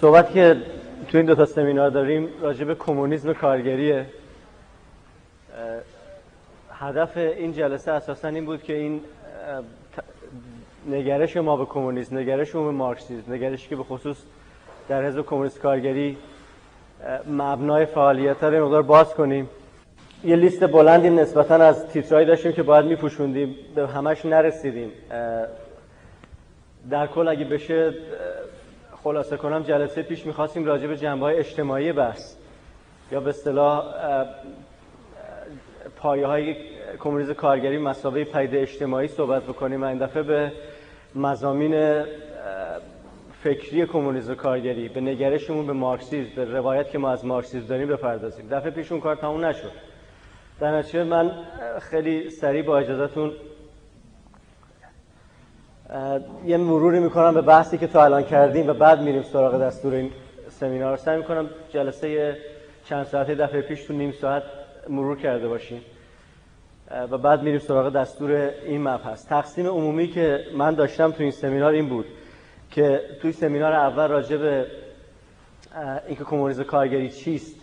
صحبت که تو این دو تا سمینار داریم راجع به کمونیسم کارگریه. هدف این جلسه اساسا این بود که این نگرش ما به کمونیسم نگرش ما به مارکسیسم نگرشی که به خصوص در حزب کمونیست کارگری مبنای فعالیت رو مقدار باز کنیم. یه لیست بلندی نسبتا از تیترهایی داشتیم که باید میپوشوندیم. به همش نرسیدیم. در کل اگه بشه خلاصه کنم جلسه پیش می‌خواستیم راجع به جنبه های اجتماعی بحث یا به اصطلاح پایه های کمونیسم کارگری مسابقه پدیده اجتماعی صحبت بکنیم. این دفعه به مزامین فکری کمونیسم کارگری به نگرشمون به مارکسیسم به روایت که ما از مارکسیسم داریم بپردازیم. دفعه پیش اون کار تموم نشد. در نتیجه من خیلی سریع با اجازهتون یه مروری می‌کنم به بحثی که تا الان کردیم و بعد میریم سراغ دستور این سمینار. سعی می‌کنم جلسه چند ساعته دفعه پیش تو نیم ساعت مرور کرده باشیم. و بعد میریم سراغ دستور این مبحث. تقسیم عمومی که من داشتم تو این سمینار این بود که توی سمینار اول راجع به اینکه کمونیسم کارگری چیست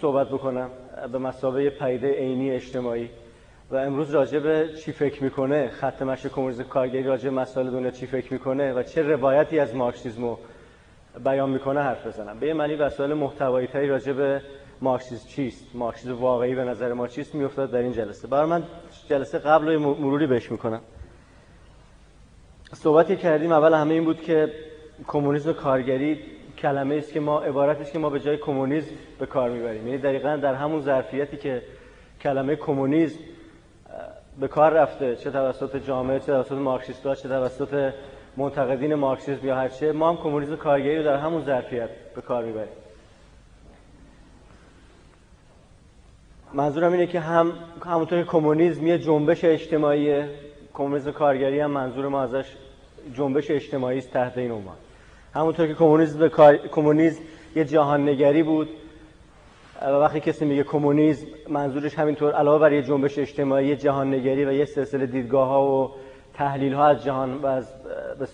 صحبت بکنم به مسابقه پیده عینی اجتماعی. و امروز راجع به چی فکر می‌کنه خط مشی کمونیسم کارگری راجع به مسائل دنیا چی فکر می‌کنه و چه روایتی از مارکسیسم بیان می‌کنه حرف بزنم. به معنی وسایل محتوایی تری راجع به مارکسیسم چیست؟ مارکسیسم واقعی به نظر ما چیست میافتاد در این جلسه. برای من جلسه قبل مروری بهش می‌کنم. صحبتی کردیم اول همه این بود که کمونیسم کارگری کلمه است که ما عبارتی است که ما به جای کمونیسم به کار می‌بریم. یعنی دقیقا در همون ظرفیتی که کلمه کمونیسم به کار رفته چه توسط جامعه چه توسط مارکسیست‌ها چه توسط منتقدین مارکسیسم یا هرچه ما هم کمونیسم کارگری رو در همون ظرفیت به کار می‌بریم منظورم اینه که هم همونطور کمونیسم یه جنبش اجتماعی کمونیسم کارگری هم منظور ما ازش جنبش اجتماعی است تحت این عنوان همونطور که کمونیسم. کمونیسم یه جهان نگری بود و وقتی کسی میگه کمونیسم منظورش همینطور علاوه بر یه جنبش اجتماعی جهان نگری و یه سلسله دیدگاه ها و تحلیل ها از جهان و از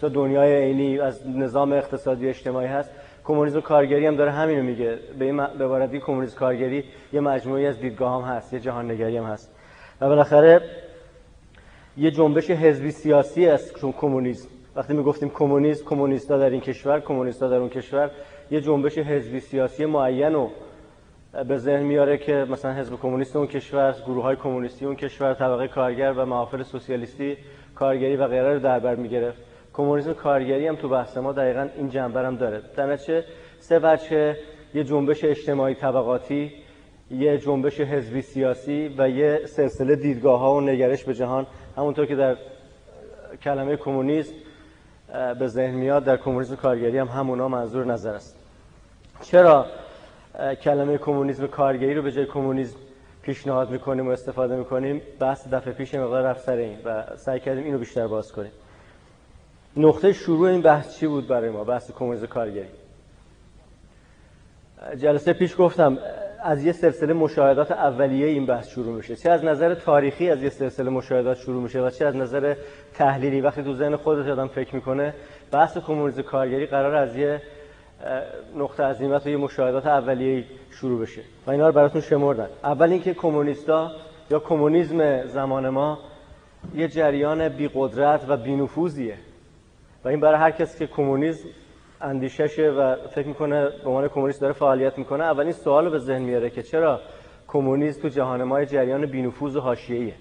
به دنیای عینی از نظام اقتصادی و اجتماعی هست کمونیسم کارگری هم داره همینو میگه. به این به عبارتی کمونیسم کارگری یه مجموعی از دیدگاه هم هست یه جهان نگری هم هست. و بالاخره یه جنبش حزبی سیاسی است کمونیسم. وقتی می‌گفتیم کمونیسم کمونیستا در این کشور کمونیستا در اون کشور یه جنبش حزبی سیاسی معین رو به ذهن میاره که مثلا حزب کمونیست اون کشور گروه های کمونیستی اون کشور طبقه کارگر و محافل سوسیالیستی کارگری و غیره رو در بر می‌گرفت. کمونیسم کارگری هم تو بحث ما دقیقا این جنبه هم داره. در نتیجه سه بچه یه جنبش اجتماعی طبقاتی یه جنبش حزبی سیاسی و یه سلسله دیدگاه ها و نگرش به جهان. همونطور که در کلمه کمونیسم به ذهن میاد در کمونیسم کارگری هم همونا منظور نظر است. چرا؟ کلمه کمونیسم کارگری رو به جای کمونیسم پیشنهاد می‌کنیم و استفاده می‌کنیم. بحث دفعه پیش مقدار رفت سر این و سعی کردیم اینو بیشتر باز کنیم. نقطه شروع این بحث چی بود برای ما؟ بحث کمونیسم کارگری. جلسه پیش گفتم از یه سلسله مشاهدات اولیه این بحث شروع میشه. چه از نظر تاریخی از یه سلسله مشاهدات شروع میشه و چه از نظر تحلیلی؟ وقتی تو ذهن خودت آدم فکر می‌کنه بحث کمونیسم کارگری قرار از یه نقطه عظیمت و یه مشاهدات اولیه شروع بشه. و اینا رو براتون شمردن اول اینکه کمونیستا یا کمونیسم زمان ما یه جریان بی قدرت و بی و این برای هر کسی که کمونیسم اندیششه و فکر می‌کنه به عنوان کمونیست داره فعالیت می‌کنه اولین سوال به ذهن میاره که چرا کمونیسم تو جهان ما جریان بینفوذ و حاشیه‌ایه؟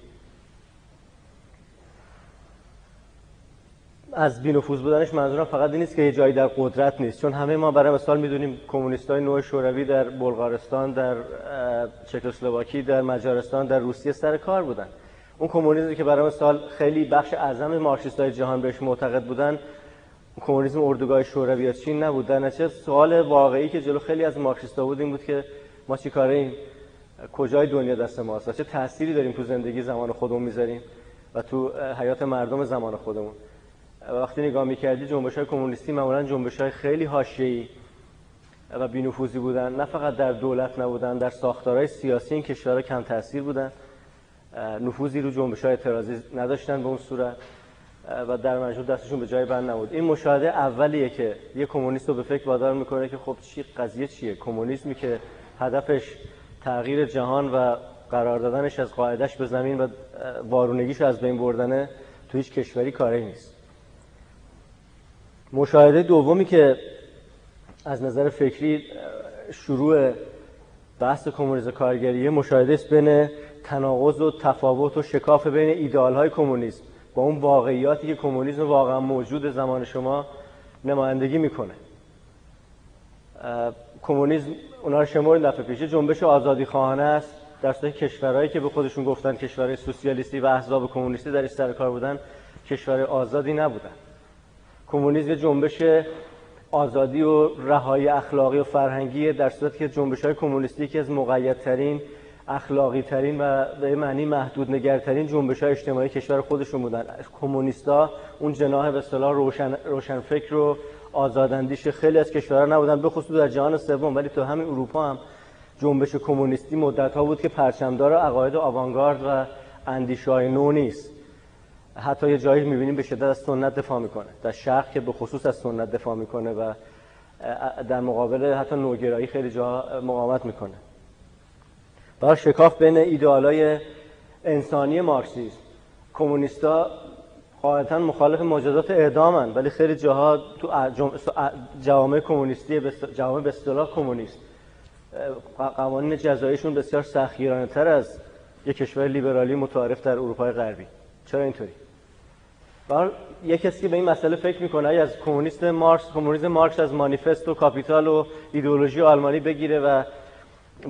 از بینفوذ بودنش منظورم فقط این نیست که یه جایی در قدرت نیست. چون همه ما برای مثال می‌دونیم کمونیستای نوع شوروی در بلغارستان در چکسلواکی در مجارستان در روسیه سر کار بودن. اون کمونیسمی که برای مثال خیلی بخش اعظم مارکسیستای جهان بهش معتقد بودن کمونیسم اردوگاه شوروی یا چین نبود. در نتیجه سوال واقعی که جلو خیلی از مارکسیستا بود این بود که ما چی کاره این؟ کجای دنیا دست ماست؟ چه تأثیری داریم تو زندگی زمان خودمون می‌ذاریم و تو حیات مردم زمان خودمون؟ وقتی نگاه می‌کردی جنبش های کمونیستی معمولا جنبش های خیلی حاشیه‌ای و بینفوذی بودن. نه فقط در دولت نبودن در ساختارهای سیاسی این کشورها کم تاثیر بودن. نفوذی رو جنبش های اعتراضی نداشتن به اون صورت و در مجموع دستشون به جای بند نبود. این مشاهده اولیه که یه کمونیست رو به فکر وادار می‌کنه که خب چی قضیه چیه؟ کمونیسمی که هدفش تغییر جهان و قرار دادنش از قاعدش به زمین و وارونگیش از بین بردنه تو هیچ کشوری کاری نیست. مشاهده دومی که از نظر فکری شروع بحث کمونیسم کارگریه مشاهده است بین تناقض و تفاوت و شکاف بین ایدئال های کمونیسم با اون واقعیاتی که کمونیسم واقعا موجود زمان شما نمایندگی می‌کنه. کمونیسم اونا رو شمار دفعه پیش. جنبش آزادی خواهانه است. در صورتی کشورهایی که به خودشون گفتن کشورهای سوسیالیستی و احزاب کمونیستی در سر کار بودن کشور آزادی نبودن. کمونیسم جنبش آزادی و رهایی اخلاقی و فرهنگی در صورتی که جنبش های کمونیستی که از مقیدترین اخلاقی ترین و به معنی محدود نگرترین جنبش های اجتماعی کشور خودشون بودن. کمونیستا اون جناح به اصطلاح روشن روشنفکر و آزاداندیش خیلی از کشورها نبودن به خصوص در جهان سوم. ولی تو همین اروپا هم جنبش کمونیستی مدت ها بود که پرچمدار عقاید آوانگارد و اندیشه های نو نیست. حتی یه جایی می‌بینیم به شدت از سنت دفاع می‌کنه. در شرق که به خصوص از سنت دفاع می‌کنه و در مقابل حتی نوگرایی خیلی جا مقاومت می‌کنه. برای شکاف بین ایدئالای انسانی مارکسیسم. کمونیستا قاعدتا مخالف مجازات اعدامن ولی خیلی جاها تو جوامع کمونیستی جوامع به اصطلاح کمونیست. قوانین جزاییشون بسیار سختگیرانه تر از یک کشور لیبرالی متعارف در اروپای غربی. چرا اینطوری؟ یک کسی به این مسئله فکر می‌کنه از کمونیست مارکس کمونیسم مارکس از مانیفست و کاپیتال و ایدئولوژی آلمانی بگیره و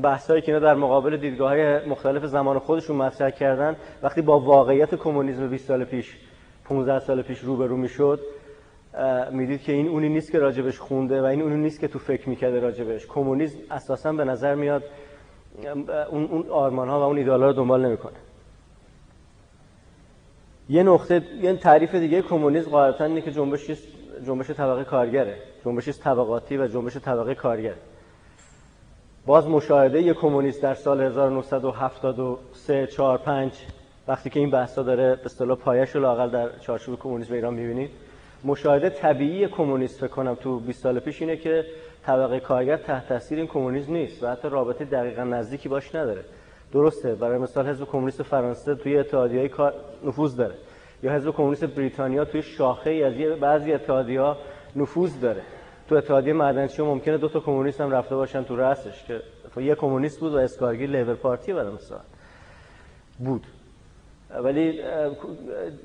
بحثایی که اینا در مقابل دیدگاه های مختلف زمان خودشون مطرح کردن وقتی با واقعیت کمونیسم 20 سال پیش 15 سال پیش روبرو می‌شد می‌دید که این اونی نیست که راجبش خونده و این اونی نیست که تو فکر می‌کرده راجبش. کمونیسم اساسا به نظر میاد اون آرمان ها و اون ایدالا رو دنبال نمی‌کنه. یه نقطه یه تعریف دیگه کمونیسم غالبا اینه که جنبش جنبش طبقه کارگره. جنبش طبقاتی و جنبش طبقه کارگر. باز مشاهده یه کمونیست در سال 1973 4 5 وقتی که این بحثا داره به اصطلاح پایش رو لاقل در چارچوب کمونیسم ایران می‌بینید مشاهده طبیعی کمونیست فکر کنم تو 20 سال پیش اینه که طبقه کارگر تحت تاثیر این کمونیسم نیست و حتی رابطه دقیقا نزدیکی باش نداره. درسته برای مثال حزب کمونیست فرانسه توی اتحادیه کار نفوذ داره. یا حزب کمونیست بریتانیا توی شاخه ای از بعضی اتحادیه نفوذ داره. تو اتحادیه معدنچی ممکنه دو تا کمونیست هم رفته باشن تو رأسش که یه کمونیست بود و اسکارگی لیبر پارتی برای مثال بود. ولی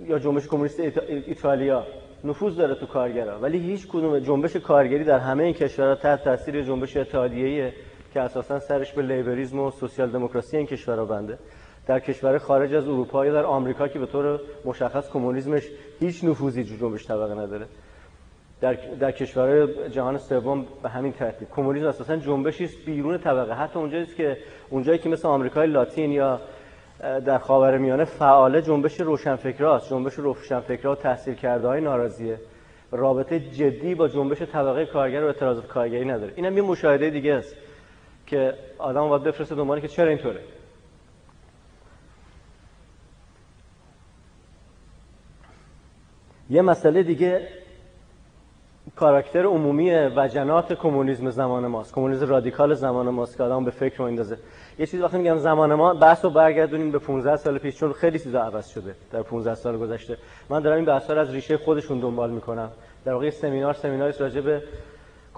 یا جنبش کمونیست ایتالیا نفوذ داره تو کارگرا. ولی هیچ کدوم جنبش کارگری در همه این کشورها تحت تاثیر جنبش اتحادیه‌ای که اساسا سرش به لیبریسم و سوسیال دموکراسی این کشورها بنده. در کشور خارج از اروپا یا در آمریکا که به طور مشخص کمونیسمش هیچ نفوذی جنبش طبقه نداره. در در کشورهای جهان سوم به همین ترتیب. کمونیسم اساسا جنبشی است بیرون طبقه. حتی اونجایی که اونجایی که مثل آمریکای لاتین یا در خاورمیانه فعال جنبش روشنفکراست جنبش روشنفکرا و تحصیل کرده های ناراضیه. رابطه جدی با جنبش طبقه کارگر و اعتراضات کارگری نداره. اینم یه مشاهده دیگه است. که آدم باید بفرسته دنبال که چرا اینطوره. یه مسئله دیگه کاراکتر عمومی وجنات کمونیسم زمان ماست. کمونیسم رادیکال زمان ماست که آدم به فکر میندازه. یه چیزی وقتی میگم زمان ما بحث رو برگردونیم به 15 سال پیش چون خیلی چیزا عوض شده در 15 سال گذشته. من دارم این بحث رو از ریشه خودشون دنبال می‌کنم. در واقع سمینار سمیناری راجع به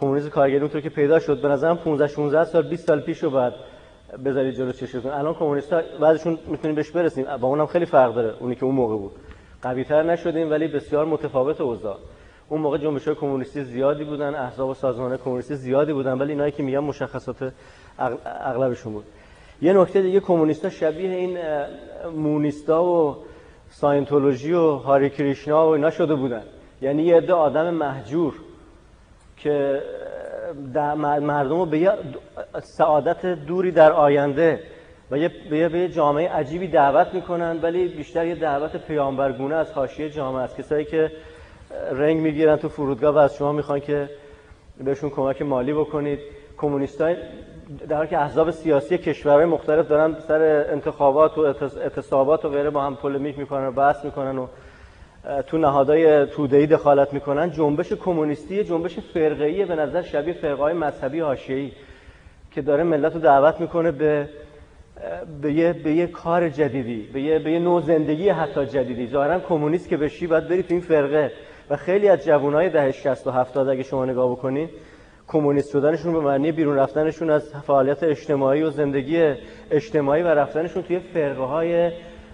کمونیسم کارگری اونطور که پیدا شد به نظرم 15 16 سال 20 سال پیش رو بعد بذارید جلو چشتون الان کمونیست‌ها بعضشون می‌تونیم بهش برسیم. با اونم خیلی فرق داره اونی که اون موقع بود. قوی تر نشدیم ولی بسیار متفاوت اوضاع. اون موقع جنبش های کمونیستی زیادی بودن احزاب و سازمان کمونیستی زیادی بودن ولی اینایی که میگم مشخصات اغلبشون بود. یه نکته دیگه کمونیستا شبیه این مونیستا و ساینتولوژی و هاری کریشنا و اینا شده بودن. یعنی یه عده آدم محجور که مردم رو به سعادت دوری در آینده و یه به یه جامعه عجیبی دعوت می‌کنن ولی بیشتر یه دعوت پیامبرگونه از حاشیه جامعه است. کسایی که رنگ می‌گیرن تو فرودگاه و از شما می‌خوان که بهشون کمک مالی بکنید. کمونیستای در حالی که احزاب سیاسی کشورهای مختلف دارن سر انتخابات و اعتصابات و غیره با هم پولمیک می‌کنن و بحث می‌کنن و تو نهادهای توده‌ای دخالت می‌کنن جنبش کمونیستی جنبش فرقه‌ای به نظر شبیه فرقه‌های مذهبی حاشیه‌ای که داره ملت رو دعوت می‌کنه به به یه, به یه کار جدیدی به یه, به یه نوع زندگی حتی جدیدی. ظاهرا کمونیست که بشی باید بری تو این فرقه. و خیلی از جوانای دهه 60 و 70 اگه شما نگاه بکنین کمونیست شدنشون به معنی بیرون رفتنشون از فعالیت اجتماعی و زندگی اجتماعی و رفتنشون توی فرقه های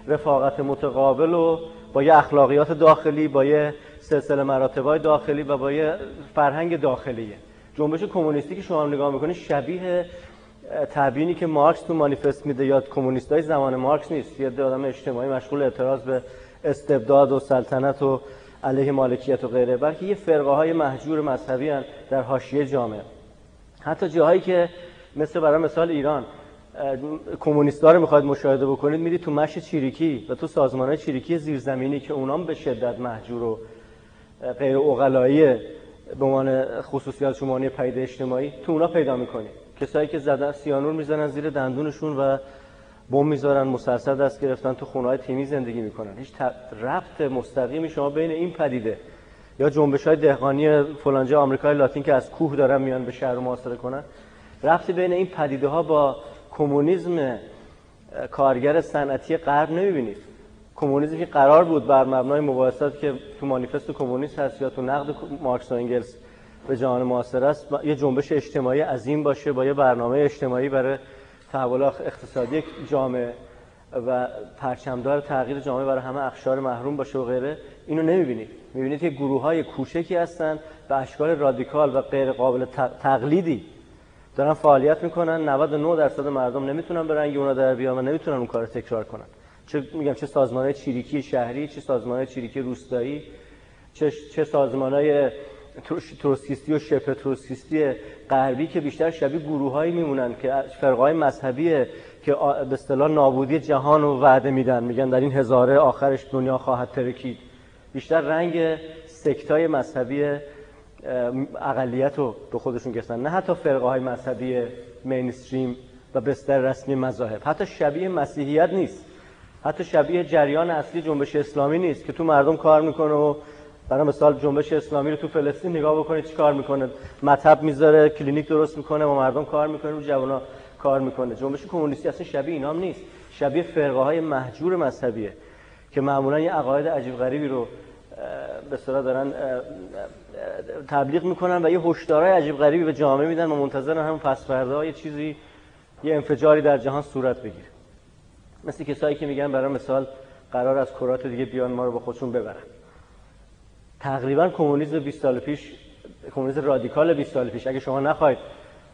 رفاقت متقابل و با یه اخلاقیات داخلی با یه سلسله مراتبای داخلی و با یه فرهنگ داخلیه. جنبش کمونیستی که شما نگاه می‌کنید شبیه تبیینی که مارکس تو مانیفست میده یا کمونیستای زمان مارکس نیست. یه آدم اجتماعی مشغول اعتراض به استبداد و سلطنت و علیه مالکیت و غیره. بلکه یه فرقه های محجور مذهبی در حاشیه جامعه. حتی جاهایی که مثل برای مثال ایران کمونیستا رو می‌خواید مشاهده بکنید میرید تو مش چیریکی و تو سازمان چیریکی زیرزمینی که اونام به شدت محجور و غیر اوغلایی به عنوان خصوصیات شمانی پیدا اجتماعی تو اونا پیدا می‌کنید کسایی که زدن سیانور می‌زنن زیر دندونشون و بم می‌ذارن مسلسل دست گرفتن تو خونه های تیمی زندگی می‌کنن. هیچ ربط مستقیمی شما بین این پدیده یا جنبش های دهقانی فلانجا آمریکای لاتین که از کوه دارن میان به شهر محاصره کنن ربطی بین این پدیده ها با کمونیسم کارگر صنعتی غرب نمی‌بینید. کمونیسم که قرار بود بر مبنای مباحثات که تو مانیفست کمونیست هست یا تو نقد مارکس و انگلس به جهان معاصر است یه جنبش اجتماعی عظیم باشه با یه برنامه اجتماعی برای تحول اقتصادی جامعه و پرچمدار تغییر جامعه برای همه اخشار محروم باشه و غیره. اینو نمی‌بینید. می‌بینید که گروه های کوچکی هستن به اشکال رادیکال و غیر قابل تقلیدی دارن فعالیت می‌کنن 99 درصد مردم نمی‌تونن به رنگ اونا در بیان و نمی‌تونن اون کار تکرار کنن. چه میگم چه سازمان چیریکی شهری چه سازمان چیریکی روستایی چه چه سازمان تروسکیستی و شبه تروسکیستی غربی که بیشتر شبیه گروههایی میمونن که فرقای مذهبیه که به اصطلاح نابودی جهان رو وعده میدن. میگن در این هزاره آخرش دنیا خواهد ترکید. بیشتر رنگ سکتای مذهبی اقلیت رو به خودشون گرفتن. نه حتی فرقه های مذهبی مینستریم و بستر رسمی مذاهب. حتی شبیه مسیحیت نیست. حتی شبیه جریان اصلی جنبش اسلامی نیست که تو مردم کار می‌کنه و برای مثال جنبش اسلامی رو تو فلسطین نگاه بکنید چی کار می‌کنه؟ مطب می‌ذاره کلینیک درست می‌کنه و مردم کار می‌کنه و جوانا کار می‌کنه. جنبش کمونیستی اصلا شبیه اینام نیست. شبیه فرقه های محجور مذهبیه که معمولا یه عقاید عجیب غریبی رو به اصطلاح دارن تبلیغ می‌کنن و یه هشدارهای عجیب غریبی به جامعه میدن و منتظرن همون پس فردا یه چیزی یه انفجاری در جهان صورت بگیره. مثل کسایی که میگن برای مثال قرار از کرات دیگه بیان ما رو با خودشون ببرن. تقریبا کمونیسم 20 سال پیش کمونیسم رادیکال 20 سال پیش. اگه شما نخواید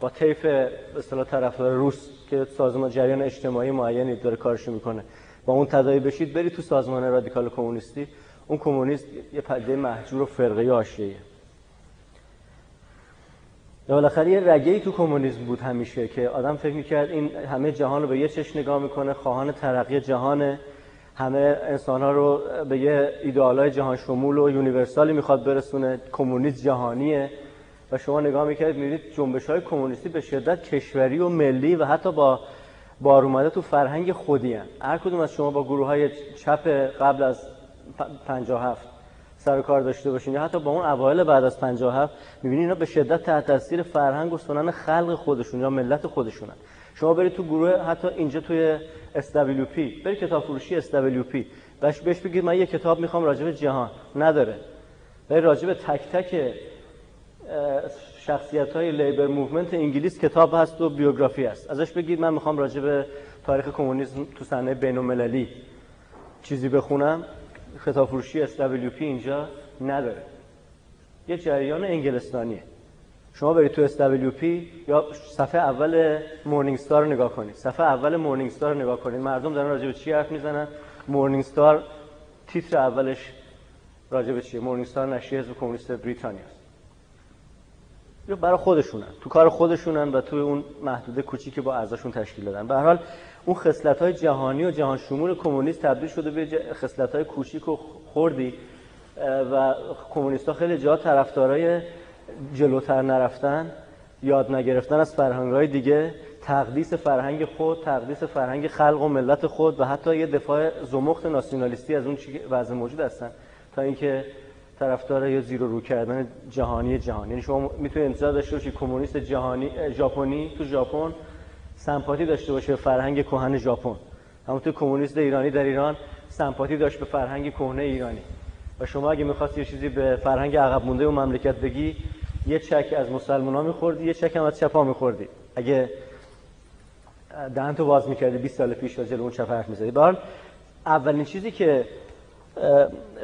با طیف به اصطلاح طرفدار روس که سازمان جریان اجتماعی معینی داره کارش می‌کنه با اون تداعی بشید برید تو سازمان رادیکال کمونیستی. اون کمونیست یه پدیده محجور و فرقه آشیه. بالاخره یه رگه تو کمونیسم بود همیشه که آدم فکر می‌کرد این همه جهان رو به یه چشم نگاه می‌کنه خواهان ترقی جهانه. همه انسان ها رو به یه ایدئالای جهان شمول و یونیورسالی می‌خواد برسونه. کمونیست جهانیه. و شما نگاه می‌کردید می‌بینید جنبش های کمونیستی به شدت کشوری و ملی و حتی با بار اومده تو فرهنگ خودی هن. هر کدوم از شما با گروه های چپ قبل از 57 سروکار داشته باشین. یا حتی با اون اوایل بعد از 57 می‌بینید اینا به شدت تحت تاثیر فرهنگ و سنن خلق خودشون یا ملت خودشونن. شما برید تو گروه حتی اینجا توی SWP برید کتاب فروشی SWP بهش بهش بگید من یه کتاب می‌خوام راجع به جهان. نداره. برید راجع به تک تک شخصیت های labour movement انگلیس کتاب هست و بیوگرافی هست. ازش بگید من می‌خوام راجع به تاریخ کمونیسم تو صحنه بین المللی چیزی بخونم. کتاب فروشی SWP اینجا نداره. یه جریان انگلستانیه. شما برید تو SWP یا صفحه اول Morning Star رو نگاه کنید صفحه اول Morning Star رو نگاه کنید مردم دارن راجع به چی حرف می‌زنن؟ Morning Star تیتر اولش راجع به چیه؟ Morning Star نشریه حزب کمونیست بریتانیا برای خودشونن. تو کار خودشونن و توی اون محدوده کوچیکی با اعضاشون تشکیل دادن. به هر حال اون خصلت های جهانی و جهان شمول کمونیست تبدیل شده به خصلت های کوچیک و خوردی و کمونیست ها خیلی جا طرفدارای جلوتر نرفتن یاد نگرفتن از فرهنگ های دیگه تقدیس فرهنگ خود تقدیس فرهنگ خلق و ملت خود و حتی یه دفاع زمخت ناسیونالیستی از اون وضع موجود هستن. تا اینکه طرفدار یا زیرو رو کردن جهانی جهان یعنی شما می‌تونید انتظار داشته باشید کمونیست جهانی ژاپنی تو ژاپن سمپاتی داشته باشه به فرهنگ کهن ژاپن. همونطور کمونیست ایرانی در ایران سمپاتی داشت به فرهنگ کهنه ایرانی. و شما اگه می‌خواست یه چیزی به فرهنگ عقب مونده و مملکت بگی یه چک از مسلمان ها میخوردی یه چک هم از چپا میخوردی. اگه دهن تو باز می‌کردی 20 سال پیش جلو اون چپ حرف می‌زدی. به اولین چیزی که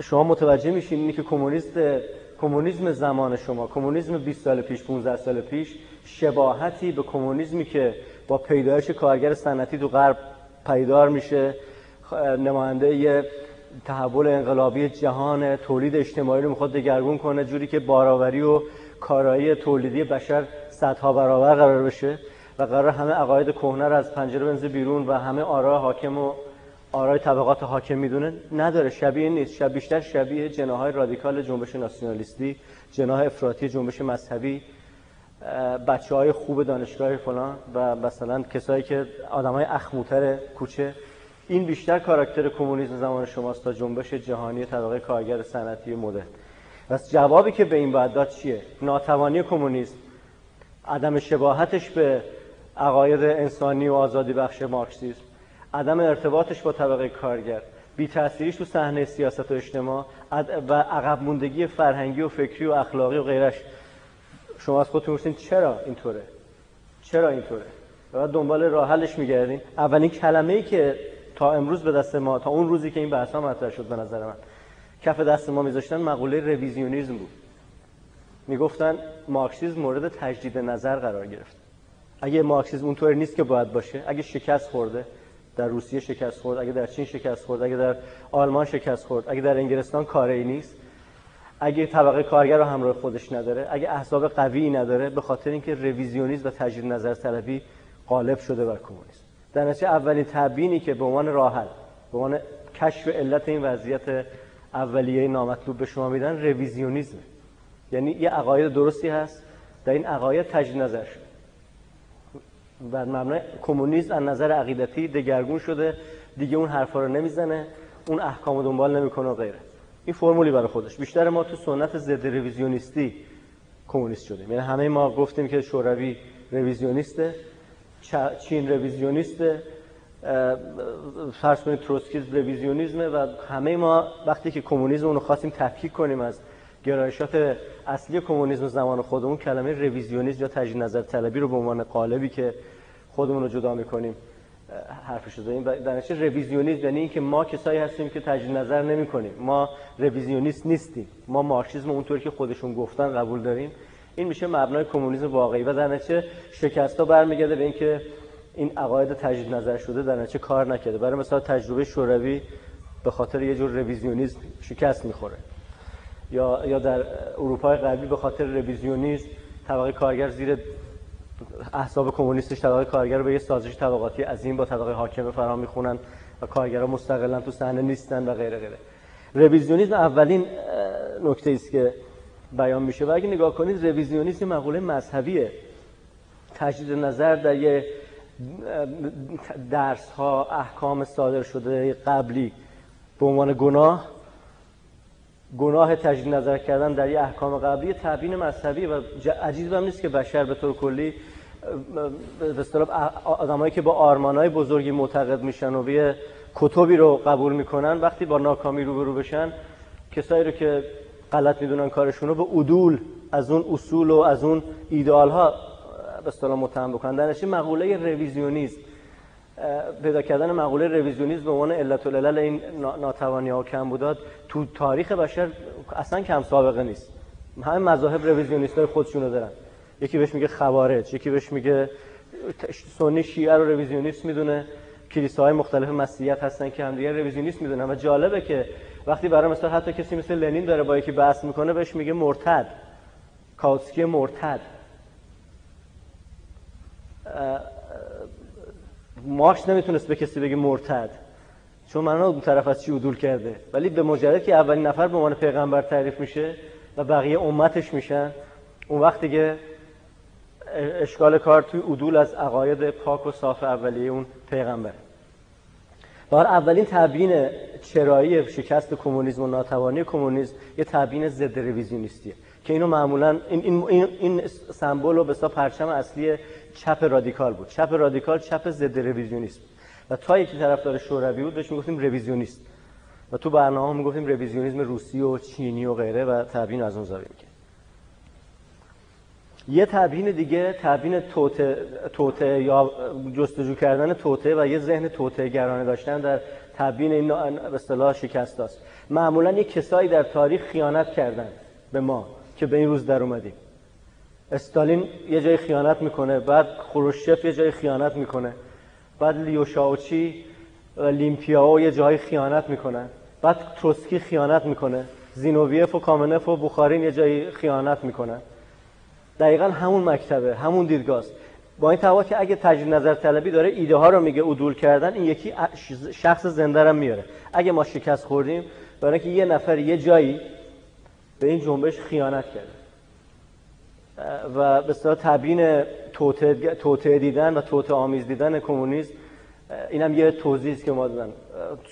شما متوجه میشین اینه که کمونیست کمونیسم زمان شما کمونیسم 20 سال پیش 15 سال پیش شباهتی به کمونیسمی که با پیدایش کارگر صنعتی تو غرب پیدار میشه. نماینده یه تحول انقلابی جهان تولید اجتماعی رو می‌خواد دگرگون کنه جوری که بارآوری و کارایی تولیدی بشر صدها برابر قرار بشه و قرار همه عقاید کهنه رو از پنجره بنز بیرون و همه آرا حاکم و آرای طبقات حاکم می‌دونه. نداره. شبیه نیست. شب بیشتر شبیه جناهای رادیکال جنبش ناسیونالیستی جناح افراطی جنبش مذهبی بچه های خوب دانشگاه فلان و مثلا کسایی که آدم های اخموتر کوچه. این بیشتر کاراکتر کمونیسم زمان شماست تا جنبش جهانی طبقه کارگر صنعتی مدرن. پس جوابی که به این باید داد چیه؟ ناتوانی کمونیسم. عدم شباهتش به عقاید انسانی و آزادی بخش مارکسیسم. عدم ارتباطش با طبقه کارگر. بی تأثیریش تو صحنه سیاست و اجتماع. و عقب موندگی فرهنگی و فکری و اخلاقی و غیرش. شما از خودتون چرا اینطوره؟ چرا اینطوره؟ و دنبال راه حلش اولین کلمه ای که تا امروز به دست ما تا اون روزی که این بحث ها مطرح شد به نظر من کف دست ما میذاشتن مقوله رویزیونیزم بود. می‌گفتن مارکسیسم مورد تجدید نظر قرار گرفت. اگه مارکسیسم اونطوری نیست که باید باشه اگه شکست خورده در روسیه شکست خورد اگه در چین شکست خورد اگه در آلمان شکست خورد اگه در انگلستان کاری نیست اگه طبقه کارگر رو همراه خودش نداره اگه احزاب قوی نداره به خاطر اینکه رویزیونیسم و تجدید نظر طلبی غالب شده بر کمونیسم در نتیجه اولین تبیینی که به عنوان راحل به عنوان کشف علت این وضعیت اولیه نامطلوب به شما میدن رویزیونیسم یعنی یه عقاید درستی هست در این عقاید تجدید نظر شد بر مبنای کمونیسم از نظر عقیدتی دگرگون شده دیگه اون حرفا رو نمی‌زنه اون احکام دنبال نمی‌کنه و غیره. این فرمولی برای خودش. بیشتر ما تو سنت ضد رویزیونیستی کمونیست شدیم. یعنی همه ما گفتیم که شوروی رویزیونیسته چین رویزیونیسته فرض کنید تروسکیز رویزیونیزمه و همه ما وقتی که کمونیسم اونو خواستیم تفکیک کنیم از گرایشات اصلی کمونیسم زمان خودمون کلمه رویزیونیسم یا تجدید نظر طلبی رو به عنوان قالبی که خودمون رو جدا می‌کنیم. حرفش زدیم در نتیجه رویزیونیسم یعنی اینکه ما کسایی هستیم که تجدید نظر نمی کنیم ما رویزیونیست نیستیم. ما مارکسیسم اونطوری که خودشون گفتن قبول داریم. این میشه مبنای کمونیسم واقعی و در نتیجه شکست ها برمیگرده به اینکه این عقاید تجدید نظر شده در نتیجه کار نکرده. برای مثلا تجربه شوروی به خاطر یه جور رویزیونیسم شکست می‌خوره. یا یا در اروپای غربی به خاطر رویزیونیسم طبقه کارگر زیر احزاب کمونیستش طبقه کارگر رو به یه سازش طبقاتی عظیم با طبقه حاکم فرام می‌خونن و کارگرها مستقلا تو صحنه نیستن و غیره غیره. رویزیونیسم اولین نکته است که بیان میشه و اگه نگاه کنید رویزیونیسم مقوله مذهبیه. تجدید نظر در یه درس ها احکام صادر شده قبلی به عنوان گناه گناه تجدید نظر کردن در یه احکام قبلی تبیین مذهبی و عجیب هم نیست که بشر به طور کلی به اصطلاح آدمایی که با آرمانای بزرگی معتقد میشن و یه کتبی رو قبول می‌کنن وقتی با ناکامی روبرو بشن کسایی رو که غلط می‌دونن کارشون رو به عدول از اون اصول و از اون ایدئال ها به اصطلاح متهم بکنن. در مقوله رویزیونیسم پیدا کردن مقوله رویزیونیسم به عنوان علت العلل این ناتوانی ها و کمبودات تو تاریخ بشر اصلا کم سابقه نیست. همه مذاهب رویزیونیست های خودشونو دارن. یکی بهش میگه خوارج یکی بهش میگه سنی شیعه رو رویزیونیست می‌دونه. کلیساهای مختلف مسیحیت هستن که همدیگه رویزیونیست می‌دونن. و جالبه که وقتی برای مثلا حتی کسی مثل لنین داره با یکی بحث می‌کنه بهش میگه مرتد. کاوتسکی مرتد. مارکس نمی‌تونست به کسی بگه مرتد چون من اون طرف از چی عدول کرده. ولی به مجرد که اولین نفر به عنوان پیغمبر تعریف میشه و بقیه امتش میشن اون وقت دیگه اشکال کار توی عدول از عقاید پاک و صاف اولیه اون پیغمبر. بار اولین تبیین چرایی شکست کمونیسم و ناتوانی کمونیسم یه تبیین ضد رویزیونیستیه که اینو معمولا این این این, سمبل و بسا پرچم اصلی چپ رادیکال بود. چپ رادیکال چپ ضد رویزیونیسم. و تا یکی طرفدار شوروی بود بهش می‌گفتیم رویزیونیست. و تو برنامه می‌گفتیم رویزیونیسم روسی و چینی و غیره و تبیین از اون زاویه می‌کرد. یه تبیین دیگه تبیین توته, توته یا جستجو کردن توته و یه ذهن توته گرانه داشتن در تبیین این به اصطلاح شکست است معمولا یه کسایی در تاریخ خیانت کردن به ما که به این روز در اومدیم. استالین یه جای خیانت می‌کنه بعد خروشچف یه جای خیانت می‌کنه. بعد لیوشاوچی لیمپیاو یه جای خیانت می‌کنن. بعد تروسکی خیانت می‌کنه. زینوویف و کامنف و بخارین یه جایی خیانت می‌کنن. دقیقا همون مکتبه همون دیدگاه با این تفاوت که اگه تجدید نظر طلبی داره ایده ها رو میگه عدول کردن این یکی شخص زنده رو میاره. اگه ما شکست خوردیم برای اینکه یه نفر یه جایی به این جنبش خیانت کرده. و به اصطلاح تبیین توته دیدن و توته آمیز دیدن کمونیسم اینم یه توضیحی است که ما دادن.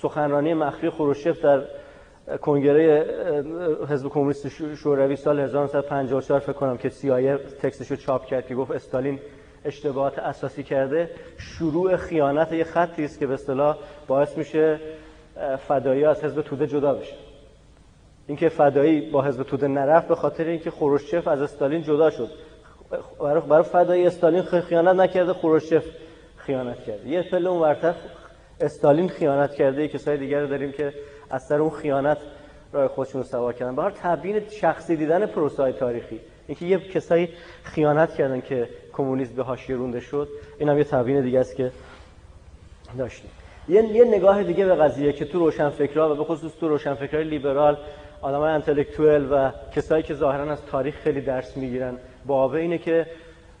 سخنرانی مخفی خروشچف در کنگره حزب کمونیست شوروی سال 1954 فکر کنم که سیایه تکستشو چاپ کرد که گفت استالین اشتباهات اساسی کرده. شروع خیانت یه خطی است که به اصطلاح باعث میشه فدایی از حزب توده جدا بشه. اینکه فدایی با حزب توده نرفت به خاطر اینکه خروشچف از استالین جدا شد. برای برای فدایی استالین خیانت نکرده خروشچف خیانت کرده. یه پله اون ورتر استالین خیانت کرده. کسای دیگر داریم که از سر اون خیانت راه خودشون سوا کردن. به تبیین شخصی دیدن پروسای تاریخی. اینکه یه کسایی خیانت کردن که کمونیسم به حاشیه رونده شد این هم یه تبیین دیگه است که داشتیم. یه, یه نگاه دیگه به قضیه که تو روشنفکرها و به خصوص تو روشنفکرهای لیبرال آدمای انتלקتوئل و کسایی که ظاهرا از تاریخ خیلی درس می‌گیرن. بابه اینه که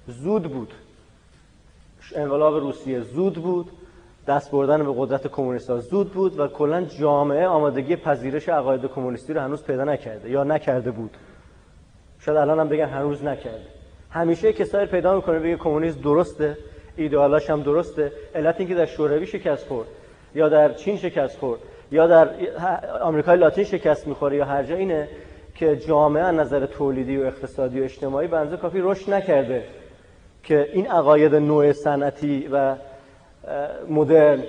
زود بود. انقلاب روسیه زود بود. دست بردن به قدرت کمونیست زود بود و کلا جامعه آمادگی پذیرش عقاید کمونیستی رو هنوز پیدا نکرده یا نکرده بود. شاید الان هم بگن هنوز نکرده. همیشه کسایی پیدا می‌کنه بگه کمونیسم درسته ایدئالاش هم درسته. علت اینکه در شوروی شکست خورد یا در چین شکست خورد. یا در آمریکای لاتین شکست می‌خوره یا هر جا اینه که جامعه از نظر تولیدی و اقتصادی و اجتماعی بنزه کافی رشد نکرده که این عقاید نوع صنعتی و مدرن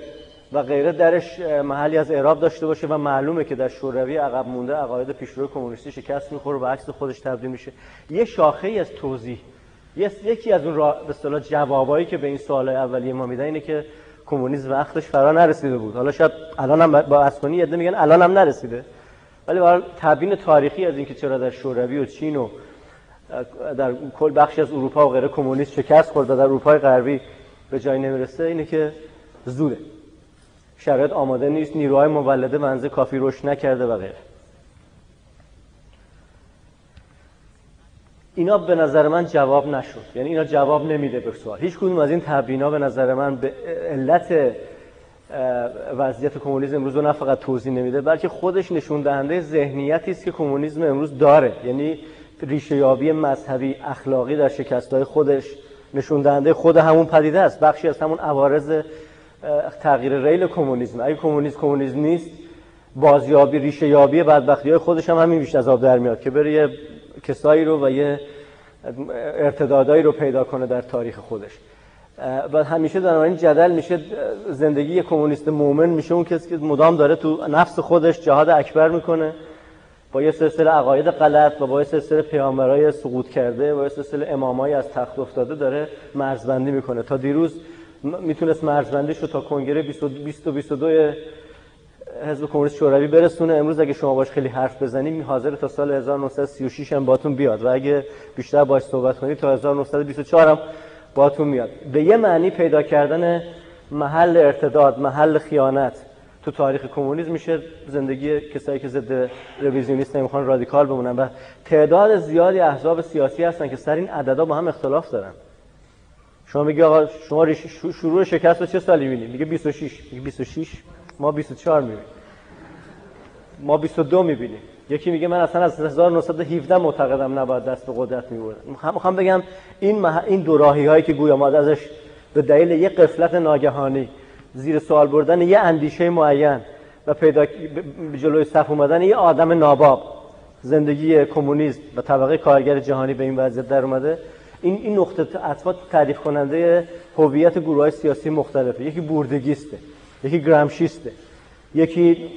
و غیره درش محلی از اعراب داشته باشه و معلومه که در شوروی عقب مونده عقاید پیشرو کمونیستی شکست می‌خوره و عکس خودش تبدیل میشه. یه شاخه ای از توضیح یکی از اون به اصطلاح جوابایی که به این سوال اولیه ما میدن اینه که کمونیسم وقتش فرا نرسیده بود. حالا شاید الان هم با اسکانی یه میگن الان هم نرسیده. ولی برای تبیین تاریخی از اینکه چرا در شوروی و چین و در کل بخشی از اروپا و غیره کمونیست شکست خورد و در اروپای غربی به جای نمی‌رسه اینه که زوده. شرایط آماده نیست نیروهای مولده منزه کافی رشد نکرده و غیره. اینا به نظر من جواب نشد. یعنی اینا جواب نمیده به سوال. هیچ کدوم از این تبیینا به نظر من به علت وضعیت کمونیسم امروز رو نه فقط توضیح نمیده بلکه خودش نشون دهنده ذهنیتی است که کمونیسم امروز داره. یعنی ریشه یابی مذهبی اخلاقی در شکستهای خودش نشون دهنده خود همون پدیده است. بخشی از همون عوارض تغییر ریل کمونیسم. اگه کمونیسم کمونیسم نیست بازیابی ریشه یابی بدبختی های خودش هم همین بیشتر از آب در میاد که بره یه کسایی رو و یه ارتدادایی رو پیدا کنه در تاریخ خودش. و همیشه در این جدل میشه زندگی کمونیست مومن میشه اون کسی که مدام داره تو نفس خودش جهاد اکبر می‌کنه با یه سلسله عقاید غلط و با یه سلسله پیامبرای سقوط کرده با یه سلسله امامایی از تخت افتاده داره مرزبندی می‌کنه. تا دیروز می‌تونست مرزبندیش رو تا کنگره 20 و 22 حزب کمونیست شوروی برسونه. امروز اگه شما باش خیلی حرف بزنید حاضر تا سال 1936 هم باتون بیاد و اگه بیشتر باش صحبت کنید تا 1924 هم باتون میاد. به یه معنی پیدا کردن محل ارتداد محل خیانت تو تاریخ کمونیسم میشه زندگی کسایی که ضد رویزیونیست نمی‌خوان رادیکال بمونن و تعداد زیادی احزاب سیاسی هستن که سر این عددا با هم اختلاف دارن. شما میگی آقا شما شروع شکست رو چه سالی می‌بینید میگه 26 میگه 26 ما 24 می‌بینیم. ما 22 می‌بینیم. یکی میگه من اصلا از 1917 معتقدم نباید دست به قدرت میبردن می‌خوام بگم این مح... این دو راهی هایی که گویا ما ازش به دلیل یک قفلت ناگهانی زیر سوال بردن یه اندیشه معین و پیدا جلوی صف اومدن یه آدم ناباب زندگی کمونیست و طبقه کارگر جهانی به این وضعیت در اومده. این این نقطه اطفال تعریف کننده هویت گروه های سیاسی مختلفه. یکی بوردگیسته یکی گرامشیسته یکی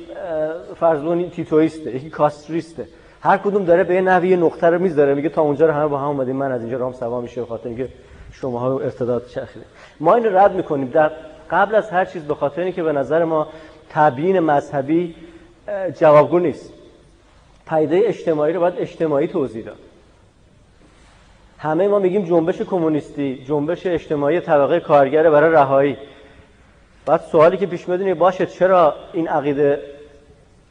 فرزون تیتویسته یکی کاستریسته. هر کدوم داره به یه نقطه رو می‌ذاره میگه تا اونجا رو همه با هم اومدیم من از اینجا رام سوا میشه خاطر اینکه شما ها ارتداد چخیده ما این رو رد می‌کنیم. در قبل از هر چیز به خاطر اینکه به نظر ما تبیین مذهبی جوابگو نیست. پیده اجتماعی رو باید اجتماعی توضیح داد. همه ما میگیم جنبش کمونیستی جنبش اجتماعی طبقه کارگر برای رهایی. بعد سوالی که پیش میاد باشه چرا این عقیده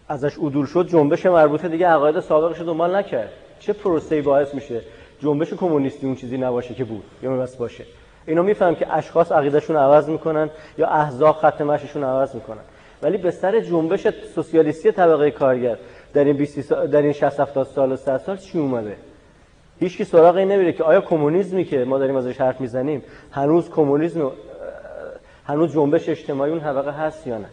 ازش عدول شد؟ جنبش مربوطه دیگه عقاید سابقش رو دنبال نکرد. چه پروسه‌ای باعث میشه جنبش کمونیستی اون چیزی نباشه که بود؟ یا بس باشه. اینو میفهم که اشخاص عقیدهشون عوض می‌کنن یا احزاب خط مشیشون عوض می‌کنن. ولی به سر جنبش سوسیالیستی طبقه کارگر در این 20 سال در این 60 70 سال و 100 سال چی اومده؟ هیچ کی سراغ این نمیره که آیا کمونیسمی که ما داریم ازش حرف می‌زنیم هنوز کمونیسم هنوز جنبش اجتماعی اون طبقه هست یا نه؟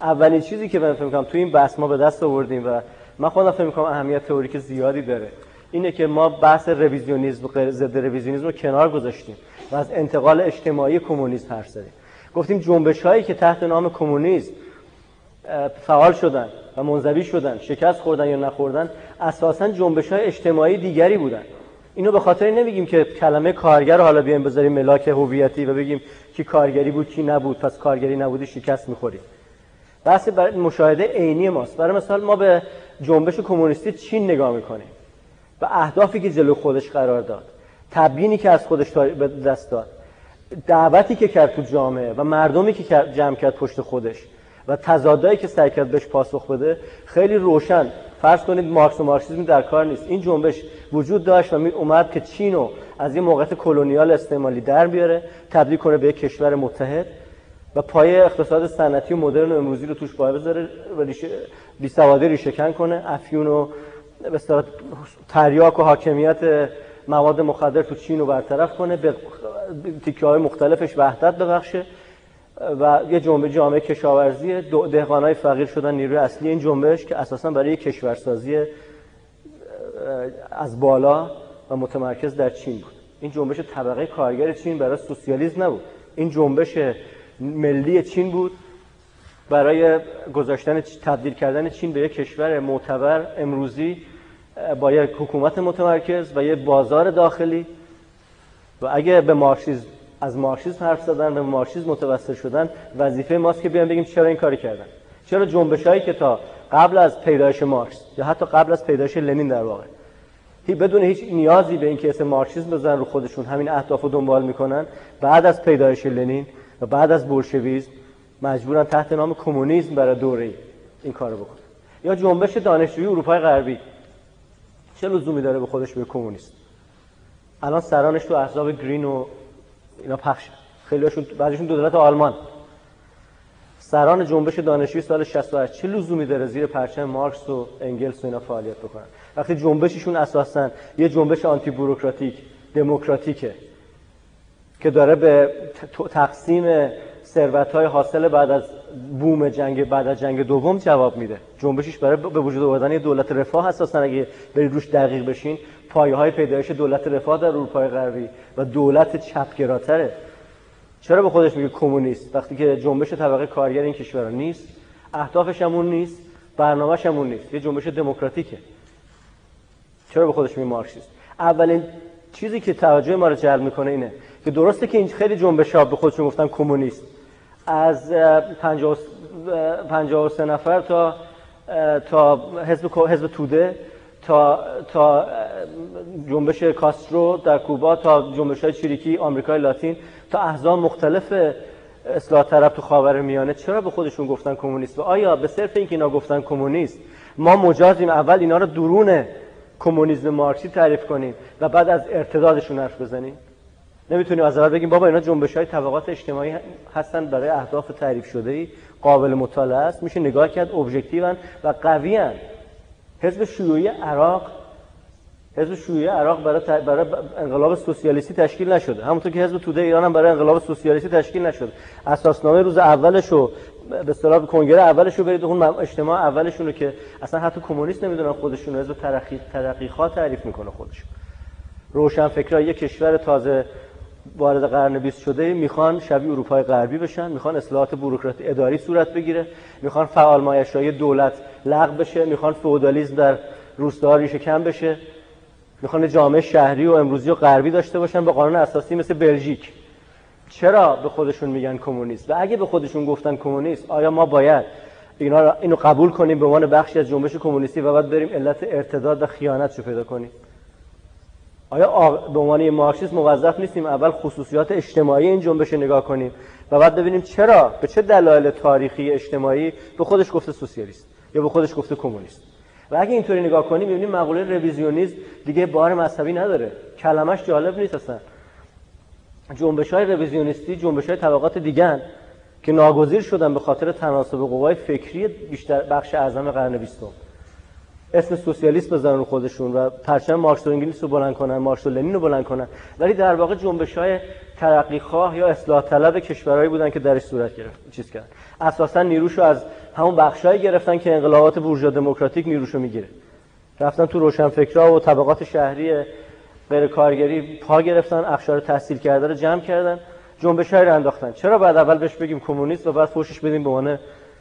اولین چیزی که من فکر می‌کنم تو این بحث ما به دست آوردیم و من خودم فکر می‌کنم اهمیت تئوریک زیادی داره اینه که ما بحث رویزیونیسم و ضد رویزیونیسم رو کنار گذاشتیم و از انتقال اجتماعی کمونیسم حرف زدیم. گفتیم جنبش هایی که تحت نام کمونیسم فعال شدن و منزوی شدن شکست خوردن یا نخوردن اساسا جنبش های اجتماعی دیگری بودن. اینو به خاطر نمیگیم که کلمه کارگر رو حالا بیایم بذاریم ملاک هویتی و بگیم کی کارگری بود کی نبود. پس کارگری نبودی شکست می‌خوریم بحث برای مشاهده عینی ماست. برای مثال ما به جنبش کمونیستی چین نگاه می‌کنیم. و اهدافی که جلو خودش قرار داد. تبیینی که از خودش به دست داد. دعوتی که کرد تو جامعه و مردمی که جمع کرد پشت خودش و تضادایی که سعی کرد بهش پاسخ بده خیلی روشن. فرض کنید مارکس و مارکسیسم در کار نیست. این جنبش وجود داشت و می اومد که چین رو از این موقعیت کلونیال استعمالی در بیاره تبدیل کنه به یک کشور متحد و پای اقتصاد صنعتی و مدرن و امروزی رو توش پای بذاره و ریشه بیسوادی کنه. افیون و به تریاک و حاکمیت مواد مخدر تو چین رو برطرف کنه به تیکه های مختلفش وحدت ببخشه و یه جنبه جامعه کشاورزی های فقیر شدن نیروی اصلی. این جنبش که اساسا برای کشورسازی از بالا و متمرکز در چین بود. این جنبش طبقه کارگر چین برای سوسیالیسم نبود. این جنبش ملی چین بود. برای گذاشتن تبدیل کردن چین به یک کشور معتبر امروزی با یک حکومت متمرکز و یک بازار داخلی. و اگه به مارکسیسم از مارکسیسم حرف زدن به مارکسیسم متوسل شدن وظیفه ماست که بیان بگیم چرا این کاری کردن. چرا جنبش هایی که تا قبل از پیدایش مارکس یا حتی قبل از پیدایش لنین در واقع هی بدون هیچ نیازی به اینکه اسم مارکسیسم بزنن رو خودشون همین اهداف رو دنبال می‌کنن بعد از پیدایش لنین و بعد از بولشویسم مجبورن تحت نام کمونیسم برای دوره این کارو بکنن. یا جنبش دانشجویی اروپای غربی. چه لزومی داره به خودش به کمونیست الان سرانش تو احزاب گرین و اینا پخش خیلیشون بعضیشون دو دولت آلمان. سران جنبش دانشجویی سال 68 چه لزومی داره زیر پرچم مارکس و انگلس و اینا فعالیت بکنن؟ وقتی جنبششون اساسا یه جنبش آنتی بوروکراتیک دموکراتیکه که داره به تقسیم ثروت های حاصل بعد از بوم جنگ بعد از جنگ دوم جواب میده. جنبشش برای به وجود آوردن دولت رفاه اساسا اگه برید روش دقیق بشین پایه های پیدایش دولت رفاه در اروپای غربی و دولت چپگراتره چرا به خودش میگه کمونیست؟ وقتی که جنبش طبقه کارگر این کشور نیست اهدافش همون نیست برنامه‌ش همون نیست. یه جنبش دموکراتیکه. چرا به خودش میگه مارکسیست؟ اولین چیزی که توجه ما رو جلب می‌کنه اینه که درسته که این خیلی جنبش ها به خودشون گفتن کمونیست. از 53 نفر تا تا حزب حزب توده تا تا جنبش کاسترو در کوبا تا جنبش های چریکی آمریکای لاتین تا احزاب مختلف اصلاح طرف تو خاور میانه چرا به خودشون گفتن کمونیست؟ و آیا به صرف اینکه اینا گفتن کمونیست ما مجازیم اول اینا رو درون کمونیسم مارکسی تعریف کنیم و بعد از ارتدادشون حرف بزنیم؟ نمی‌تونیم از اول بگیم بابا اینا جنبش های طبقات اجتماعی هستن برای اهداف تعریف شده ای قابل مطالعه است میشه نگاه کرد ابژکتیون و قوی حزب شیوعی عراق حزب شیوعی عراق برای, برای انقلاب سوسیالیستی تشکیل نشده. همونطور که حزب توده ایران هم برای انقلاب سوسیالیستی تشکیل نشده. اساسنامه روز اولش رو به اصطلاح کنگره اولش رو برید اون اجتماع اولشون رو که اصلا حتی کمونیست نمی‌دونن خودشون حزب ترقی ترقی تعریف می‌کنه خودشون. روشن فکرها یک کشور تازه وارد قرن 20 شده می‌خوان شبیه اروپای غربی بشن می‌خوان اصلاحات بوروکراتی اداری صورت بگیره می‌خوان فعال مایشایی دولت لغو بشه می‌خوان فئودالیسم در روستاها ریشه کم بشه می‌خوان جامعه شهری و امروزی و غربی داشته باشن به قانون اساسی مثل بلژیک. چرا به خودشون میگن کمونیست؟ و اگه به خودشون گفتن کمونیست آیا ما باید اینا اینو قبول کنیم؟ به عنوان بخشی از جنبش کمونیستی و بعد بریم علت ارتداد و خیانت رو پیدا کنیم. آیا به عنوان مارکسیست موظف نیستیم اول خصوصیات اجتماعی این جنبش نگاه کنیم و بعد ببینیم چرا به چه دلایل تاریخی اجتماعی به خودش گفته سوسیالیست؟ یا به خودش گفته کمونیست. و اگه اینطوری نگاه کنیم می‌بینیم مقوله رویزیونیسم دیگه بار مذهبی نداره. کلمش جالب نیست اصلا. جنبش های رویزیونیستی جنبش های طبقات که ناگزیر شدن به خاطر تناسب قوای فکری بیشتر بخش اعظم قرن بیستم. اسم سوسیالیست بزنن رو خودشون و پرچم مارکس و انگلیس رو بلند کنن مارکس و لنین رو بلند کنن. ولی در واقع جنبش های یا اصلاح طلب کشورهایی بودن که درش صورت گرفت چیز کرد اساسا نیروشو از همون بخشایی گرفتن که انقلابات بورژوا دموکراتیک نیروشو می‌گیره. رفتن تو روشنفکرا و طبقات شهری غیر کارگری پا گرفتن اخشار تحصیل کرده رو جمع کردن جنبش رو انداختن. چرا بعد اول بهش بگیم کمونیست و بعد فوشش بدیم به عنوان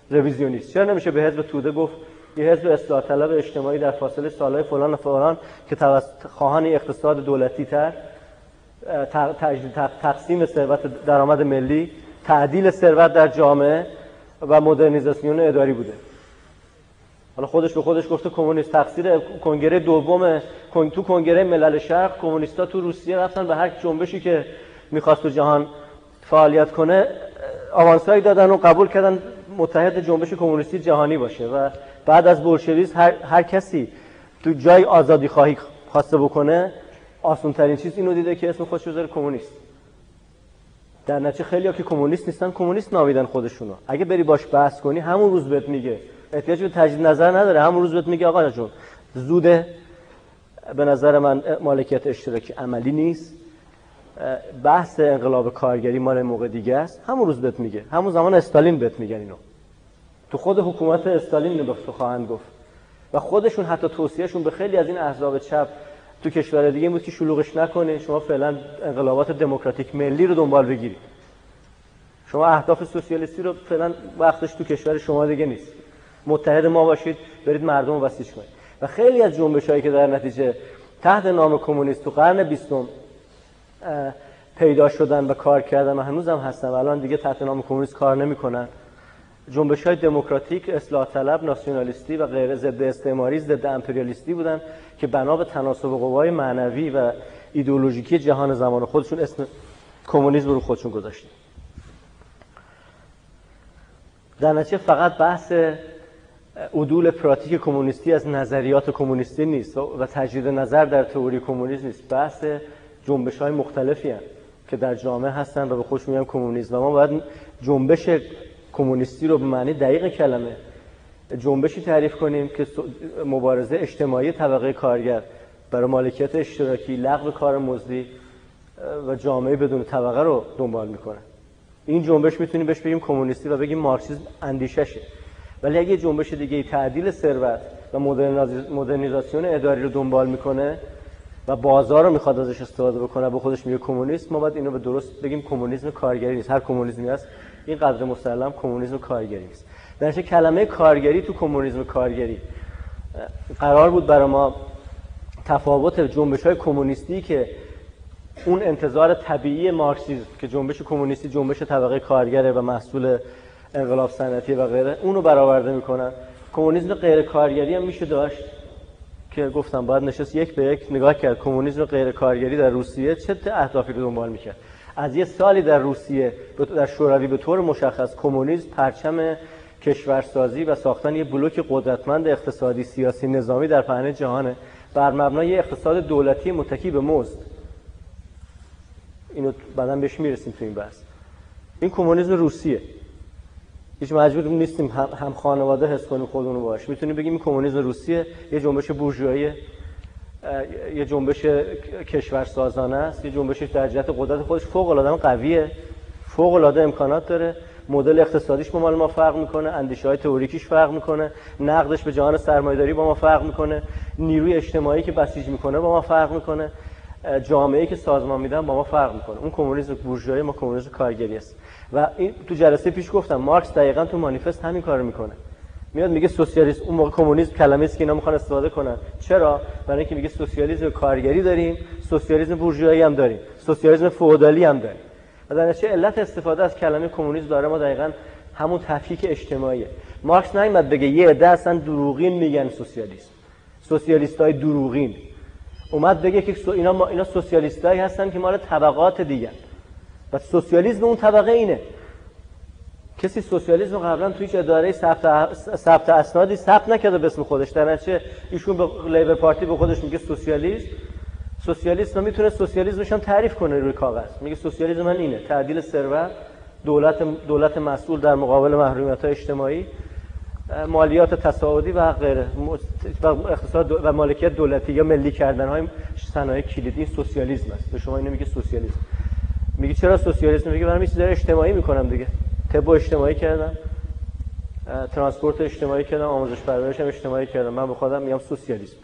رویزیونیست چرا نمیشه به حزب توده گفت یه حزب اصلاح طلب اجتماعی در فاصله سالهای فلان و فلان که توسط خواهان اقتصاد دولتی تر تقسیم ثروت درآمد ملی تعدیل ثروت در جامعه و مدرنیزاسیون اداری بوده. حالا خودش به خودش گفته کمونیست تقصیر کنگره دوم تو کنگره ملل شرق کمونیستا تو روسیه رفتن به هر جنبشی که می‌خواست تو جهان فعالیت کنه آوانسایی دادن و قبول کردن متحد جنبش کمونیستی جهانی باشه و بعد از بولشویسم هر, هر کسی تو جای آزادی خواهی خواسته بکنه آسون ترین چیز اینو دیده که اسم خودش بذاره کمونیست. در نتیجه خیلی که کمونیست نیستن کمونیست نامیدن خودشونو. اگه بری باش بحث کنی همون روز بهت میگه. احتیاج به تجدید نظر نداره همون روز بهت میگه آقا جون زوده به نظر من مالکیت اشتراکی عملی نیست. بحث انقلاب کارگری مال موقع دیگه است. همون روز بهت میگه. همون زمان استالین بهت میگن اینو. تو خود حکومت استالین اینو خواهند گفت. و خودشون حتی توصیهشون به خیلی از این احزاب چپ تو کشور دیگه بود که شلوغش نکنه شما فعلا انقلابات دموکراتیک ملی رو دنبال بگیرید شما اهداف سوسیالیستی رو فعلا وقتش تو کشور شما دیگه نیست. متحد ما باشید برید مردم رو بسیج کنید. و خیلی از جنبش هایی که در نتیجه تحت نام کمونیست تو قرن بیستم پیدا شدن و کار کردن و هنوز هم هستن و الان دیگه تحت نام کمونیست کار نمی‌کنن. جنبش های دموکراتیک اصلاح طلب ناسیونالیستی و غیر ضد استعماری ضد امپریالیستی بودن که بنا به تناسب قوای معنوی و ایدئولوژیکی جهان زمان خودشون اسم کمونیسم رو خودشون گذاشتن. در نتیجه فقط بحث عدول پراتیک کمونیستی از نظریات کمونیستی نیست و تجدید نظر در تئوری کمونیسم نیست. بحث جنبش های مختلفی هست که در جامعه هستن و به خوش میگن کمونیسم. و ما باید جنبش کمونیستی رو به معنی دقیق کلمه. جنبشی تعریف کنیم که مبارزه اجتماعی طبقه کارگر برای مالکیت اشتراکی لغو کار مزدی و جامعه بدون طبقه رو دنبال می‌کنه. این جنبش می‌تونیم بهش بگیم کمونیستی و بگیم مارکسیسم اندیششه. ولی اگه جنبش دیگه تعدیل ثروت و مدرنیزاسیون اداری رو دنبال می‌کنه و بازار رو می‌خواد ازش استفاده بکنه به خودش میگه کمونیست ما باید اینو به درست بگیم کمونیسم کارگری نیست. هر کمونیسمی هست این قدر مسلم کمونیسم کارگری است در کلمه کارگری تو کمونیسم کارگری قرار بود برای ما تفاوت جنبش های کمونیستی که اون انتظار طبیعی مارکسیسم که جنبش کمونیستی جنبش طبقه کارگره و محصول انقلاب صنعتی و غیره اونو برآورده می‌کنن. کمونیسم غیر کارگری هم میشه داشت که گفتم باید نشست یک به یک نگاه کرد. کمونیسم غیر کارگری در روسیه چه اهدافی رو دنبال می‌کرد؟ از یه سالی در روسیه در شوروی به طور مشخص کمونیسم پرچم کشورسازی و ساختن یه بلوک قدرتمند اقتصادی سیاسی نظامی در پهنه جهانه. بر مبنای اقتصاد دولتی متکی به مزد. اینو بعدا بهش می‌رسیم تو این بحث. این کمونیسم روسیه. هیچ مجبور نیستیم هم, خانواده حس کنیم خودمون باش می‌تونیم بگیم این کمونیسم روسیه یه جنبش بورژوایی یه جنبش کشور سازانه است یه جنبش در جهت قدرت خودش فوق العاده قویه. فوق العاده امکانات داره. مدل اقتصادیش با مال ما فرق می‌کنه اندیشه های تئوریکیش فرق می‌کنه نقدش به جهان سرمایه‌داری با ما فرق می‌کنه نیروی اجتماعی که بسیج می‌کنه با ما فرق می‌کنه جامعه که سازمان میدن با ما فرق می‌کنه. اون کمونیسم بورژوایی ما کمونیسم کارگری است و این تو جلسه پیش گفتم مارکس دقیقا تو مانیفست همین کارو می‌کنه. میاد میگه سوسیالیسم اون موقع کمونیسم کلمه است که اینا می‌خوان استفاده کنن. چرا؟ برای اینکه میگه سوسیالیسم کارگری داریم سوسیالیسم بورژوایی هم داریم سوسیالیسم فئودالی هم داریم. و در علت استفاده از کلمه کمونیسم داره ما دقیقا همون تفکیک اجتماعیه. مارکس نمیاد بگه یه عده اصلا دروغین میگن سوسیالیسم. سوسیالیستای دروغین. اومد بگه که اینا ما اینا سوسیالیستایی هستن که مال طبقات دیگه. و سوسیالیسم اون طبقه اینه. کسی سوسیالیسم قبلا توی اداره ثبت اسنادی ثبت نکرده به اسم خودش. در ایشون به لیبر پارتی به خودش میگه سوسیالیست. سوسیالیست می‌تونه سوسیالیسمش هم تعریف کنه روی کاغذ. میگه سوسیالیسم من اینه. تعدیل ثروت دولت دولت مسئول در مقابل محرومیت اجتماعی مالیات تصاعدی و غیره و اقتصاد و مالکیت دولتی یا ملی کردن های صنایع کلیدی سوسیالیسم است. به شما اینو میگه سوسیالیسم. میگه چرا سوسیالیسم؟ میگه برام چیزای اجتماعی می‌کنم دیگه. طب اجتماعی کردم. ترانسپورت اجتماعی کردم آموزش پرورش هم اجتماعی کردم. من به خودم میگم سوسیالیسم.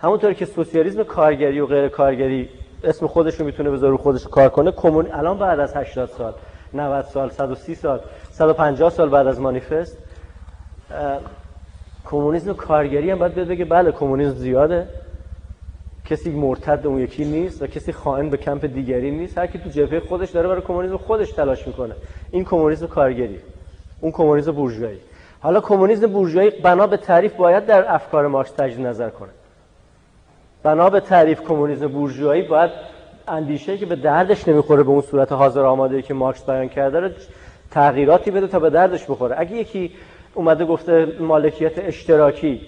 همونطور که سوسیالیسم کارگری و غیر کارگری اسم خودش رو می‌تونه بذاره خودش کار کنه کمون الان بعد از 80 سال 90 سال 130 سال 150 سال بعد از مانیفست کمونیسم کارگری هم باید بگه بله کمونیسم زیاده. کسی مرتد اون یکی نیست و کسی خائن به کمپ دیگری نیست. هر کی تو جبهه خودش داره برای کمونیسم خودش تلاش می‌کنه. این کمونیسم کارگری. اون کمونیسم بورژوایی. حالا کمونیسم بورژوایی بنا به تعریف باید در افکار مارکس تجدید نظر کنه. بنا به تعریف کمونیسم بورژوایی باید اندیشه که به دردش نمی‌خوره به اون صورت حاضر آماده که مارکس بیان کرده رو تغییراتی بده تا به دردش بخوره. اگه یکی اومده گفته مالکیت اشتراکی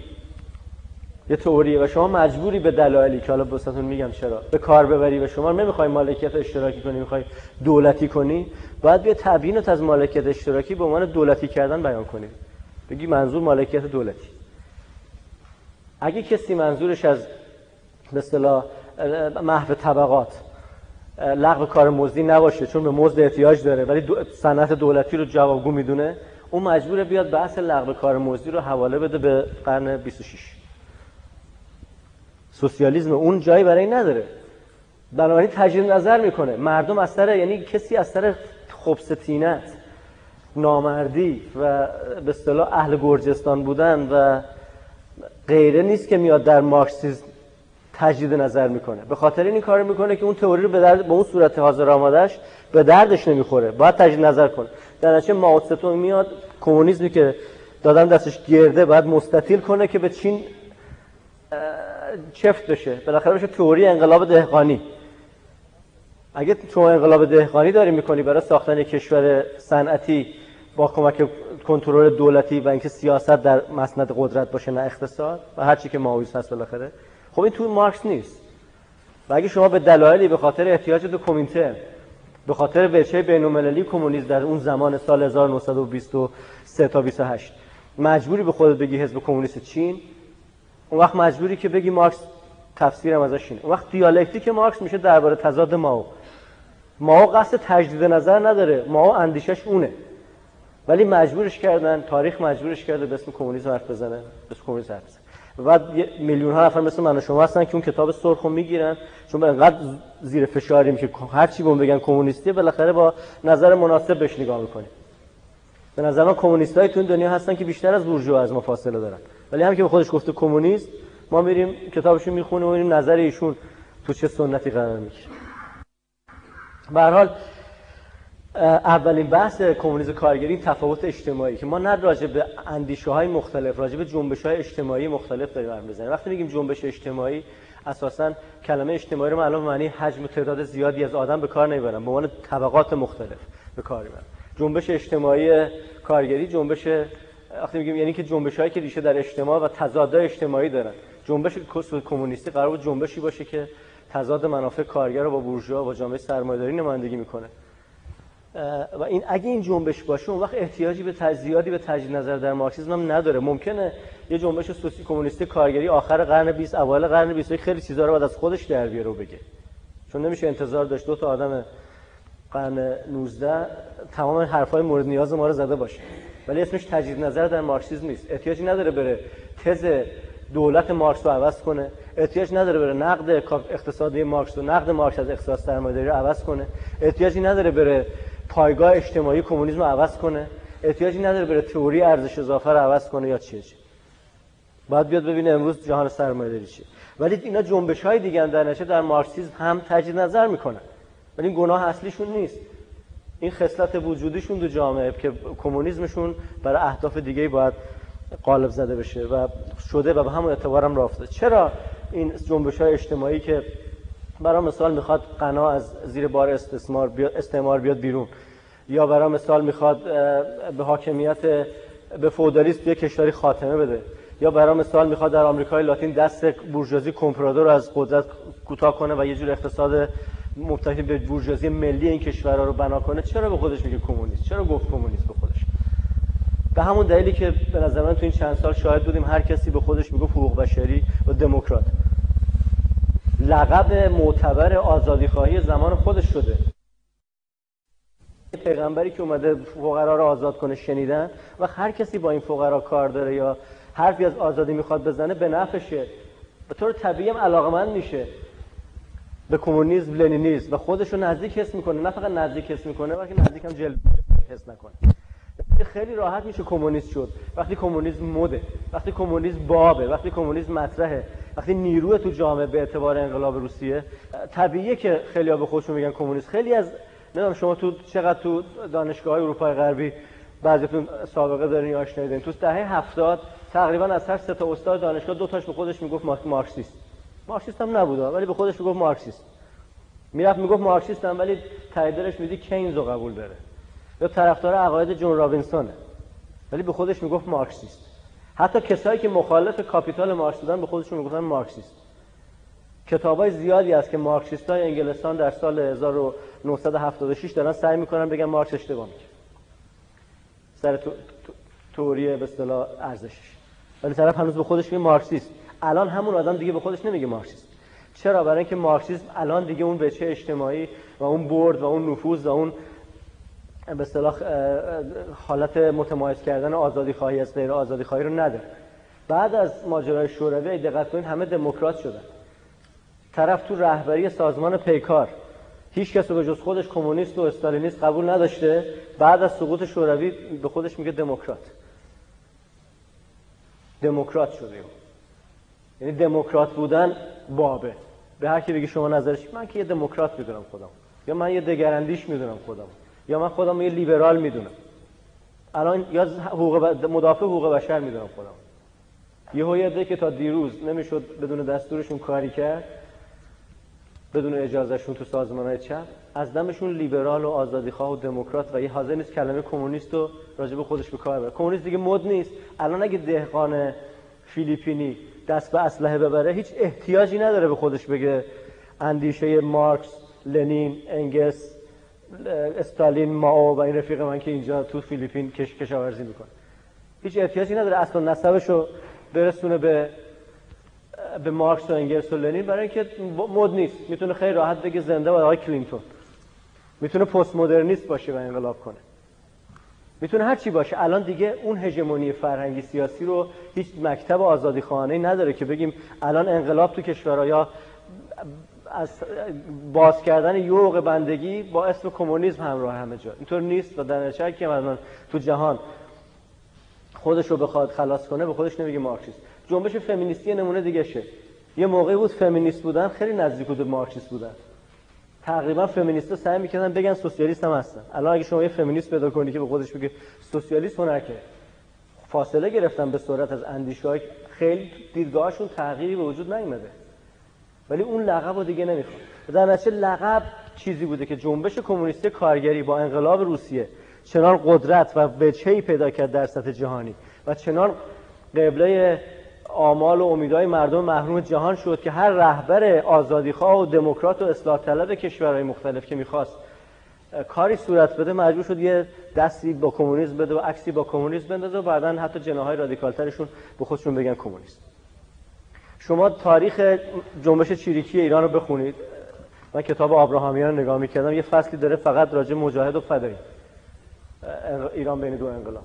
یه تئوریه و شما مجبوری به دلایلی که حالا بساتون میگم چرا به کار ببری و شما نمی‌خوای مالکیت اشتراکی کنی می‌خوای دولتی کنی باید بیا تبیینت از مالکیت اشتراکی به عنوان دولتی کردن بیان کنی. بگی منظور مالکیت دولتی. اگه کسی منظورش از به اصطلاح محو طبقات لغو کار مزدی نباشه چون به مزد احتیاج داره ولی صنعت دولتی رو جوابگو می‌دونه اون مجبوره بیاد بحث لغو کار مزدی رو حواله بده به قرن 26 سوسیالیسم اون جایی برای نداره. بنابراین تجدید نظر می‌کنه. مردم از سر یعنی کسی از سر خبستینت نامردی و به اصطلاح اهل گرجستان بودن و غیره نیست که میاد در مارکسیسم تجدید نظر می‌کنه. به خاطر این کار می‌کنه که اون تئوری رو به درد به اون صورت حاضر آمادهش به دردش نمی‌خوره. باید تجدید نظر کنه. در نتیجه ماو میاد کمونیسمی که دادن دستش گرده باید مستطیل کنه که به چین چفت بشه بالاخره بشه تئوری انقلاب دهقانی. اگه تو انقلاب دهقانی داری می‌کنی برای ساختن کشور صنعتی با کمک کنترل دولتی و اینکه سیاست در مسند قدرت باشه نه اقتصاد و هر چی که ماویس هست بالاخره. خب این توی مارکس نیست. و اگه شما به دلایلی به خاطر احتیاج دو کمیته به خاطر وچه بین‌المللی کمونیسم در اون زمان سال 1923 تا 28 مجبوری به خودت بگی حزب کمونیست چین اون وقت مجبوری که بگی مارکس تفسیرم ازش اینه. اون وقت دیالکتیک مارکس میشه درباره تضاد ماو. ماو قصد تجدید نظر نداره. ماو اندیشش اونه. ولی مجبورش کردن تاریخ مجبورش کرده به اسم کمونیسم حرف بزنه به اسم کمونیسم حرف بزنه. و بعد میلیون ها نفر مثل من و شما هستن که اون کتاب سرخ رو می‌گیرن. چون انقدر زیر فشاریم که هر چی بهمون بگن کمونیستی بالاخره با نظر مناسب بهش نگاه می‌کنیم. به نظر من کمونیستای تو دنیا هستن که بیشتر از بورژوا از ما فاصله دارن. ولی هم که به خودش گفته کمونیست ما میریم کتابشون می‌خونیم و میریم نظر ایشون تو چه سنتی قرار می‌گیره. به حال اولین بحث کمونیسم کارگری تفاوت اجتماعی که ما نه راجع به اندیشه های مختلف راجع به جنبش های اجتماعی مختلف داریم حرف بزنیم وقتی میگیم جنبش اجتماعی اساسا کلمه اجتماعی رو الان معنی حجم و تعداد زیادی از آدم به کار نمی‌برم به عنوان طبقات مختلف به کار می‌برم جنبش اجتماعی کارگری جنبش وقتی میگیم یعنی که جنبش هایی که ریشه در اجتماع و تضادهای اجتماعی دارن. جنبش کمونیستی قرار بود جنبشی باشه که تضاد منافع کارگر رو با بورژوا و جامعه سرمایه‌داری نمایندگی می‌کنه. و این اگه این جنبش باشه اون وقت احتیاجی به زیادی به تجدید نظر در مارکسیسم هم نداره. ممکنه یه جنبش سوسی کمونیستی کارگری آخر قرن 20 اوایل قرن 20 خیلی چیزا رو بعد از خودش در بیاره و بگه. چون نمیشه انتظار داشت دو تا آدم قرن 19 تمام حرفای مورد نیاز ما رو زده باشه. ولی اسمش تجدید نظر در مارکسیسم نیست. احتیاجی نداره بره تز دولت مارکس رو عوض کنه. احتیاج نداره بره نقد اقتصادی مارکس و نقد مارکس از اقتصاد سرمایه‌داری رو عوض کنه. احتیاجی نداره بره پایگاه اجتماعی کمونیسم رو عوض کنه. احتیاجی نداره بره تئوری ارزش اضافه رو عوض کنه یا چیه چی بعد بیاد ببینه امروز جهان سرمایه‌داری چیه. ولی اینا جنبش های دیگه در نشه در مارکسیسم هم تجدید نظر می‌کنن. ولی گناه اصلیشون نیست. این خصلت وجودیشون تو جامعه که کمونیسمشون برای اهداف دیگه باید قالب زده بشه و شده و به همون اعتبارم رافته. چرا این جنبش های اجتماعی که برای مثال می‌خواد قنا از زیر بار استثمار بیاد استعمار بیاد بیرون یا برای مثال می‌خواد به حاکمیت به فودالیست توی کشوری خاتمه بده یا برای مثال می‌خواد در آمریکای لاتین دست بورژوازی کمپرادور از قدرت کوتاه کنه و یه جور اقتصاد مبتنی به بورژوازی ملی این کشورها رو بنا کنه چرا به خودش میگه کمونیست؟ چرا گفت کمونیست به خودش؟ به همون دلیلی که به نظر من تو این چند سال شاهد بودیم هر کسی به خودش میگه حقوق بشری و دموکرات. لقب معتبر آزادی خواهی زمان خودش شده. پیغمبری که اومده فقرا رو آزاد کنه شنیدن و هر کسی با این فقرا کار داره یا حرفی از آزادی می‌خواد بزنه به نفعشه. به طور طبیعی هم علاقمند میشه. به کمونیسم لنینیسم. و خودش نزدیک حس می‌کنه. نه فقط نزدیک حس می‌کنه بلکه نزدیک هم جلب حس نکنه. خیلی راحت میشه کمونیست شد. وقتی کمونیسم مده وقتی کمونیسم بابه وقتی کمونیسم مطرحه وقتی نیروی تو جامعه به اعتبار انقلاب روسیه. طبیعیه که خیلی ها به خودشون میگن کمونیست خیلی از نمی‌دونم شما تو چقدر تو دانشگاه های اروپای غربی بعضیتون سابقه دارین یا آشنا تو دهه 70 تقریبا از هر سه تا استاد دانشگاه دو تاش به خودش می‌گفت مارکسیست مارکسیست هم نبود ولی به خودش می‌گفت مارکسیست. می‌رفت می‌گفت مارکسیستم ولی ته میدی کینز رو قبول داره. یا طرفدار عقاید جون رابینسونه. ولی به خودش می‌گفت مارکسیست. حتی کسایی که مخالف کاپیتال مارکس بودن به خودشون می‌گفتن مارکسیست. کتابای زیادی است که مارکسیستای انگلستان در سال 1976 دارن سعی می‌کنن بگن مارکس اشتباه می‌کنه سر تو، به اصطلاح ارزشش. ولی طرف هنوز به خودش میگه مارکسیست. الان همون آدم دیگه به خودش نمیگه مارکسیست چرا؟ برای اینکه مارکسیسم الان دیگه اون بچه اجتماعی و اون برد و اون نفوذ و اون به اصطلاح حالت متمایز کردن آزادی خواهی از غیر آزادی خواهی رو نداره. بعد از ماجرای شوروی دقت کنید همه دموکرات شدن. طرف تو رهبری سازمان پیکار. هیچ کس به جز خودش کمونیست و استالینیست قبول نداشته. بعد از سقوط شوروی به خودش میگه دموکرات. دموکرات شده. یعنی دموکرات بودن بابه. به هر کی بگی شما نظرش من که یه دموکرات می‌دونم خودم. یا من یه دگراندیش می‌دونم خودم. یا من خودم یه لیبرال می‌دونم. الان یا حقوق مدافع حقوق بشر می‌دونم خودم. یه هویده که تا دیروز نمی‌شد بدون دستورشون کاری کرد بدون اجازهشون تو سازمان های چپ از دمشون لیبرال و آزادیخواه و دموکرات و یه حاضر نیست کلمه کمونیست رو راجع به خودش به کار بره کمونیست دیگه مد نیست. الان اگه دهقان فیلیپینی دست به اسلحه ببره هیچ احتیاجی نداره به خودش بگه اندیشه مارکس لنین انگلس استالین ماو و این رفیق من که اینجا تو فیلیپین کش کشاورزی می‌کنه. هیچ احتیاجی نداره اصلا نسبش رو برسونه به به مارکس و انگلس و لنین. برای اینکه مد نیست. می‌تونه خیلی راحت بگه زنده و آقای کلینتون. می‌تونه پست مدرنیست باشه و انقلاب کنه. می‌تونه هر چی باشه. الان دیگه اون هژمونی فرهنگی سیاسی رو هیچ مکتب آزادی خانه نداره که بگیم الان انقلاب تو کشورها یا از باز کردن یوق بندگی با اسم کمونیسم همراه همه جا. اینطور نیست و در که مثلا تو جهان خودش رو بخواد خلاص کنه به خودش نمیگه مارکسیست جنبش فمینیستی نمونه دیگه شه. یه موقعی بود فمینیست بودن خیلی نزدیک بود مارکسیست بودن. تقریبا فمینیست سعی می‌کردن بگن سوسیالیست هم هستن. الان اگه شما یه فمینیست پیدا کنی که به خودش بگه سوسیالیست هنر که فاصله گرفتن به صورت از اندیشه خیلی دیدگاهشون تغییری به وجود نیومده. ولی اون لقب رو دیگه نمی‌خواد. در نتیجه لقب چیزی بوده که جنبش کمونیستی کارگری با انقلاب روسیه چنان قدرت و وجهی پیدا کرد در سطح جهانی و چنان قبله آمال و امیدهای مردم محروم جهان شد که هر رهبر آزادیخواه و دموکرات و اصلاح طلب کشورهای مختلف که می‌خواست کاری صورت بده مجبور شد یه دستی با کمونیسم بده و عکسی با کمونیسم بندازه و بعدا حتی جناهای رادیکالترشون به خودشون بگن کمونیست. شما تاریخ جنبش چیریکی ایران رو بخونید. من کتاب آبراهامیان نگاه می‌کردم یه فصلی داره فقط راجع مجاهد و فدایی. ایران بین دو انقلاب.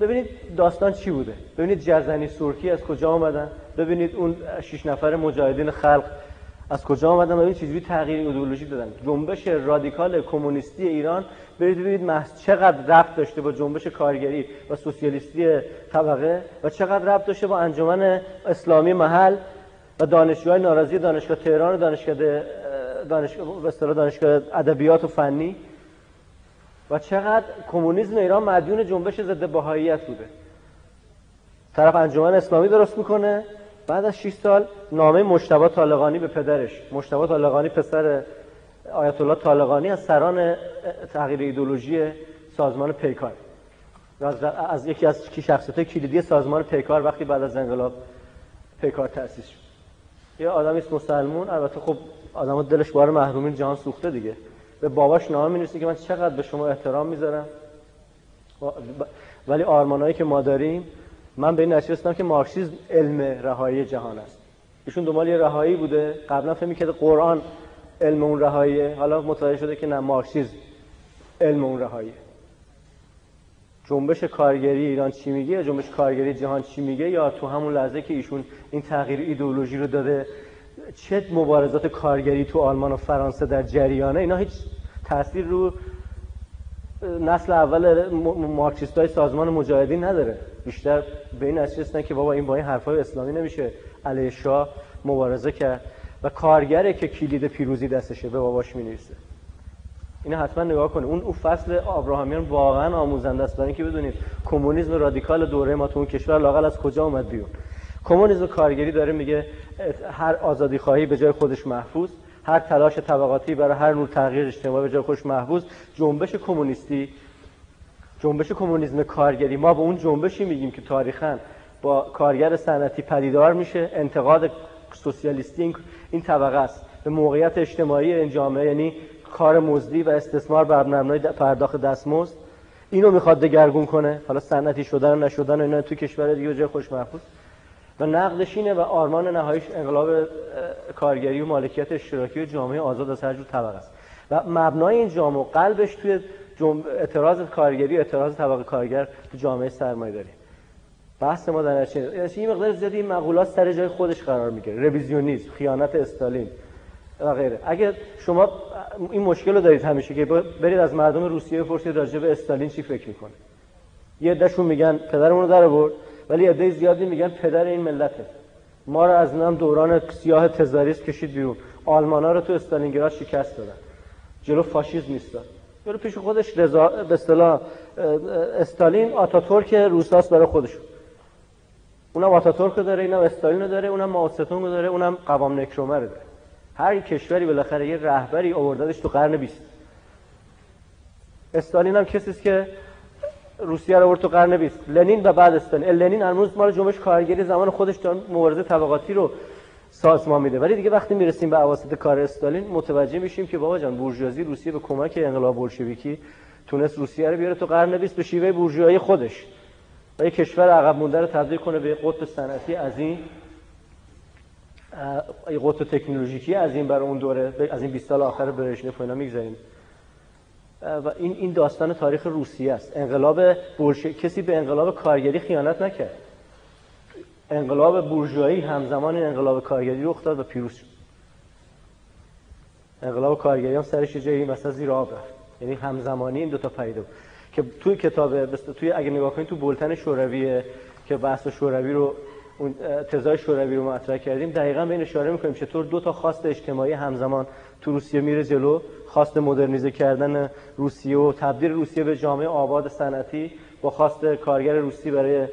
ببینید داستان چی بوده. ببینید جزنی سورکی از کجا آمدن. ببینید اون شش نفر مجاهدین خلق از کجا آمدن. ببینید چجوری تغییر ایدئولوژی دادن. جنبش رادیکال کمونیستی ایران. برید ببینید محض چقدر ربط داشته با جنبش کارگری و سوسیالیستی طبقه و چقدر ربط داشته با انجمن اسلامی محل و دانشجوهای ناراضی دانشگاه تهران و دانشگاه دانشگاه دانشگاه ادبیات و فنی. و چقدر کمونیسم ایران مدیون جنبش ضد بهاییت بوده. طرف انجمن اسلامی درست می‌کنه. بعد از 6 سال نامه مشتبه طالقانی به پدرش. مشتبه طالقانی پسر آیت الله طالقانی از سران تغییر ایدولوژی سازمان پیکار. از, از یکی از شخصیت کلیدی سازمان پیکار وقتی بعد از انقلاب پیکار تأسیس شد. یه آدمی است مسلمون البته خب آدم دلش بار محرومین جهان سوخته دیگه. به باباش نامه می‌نویسه که من چقدر به شما احترام می‌ذارم. ولی آرمانایی که ما داریم من به این نتیجه رسیدم که مارکسیسم علم رهایی جهان است. ایشون دنبال یه رهایی بوده. قبلا فهمی که قرآن علم اون رهاییه. حالا متوجه شده که نه مارکسیسم علم اون رهاییه. جنبش کارگری ایران چی میگه؟ یا جنبش کارگری جهان چی میگه؟ یا تو همون لحظه که ایشون این تغییر ایدئولوژی رو داده چه مبارزات کارگری تو آلمان و فرانسه در جریانه؟ اینا هیچ تاثیر رو نسل اول مارکسیست های سازمان مجاهدین نداره. بیشتر به این نتیجه که بابا این با این حرفای اسلامی نمیشه. علیه شاه مبارزه کرد و کارگره که کلید پیروزی دستشه به باباش می‌نویسه. اینو حتما نگاه کنه. اون اون فصل ابراهامیان واقعا آموزنده است. برای اینکه بدونید کمونیسم رادیکال دوره ما تو اون کشور لاقل از کجا اومد بیرون؟ کمونیسم کارگری داره میگه هر آزادی خواهی به جای خودش محفوظ هر تلاش طبقاتی برای هر نوع تغییر اجتماعی به جای خودش محفوظ. جنبش کمونیستی جنبش کمونیسم کارگری ما به اون جنبشی میگیم که تاریخا با کارگر صنعتی پدیدار میشه. انتقاد سوسیالیستی این طبقه است. به موقعیت اجتماعی این جامعه یعنی کار مزدی و استثمار بر مبنای پرداخت دستمزد. اینو می‌خواد دگرگون کنه. حالا صنعتی شدن و نشدن اینا تو کشور دیگه جای خوش محفوظ. و نقدش اینه و آرمان نهاییش انقلاب کارگری و مالکیت اشتراکی و جامعه آزاد از هر جور طبقه است. و مبنای این جامعه قلبش توی اعتراض کارگری و اعتراض طبقه کارگر تو جامعه سرمایه داری بحث ما در این مقدار زیادی مقولات سر جای خودش قرار می‌گیره. رویزیونیسم خیانت استالین و غیره. اگه شما این مشکل رو دارید همیشه که برید از مردم روسیه بپرسید راجع به استالین چی فکر می‌کنه. یه عدهشون میگن پدرمون رو در آورد. ولی عده زیادی میگن پدر این ملته. ما رو از نام دوران سیاه تزاریست کشید بیرون. آلمانا رو تو استالینگراد شکست دادن. جلو فاشیسم ایستاد. جلو پیش خودش رضا به اصطلاح استالین آتاتورک روساست برای خودشون اونم آتاتورک داره اینم استالین رو داره اونم ماوستون رو داره اونم قوام نکرومر داره. هر کشوری بالاخره یه رهبری آوردادش تو قرن 20 استالین هم کسی است که روسیه رو آورد تو قرن 20 لنین و بعد استالین لنین هنوز مال جنبش کارگری زمان خودش دارن مبارزه طبقاتی رو سازمان میده. ولی دیگه وقتی می‌رسیم به اواسط کار استالین متوجه میشیم که بابا جان بورژوازی روسیه به کمک انقلاب بولشویکی تونست روسیه رو بیاره تو قرن 20 به شیوه بورژوایی خودش. و یک کشور عقب مونده رو تبدیل کنه به قطب صنعتی از این قطب تکنولوژیکی از این برای اون دوره از این 20 سال آخر برژنف اینا می‌گذاریم. و این این داستان تاریخ روسیه است. انقلاب بولش... کسی به انقلاب کارگری خیانت نکرد. انقلاب بورژوایی همزمان انقلاب کارگری رخ داد و پیروز شد. انقلاب کارگری هم سرش جایی مثلا زیر آب رفت. یعنی همزمانی این دو تا پیدا که توی کتاب توی اگه نگاه کنید تو بولتن شوروی که بحث شوروی رو اون تزای شوروی رو مطرح کردیم دقیقا به این اشاره می‌کنیم چطور دو تا خواست اجتماعی همزمان تو روسیه میره جلو. خواست مدرنیزه کردن روسیه و تبدیل روسیه به جامعه آباد صنعتی با خواست کارگر روسی برای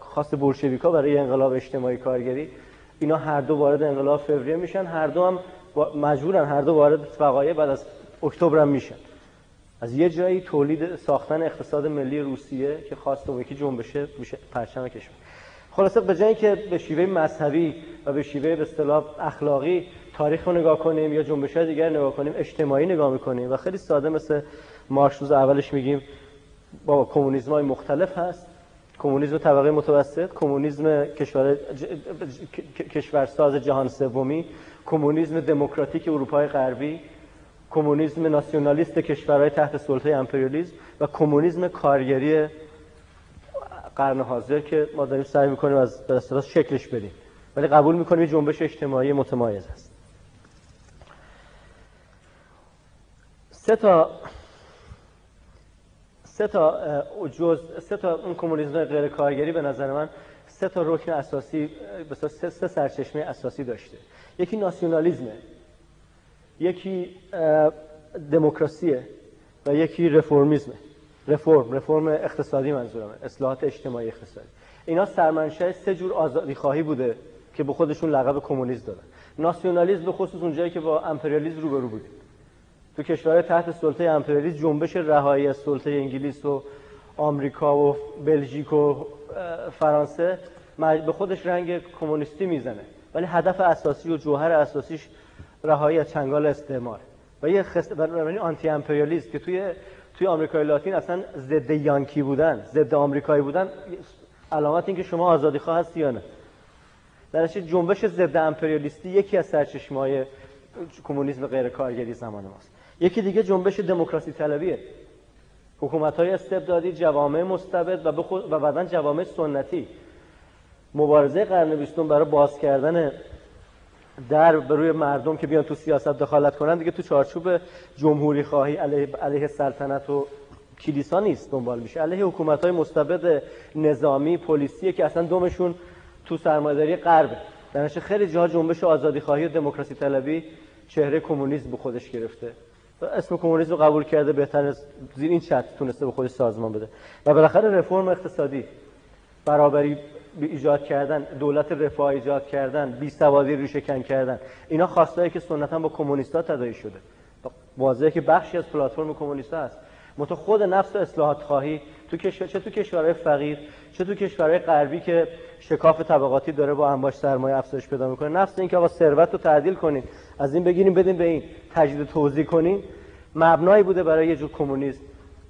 خواست بولشویکا برای انقلاب اجتماعی کارگری. اینا هر دو وارد انقلاب فوریه میشن هر دو هم مجبورن هر دو وارد وقایع بعد از اکتبر هم میشن. از یه جایی تولید ساختن اقتصاد ملی روسیه که خواست اون یکی جنبشه میشه پرچم کشور. خلاصه به جایی که به شیوه مذهبی و به شیوه به اصطلاح اخلاقی تاریخ رو نگاه کنیم یا جنبش های دیگر نگاه کنیم اجتماعی نگاه می‌کنیم و خیلی ساده مثل مارکس روز اولش میگیم با کمونیسم های مختلف هست. کمونیسم طبقه متوسط کمونیسم کشور کشورساز جهان سومی کمونیسم دموکراتیک اروپای غربی کمونیسم ناسیونالیست کشورهای تحت سلطه امپریالیسم و کمونیسم کارگری قرن حاضر که ما داریم سعی می‌کنیم از به شکلش بدیم ولی قبول می‌کنیم جنبش اجتماعی متمایز است سه تا سه تا جز سه تا اون کمونیسم غیر کارگری به نظر من سه تا رکن اساسی به سه, سه سرچشمه اساسی داشته. یکی ناسیونالیزمه یکی دموکراسیه و یکی رفرمیزمه رفرم رفرم اقتصادی منظورمه اصلاحات اجتماعی اقتصادی. اینا سرمنشه سه جور آزادی خواهی بوده که به خودشون لقب کمونیست دادن. ناسیونالیسم به خصوص اونجایی که با امپریالیسم روبرو بودیم. تو کشورهای تحت سلطه امپریالیسم جنبش رهایی از سلطه انگلیس و آمریکا و بلژیک و فرانسه به خودش رنگ کمونیستی می‌زنه. ولی هدف اساسی و جوهر اساسیش رهایی از چنگال استعمار. و یه خست... آنتی امپریالیسم که توی توی آمریکای لاتین اصلا ضد یانکی بودن ضد آمریکایی بودن علامت این که شما آزادی خواه هستی یا نه. در جنبش ضد امپریالیستی یکی از سرچشمه‌های کمونیسم غیر کارگری زمان ماست. یکی دیگه جنبش دموکراسی طلبیه. حکومت های استبدادی جوامع مستبد و, و بعدا جوامع سنتی. مبارزه قرن بیستم برای باز کردن در به روی مردم که بیان تو سیاست دخالت کنن دیگه تو چارچوب جمهوری خواهی علیه, علیه سلطنت و کلیسا نیست دنبال میشه. علیه حکومت های مستبد نظامی پلیسیه که اصلا دومشون تو سرمایه‌داری غربه. در خیلی جاها جنبش آزادی خواهی و دموکراسی طلبی چهره کمونیسم به خودش گرفته. اسم کمونیسم قبول کرده بهتر از زیر این چت تونسته به خودش سازمان بده. و بالاخره رفرم اقتصادی برابری ایجاد کردن دولت رفاه ایجاد کردن بی سوادی رو شکن کردن. اینا خواستایی که سنتا با کمونیستا تداعی شده. واضحه که بخشی از پلتفرم کمونیستا هست. متو خود نفس اصلاحات خواهی تو کشور چه تو کشورهای فقیر چه تو کشورهای غربی که شکاف طبقاتی داره با انباش سرمایه افزایش پیدا می‌کنه. نفس اینکه آقا ثروت رو تعدیل کنین از این بگیریم بدیم به این تجدید توضیح کنین. مبنایی بوده برای یه جور کمونیسم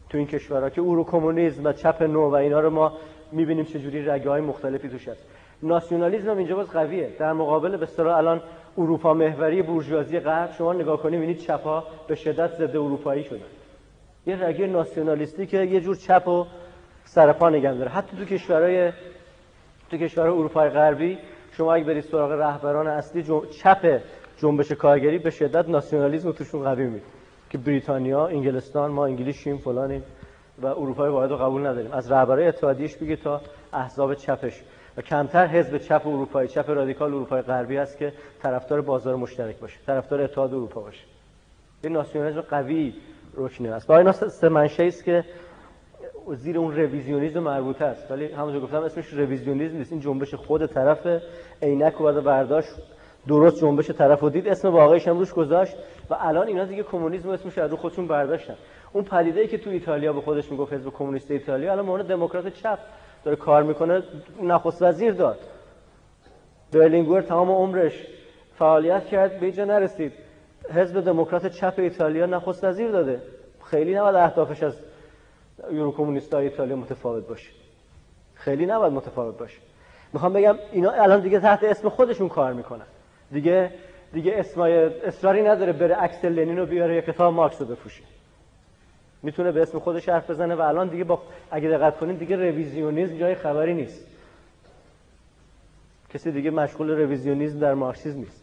تو این کشورها که اورو کمونیسم و چپ نو و اینا رو ما می‌بینیم چه جوری رگه های مختلفی توش هست. ناسیونالیسم هم اینجا باز قویه. در مقابل به اصطلاح الان اروپا محوری بورژوازی غرب شما نگاه کنید ببینید چپا به شدت ضد اروپایی شدن. یه رگه ناسیونالیستی که یه جور چپ و سرپا نگه داره. حتی تو کشورهای تو کشورهای اروپای غربی شما اگه برید سراغ رهبران اصلی جم... چپ جنبش کارگری به شدت ناسیونالیسم توشون قوی میده. که بریتانیا انگلستان ما انگلیسیم فلانیم و اروپای واحد رو قبول نداریم. از رهبرای اتحادیهش بگی تا احزاب چپش. و کمتر حزب چپ اروپایی چپ رادیکال اروپای غربی است که طرفدار بازار مشترک باشه طرفدار اتحاد اروپا باشه. این ناسیونالیسم قوی رکنه است با اینا سه منشأ است که زیر اون رویزیونیسم مربوطه است. ولی همونجور گفتم اسمش رویزیونیسم نیست. این جنبش خود طرف عینک و برداشت درست جنبش طرف و دید. اسم واقعیش هم روش گذاشت و الان اینا دیگه کمونیسم اسمش رو خودشون برداشتن. اون پدیده ای که تو ایتالیا به خودش می‌گفت حزب کمونیست ایتالیا الان مورد دموکرات چپ داره کار می‌کنه نخست وزیر داد. برلینگور تمام عمرش فعالیت کرد به اینجا نرسید. حزب دموکرات چپ ایتالیا نخست وزیر داده. خیلی نباید اهدافش از یورو کمونیست ایتالیا متفاوت باشه. خیلی نباید متفاوت باشه. می‌خوام بگم اینا الان دیگه تحت اسم خودشون کار می‌کنن. دیگه دیگه اسمای اصراری نداره بره عکس لنین رو بیاره یا کتاب مارکس رو بپوشه می‌تونه به اسم خودش حرف بزنه و الان دیگه با اگه دقت کنید دیگه رویزیونیسم جای خبری نیست. کسی دیگه مشغول رویزیونیسم در مارکسیسم نیست.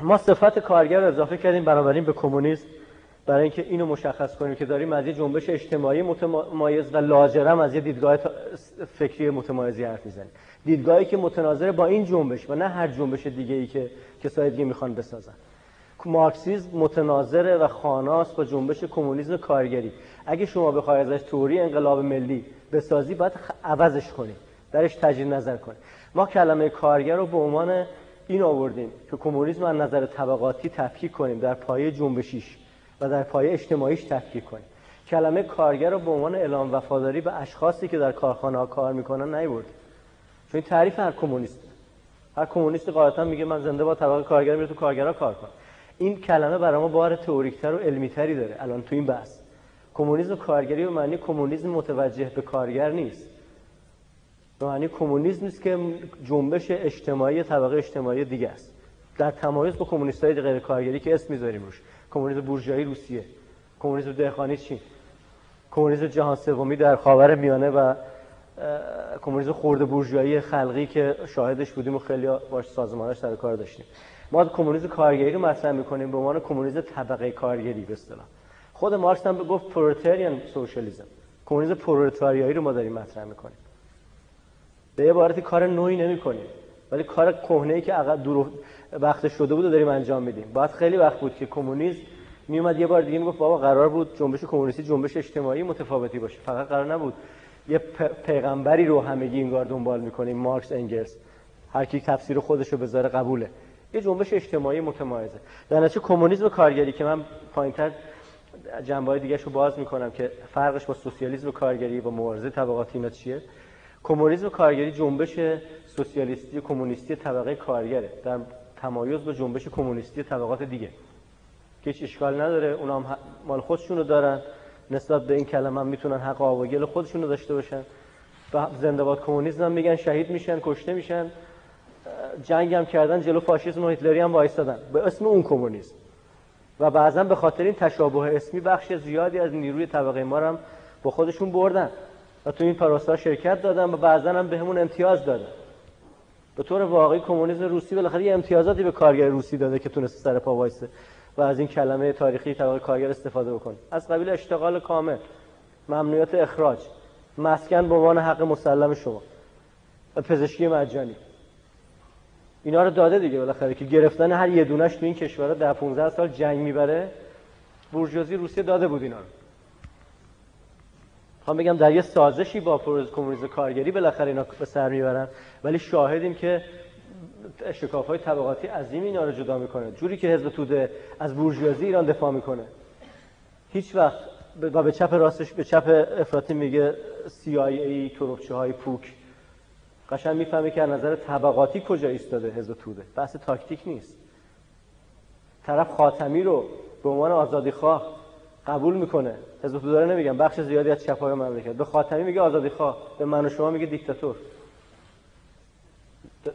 ما صفت کارگر رو اضافه کردیم بنابراین به کمونیسم برای اینکه اینو مشخص کنیم که داریم از یه جنبش اجتماعی متمایز و لاجرم از یه دیدگاه فکری متمایزی حرف می‌زنیم. دیدگاهی که متناظر با این جنبش و نه هر جنبش دیگه ای که کسای دیگه می‌خوان بسازن. مارکسیسم متناظر و خاناس با جنبش کمونیسم کارگری. اگه شما بخوای ازش توری انقلاب ملی بسازی باید عوضش کنی. درش تجدید نظر کنی. ما کلمه کارگر رو به عنوان این آوردیم که کمونیسم از نظر طبقاتی تفکیک کنیم در پایه جنبشیش و در پایه اجتماعیش تفکیک کنیم. کلمه کارگر رو به عنوان اعلام وفاداری به اشخاصی که در کارخانه ها کار می‌کنن نیوردیم چون این تعریف هر کمونیست. هر کمونیست قاعدتا میگه من زنده با طبقه کارگر میره تو کارگرا کار کن این کلمه برای ما بار تئوریکتر و علمیتری داره الان تو این بحث. کمونیسم کارگری به معنی کمونیسم متوجه به کارگر نیست. به معنی کمونیسم نیست که جنبش اجتماعی طبقه اجتماعی دیگه است. در تمایز با کمونیستای غیر کارگری که اسم می‌ذاریم روش. کمونیسم بورژوایی روسیه. کمونیسم دهقانی چین. کمونیسم جهان سومی در خاور میانه و کمونیسم خرد بورژوایی خلقی که شاهدش بودیم و خیلی باش سازمانش سر کار داشتیم. ما کمونیسم کارگری رو مطرح می‌کنیم به عنوان کمونیسم طبقه کارگری به اصطلاح. خود مارکس هم گفت پرولتاریان سوشالیسم. کمونیسم پرولتاریایی رو ما داریم مطرح می‌کنیم. به عبارتی کار نوعی نمی‌کنیم. ولی کار کهنه‌ای که عقب دور وقت شده بود و داریم انجام میدیم. بعد خیلی وقت بود که کمونیسم میومد یه بار دیگه می‌گفت بابا قرار بود جنبش کمونیستی جنبش اجتماعی متفاوتی باشه. فقط قرار نبود یه پیغمبری رو همگی انگار دنبال می‌کنیم مارکس انگلس هر کی تفسیر خودش رو بذاره قبوله. یه جنبش اجتماعی متمایزه. در نتیجه کمونیسم کارگری که من پایینتر جنبه دیگه رو باز می‌کنم که فرقش با سوسیالیسم کارگری با مبارزه طبقاتی اینا چیه؟ کمونیسم کارگری جنبش سوسیالیستی کمونیستی طبقه کارگره. در تمایز با جنبش کمونیستی طبقات دیگه. که هیچ اشکال نداره. اونا هم مال خودشون رو دارن. نسبت به این کلمه هم می‌تونن حق آواگل خودشون رو داشته باشن. و زنده باد کمونیسم هم میگن شهید میشن کشته میشن. جنگ هم کردن جلو فاشیسم و هیتلری هم وایستادن. به اسم اون کمونیسم. و بعضا به خاطر این تشابه اسمی بخش زیادی از نیروی طبقه ما هم با خودشون بردن. و تو این پراستا شرکت دادن و بعضا هم بهمون امتیاز دادن. به طور واقعی کمونیسم روسی بالاخره یه امتیازاتی به کارگر روسی داده که تونسته سر پا وایسه و از این کلمه تاریخی طبقه کارگر استفاده بکنه. از قبیل اشتغال کامل ممنوعیت اخراج مسکن به عنوان حق مسلم شما و پزشکی مجانی. اینا رو داده دیگه بالاخره که گرفتن هر یه دونش تو این کشورها ده 15 سال جنگ می‌بره. بورژوازی روسیه داده بود اینا رو. خواهم بگم در یه سازشی با پروژه کمونیسم کارگری بالاخره اینا به سر می‌برن ولی شاهدیم که شکاف های طبقاتی عظیم اینا رو جدا می‌کنه. جوری که حزب توده از بورژوازی ایران دفاع می‌کنه. هیچ وقت و به چپ راستش به چپ افراطی میگه CIA تروبچه های پوک. قشنگ می‌فهمه که از نظر طبقاتی کجا ایستاده حزب توده. بحث تاکتیک نیست. طرف خاتمی رو به عنوان آزادی خواه قبول می‌کنه. حزب توده نمیگم. بخش زیادی از چپای مملکت. به خاتمی میگه آزادی خواه. به من و شما میگه دیکتاتور.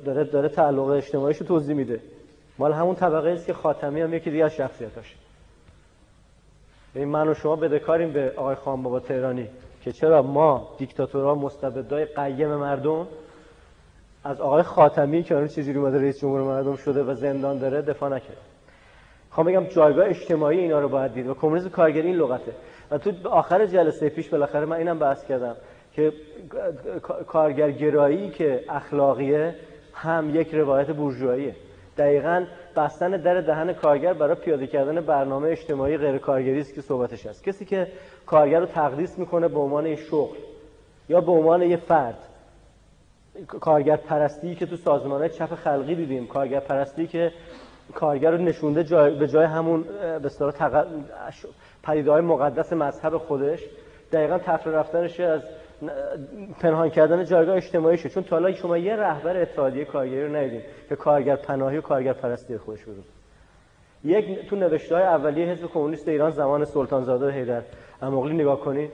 داره داره تعلق اجتماعیشو توضیح میده. مال همون طبقه است که خاتمی هم یکی دیگه از شخصیتاشه. این من و شما بدهکاریم به آقای خان بابا تهرانی که چرا ما دیکتاتورها مستبدای قیم مردم از آقای خاتمی که اون چجوری اومده رئیس جمهور مردم شده و زندان داره دفاع نکرد. خواهم بگم جایگاه اجتماعی اینا رو باید دید و کمونیسم کارگری این لغته. و تو آخر جلسه پیش بالاخره من اینم بحث کردم که کارگرگرایی که اخلاقیه هم یک روایت بورژواییه. دقیقا بستن در دهن کارگر برای پیاده کردن برنامه اجتماعی غیر کارگری است که صحبتش هست. کسی که کارگر رو تقدیس می‌کنه به عنوان شغل یا به عنوان یه فرد کارگر پرستی که تو سازمان چپ خلقی دیدیم کارگر پرستی که کارگر رو نشونده جای به جای همون به اصطلاح تق... پدیده های مقدس مذهب خودش. دقیقا تفره رفتنش از پنهان کردن جایگاه اجتماعی شد. چون تا شما یه رهبر اتحادیه کارگری رو ندیدیم که کارگر پناهی و کارگر پرستی خودش بود یک تو نوشته های اولیه حزب کمونیست ایران زمان سلطانزاده و حیدر اموغلی نگاه کنید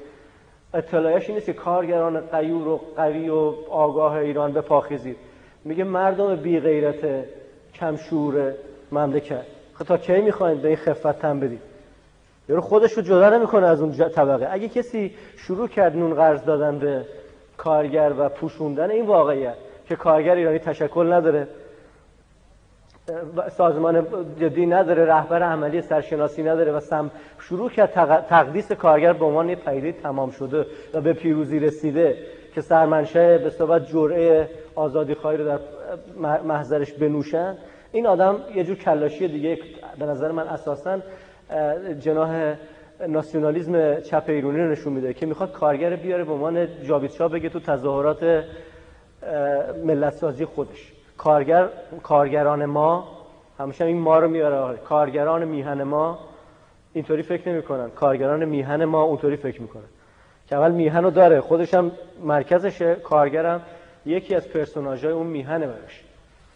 اطلاعش این نیست که کارگران قیور و قوی و آگاه ایران به پاخیزید میگه مردم بی غیرت کم مملکت خب تا کی می‌خواین به این خفت تن بدید؟ یارو خودش رو جدا نمی‌کنه از اون طبقه. اگه کسی شروع کرد نون قرض دادن به کارگر و پوشوندن این واقعیت که کارگر ایرانی تشکل نداره سازمان جدی نداره رهبر عملی سرشناسی نداره و سم شروع کرد تقدیس کارگر به عنوان یک پدیده تمام شده و به پیروزی رسیده که سرمنشه به صورت جرعه آزادی خواهی رو در محضرش بنوشن. این آدم یه جور کلاشی دیگه به نظر من اساسا جناح ناسیونالیزم چپ ایرانی رو نشون میده که می‌خواد کارگر بیاره به عنوان جاویدشاه بگه تو تظاهرات ملت سازی خودش. کارگر کارگران ما همیشه این ما رو میاره کارگران میهن ما اینطوری فکر نمی‌کنن. کارگران میهن ما اونطوری فکر می‌کنن. که اول میهن رو داره. خودش هم مرکزشه. کارگرم یکی از پرسوناژهای اون میهنه براش.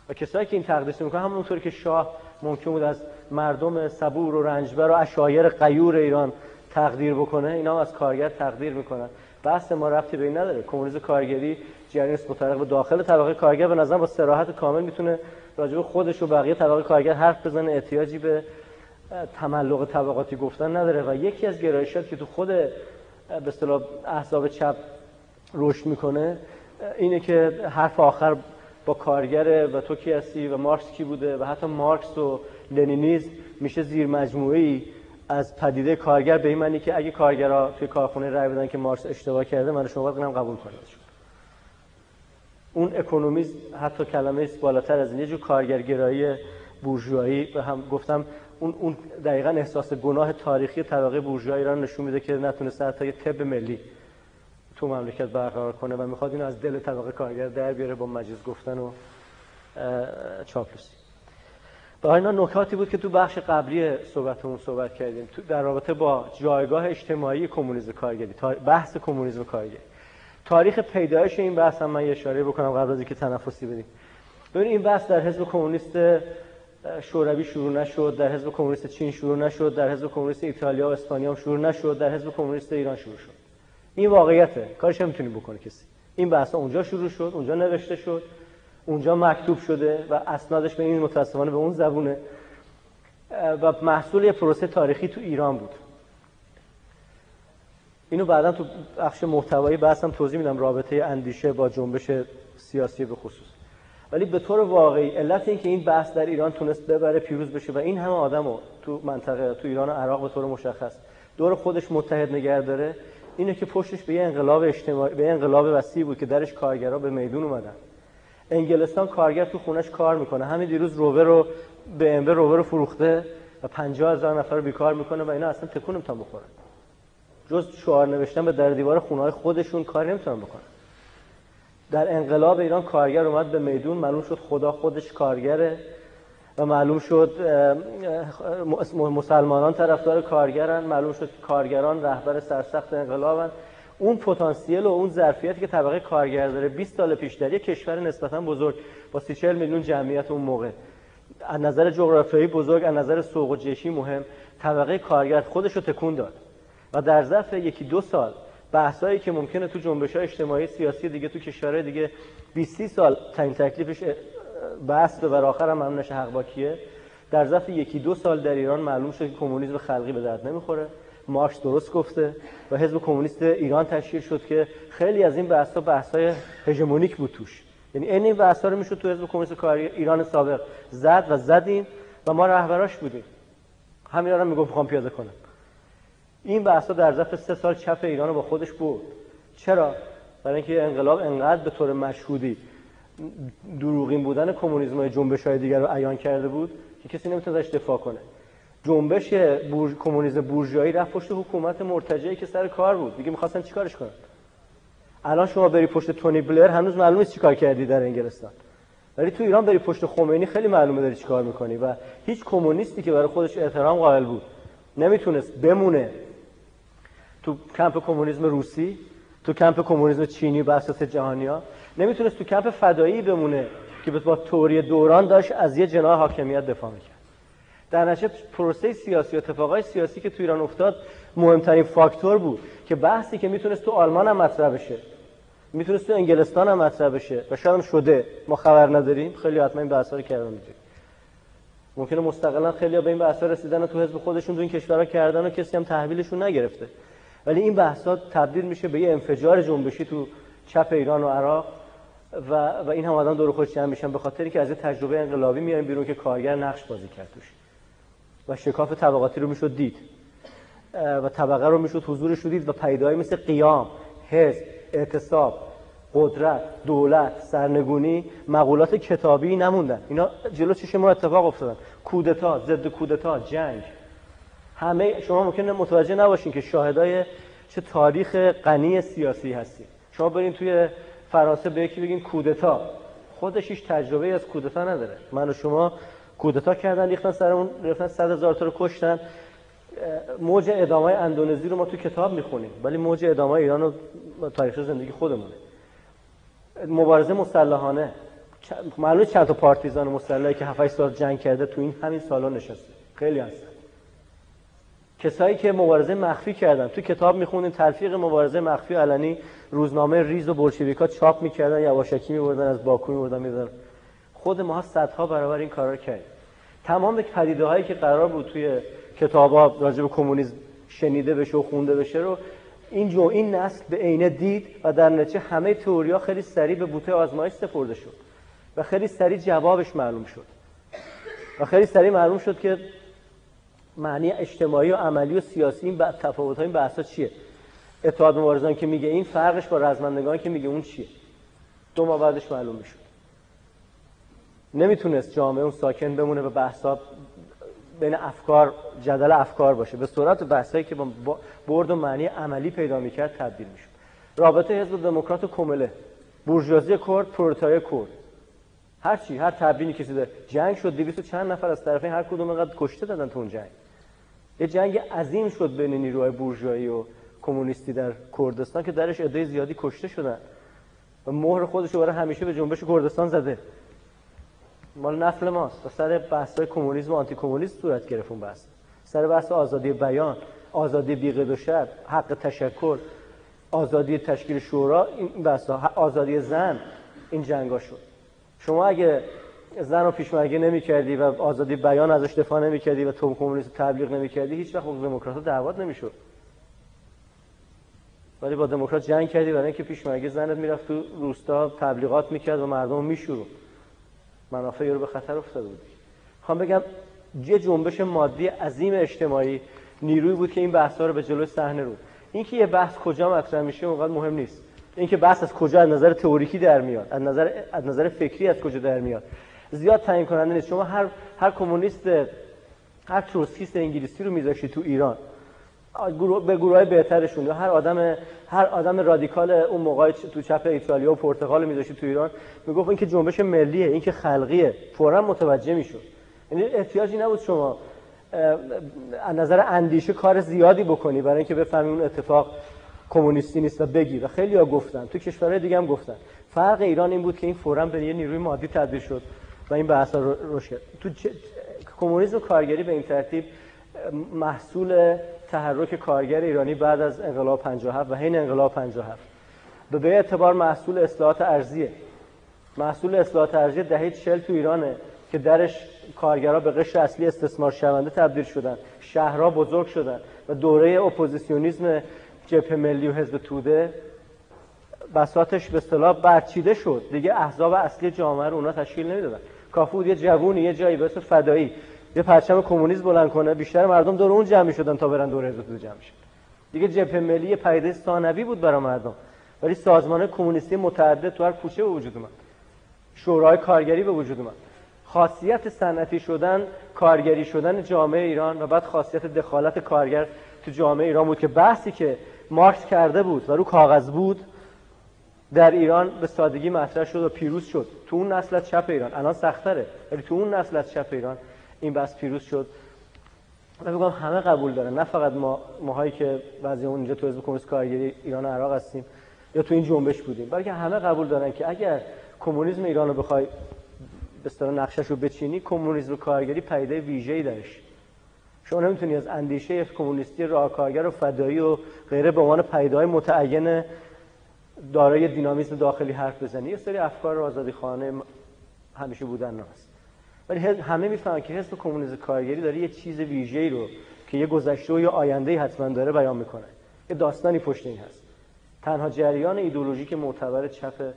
و کسایی که این تقدیس می‌کنن همونطوری که شاه ممکن بود از مردم صبور و رنجبر و اشایر قیور ایران تقدیر بکنه اینا از کارگر تقدیر می‌کنن. بحث ما رفتی به این نداره. کمونیسم کارگری جریان متعلق به داخل طبقه کارگر به نظر با صراحت کامل می‌تونه راجع به خودش و بقیه طبقه کارگر حرف بزنه. احتیاجی به تملق طبقاتی گفتن نداره و یکی از گرایشات که تو خود به اصطلاح احزاب چپ رشد می‌کنه اینه که حرف آخر با کارگره و تو کی هستی و مارکس کی بوده و حتی مارکس و لنینیزم میشه زیر مجموعه از پدیده کارگر به این معنی که اگه کارگرها توی کارخونه رای بدن که مارکس اشتباه کرده من شما باید قبول کنید. اون اکونومیست حتی کلمه است بالاتر از این. یه جور کارگرگرایی بورژوایی و هم گفتم اون اون دقیقا احساس گناه تاریخی طبقه بورژوایی ایران نشون میده که نتونسته حتی یه طب ملی تو مملکت برقرار کنه و می‌خواد اینو از دل طبقه کارگر در بیاره با مجلس گفتن و چاپلوسی. و اینا نکاتی بود که تو بخش قبلی صحبتمون صحبت کردیم. تو در رابطه با جایگاه اجتماعی کمونیسم کارگری بحث کمونیسم کارگری. تاریخ پیدایش این بحث هم من یه اشاره بکنم قبل از اینکه تنفسی بدیم ببین این بحث در حزب کمونیست شوروی شروع نشد در حزب کمونیست چین شروع نشد در حزب کمونیست ایتالیا و اسپانیا شروع نشد در حزب کمونیست ایران شروع شد. این واقعیته کارش نمی‌تونی بکنه کسی. این بحث اونجا شروع شد اونجا نوشته شد اونجا مکتوب شده و اسنادش به این متاسفانه به اون زبونه. و محصول یه پروسه تاریخی تو ایران بود. اینو بعدا تو بخش محتوایی بحثم توضیح میدم رابطه اندیشه با جنبش سیاسی به خصوص. ولی به طور واقعی علت این که این بحث در ایران تونست ببره پیروز بشه و این همه آدمو تو منطقه تو ایران و عراق به طور مشخص دور خودش متحد نگه داره اینه که پشتش به یه انقلاب اجتماعی به انقلاب وسیع بود که درش کارگرا به میدون اومدن. انگلستان کارگر تو خونش کار می‌کنه. همین دیروز روور رو به ام روور رو فروخته و 50 هزار نفر رو بیکار می‌کنه و اینا اصلا تکون نمی‌تونن بخورن جز شعار نوشتن به در دیوار خونه های خودشون کار نمی‌تونن بکنن. در انقلاب ایران کارگر اومد به میدون معلوم شد خدا خودش کارگره. و معلوم شد مسلمانان طرفدار کارگرن معلوم شد کارگران رهبر سرسخت انقلابن. اون پتانسیل و اون ظرفیتی که طبقه کارگر داره 20 سال پیش در یک کشور نسبتا بزرگ با 30 میلیون جمعیت اون موقع. از نظر جغرافیایی بزرگ از نظر سوق و جشی مهم طبقه کارگر خودش رو تکون داد. و در ظرف یکی دو سال بحثایی که ممکنه تو جنبش های اجتماعی سیاسی دیگه تو کشورهای دیگه 20 سال تعیین تکلیفش بحث و آخر هم همونش حق باکیه در ظرف یکی دو سال در ایران معلوم شد که کمونیسم خلقی به درد نمی‌خوره. مارکس درست گفته و حزب کمونیست ایران تشکیل شد که خیلی از این بحث ها بحث های هژمونیک بود توش. یعنی این این بحث ها رو می‌شد تو حزب کمونیست کاری ایران سابق زد و زدیم و ما رهبراش بودیم. همین رو می‌گفت می‌خوام پیاده کنم. این بحث در ظرف سه سال چپ ایران رو با خودش بود چرا؟ برای اینکه انقلاب انقدر به طور مشهودی دروغین بودن کمونیسم جنبش های دیگر رو عیان کرده بود که کسی نمی‌تونه ازش دفاع کنه. جنبش بورژ... کمونیسم بورژوایی رفت پشت حکومت مرتجعی که سر کار بود. دیگه می‌خواستن چیکارش کنن؟ الان شما بری پشت تونی بلر هنوز معلومه چیکار کردی در انگلستان. ولی تو ایران بری پشت خمینی خیلی معلومه داری چیکار می‌کنی و هیچ کمونیستی که برای خودش احترام قائل بود نمی‌تونست بمونه. تو کمپ کمونیسم روسی تو کمپ کمونیسم چینی بر اساس جهانیا نمی‌تونست تو کمپ فدایی بمونه که با توری دوران داشت از یه جناح حاکمیت دفاع می‌کرد. در نتیجه پروسه سیاسی و اتفاقای سیاسی که تو ایران افتاد مهمترین فاکتور بود که بحثی که می‌تونست تو آلمان هم مطرح بشه می‌تونست تو انگلستان هم مطرح بشه و شاید هم شده. ما خبر نداریم. خیلی حتما این بحثا رو کردن ممکنه مستقلا خیلی به این بحثا رسیدن تو حزب خودشون تو این کشورها کردن و کسی هم تحویلشون نگرفته. ولی این بحثا تبدیل میشه به یه انفجار جنبشی تو چپ ایران و عراق. و, و این هم آدم دور خودش جمع میشن. به خاطری که از تجربه انقلابی میایم بیرون که کارگر نقش بازی کرد توش. و شکاف طبقاتی رو می‌شد دید. و طبقه رو می‌شد حضورش رو دید و پیدایی مثل قیام حزب اعتصاب قدرت دولت سرنگونی مقولات کتابی نموندن. اینا جلو چش ما اتفاق افتادن. کودتا ضد کودتا جنگ. همه شما ممکنه متوجه نباشین که شاهدای چه تاریخ غنی سیاسی هستیم شما برین توی فرانسه به یکی بگین کودتا. خودش هیچ تجربه از کودتا نداره. من و شما کودتا کردن ریختن سر اون رفتن صد هزار تا رو کشتن. موج ادامه اندونزی رو ما تو کتاب می‌خونیم. ولی موج ادامه ایران رو تاریخ زندگی خودمونه. مبارزه مسلحانه. معلومه چند تا پارتیزان مسلحی که 7 سال جنگ کرده تو این همین سالا نشسته. خیلی هست کسایی که مبارزه مخفی کردن. تو کتاب می‌خونین تلفیق مبارزه مخفی علنی روزنامه ریز و بولشویکا چاپ می‌کردن یواشکی میبردن از باکو میبردن میدن خود ما صدها برابر این کارا کرد تمام پدیده هایی که قرار بود توی کتابا راجع به کمونیسم شنیده بشه و خونده بشه رو این جو این نسل به عینه دید و در نتیجه همه تئوریا خیلی سریع به بوته آزمایش سپرده شد و خیلی سریع جوابش معلوم شد. و خیلی سریع معلوم شد که معنی اجتماعی و عملی و سیاسی این تفاوت های این بحثا چیه؟ اتحاد مبارزان که میگه این فرقش با رزمندگان که میگه اون چیه؟ دو ما بعدش معلوم می‌شد. نمی‌تونست جامعه اون ساکن بمونه به بحثا بین افکار جدل افکار باشه. به صورت بحثایی که با برد و معنی عملی پیدا می‌کرد تبدیل می‌شد. رابطه حزب دموکرات و کمله بورژوازی کرد پرولتاریا کرد. هر چی هر تبیینی کسی داره. جنگ شد 200 چند نفر از طرفین هر کدوم اینقدر کشته دادن تو اون جنگ. یه جنگ عظیم شد بین نیروهای بورژوایی و کمونیستی در کردستان که درش عده زیادی کشته شدن. و مهر خودش رو برای همیشه به جنبش کردستان زده. مال نسل ماست. و سر بحث های کمونیسم و آنتی کمونیسم صورت گرفت اون بحث. سر بحث آزادی بیان آزادی بیقید و شر حق تشکر آزادی تشکیل شورا این بحث آزادی زن این جنگا شد. شما اگه زن رو پیشمرگی نمی کردی و آزادی بیان ازش دفاع نمی کردی و تو کمونیست تبلیغ نمی کردی هیچ وقت دموکرات ها دعوت نمی شد ولی با دموکرات جنگ کردی برای اینکه پیشمرگی زنت می‌رفت تو روستا تبلیغات می‌کرد و مردم میشورو. منافع رو به خطر افتاده بود. خوام بگم یه جنبش مادی عظیم اجتماعی نیروی بود که این بحثا رو به جلوی صحنه رو اینکه یه بحث کجا مطرح میشه اونقدر مهم نیست. اینکه بحث از کجا از نظر تئوریکی در میاد از نظر از نظر فکری از کجا در میاد. زیاد تعیین کننده نیست. شما هر هر کمونیست هر تروسکیست انگلیسی رو میذاشتی تو ایران به گروه های بهترشون یا هر آدم هر آدم رادیکال اون موقع تو چپ ایتالیا و پرتغال میذاشتی تو ایران می‌گفت اینکه جنبش ملیه اینکه خلقیه. فورا متوجه می‌شد. یعنی احتیاجی نبود شما از نظر اندیشه کار زیادی بکنی برای اینکه بفهمی اون اتفاق کمونیستی نیست و بگی. و خیلی ها گفتن تو کشورهای دیگه هم گفتن. فرق ایران این بود که این فورا به یه نیروی مادی تبدیل شد. و این بحث رو روش کرد تو کمونیسم کارگری به این ترتیب محصول تحرک کارگر ایرانی بعد از انقلاب 57 و حین انقلاب 57 به به اعتبار محصول اصلاحات ارزیه محصول اصلاحات ارزی دهه 40 تو ایرانه که درش کارگرها به قشر اصلی استثمار شونده تبدیل شدن. شهرها بزرگ شدن و دوره اپوزیسیونیسم جبهه ملی و حزب توده بساتش به اصطلاح برچیده شد. دیگه احزاب اصلی جامعه رو اونا تشکیل نمی‌دادن. کافی بود یه جوونی یه جایی به فدایی. یه پرچم کمونیسم بلند کنه. بیشتر مردم دور اون جمع شدن تا برن دور حزب جمع شد دیگه جبهه ملی پدیده ثانوی بود برای مردم. ولی سازمان کمونیستی متعدد تو هر کوچه به وجود اومد. شورای کارگری به وجود اومد. خاصیت صنعتی شدن کارگری شدن جامعه ایران و بعد خاصیت دخالت کارگر تو جامعه ایران بود که بحثی که مارکس کرده بود و رو کاغذ بود در ایران به سادگی مطرح شد و پیروز شد. تو اون نسل از چپ ایران. الان سختره ولی تو اون نسل از چپ ایران این بحث پیروز شد. من بگم همه قبول دارن. نه فقط ما ماهایی که بعضی اون اینجا تو حزب کمونیست کارگری ایران و عراق هستیم یا تو این جنبش بودیم. بلکه همه قبول دارن که اگر کمونیسم ایران رو بخوای به اصطلاح نقشش رو بچینی کمونیسم کارگری پیده ویژه‌ای داشت شما نمی‌تونی از اندیشه کمونیستی راهکارگر و فدایی و غیره به عنوان پیدای متعین دارای دینامیسم داخلی حرف بزنی یه سری افکار آزادی خانه همیشه بودن ناست ولی همه می‌فهمن که حزب کمونیسم کارگری داره یه چیز ویژه‌ای رو که یه گذشته و یه آینده حتما داره بیان می‌کنه. یه داستانی پشت این هست. تنها جریان ایدولوژیک معتبر چپ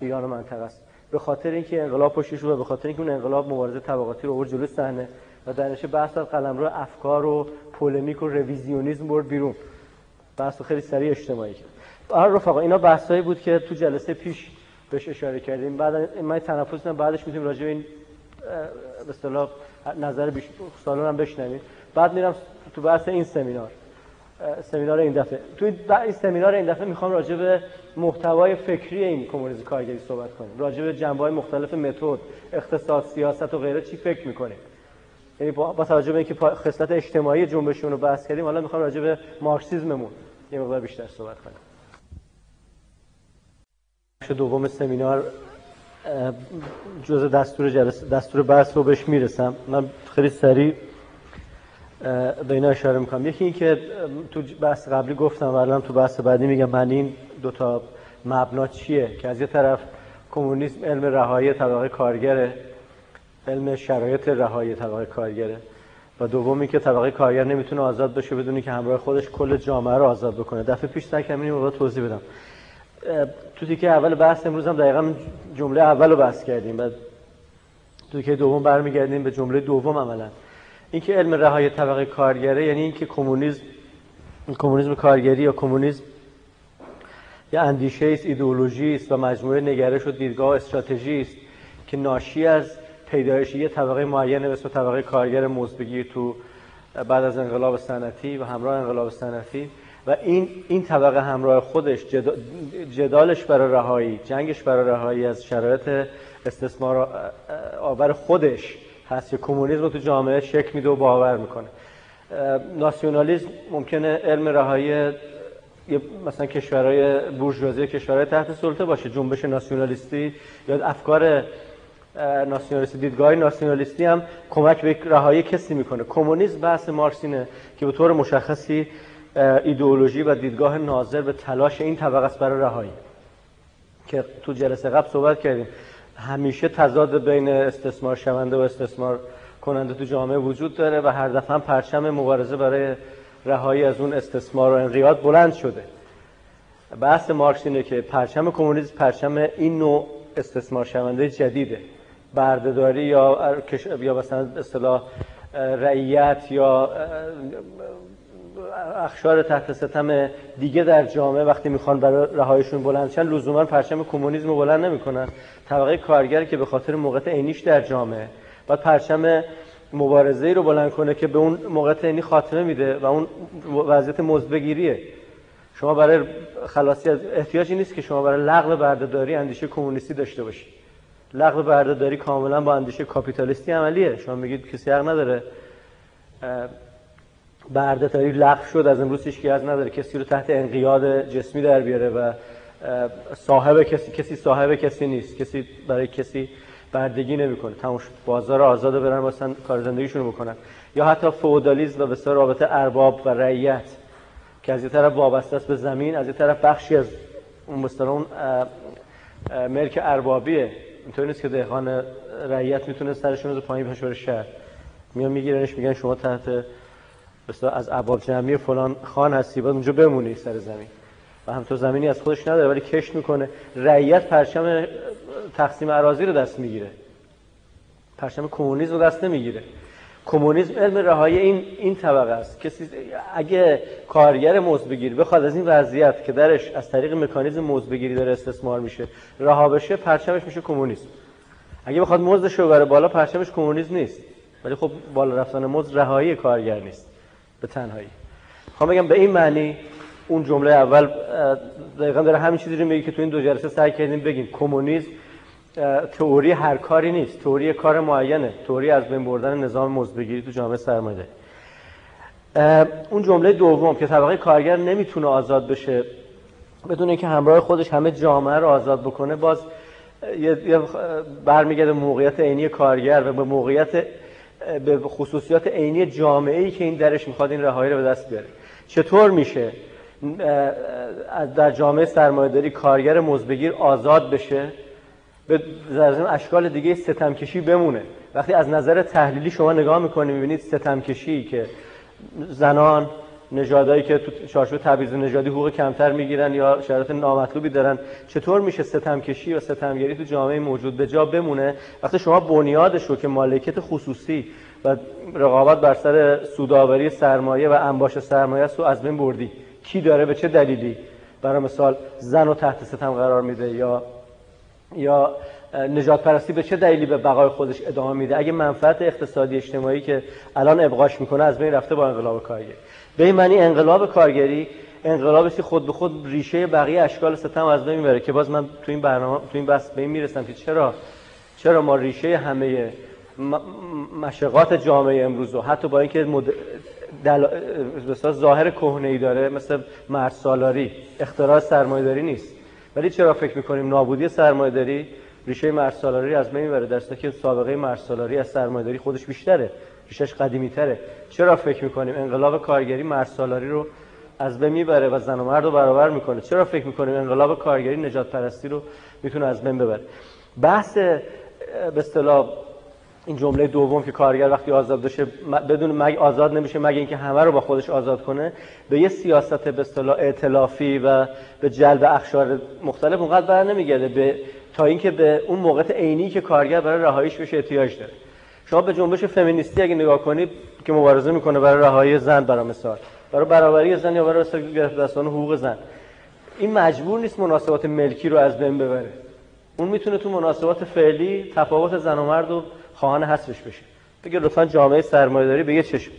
ایران و منطقه است. به خاطر اینکه انقلاب پشتش و به خاطر اینکه اون انقلاب مبارزه طبقاتی رو آورد جلوی صحنه و در نشه بحث از قلمرو افکار و پولمیک و رویزیونیسم برد بیرون. بحث خیلی سریع اجتماعی کرد. آره رفقا اینا بحثایی بود که تو جلسه پیش بهش اشاره کردیم. بعد من تنفس بعدش می‌تونیم راجع به این به اصطلاح نظر بیش سالون هم بشنویم. بعد میرم تو بحث این سمینار سمینار این دفعه. تو این سمینار این دفعه می‌خوام راجع به محتوای فکری این کمونیسم کارگری صحبت کنیم. راجع به جنبه مختلف متد اقتصاد سیاست و غیره چی فکر می‌کنیم. یعنی با توجه به اینکه خصلت اجتماعی جنبشون رو بحث کردیم حالا می‌خوام راجع به مارکسیسممون یه مقدار بیشتر صحبت کنیم. دوم سمینار جز دستور جلسه دستور بحث رو بهش می‌رسم. من خیلی سریع به اینا اشاره می‌کنم. یکی این که تو بحث قبلی گفتم و الان تو بحث بعدی میگم من این دو تا مبنا چیه؟ که از یه طرف کمونیسم علم رهایی طبقه کارگره علم شرایط رهایی طبقه کارگره و دومی که طبقه کارگر نمی‌تونه آزاد بشه بدونی که همراه خودش کل جامعه رو آزاد بکنه. دفعه پیش سعی کردم اینو توضیح بدم. تو تیکه اول بحث امروز هم دقیقا جمله اول رو بحث کردیم و تو تیکه دوم برمیگردیم به جمله دوم عملا. اینکه علم رهایی طبقه کارگره یعنی اینکه کمونیسم کمونیسم کارگری یا کمونیسم یه اندیشه است ایدئولوژی است و مجموعه نگرش و دیدگاه استراتژی است که ناشی از پیدایش یه طبقه معینه به طبقه کارگر مزبگی تو بعد از انقلاب صنعتی و همراه انقلاب صنعتی و این این طبقه همراه خودش جدالش برای رهایی جنگش برای رهایی از شرایط استثمار آور خودش هست که کمونیسم تو جامعه شکل میده و باور می‌کنه. ناسیونالیسم ممکنه علم رهایی مثلا کشورهای بورژوازی کشورهای تحت سلطه باشه جنبش ناسیونالیستی یا افکار ناسیونالیستی دیدگاه ناسیونالیستی هم کمک به رهایی کسی می‌کنه. کمونیسم بحث مارکسینه که به طور مشخصی ایدئولوژی و دیدگاه ناظر به تلاش این طبقه است برای رهایی. که تو جلسه قبل صحبت کردیم. همیشه تضاد بین استثمار شونده و استثمار کننده تو جامعه وجود داره و هر دفعه پرچم مبارزه برای رهایی از اون استثمار و انقیاد بلند شده. بحث مارکس اینه که پرچم کمونیسم پرچم این نوع استثمار شونده جدیده. بردهداری یا یا مثلا اصطلاح رعیت یا اخشار تحت ستم دیگه در جامعه وقتی می‌خوان برای رهایشون بلند شن لزوما پرچم کمونیسم رو بلند نمی‌کنن. طبقه کارگر که به خاطر موقعیت عینیش در جامعه باید پرچم مبارزه رو بلند کنه که به اون موقعیت عینی خاتمه میده و اون وضعیت مزدگیریه. شما برای خلاصی از احتیاجی نیست که شما برای لغو بردهداری اندیشه کمونیستی داشته باشید لغو بردهداری کاملا با اندیشه کاپیتالیستی عملیه. شما میگید کسی حق نداره. بردهداری لغو شد از امروز هیچ از نداره. کسی رو تحت انقیاد جسمی در بیاره و صاحب کسی کسی صاحب کسی نیست. کسی برای کسی بردگی نمی‌کنه. تمام بازار آزاد برن واسه کار زندگیشون بکنن. یا حتی فئودالیسم و بسیار رابطه ارباب و رعیت که از یه طرف وابسته است به زمین از یه طرف بخشی از اون بستر اون ملک اربابیه. اینطوری نیست که دهقان رعیت می‌تونه سرشون رو پایین بشه شهر. میان میگیرنش میگن شما تحت از ابواب جمعی فلان خان هستی باید اونجا بمونی سر زمین. و همطور زمینی از خودش نداره ولی کش می‌کنه. رعیت پرچم تقسیم اراضی رو دست می‌گیره. پرچم کمونیسم رو دست نمی‌گیره. کمونیسم علم رهایی این این طبقه است. کسی اگه کارگر بگیری بخواد از این وضعیت که درش از طریق مکانیزم بگیری داره استثمار میشه رها بشه پرچمش میشه کمونیسم. اگه بخواد مزدش رو بالا پرچمش کمونیسم نیست. ولی خب بالا رفتن مزد رهایی کارگر نیست. به تنهایی. خواهم بگم به این معنی اون جمله اول دقیقا داره همین چیزی رو میگه که تو این دو جلسه سعی کردیم بگیم کمونیسم تئوری هر کاری نیست. تئوری کار معینه. تئوری از بین بردن نظام مزدبگیری تو جامعه سرمایه اون جمله دوم که طبقه کارگر نمی‌تونه آزاد بشه بدون اینکه همراه خودش همه جامعه رو آزاد بکنه باز یه برمیگرده موقعیت عینی کارگر و به موقعیت به خصوصیات عینی جامعه ای که این درش می‌خواد این رهایی رو به دست بیاره. چطور میشه در جامعه سرمایه‌داری کارگر مزبگیر آزاد بشه؟ به اشکال دیگه ستمکشی بمونه. وقتی از نظر تحلیلی شما نگاه می‌کنید می‌بینید ستمکشی که زنان نژادایی که تو چارچوب تبعیض نژادی حقوق کمتر می‌گیرن یا شرایط نامطلوبی دارن چطور میشه ستمکشی و ستمگری تو جامعه موجود به جا بمونه؟ وقتی شما بنیادش رو که مالکیت خصوصی و رقابت بر سر سوداوری سرمایه و انباش سرمایه است از بین بردی کی داره؟ به چه دلیلی؟ برای مثال زن رو تحت ستم قرار میده یا یا نجات پرستی به چه دلیلی به بقای خودش ادامه میده؟ اگه منفعت اقتصادی اجتماعی که الان ابقاش می‌کنه از بین رفته با انقلاب کارگری. به این معنی انقلاب کارگری انقلابی خود به خود ریشه بقیه اشکال ستم از بین می‌بره که باز من تو این برنامه تو این بحث به این می‌رسم که چرا چرا ما ریشه همه مشقات جامعه امروز و حتی با اینکه مد... دل... ظاهر کهنه ای داره مثل مرد سالاری اختراع سرمایه‌داری نیست. ولی چرا فکر می‌کنیم نابودی سرمایه‌داری ریشه مرسالاری از بین می‌بره در که سابقه مرسالاری از سرمایه‌داری خودش بیشتره؟ ریشش قدیمی تره چرا فکر می‌کنیم انقلاب کارگری مرسالاری رو از بین می‌بره و زن و مرد رو برابر می‌کنه؟ چرا فکر می‌کنیم انقلاب کارگری نجات پرستی رو می‌تونه از بین ببره؟ بحث به اصطلاح این جمله دوم که کارگر وقتی آزاد بشه بدون مگ آزاد نمیشه مگه اینکه همه رو با خودش آزاد کنه؟ به یه سیاست به اصطلاح ائتلافی و به جلب اخشار مختلف اونقدر بر نمیگرده. به تا اینکه به اون موقع عینی که کارگر برای رهاییش بشه احتیاج داره. شما به جنبش فمینیستی اگه نگاه کنید که مبارزه می‌کنه برای رهایی زن برای مثال برای برابری زن یا برای دستان حقوق زن. این مجبور نیست مناسبات ملکی رو از بین ببره. اون می‌تونه تو مناسبات فعلی تفاوت زن و مرد رو خواهان حسرش بشه. بگه لطفا جامعه سرمایه‌داری به یه چشم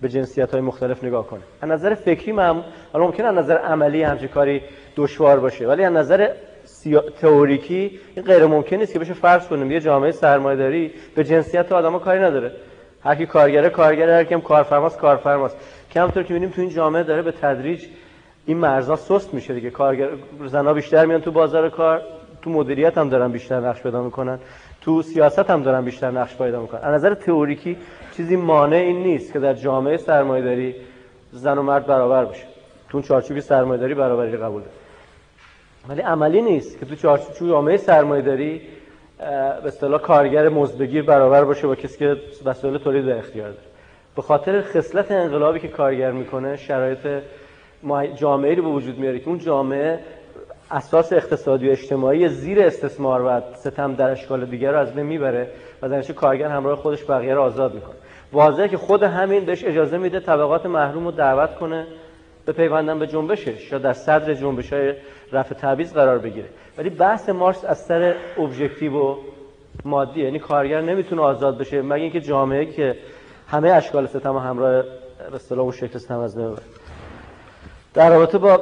به جنسیت های مختلف نگاه کنه. از نظر فکری من ممکنه از نظر عملی همچین کاری دشوار باشه ولی از نظر سیا... تئوریکی این غیر ممکن نیست که بشه فرض کنیم یه جامعه سرمایه‌داری به جنسیت آدما کاری نداره. هر کی کارگره کارگره هر کیم کارفرماست کارفرماست. که همونطور که می‌بینیم تو این جامعه داره به تدریج این مرزا سست میشه دیگه. کارگر زنا بیشتر میان تو بازار کار تو مدیریت هم دارن بیشتر نقش پیدا می‌کنن. تو سیاست هم دارن بیشتر نقش پیدا می‌کنن. از نظر تئوریکی چیزی مانع این نیست که در جامعه سرمایه‌داری زن و مرد برابر بشه تو چارچوب سرمایه‌داری برابری قبول داره. ولی عملی نیست که تو چارچوب جامعه سرمایه‌داری به اصطلاح کارگر مزدگیر برابر باشه با کسی که وسایل تولید در اختیار داره. به خاطر خصلت انقلابی که کارگر می‌کنه شرایط جامعه رو به وجود میاره که اون جامعه اساس اقتصادی و اجتماعی زیر استثمار و ستم در اشکال دیگر رو از بین می‌بره و در کارگر همراه خودش بقیه رو آزاد می‌کنه. واضحه که خود همین بهش اجازه میده طبقات محروم رو دعوت کنه به پیوندن به جنبشش یا در صدر جنبش های رفع تبعیض قرار بگیره. ولی بحث مارکس از سر ابژکتیو و مادی یعنی کارگر نمی‌تونه آزاد بشه مگه اینکه جامعه که همه اشکال ستم همراه به اصطلاح اون شکل ستم از در رابطه با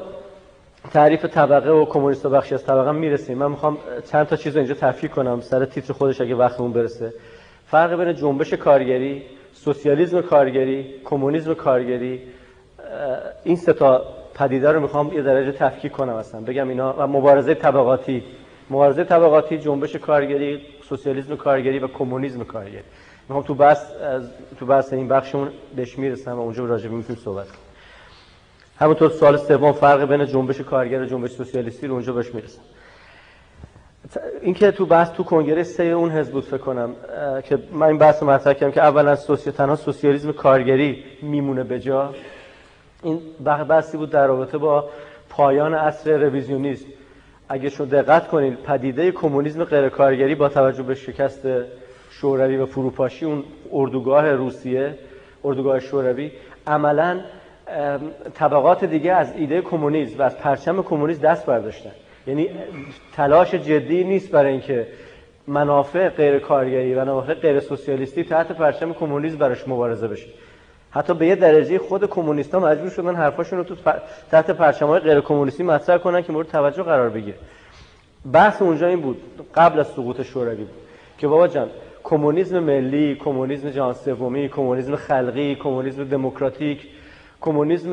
تعریف طبقه و کمونیست و بخشی از طبقه می‌رسیم. من می‌خوام چند تا چیز اینجا تفکیک کنم سر تیتر خودش اگه وقتمون برسه. فرق بین جنبش کارگری سوسیالیسم کارگری کمونیسم کارگری این سه تا پدیده رو می‌خوام یه درجه تفکیک کنم اصلا. بگم اینا و مبارزه طبقاتی. مبارزه طبقاتی جنبش کارگری سوسیالیسم کارگری و کمونیسم کارگری. می‌خوام تو بحث تو بحث این بخشمون بهش می‌رسم و اونجا راجع می‌تونیم صحبت کنم همونطور سال سوم فرق بین جنبش کارگر و جنبش سوسیالیستی رو اونجا بهش می‌رسم. اینکه تو بحث تو کنگره سه اون حزب بود فکر کنم که من این بحث مطرح کردم که اولا سوسیال تنها سوسیالیسم کارگری میمونه به جا. این بحثی بود در رابطه با پایان عصر رویزیونیسم اگه شما دقت کنید پدیده کمونیسم غیرکارگری با توجه به شکست شوروی و فروپاشی اون اردوگاه روسیه اردوگاه شوروی عملا طبقات دیگه از ایده کمونیسم و از پرچم کمونیسم دست برداشتن. یعنی تلاش جدی نیست برای اینکه منافع غیر کارگری و منافع غیر سوسیالیستی تحت پرچم کمونیسم براش مبارزه بشه. حتی به یه درجه خود کمونیست‌ها مجبور شدن حرفاشون رو تو تحت پرچم‌های غیر کمونیستی مطرح کنن که مورد توجه قرار بگیره. بحث اونجا این بود قبل از سقوط شوروی بود که بابا جان کمونیسم ملی، کمونیسم جهان سومی، کمونیسم خلقی، کمونیسم دموکراتیک کمونیسم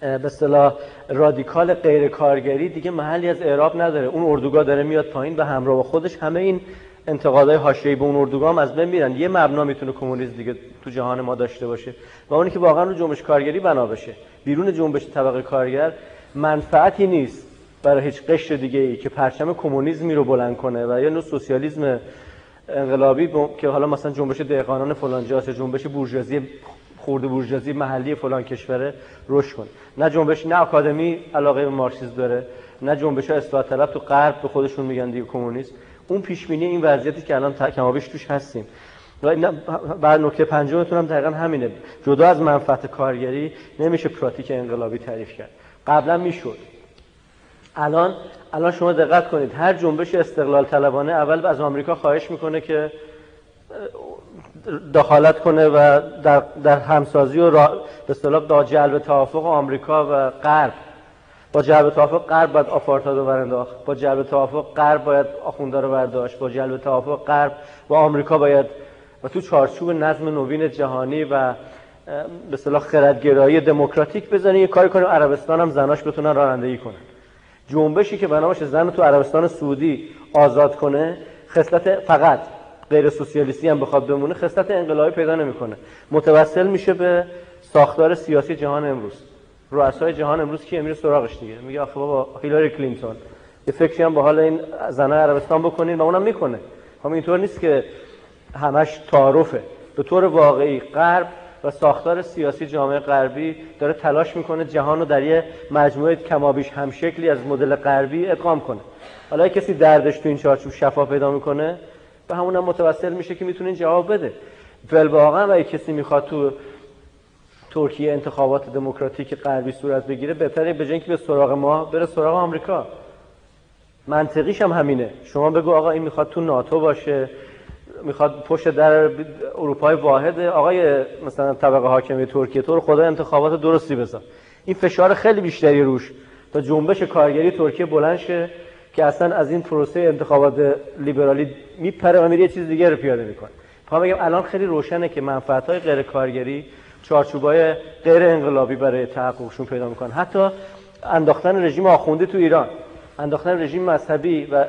به اصطلاح رادیکال غیر کارگری دیگه محلی از اعراب نداره. اون اردوگاه داره میاد پایین و همراه با خودش همه این انتقادهای حاشیه‌ای به اون اردوگاه از بین میرن. یه مبنا می‌تونه کمونیسم دیگه تو جهان ما داشته باشه و اونی که واقعا رو جنبش کارگری بنا بشه. بیرون جنبش طبقه کارگر منفعتی نیست برای هیچ قشر دیگه ای که پرچم کمونیسمی رو بلند کنه و یا نوع سوسیالیسم انقلابی که حالا مثلا جنبش دهقانان فلان جاست جنبش بورژوازی خورده بورژوازی محلی فلان کشوره رشد کنه نه جنبش نه آکادمی علاقه به مارکسیسم داره نه جنبش اصلاح طلب تو غرب به خودشون میگن دیگه کمونیست. اون پیش بینی این وضعیتی که الان کمابیش توش هستیم. و بعد نکته پنجمتون هم دقیقا همینه. جدا از منفعت کارگری نمیشه پراتیک انقلابی تعریف کرد. قبلا می‌شد. الان الان شما دقت کنید. هر جنبش استقلال طلبانه اول از آمریکا خواهش می‌کنه که دخالت کنه و در, در همسازی و به اصطلاح با جلب توافق آمریکا و غرب با جلب توافق غرب باید آپارتاید رو برانداخت. با جلب توافق غرب باید آخونده رو برداشت. با جلب توافق غرب و آمریکا باید و تو چارچوب نظم نوین جهانی و به صلاح خردگرایی دموکراتیک بزنی یه کاری کنیم عربستان هم زناش بتونن رانندگی کنن. جنبشی که بنا باشه زن تو عربستان سعودی آزاد کنه خصلت فقط غیر سوسیالیستی هم بخواد بمونه خصلت انقلابی پیدا نمی‌کنه. متوسل میشه به ساختار سیاسی جهان امروز. رؤسای جهان امروز کی میره سراغش دیگه؟ میگه آخه بابا هیلاری کلینتون. یه فکری هم با حال این زنای عربستان بکنین و اونم می‌کنه. اما اینطور نیست که همش تعارفه. به طور واقعی غرب و ساختار سیاسی جامعه غربی داره تلاش می‌کنه جهان رو در یه مجموعه کمابیش همشکلی از مدل غربی ادغام کنه. حالا کسی دردش تو این چارچوب شفا پیدا می‌کنه به همون هم میشه که می‌تونه جواب بده. واقعا و کسی می‌خواد تو ترکیه انتخابات دموکراتیک غربی صورت بگیره بهتره به که به سراغ ما بره سراغ آمریکا. منطقیش هم همینه. شما بگو آقا این می‌خواد تو ناتو باشه می‌خواد پشت در اروپای واحد آقای مثلا طبقه حاکمی ترکیه تو رو خدا انتخابات درستی بذار. این فشار خیلی بیشتری روش. تا جنبش کارگری ترکیه بلند شه که اصلا از این پروسه انتخابات لیبرالی میپره و میره یه چیز دیگه رو پیاده می‌کنه. می‌خوام بگم الان خیلی روشنه که منفعت های غیر کارگری چارچوبای غیر انقلابی برای تحققشون پیدا می‌کنن. حتی انداختن رژیم آخوندی تو ایران انداختن رژیم مذهبی و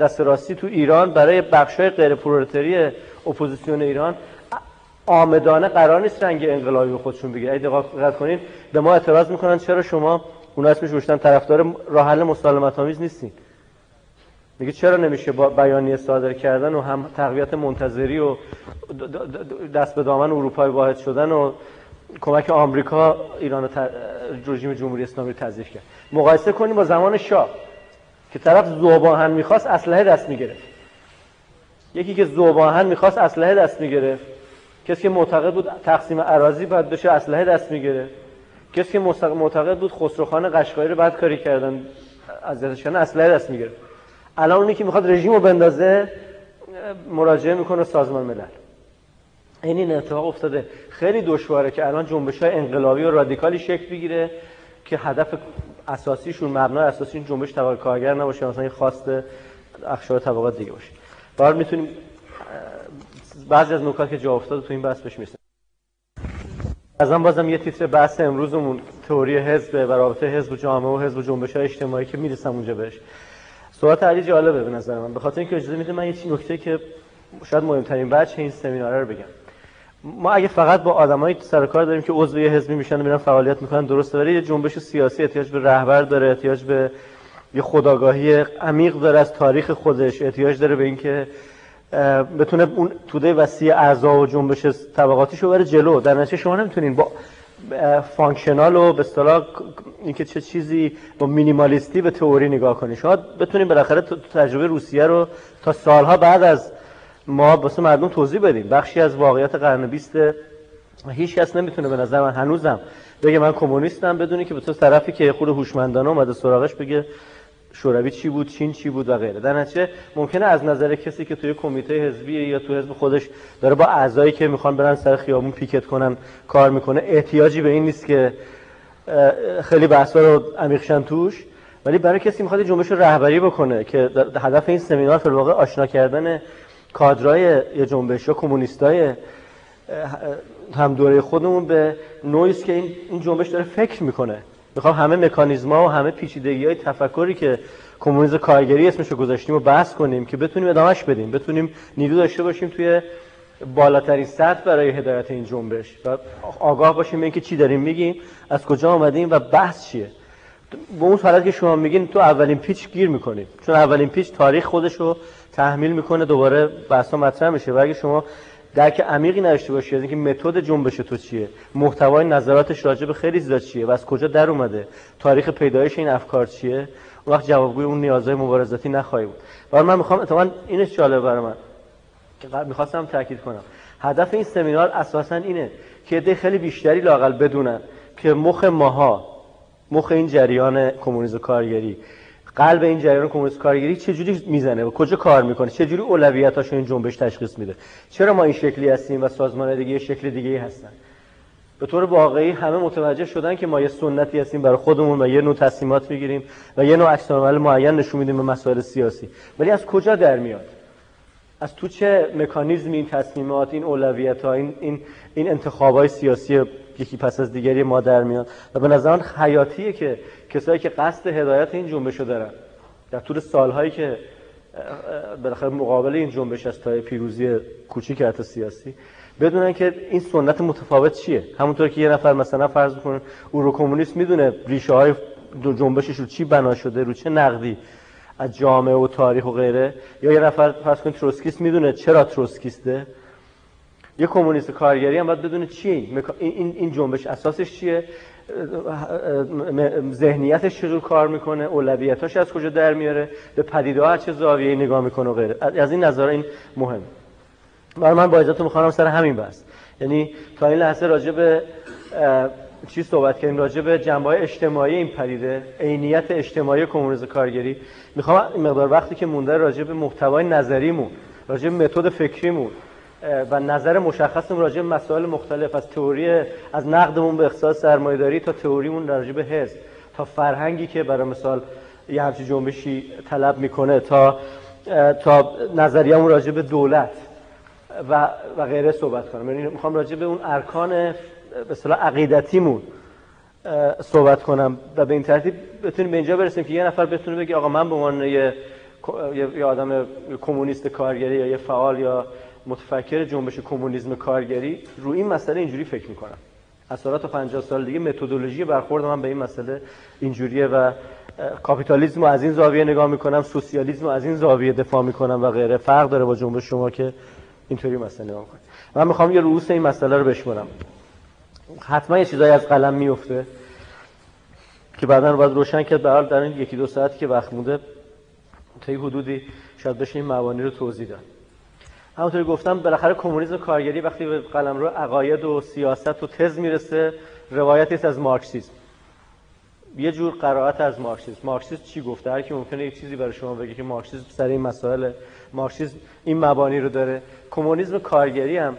دست راستی تو ایران برای بخشای غیر پرولتاری اپوزیسیون ایران عامدانه قرار نیست رنگ انقلابی به خودشون بگیره. اگه دقت کنین به ما اعتراض می‌کنن چرا شما اون اسمش روشتن طرفدار راه حل مسالمت آمیز نیستین. میگه چرا نمیشه با بیانیه صادر کردن و هم تقویت منتظری و دست به دامن اروپای واحد شدن و کمک آمریکا ایران رژیم جمهوری اسلامی رو تضعیف کرد. مقایسه کنیم با زمان شاه که طرف زوباهن می‌خواست اسلحه دست می‌گرفت. یکی که زوباهن می‌خواست اسلحه دست می‌گرفت. کسی که معتقد بود تقسیم اراضی باید بشه اسلحه دست می‌گرفت. کسی که معتقد بود خسروخان قشقایی رو بعد کاری کردن از اسلحه دست می‌گرفت. الان اونی که می‌خواد رژیم رو بندازه مراجعه می‌کنه سازمان ملل. این این اتفاق افتاده. خیلی دشواره که الان جنبش های انقلابی و رادیکالی شکل بگیره که هدف اساسیشون مبنای اساسیشون جنبش طبقه کارگر نباشه مثلا خواست اخشار طبقات دیگه باشه. بار می‌تونیم بعضی از نکات که جا افتاده تو این بحث بهش از هم بازم یه تیتر بحث امروزمون تئوری حزب و رابطه حزب جامعه و حزب و جنبش های اجتماعی که می‌رسم اونجا بهش. صحبت علی جالبه به نظر من. به اینکه اجازه میده من یه نکته که شاید مهمترین بچه این سمیناره رو بگم. ما اگه فقط با آدمایی سر کار داریم که عضو یه حزبی میشن و میرن فعالیت می‌کنن درسته ولی یه جنبش سیاسی احتیاج به رهبر داره احتیاج به یه خودآگاهی عمیق داره از تاریخ خودش احتیاج داره به اینکه بتونه اون توده وسیع اعضا و جنبش طبقاتیش رو بره جلو. در نتیجه شما نمی‌تونین با functional و به اصطلاح اینکه چه چیزی با مینیمالیستی به تئوری نگاه کنی. شما بتونین بالاخره تجربه روسیه رو تا سالها بعد از ما واسه مردم توضیح بدیم. بخشی از واقعیت قرن 20 هیچ کس نمی‌تونه به نظر من هنوزم بگه من کمونیستم بدونی که به تو طرفی که خود هوشمندانه اومده سراغش بگه شوروی چی بود چین چی بود و غیره. در نتیجه ممکنه از نظر کسی که توی کمیته حزبی یا تو حزب خودش داره با اعضایی که می‌خوان برن سر خیابون پیکت کنن کار می‌کنه احتیاجی به این نیست که خیلی بحثا رو عمیقشن توش. ولی برای کسی می‌خواد جنبش رو رهبری بکنه که هدف این سمینار فی واقع آشنا کردن کادرای یه جنبش یا کمونیستای هم دوره خودمون به نوعی که این جنبش داره فکر می‌کنه. می‌خوام همه مکانیزما و همه پیچیدگی های تفکری که کمونیسم کارگری اسمش رو گذاشتیم و بحث کنیم که بتونیم ادامهش بدیم بتونیم نیرو داشته باشیم توی بالاترین سطح برای هدایت این جنبش و آگاه باشیم به اینکه چی داریم میگیم از کجا آمدیم و بحث چیه. با اون حالت که شما میگین تو اولین پیچ گیر می‌کنیم چون اولین پیچ تاریخ خودش رو تحمیل می‌کنه دوباره بحثا مطرح میشه. و اگه شما درک عمیقی نداشته باشی از اینکه متد جنبش تو چیه. محتوای نظراتش راجع به خیلی زیاد چیه و از کجا در اومده. تاریخ پیدایش این افکار چیه؟ اون وقت جوابگوی اون نیازهای مبارزاتی نخواهی بود. و من می‌خوام اتفاقا اینش جالب برای من. که می‌خواستم تاکید کنم. هدف این سمینار اساسا اینه که ده خیلی بیشتری لاقل بدونن که مخ ماها مخ این جریان کمونیسم کارگری قلب این جریان کمونیست کارگری چه جوری می‌زنه و کجا کار می‌کنه؟ چه جوری اولویتاشو این جنبش تشخیص میده؟ چرا ما این شکلی هستیم و سازمان دیگه شکل دیگه هستن؟ به طور واقعی همه متوجه شدن که ما یه سنتی هستیم برای خودمون و یه نوع تصمیمات می‌گیریم و یه نوع عکس معین نشون میدیم به مسائل سیاسی. ولی از کجا در میاد؟ از تو چه مکانیزمی این تصمیمات این اولویت ها این این, این انتخاب سیاسی یکی پس از دیگری ما در میاد. و به نظر حیاتیه که کسایی که قصد هدایت این جنبش رو دارن. در طول سالهایی که بالاخره مقابل این جنبش است تا پیروزی کوچیک حتی سیاسی بدونن که این سنت متفاوت چیه. همونطور که یه نفر مثلا فرض کنه اورو کمونیست می‌دونه ریشه های جنبشش رو چی بنا شده رو چه نقدی از جامعه و تاریخ و غیره. یا یه نفر فرض کن تروسکیست می‌دونه چرا تروسکیسته. یه کمونیست کارگری هم باید بدونه چیه این این جنبش اساسش چیه؟ ذهنیتش چجور کار می‌کنه؟ اولویتاش از کجا در میاره؟ به پدیده چه زاویه‌ای نگاه می‌کنه و غیره. از این نظر این مهم. برای من با اجازهتون می‌خوام سر همین بحث. یعنی تا این لحظه راجع به چی صحبت کردیم؟ راجع به جنبه اجتماعی این پدیده عینیت اجتماعی کمونیسم کارگری. می‌خوام این مقدار وقتی که مونده راجع به محتوای نظریمون راجع به متد فکریمون و نظر مشخصمون راجع به مسائل مختلف از تئوری از نقدمون به اقتصاد سرمایه‌داری تا تئوریمون راجع به حزب. تا فرهنگی که برای مثال یه همچین جنبشی طلب می‌کنه تا تا نظریه‌مون راجع به دولت و و غیره صحبت کنم. یعنی می‌خوام راجع به اون ارکان به اصطلاح عقیدتیمون صحبت کنم و به این ترتیب بتونیم به اینجا برسیم که یه نفر بتونه بگه آقا من به عنوان یه یه آدم کمونیست کارگری یا یه فعال یا متفکر جنبش کمونیسم کارگری رو این مسئله اینجوری فکر می‌کنم. از تا 50 سال دیگه متدولوژی برخورد من به این مسئله اینجوریه و کاپیتالیسم رو از این زاویه نگاه می‌کنم سوسیالیسم رو از این زاویه دفاع می‌کنم و غیره. فرق داره با جنبش شما که اینطوری مسئله نگاه کنید من می‌خوام یه رؤوس این مسئله رو بشمرم حتما یه چیزایی از قلم میفته که بعدا باید روشن کرد. به در این یکی دو ساعتی که وقت مونده تا حدودی شاید بشه این مبانی رو توضیح داد. همونطوری گفتم بالاخره کمونیسم کارگری وقتی به قلم رو عقاید و سیاست و تز می‌رسه روایتی از مارکسیسم. یه جور قرائت از مارکسیسم. مارکسیسم چی گفته؟ هر کی ممکنه یک چیزی برای شما بگه که مارکسیسم سر این مسائل مارکسیسم این مبانی رو داره. کمونیسم کارگری هم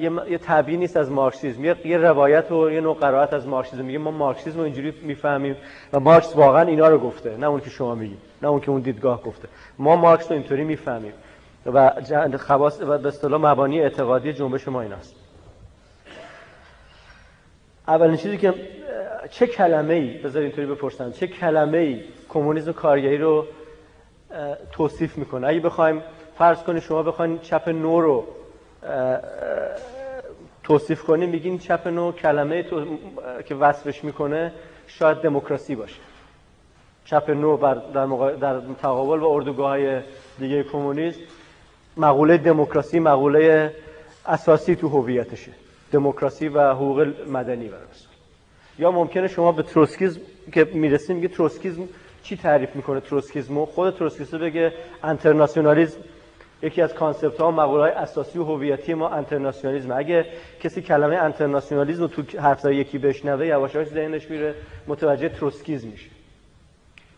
یه, یه تبیین نیست از مارکسیسم. یه, یه روایت و یه نوع قرائت از مارکسیسم. میگه ما مارکسیسم رو اینجوری می‌فهمیم و مارکس واقعا اینا رو گفته. نه اون که شما میگید نه اون که اون دیدگاه گفته. ما مارکس رو اینطوری می‌فهمیم. و خواص و به اصطلاح مبانی اعتقادی جنبش ما ایناست. اولین چیزی که چه کلمه ای بذار اینطوری بپرسن چه کلمه ای کمونیسم کارگری رو توصیف می‌کنه؟ اگه بخوایم فرض کنید شما بخواید چپ نو رو توصیف کنیم میگین چپ نو کلمه تو... که وصفش می‌کنه شاید دموکراسی باشه. چپ نو بر در, مقا... در تقابل با اردوگاه دیگه کمونیست مقوله دموکراسی مقوله اساسی تو هویتشه. دموکراسی و حقوق مدنی برای یا ممکنه شما به تروسکیزم که می‌رسیم میگه تروسکیزم چی تعریف می‌کنه تروسکیزمو؟ خود تروسکیست بگه انترناسیونالیسم یکی از concept ها مقوله های اساسی و هویتی ما انترناسیونالیسم اگه کسی کلمه انترناسیونالیسم رو تو حرف یکی بشنوه یواش یواش ذهنش میره متوجه تروسکیزم میشه.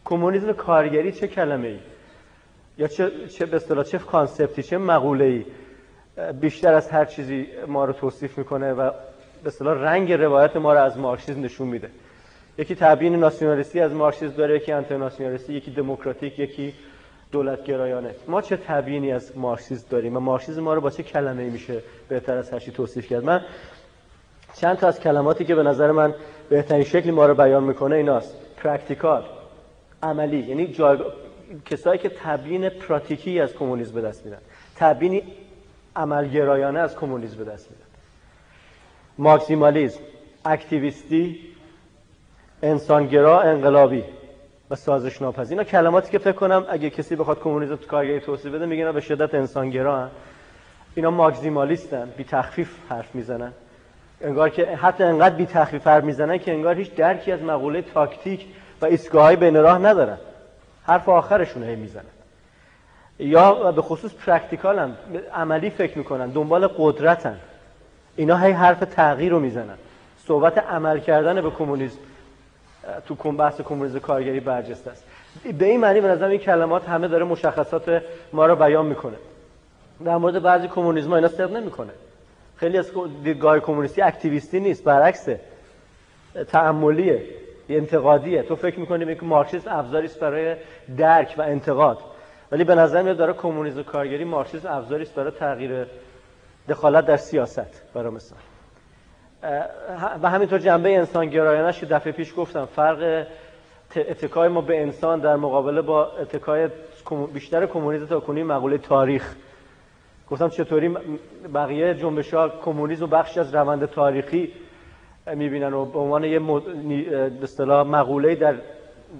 کمونیسم کارگری چه کلمه ای یا چه چه به اصطلاح چه concept ی چه مقوله ای بیشتر از هر چیزی ما رو توصیف می‌کنه و به اصطلاح رنگ روایت ما رو از مارکسیسم نشون میده. یکی تبیین ناسیونالیستی از مارکسیسم داره یکی انترناسیونالیستی یکی دموکراتیک یکی دولت گرایانه ما چه تبیینی از مارکسیسم داریم و مارکسیسم ما رو با چه کلمه ای میشه بهتر از هرچی توصیف کرد؟ من چند تا از کلماتی که به نظر من بهترین شکلی ما رو بیان می‌کنه ایناست. practical عملی یعنی جایگ... کسایی که تبیین پراتیکی از کمونیسم به دست میدن تبیینی عملگرایانه از کمونیسم به دست میدن ماکسیمالیسم اکتیویستی انسانگرا انقلابی و سازش ناپذیر اینا کلماتی که فکر کنم اگه کسی بخواد کمونیسم تو کارگری توصیف بده میگن به شدت انسانگرا هن. اینا ماکسیمالیستن بی تخفیف حرف می‌زنن. انگار که حتی انقدر بی تخفیف حرف می‌زنن که انگار هیچ درکی از مقوله تاکتیک و ایستگاه‌های بین راه ندارن. حرف آخرشون هی می‌زنن. یا به خصوص practical ن عملی فکر می‌کنن دنبال قدرتن. اینا هی حرف تغییر رو می‌زنن. صحبت عمل کردن به کمونیسم تو بحث کمونیسم کارگری برجسته است. به این معنی به نظر این کلمات همه داره مشخصات ما رو بیان می‌کنه. در مورد بعضی کمونیسم اینا صدق نمی‌کنه. خیلی از دیدگاه کمونیستی اکتیویستی نیست برعکسه. تعملیه. انتقادیه. تو فکر می‌کنی که مارکسیسم ابزاری است برای درک و انتقاد. ولی به نظر میاد داره کمونیسم کارگری مارکسیسم ابزاری است برای تغییر دخالت در سیاست برای مثال. و همینطور جنبه انسان گرایانش که دفعه پیش گفتم فرق اتکای ما به انسان در مقابله با اتکای بیشتر کمونیسم تا کنی مقوله تاریخ. گفتم چطوری بقیه جنبش ها کمونیسم و بخشی از روند تاریخی می‌بینن و به عنوان یه به مقوله در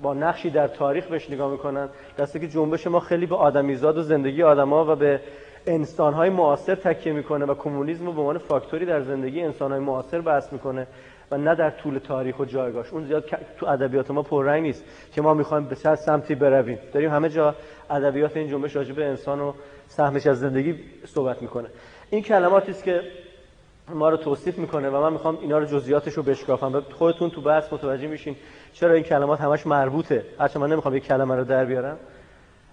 با نقشی در تاریخ بهش نگاه می‌کنن. دسته که جنبش ما خیلی به آدمیزاد و زندگی آدما و به انسانهای معاصر تکیه می‌کنه و کمونیسم رو به عنوان فاکتوری در زندگی انسانهای معاصر بحث می‌کنه و نه در طول تاریخ و جایگاهش. اون زیاد تو ادبیات ما پررنگ نیست که ما می‌خوایم به چه سمتی برویم. داریم همه جا ادبیات این جنبش راجع به انسان و سهمش از زندگی صحبت می‌کنه. این کلماتی است که ما رو توصیف می‌کنه و من می‌خوام اینا رو جزئیاتش رو بشکافم. خودتون تو بحث متوجه میشین چرا این کلمات همش مربوطه. هرچند من نمی‌خوام یک کلمه رو در بیارم.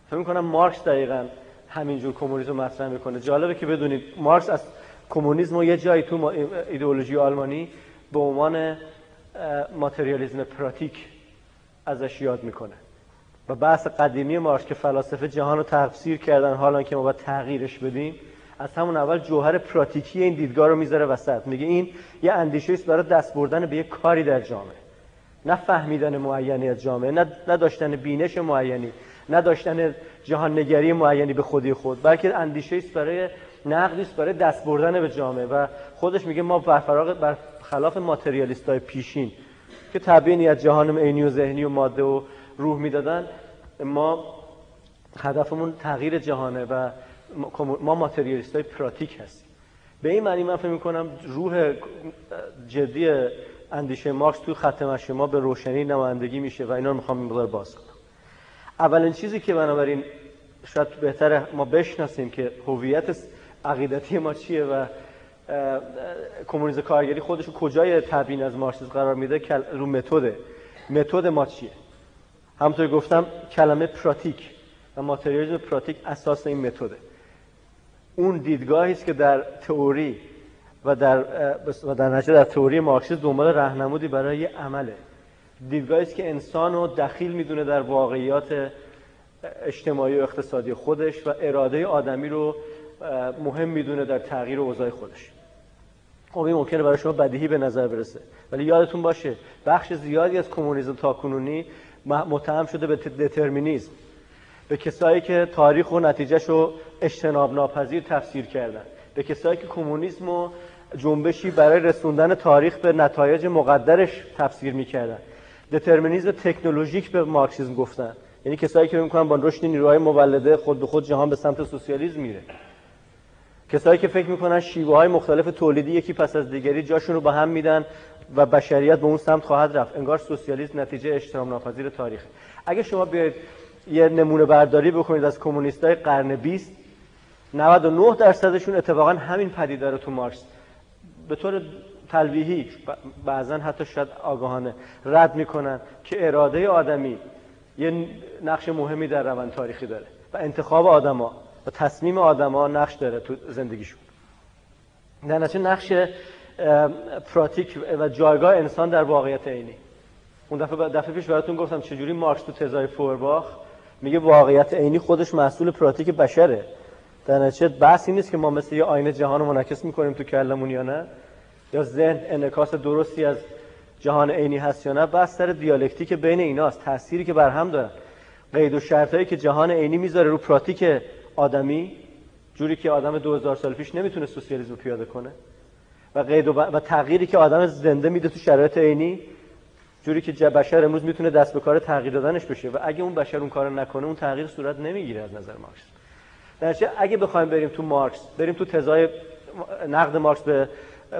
فکر می‌کنم مارکس دقیقا همینجور کمونیسم مطرح می‌کنه. جالبه که بدونید مارکس از کمونیسم و یه جایی تو ایدئولوژی آلمانی به عنوان ماتریالیزم پراتیک ازش یاد می‌کنه. و بحث قدیمی مارکس که فلاسفه جهان رو تفسیر کردن حالا که ما باید تغییرش بدیم از همون اول جوهر پراتیکی این دیدگاه رو می‌ذاره وسط. میگه این یه اندیشه است برای دست بردن به یه کاری در جامعه. نه فهمیدن معینی از جامعه نه, داشتن بینش معینی نه داشتن جهان نگری معینی به خودی خود بلکه اندیشه است برای نقدی است برای دست بردن به جامعه. و خودش میگه ما بر بر خلاف ماتریالیست های پیشین که تبیینی از جهان عینی و ذهنی و ماده و روح می‌دادن ما هدفمون تغییر جهانه و ما ماتریالیست های پراتیک هستیم. به این معنی من فکر می‌کنم روح جدی اندیشه مارکس تو خط مشی ما به روشنی نمایندگی میشه و اینا رو می‌خوام این باز کنم. اولین چیزی که بنابراین شاید بهتر ما بشناسیم که هویت عقیدتی ما چیه و کمونیسم کارگری خودش کجای تبیین از مارکسیسم قرار میده؟ رو متد. متد ما چیه؟ همونطور گفتم کلمه پراتیک و ماتریالیسم پراتیک اساس این متده. اون دیدگاهی است که در تئوری و در و در نتیجه در تئوری مارکسیسم دنبال راهنمودی برای عمله. دیدگاهی است که انسان رو دخیل می‌دونه در واقعیات اجتماعی و اقتصادی خودش و اراده آدمی رو مهم می‌دونه در تغییر اوضاع خودش. خب این ممکنه برای شما بدیهی به نظر برسه. ولی یادتون باشه بخش زیادی از کمونیسم تاکنونی متهم شده به دترمینیسم به کسایی که تاریخ و نتیجهش رو اجتناب ناپذیر تفسیر کردن. به کسایی که کمونیسم و جنبشی برای رسوندن تاریخ به نتایج مقدرش تفسیر می‌کردن. دترمینیزم تکنولوژیک به مارکسیسم گفتن. یعنی کسایی که می‌کنن با رشد نیروهای مولده خود به خود جهان به سمت سوسیالیسم میره. کسایی که فکر می‌کنن شیوه های مختلف تولیدی یکی پس از دیگری جاشون رو به هم میدن و بشریت به اون سمت خواهد رفت. انگار سوسیالیسم نتیجه اجتناب ناپذیر تاریخ اگه شما بیاید یه نمونه برداری بکنید از کمونیستای قرن 20 99 درصدشون اتفاقا همین پدیده رو تو مارکس به طور تلویحی بعضا حتی شاید آگاهانه رد می‌کنن که اراده آدمی یه نقش مهمی در روند تاریخی داره و انتخاب آدما و تصمیم آدما نقش داره تو زندگیشون. در نتیجه نقش پراتیک و جایگاه انسان در واقعیت عینی. اون دفعه دفعه پیش براتون گفتم چجوری مارکس تو تزای فورباخ میگه واقعیت عینی خودش محصول پراتیک بشره. در نتیجه بحث نیست که ما مثل یه آینه جهان رو منعکس می‌کنیم تو کلمون یا نه. یا ذهن انعکاس درستی از جهان عینی هست یا نه. بحث سر دیالکتیک بین ایناست تأثیری که بر هم دارن. قید و شرطایی که جهان عینی می‌ذاره رو پراتیک آدمی جوری که آدم 2000 سال پیش نمی‌تونه سوسیالیسم پیاده کنه. و قید و, و تغییری که آدم زنده میده تو شرایط عینی جوری که بشر امروز می‌تونه دست به کار تغییر دادنش بشه و اگه اون بشر اون کارو نکنه اون تغییر صورت نمی‌گیره از نظر مارکس. در اگه بخوایم بریم تو مارکس بریم تو تزای نقد مارکس به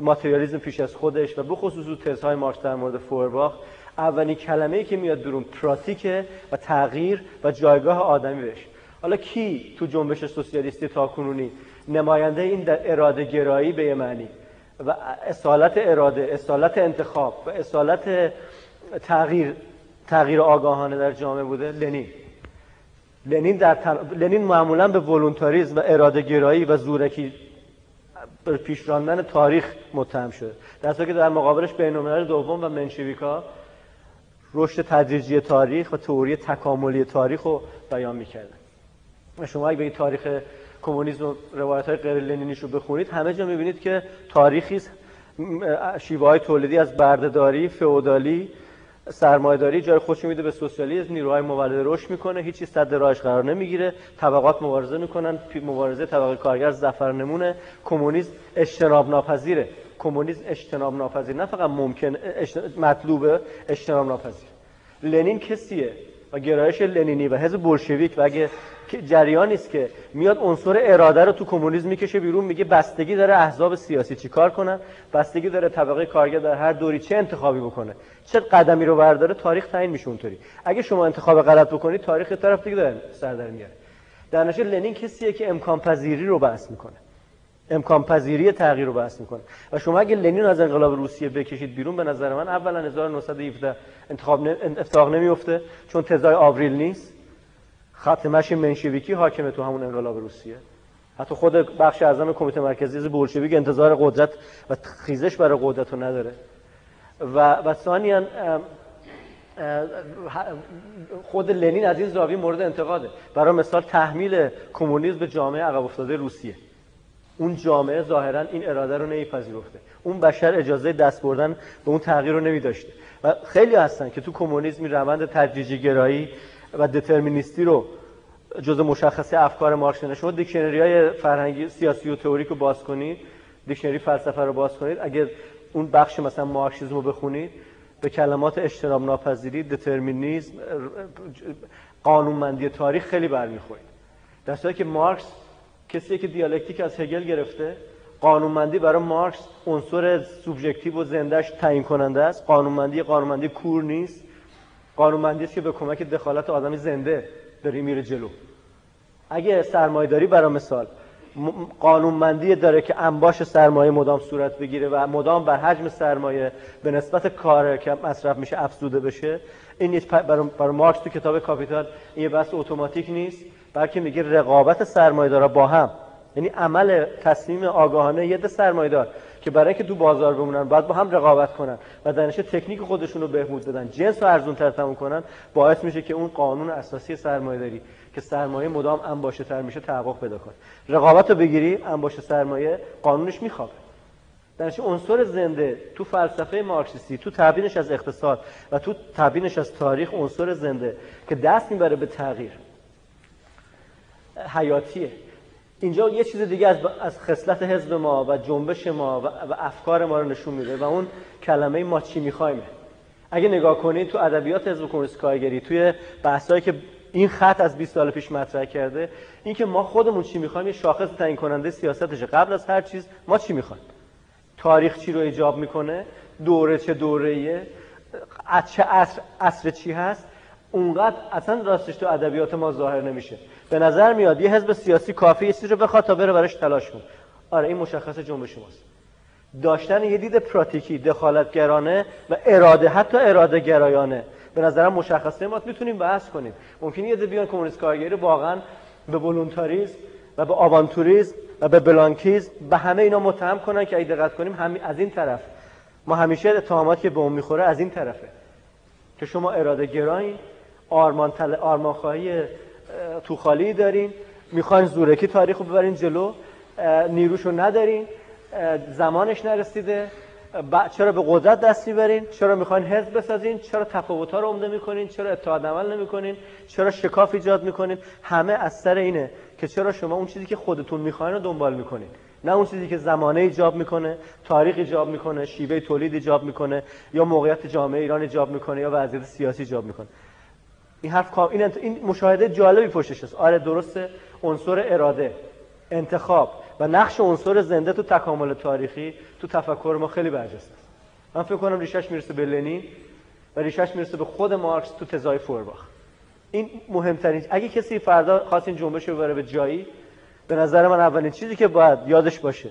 ماتریالیسم پیش از خودش و بخصوص تو تزهای مارکس در مورد فورباخ اولین کلمه‌ای که میاد درون پراتیکه و تغییر و جایگاه آدمی بهش. حالا کی تو جنبش سوسیالیستی تاکنونی نماینده این در اراده گرایی به معنی. و اصالت اراده اصالت انتخاب و اصالت تغییر تغییر آگاهانه در جامعه بوده لنین. لنین در لنین معمولا به ولونتاریزم و اراده گرایی و زورکی پیش تاریخ متهم شده. در که در مقابلش بین‌الملل دوم و منشویکا رشد تدریجی تاریخ و تئوری تکاملی تاریخ رو بیان می‌کردن. شما اگه به تاریخ کمونیسم و روایت های غیر لنینیش رو بخونید همه جا می‌بینید که تاریخی شیوه های تولیدی از بردهداری فئودالی سرمایه‌داری جای خودش میده به سوسیالیسم نیروهای مولد رشد می‌کنه هیچی صد راهش قرار نمی‌گیره. طبقات مبارزه می‌کنن مبارزه طبقه کارگر زفر نمونه. کمونیسم اجتناب ناپذیره کمونیسم اجتناب ناپذیر نه فقط ممکن مطلوبه اجتناب ناپذیر لنین کسیه و گرایش لنینی و حزب بولشویک و اگه جریانی است که میاد عنصر اراده رو تو کمونیسم می‌کشه بیرون میگه بستگی داره احزاب سیاسی چیکار کنن؟ بستگی داره طبقه کارگر در هر دوری چه انتخابی بکنه؟ چه قدمی رو برداره؟ تاریخ تعیین میشه اونطوری. اگه شما انتخاب غلط بکنید تاریخ طرف دیگه داره سر در میاره. در نتیجه لنین کسیه که امکان پذیری رو بحث می‌کنه. امکان پذیری تغییر رو بحث می‌کنه. و شما اگه لنین از انقلاب روسیه بکشید بیرون به نظر من اولا 1917 انتخاب اتفاق نمیفته چون تزای آوریل نیست. خط مشی منشویکی حاکمه تو همون انقلاب روسیه. حتی خود بخش اعظم کمیته مرکزی بولشویک انتظار قدرت و خیزش برای قدرت رو نداره. و و ثانیا خود لنین از این زاویه مورد انتقاده. برای مثال تحمیل کمونیسم به جامعه عقب افتاده روسیه. اون جامعه ظاهرا این اراده رو نمیپذیرفته. اون بشر اجازه دست بردن به اون تغییر رو نمیداشته. و خیلی هستن که تو کمونیسم روند تدریجی گرایی و دترمینیستی رو جز مشخصه افکار مارکس نه شما دیکشنری های فرهنگی سیاسی و تئوریک رو باز کنید دیکشنری فلسفه رو باز کنید. اگر اون بخش مثلا مارکسیسم رو بخونید به کلمات اجتناب ناپذیری دترمینیسم قانونمندی تاریخ خیلی برمیخورید. در که مارکس کسی که دیالکتیک از هگل گرفته قانونمندی برای مارکس عنصر سوبژکتیو و زندهش تعیین کننده است. قانونمندی قانونمندی کور نیست. قانونمندی است که به کمک دخالت آدمی زنده داره میره جلو؟ اگه سرمایه‌داری برای مثال قانونمندی داره که انباشت سرمایه مدام صورت بگیره و مدام بر حجم سرمایه به نسبت کار که مصرف میشه افزوده بشه. این برای مارکس تو کتاب کاپیتال این یه بحث اتوماتیک نیست بلکه میگه رقابت سرمایه دارا با هم. یعنی عمل تصمیم آگاهانه یه ده سرمایه دار که برای اینکه تو بازار بمونن باید با هم رقابت کنن و در تکنیک خودشون رو بهبود بدن. جنس رو ارزون تر تموم کنن باعث میشه که اون قانون اساسی سرمایه داری که سرمایه مدام انباشه تر میشه تحقق پیدا کنه. رقابت رو بگیری انباشه سرمایه قانونش میخوابه. در عنصر زنده تو فلسفه مارکسیستی تو تبیینش از اقتصاد و تو تبیینش از تاریخ عنصر زنده که دست می‌بره به تغییر. حیاتیه. اینجا یه چیز دیگه از, از خصلت حزب ما و جنبش ما و, افکار ما رو نشون میده و اون کلمه ما چی می‌خوایم. اگه نگاه کنید تو ادبیات حزب کمونیست کارگری توی بحثایی که این خط از 20 سال پیش مطرح کرده اینکه ما خودمون چی می‌خوایم یه شاخص تعیین کننده سیاستشه. قبل از هر چیز ما چی می‌خوایم؟ تاریخ چی رو ایجاب می‌کنه؟ دوره چه دوره‌ایه؟ چه عصر عصر چی هست؟ اونقدر اصلا راستش تو ادبیات ما ظاهر نمیشه. به نظر میاد یه حزب سیاسی کافی یه چیزی رو بخواد تا بره براش تلاش کن آره این مشخص جنبش شماست داشتن یه دید پراتیکی دخالتگرانه و اراده حتی اراده گرایانه به نظرم مشخصه ما می‌تونیم بحث کنیم. ممکنه یه بیان کمونیست کارگری واقعا به ولونتاریسم و به آوانتوریسم و به بلانکیز به همه اینا متهم کنن که اگه دقت کنیم هم از این طرف. ما همیشه اتهامات که به اون می‌خوره از این طرفه. که شما اراده گرایی آرمان تل... آرمان خواهی تو خالی دارین. می‌خواین زورکی تاریخ رو ببرین جلو. نیروشو ندارین. زمانش نرسیده. چرا به قدرت دست می‌برین؟ چرا می‌خواین حزب بسازین؟ چرا تفاوت ها رو عمده می‌کنین؟ چرا اتحاد عمل نمی‌کنین؟ چرا شکاف ایجاد می‌کنین؟ همه از سر اینه که چرا شما اون چیزی که خودتون می‌خواین رو دنبال می‌کنین. نه اون چیزی که زمانه ایجاب می‌کنه تاریخ ایجاب می‌کنه شیوه تولید ایجاب می‌کنه یا موقعیت جامعه ایران ایجاب می‌کنه یا وضعیت سیاسی ایجاب می‌کنه. این حرف این, این مشاهده جالبی پشتش است. آره درسته. عنصر اراده انتخاب و نقش عنصر زنده تو تکامل تاریخی تو تفکر ما خیلی برجسته است. من فکر کنم ریشش می‌رسه به لنین و ریشش می‌رسه به خود مارکس تو تزای فورباخ. این مهمترین اگه کسی فردا خواست این جنبش رو ببره به جایی به نظر من اولین چیزی که باید یادش باشه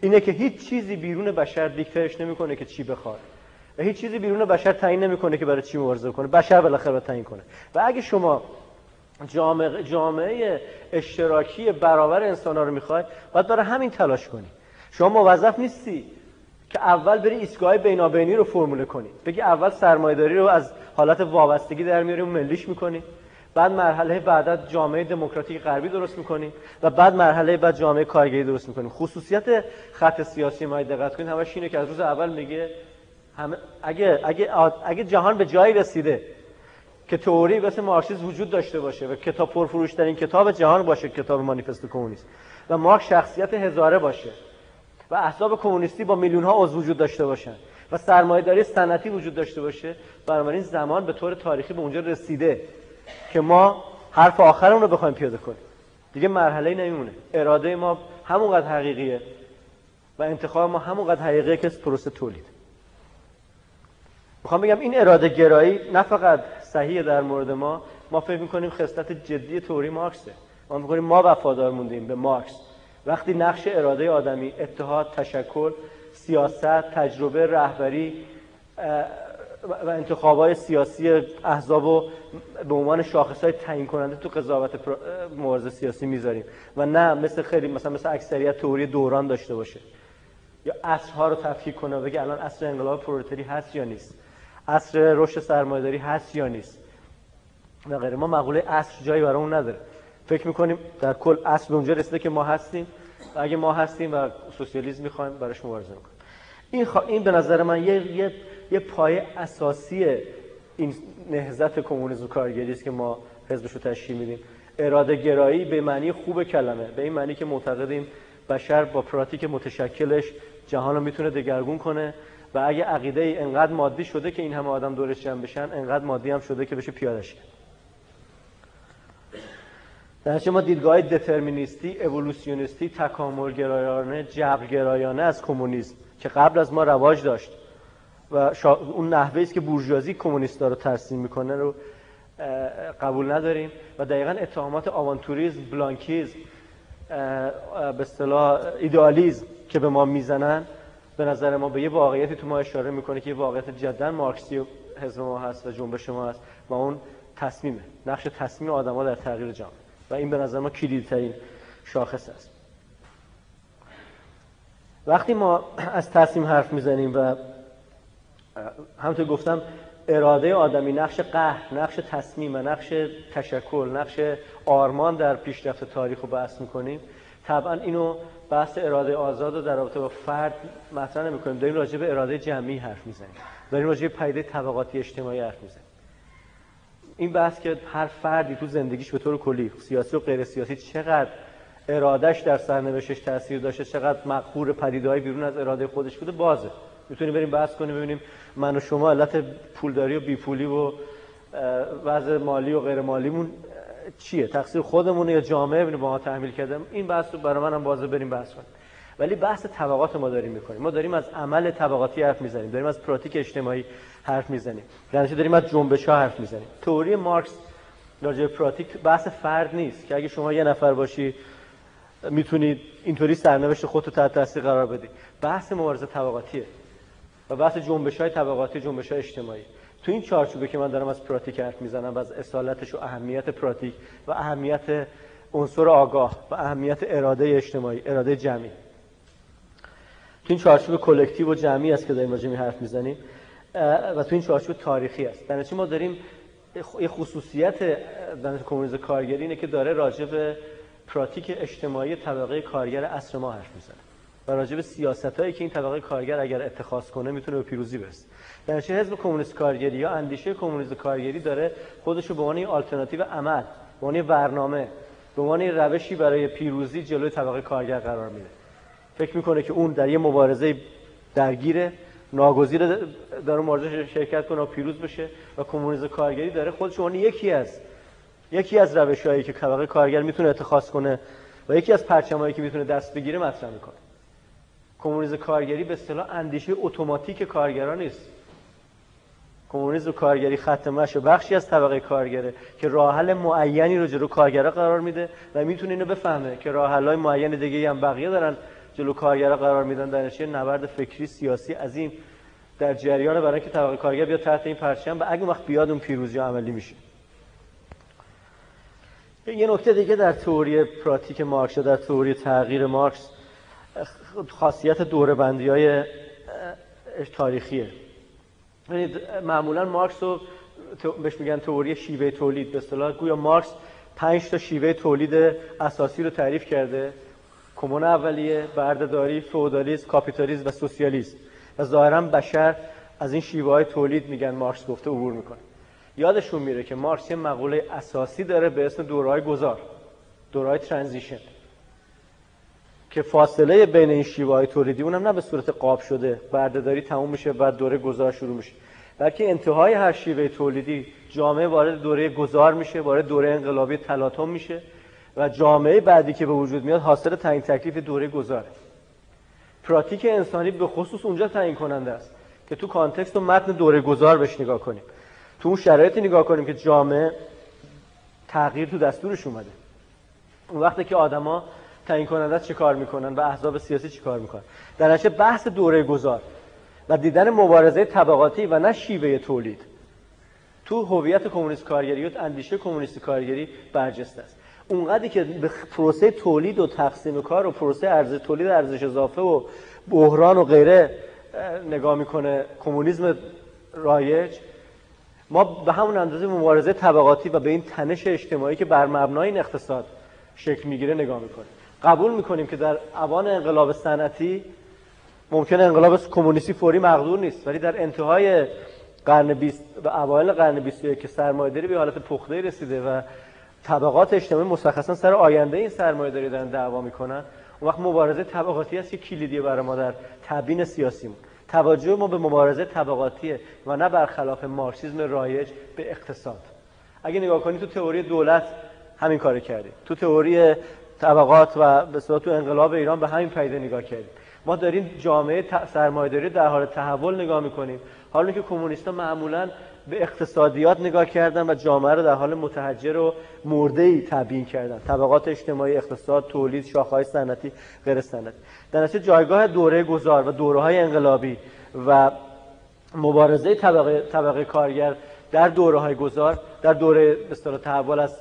اینه که هیچ چیزی بیرون بشر دیکترش نمی‌کنه که چی بخواد. و هیچ چیزی بیرون بشر تعیین نمی‌کنه که برای چی مبارزه کنه. بشر بالاخره باید تعیین کنه. و اگه شما جامعه, جامعه اشتراکی برابر انسان ها رو می‌خوای باید برای همین تلاش کنی. شما موظف نیستی که اول بری ایستگاه بینابینی رو فرموله کنی. بگی اول سرمایه‌داری رو از حالت وابستگی در میاری و ملیش می‌کنی. بعد مرحله بعد جامعه دموکراتیک غربی درست می‌کنیم و بعد مرحله بعد جامعه کارگری درست می‌کنیم خصوصیت خط سیاسی ما دقت کنید همش اینه که از روز اول میگه همه اگه اگه اگه جهان به جایی رسیده که تئوری مثل مارکسیسم وجود داشته باشه و کتاب پرفروشترین کتاب جهان باشه کتاب مانیفست کمونیست و مارکس شخصیت هزاره باشه و احزاب کمونیستی با میلیون ها عضو وجود داشته باشن و سرمایه‌داری صنعتی وجود داشته باشه بنابراین زمان به طور تاریخی به اونجا رسیده که ما حرف آخرمون رو بخوایم پیاده کنیم. دیگه مرحله نمیمونه. اراده ما همونقدر حقیقیه و انتخاب ما همونقدر حقیقیه که پروسه تولید. می‌خوام بگم این اراده گرایی نه فقط صحیح در مورد ما ما فکر می‌کنیم خصلت جدی توری مارکسه. ما می‌کنیم ما وفادار موندیم به مارکس. وقتی نقش اراده آدمی اتحاد تشکل سیاست تجربه رهبری و انتخابای سیاسی احزاب رو به عنوان شاخص های تعیین کننده تو قضاوت مبارزه سیاسی می‌ذاریم. و نه مثل خیلی مثلا مثل اکثریت تئوری دوران داشته باشه. یا اصرها رو تفکیک کنه و بگه الان اصر انقلاب پرولتاری هست یا نیست. اصر رشد سرمایه‌داری هست یا نیست. و غیره. ما مقوله اصر جایی برامون نداره. فکر می‌کنیم در کل اصل به اونجا رسیده که ما هستیم. و اگه ما هستیم و سوسیالیسم می‌خوایم براش مبارزه می‌کنیم این, این به نظر من یه, یه, یه پایه اساسی این نهضت کمونیسم کارگری است که ما حزبش رو تشکیل میدیم. اراده گرایی به معنی خوب کلمه. به این معنی که معتقدیم بشر با پراتیک متشکلش جهان رو می‌تونه دگرگون کنه. و اگه عقیده ای انقدر مادی شده که این همه آدم دورش جمع بشن انقدر مادی هم شده که بشه پیادش کرد. در ما دیدگاه دترمینیستی، اولوسیونیستی، تکاملگرایانه، جبرگرایانه از کمونیسم که قبل از ما رواج داشت و اون نحوه است که بورژوازی کمونیستا رو ترسیم می‌کنه رو قبول نداریم و دقیقا اتهامات آوانتوریزم، بلانکیزم، به اصطلاح ایدئالیزم که به ما می‌زنن به نظر ما به یه واقعیتی تو ما اشاره می‌کنه که یه واقعیت جدا مارکسی و حزب ما هست و جنبش ما هست و اون تصمیمه. نقش تصمیم آدما در تغییر جامعه و این به نظر ما کلیدترین شاخص است. وقتی ما از تصمیم حرف می‌زنیم و همونطور گفتم اراده آدمی نقش قهر نقش تصمیم و نقش تشکل نقش آرمان در پیشرفت تاریخ رو بحث می‌کنیم طبعا اینو بحث اراده آزاد رو در رابطه با فرد مطرح نمی کنیم داریم راجع به اراده جمعی حرف می‌زنیم. داریم راجع به پیده طبقاتی اجتماعی حرف می‌زنیم. این بحث که هر فردی تو زندگیش به طور کلی سیاسی و غیر سیاسی چقدر ارادش در سرنوشتش تاثیر داشته چقدر مقهور پدیده‌های بیرون از اراده خودش بوده بازه. می‌تونیم بریم بحث کنیم ببینیم من و شما علت پولداری و بیپولی و وضع مالی و غیر مالیمون چیه؟ تقصیر خودمونه یا جامعه؟ ببینیم با ما تحمیل کردم این بحث رو برای منم بازه بریم بحث کنیم. ولی بحث طبقات ما داریم می‌کنیم. ما داریم از عمل طبقاتی حرف می‌زنیم. داریم از پراتیک اجتماعی حرف می‌زنیم. یعنی داریم از جنبش ها حرف می‌زنیم. تئوری مارکس راجع پراتیک بحث فرد نیست. که اگه شما یه نفر باشی می‌تونید اینطوری سرنوشت خودتو تحت تاثیر قرار بدی. بحث مبارزه طبقاتیه. و بحث جنبش های طبقاتی جنبش های اجتماعی. تو این چارچوبه که من دارم از پراتیک حرف می‌زنم و از اصالتش و اهمیت پراتیک و اهمیت عنصر آگاه و اهمیت اراده اجتماعی اراده جمعی. تو این چارچوب کلکتیو و جمعی است که داریم راجع حرف می‌زنیم و تو این چارچوب تاریخی است. در ما داریم یه خصوصیت دانش کمونیسم کارگری اینه که داره راجع به پراتیک اجتماعی طبقه کارگر عصر ما حرف می‌زنه. و راجع به سیاستایی که این طبقه کارگر اگر اتخاذ کنه می‌تونه به پیروزی برسه. در حزب کمونیست کارگری یا اندیشه کمونیست کارگری داره خودش رو به عنوان آلترناتیو عمل به عنوان برنامه به عنوان روشی برای پیروزی جلوی طبقه کارگر قرار میده. فکر می‌کنه که اون در یه مبارزه درگیره ناگزیر داره مبارزه شرکت کنه و پیروز بشه و کمونیسم کارگری داره خودش اون یکی از یکی از روشهایی که طبقه کارگر می‌تونه اتخاذ کنه و یکی از پرچمایی که می‌تونه دست بگیره مطرح می‌کنه. کمونیسم کارگری به اصطلاح اندیشه اتوماتیک کارگران نیست. کمونیسم کارگری خط مشی بخشی از طبقه کارگره که راه حل معینی رو جلو کارگرا قرار میده و می‌تونه اینو بفهمه که راه معین دیگه هم بقیه دارن جلو کارگرا قرار میدن. در نتیجه نبرد فکری سیاسی عظیم در جریان برای اینکه طبقه کارگر بیاد تحت این پرچم و اگه وقت بیاد اون پیروزی عملی میشه. یه نکته دیگه در تئوری پراتیک مارکس در تئوری تغییر مارکس خاصیت دوربندی های تاریخیه. معمولا مارکس رو بهش میگن تئوری شیوه تولید. به اصطلاح گویا مارکس پنج تا شیوه تولید اساسی رو تعریف کرده. کمون اولیه بردهداری فئودالیسم کاپیتالیسم و سوسیالیسم. و ظاهرا بشر از این شیوه های تولید میگن مارکس گفته عبور می‌کنه. یادشون میره که مارکس یه مقوله اساسی داره به اسم دورهای گذار دورهای ترانزیشن. که فاصله بین این شیوه های تولیدی اونم نه به صورت قاب شده بردهداری تموم میشه بعد دوره گذار شروع میشه. بلکه انتهای هر شیوه تولیدی جامعه وارد دوره گذار میشه وارد دوره انقلابی تلاطم میشه و جامعه بعدی که به وجود میاد حاصل تعیین تکلیف دوره گذاره. پراتیک انسانی به خصوص اونجا تعیین کننده است که تو کانتکست و متن دوره گذار بهش نگاه کنیم. تو اون شرایطی نگاه کنیم که جامعه تغییر تو دستورش اومده. اون وقتی که آدما تعیین کننده چه کار می‌کنن و احزاب سیاسی چه کار می‌کنن؟ در نتیجه بحث دوره گذار و دیدن مبارزه طبقاتی و نه شیوه تولید. تو هویت کمونیست کارگری و اندیشه کمونیست کارگری برجسته است. اونقدری که به پروسه تولید و تقسیم کار و پروسه ارزش تولید ارزش اضافه و بحران و غیره نگاه می‌کنه کمونیسم رایج. ما به همون اندازه مبارزه طبقاتی و به این تنش اجتماعی که بر مبنای این اقتصاد شکل می‌گیره نگاه می‌کنیم. قبول می‌کنیم که در اوان انقلاب صنعتی ممکن انقلاب کمونیستی فوری مقدور نیست ولی در انتهای قرن 20 و اوایل قرن 21 که سرمایه‌داری به حالت پخته رسیده و طبقات اجتماعی مشخصا سر آینده این سرمایه‌داری دارن دعوا می‌کنن اون وقت مبارزه طبقاتی است که کلیدیه برای ما در تبیین سیاسیمون توجه ما به مبارزه طبقاتیه و نه برخلاف مارکسیسم رایج به اقتصاد. اگه نگاه کنید تو تئوری دولت همین کار کردیم تو تئوری طبقات و به تو انقلاب ایران به همین پیده نگاه کردیم. ما داریم جامعه سرمایه‌داری در حال تحول نگاه می‌کنیم. حالا که کمونیست‌ها معمولا به اقتصادیات نگاه کردن و جامعه رو در حال متحجر و مرده ای تبیین کردن. طبقات اجتماعی اقتصاد تولید شاخه‌های صنعتی غیر صنعتی. در نتیجه جایگاه دوره گذار و دوره های انقلابی و مبارزه طبقه, طبقه کارگر در دوره های گذار در دوره به تحول از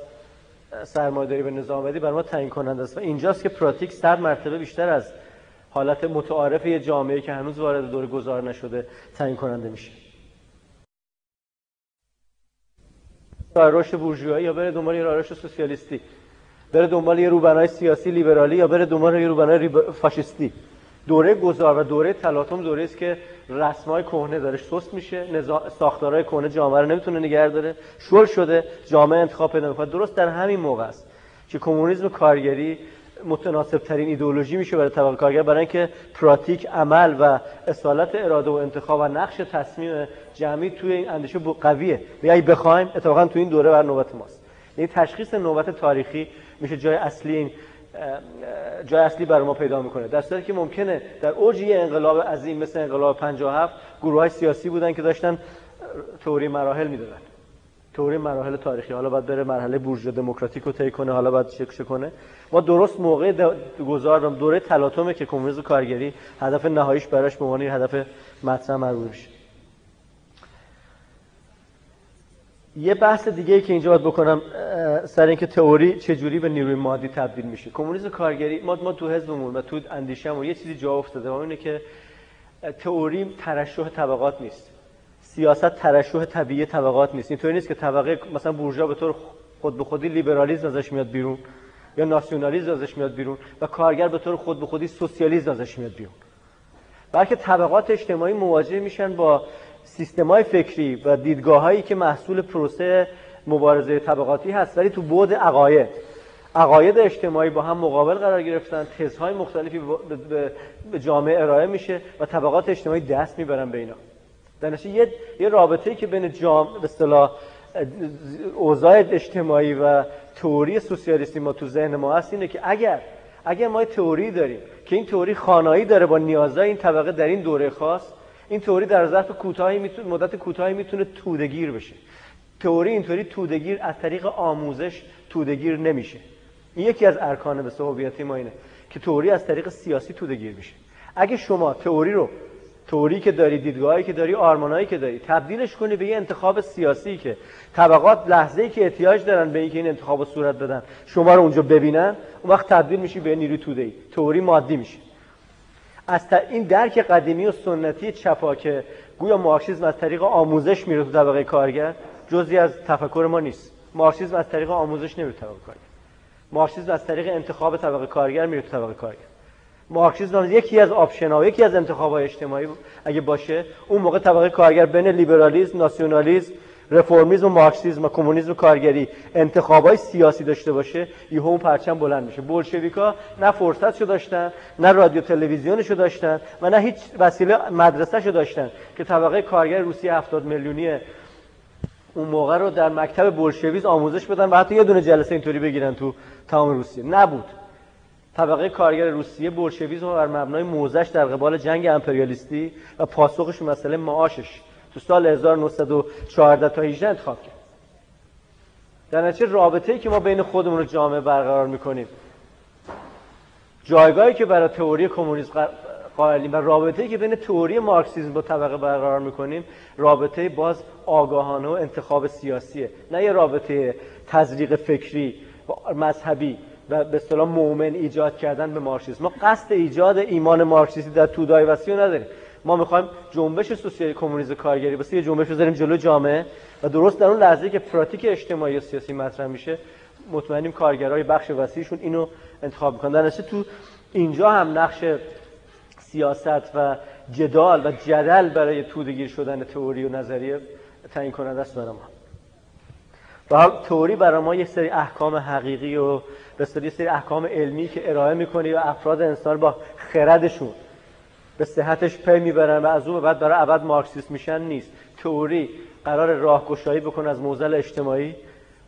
سرمایه‌داری به نظام آمدی برای ما تعیین کننده است و اینجاست که پراتیک صد مرتبه بیشتر از حالت متعارف یه جامعه که هنوز وارد دوره گذار نشده تعیین کننده میشه. رشد بورژوایی یا بره دنبال یه رشد سوسیالیستی بره دنبال یه روبنای سیاسی لیبرالی یا بره دنبال یه روبنای فاشیستی. دوره گذار و دوره تلاطم دوره است که رسمای کهنه داره سست میشه ساختارهای کهنه جامعه رو نمی‌تونه نگه داره. شل شده جامعه انتخاب پیدا می‌کنه. درست در همین موقع است که کمونیسم کارگری متناسب ترین ایدئولوژی میشه برای طبقه کارگر برای اینکه پراتیک عمل و اصالت اراده و انتخاب و نقش تصمیم جمعی توی این اندیشه قویه. و اگه بخوایم اتفاقا تو این دوره بر نوبت ماست. یعنی تشخیص نوبت تاریخی میشه جای اصلی این جای اصلی برای ما پیدا می‌کنه. در که ممکنه در اوج انقلاب عظیم مثل انقلاب 57 گروه های سیاسی بودن که داشتن توری مراحل می‌دادن. توری مراحل تاریخی. حالا باید بره مرحله بورژوا دموکراتیک رو طی کنه حالا باید شکل کنه. ما درست موقع گذار دوره تلاطمه که کمونیسم کارگری هدف نهاییش براش به عنوان هدف مطرح مربوط یه بحث دیگه که اینجا باید بکنم سر اینکه تئوری چجوری به نیروی مادی تبدیل میشه. کمونیسم کارگری ما ما تو حزبمون و تو اندیشه‌مون یه چیزی جا افتاده و اینه که تئوری ترشح طبقات نیست. سیاست ترشح طبیعی طبقات نیست. اینطوری نیست که طبقه مثلا بورژوا به طور خود به خودی لیبرالیسم ازش میاد بیرون یا ناسیونالیسم ازش میاد بیرون و کارگر به طور خود به خودی سوسیالیسم ازش میاد بیرون. بلکه طبقات اجتماعی مواجه میشن با سیستمای فکری و دیدگاههایی که محصول پروسه مبارزه طبقاتی هست ولی تو بعد عقاید. عقاید اجتماعی با هم مقابل قرار گرفتن تزهای مختلفی به جامعه ارائه میشه و طبقات اجتماعی دست می‌برن به اینا. در یه یه رابطه‌ای که بین جامعه به اصطلاح اوضاع اجتماعی و تئوری سوسیالیستی ما تو ذهن ما هست اینه که اگر اگر ما تئوری داریم که این تئوری خانایی داره با نیازهای این طبقه در این دوره خاص این تئوری در ظرف کوتاهی می‌تونه مدت کوتاهی می‌تونه تودگیر بشه. تئوری اینطوری تودگیر از طریق آموزش تودگیر نمیشه. این یکی از ارکان به هویتی ما اینه که تئوری از طریق سیاسی تودگیر میشه. اگه شما تئوری رو تئوری که داری دیدگاهی که داری آرمانایی که داری تبدیلش کنی به یه انتخاب سیاسی که طبقات لحظه ای که احتیاج دارن به اینکه این انتخاب صورت بدن شما رو اونجا ببینن اون وقت تبدیل میشی به نیروی توده ای تئوری مادی میشه. از این درک قدیمی و سنتی چپا که گویا مارکسیسم از طریق آموزش میره تو طبقه کارگر جزی از تفکر ما نیست. مارکسیسم از طریق آموزش نمیره طبقه کارگر. مارکسیسم از طریق انتخاب طبقه کارگر میره تو طبقه کارگر. مارکسیسم یکی از آپشن‌ها یکی از انتخاب‌های اجتماعی اگه باشه اون موقع طبقه کارگر بین لیبرالیسم ناسیونالیسم رفرمیسم و مارکسیسم و کمونیسم و کارگری انتخابای سیاسی داشته باشه یه اون پرچم بلند میشه. بولشویکا نه فرصتشو داشتن نه رادیو تلویزیونشو داشتن و نه هیچ وسیله مدرسهشو داشتن که طبقه کارگر روسیه 70 میلیونی اون موقع رو در مکتب بولشویز آموزش بدن و حتی یه دونه جلسه اینطوری بگیرن تو تمام روسیه. نبود. طبقه کارگر روسیه بولشویسم بر مبنای موزش در قبال جنگ امپریالیستی و پاسخش مسئله معاشش تو سال 1914 تا 18 انتخاب کرد. در نتیجه رابطه ای که ما بین خودمون رو جامعه برقرار می‌کنیم جایگاهی که برای تئوری کمونیسم قائلیم و رابطه ای که بین تئوری مارکسیسم با طبقه برقرار می‌کنیم رابطه باز آگاهانه و انتخاب سیاسیه. نه یه رابطه تزریق فکری و مذهبی و به اصطلاح مؤمن ایجاد کردن به مارکسیسم ما قصد ایجاد ایمان مارکسیستی در تودای وسیع نداریم. ما می‌خوایم جنبش سوسیال کمونیسم کارگری واسه یه جنبش بذاریم جلو جامعه و درست در اون لحظه که پراتیک اجتماعی و سیاسی مطرح میشه مطمئنیم کارگرای بخش وسیعشون اینو انتخاب می‌کنن. در تو اینجا هم نقش سیاست و جدال و جدل برای تودگیر شدن تئوری و نظریه تعیین کننده است برای ما. و تئوری برای ما یک سری احکام حقیقی و به سری احکام علمی که ارائه می‌کنی و افراد انسان با خردشون به صحتش پی می‌برن و از اون بعد برای ابد مارکسیست میشن نیست. تئوری قرار راهگشایی بکنه از موزل اجتماعی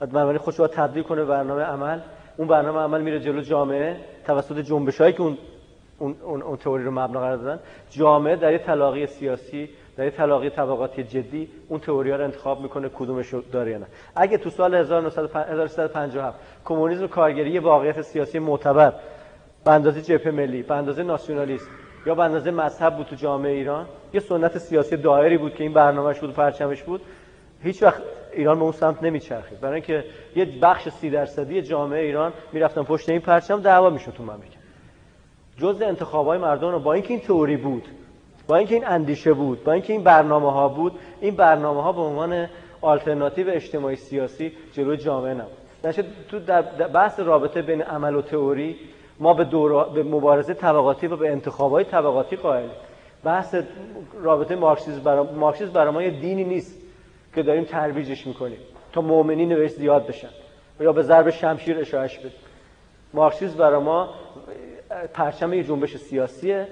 و بنابراین خودش رو تبدیل کنه برنامه عمل. اون برنامه عمل میره جلو جامعه توسط جنبشایی که اون اون, اون, اون تئوری رو مبنا قرار دادن. جامعه در یه تلاقی سیاسی در یه تلاقی طبقاتی جدی اون تئوری رو انتخاب می‌کنه کدومش داره یا نه. اگه تو سال 1957 کمونیسم کارگری واقعیت سیاسی معتبر به اندازه جبهه ملی به اندازه ناسیونالیسم یا به اندازه مذهب بود تو جامعه ایران؟ یه سنت سیاسی دایری بود که این برنامهش بود و پرچمش بود. هیچ وقت ایران به اون سمت نمیچرخید. برای اینکه یه بخش سی درصدی جامعه ایران می‌رفتن پشت این پرچم دعوا می‌شد تو مملکت. جزء انتخابای مردم رو با اینکه این تئوری بود با اینکه این اندیشه بود با اینکه این برنامه ها بود این برنامه ها به عنوان آلترناتیو اجتماعی سیاسی جلوی جامعه نبود. تو در بحث رابطه بین عمل و تئوری ما به, دور... به مبارزه طبقاتی و به انتخابای طبقاتی قائلیم بحث رابطه مارکسیسم برای مارکسیسم برای ما یه دینی نیست که داریم ترویجش می‌کنیم تا مؤمنین بهش زیاد بشن. یا به ضرب شمشیر اشاعش بدیم مارکسیسم برای ما پرچم یه جنبش سیاسیه.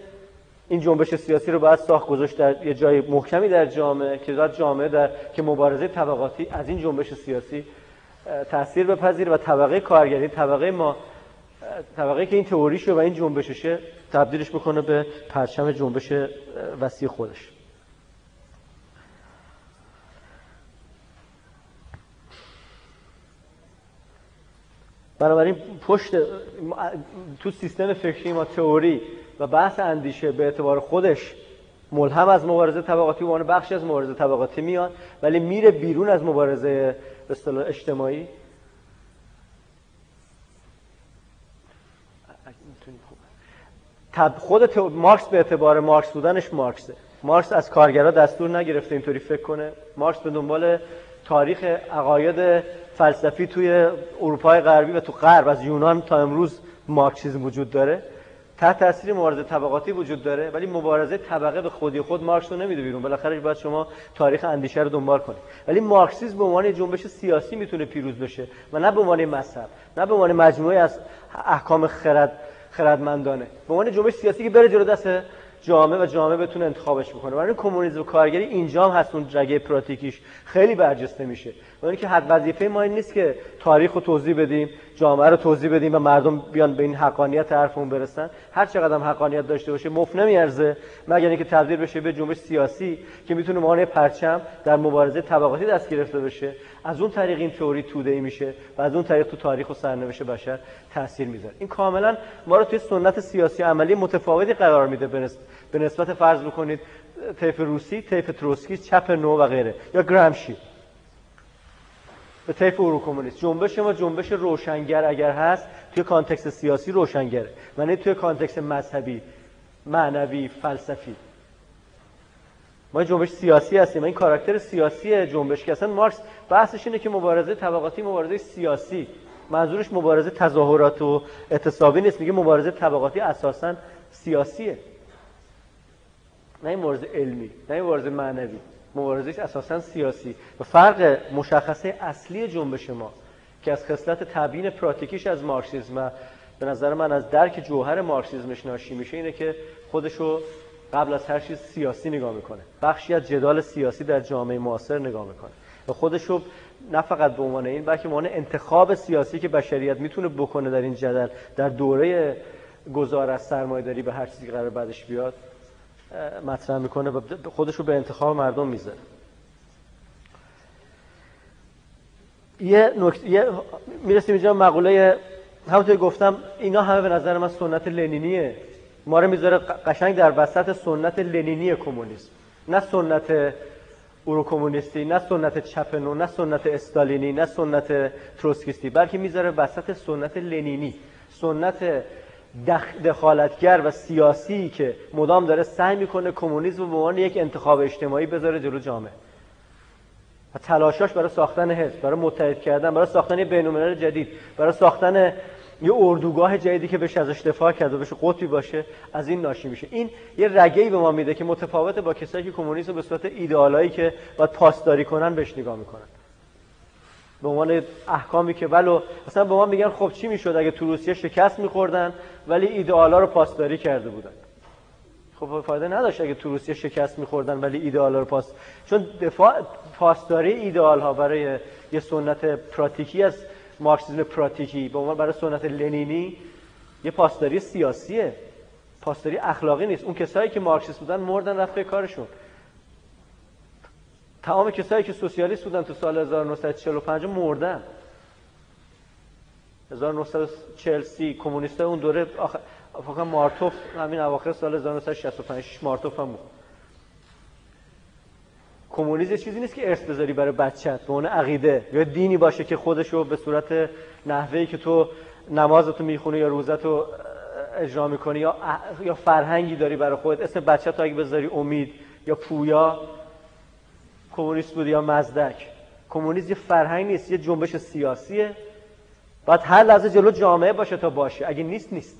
این جنبش سیاسی رو باید ساخت گذاشت در یه جای محکمی در جامعه که داد جامعه در که مبارزه طبقاتی از این جنبش سیاسی تاثیر بپذیره و طبقه کارگری طبقه ما طبقه که این تئوریشه و این جنبششه تبدیلش بکنه به پرچم جنبش وسیع خودش. بنابراین پشت تو سیستم فکری ما تئوری و بحث اندیشه به اعتبار خودش ملهم از مبارزه طبقاتی و بخشی از مبارزه طبقاتی میاد ولی میره بیرون از مبارزه به اجتماعی خود مارکس به اعتبار مارکس بودنش مارکسه. مارکس از کارگرا دستور نگرفته اینطوری فکر کنه. مارکس به دنبال تاریخ عقاید فلسفی توی اروپای غربی و تو غرب از یونان تا امروز مارکسیسم وجود داره. تحت تاثیر مبارزه طبقاتی وجود داره ولی مبارزه طبقه به خودی خود مارکس رو نمیده بیرون. بالاخره باید شما تاریخ اندیشه رو دنبال کنید. ولی مارکسیسم به عنوان جنبش سیاسی می‌تونه پیروز بشه و نه به عنوان مذهب نه به عنوان مجموعه از احکام خرد خردمندانه. به عنوان جنبش سیاسی که بره جلو دست جامعه و جامعه بتونه انتخابش بکنه. برای کمونیسم و کارگری اینجا هم هست اون رگه پراتیکیش خیلی برجسته میشه. برای که حد وظیفه ما این نیست که تاریخ رو توضیح بدیم. جامعه رو توضیح بدیم و مردم بیان به این حقانیت حرفمون برسن. هر چقدر هم حقانیت داشته باشه مفت نمیارزه. مگر اینکه تبدیل بشه به جنبش سیاسی که می‌تونه مانع پرچم در مبارزه طبقاتی دست گرفته بشه. از اون طریق این تئوری توده ای میشه و از اون طریق تو تاریخ و سرنوشت بشر تاثیر می‌ذاره. این کاملا ما رو توی سنت سیاسی عملی متفاوتی قرار میده به نسبت فرض بکنید طیف روسی طیف تروتسکی چپ نو و غیره یا گرامشی. به طیف اورو کمونیست. جنبش ما جنبش روشنگر اگر هست توی context سیاسی روشنگره. و نه توی context مذهبی معنوی فلسفی. ما جنبش سیاسی هستیم. این کاراکتر سیاسی جنبش که اصلا مارکس بحثش اینه که مبارزه طبقاتی مبارزه سیاسی. منظورش مبارزه تظاهرات و اعتصابی نیست. میگه مبارزه طبقاتی اساسا سیاسیه. نه این مبارزه علمی نه این مبارزه معنوی. مبارزه اساسا سیاسی. و فرق مشخصه اصلی جنبش ما که از خصلت تبیین پراتیکیش از مارکسیسم به نظر من از درک جوهر مارکسیسمش ناشی میشه اینه که خودشو قبل از هر چیز سیاسی نگاه می‌کنه. بخشی از جدال سیاسی در جامعه معاصر نگاه می‌کنه. و خودشو نه فقط به عنوان این بلکه به عنوان انتخاب سیاسی که بشریت می‌تونه بکنه در این جدل در دوره گذار از سرمایه‌داری به هر چیزی قرار بعدش بیاد. مطرح می‌کنه و خودشو به انتخاب مردم می‌ذاره. یه نکته یه می‌رسیم اینجا مقوله همونطور گفتم اینا همه به نظر من سنت لنینیه. ما رو می‌ذاره قشنگ در وسط سنت لنینی کمونیسم. نه سنت اورو کمونیستی نه سنت چپ نو نه سنت استالینی نه سنت تروسکیستی بلکه می‌ذاره وسط سنت لنینی. سنت دخالتگر و سیاسی که مدام داره سعی می‌کنه کمونیسم به عنوان یک انتخاب اجتماعی بذاره جلو جامعه. و تلاشاش برای ساختن حزب برای متحد کردن برای ساختن بین‌الملل جدید برای ساختن یه اردوگاه جدیدی که بهش ازش دفاع کرده بشه قطبی باشه از این ناشی میشه. این یه رگه‌ای به ما میده که متفاوت با کسایی که کمونیسم به صورت ایدئالایی که باید پاسداری کنن بهش نگاه می‌کنن. به عنوان احکامی که ولو مثلا به ما میگن خب چی می‌شد اگه تو روسیه شکست میخوردن ولی ایدئالا رو پاسداری کرده بودن. خب فایده نداشت اگه تو روسیه شکست میخوردن ولی ایدئالا رو پاس چون دفاع پاسداری ایدئال ها برای یه سنت پراتیکی از مارکسیسم پراتیکی به عنوان برای سنت لنینی یه پاسداری سیاسیه. پاسداری اخلاقی نیست. اون کسایی که مارکسیست بودن مردن رفته کارشون. تمام کسایی که سوسیالیست بودن تو سال 1945 مردن. 1940 کمونیست اون دوره آخر فقط مارتوف همین اواخر سال 1965 مارتوف هم بود. کمونیسم چیزی نیست که ارث بذاری برای بچت به اون عقیده. یا دینی باشه که خودشو به صورت نحوهی که تو نمازتو می‌خونی یا روزتو اجرا می‌کنی یا یا فرهنگی داری برای خودت اسم بچه تو اگه بذاری امید یا پویا کمونیست بود یا مزدک. کمونیسم یه فرهنگ نیست یه جنبش سیاسیه. باید هر لحظه جلو جامعه باشه تا باشه. اگه نیست نیست.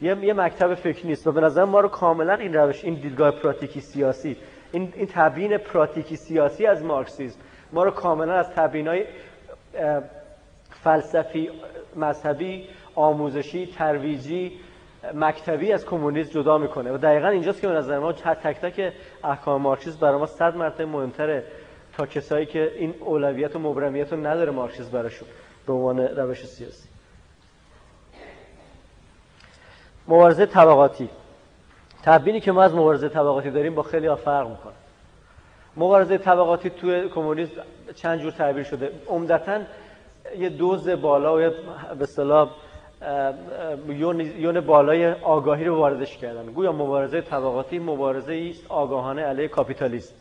یه, یه مکتب فکر نیست. و به نظر ما رو کاملا این روش این دیدگاه پراتیکی سیاسی این, این تبیین پراتیکی سیاسی از مارکسیسم ما رو کاملا از تبیین های فلسفی مذهبی آموزشی ترویجی مکتبی از کمونیسم جدا می‌کنه و دقیقا اینجاست که به نظر ما تک تک احکام مارکسیسم برای ما صد مرتبه مهمتره تا کسایی که این اولویت و مبرمیت رو نداره مارکسیسم براشون. به عنوان روش سیاسی. مبارزه طبقاتی. تبیینی که ما از مبارزه طبقاتی داریم با خیلی فرق می‌کنه. مبارزه طبقاتی توی کمونیسم چند جور تعبیر شده؟ عمدتا یه دوز بالا و یه به اصطلاح یون بالای آگاهی رو واردش کردن. گویا مبارزه طبقاتی مبارزه است آگاهانه علیه کاپیتالیسم.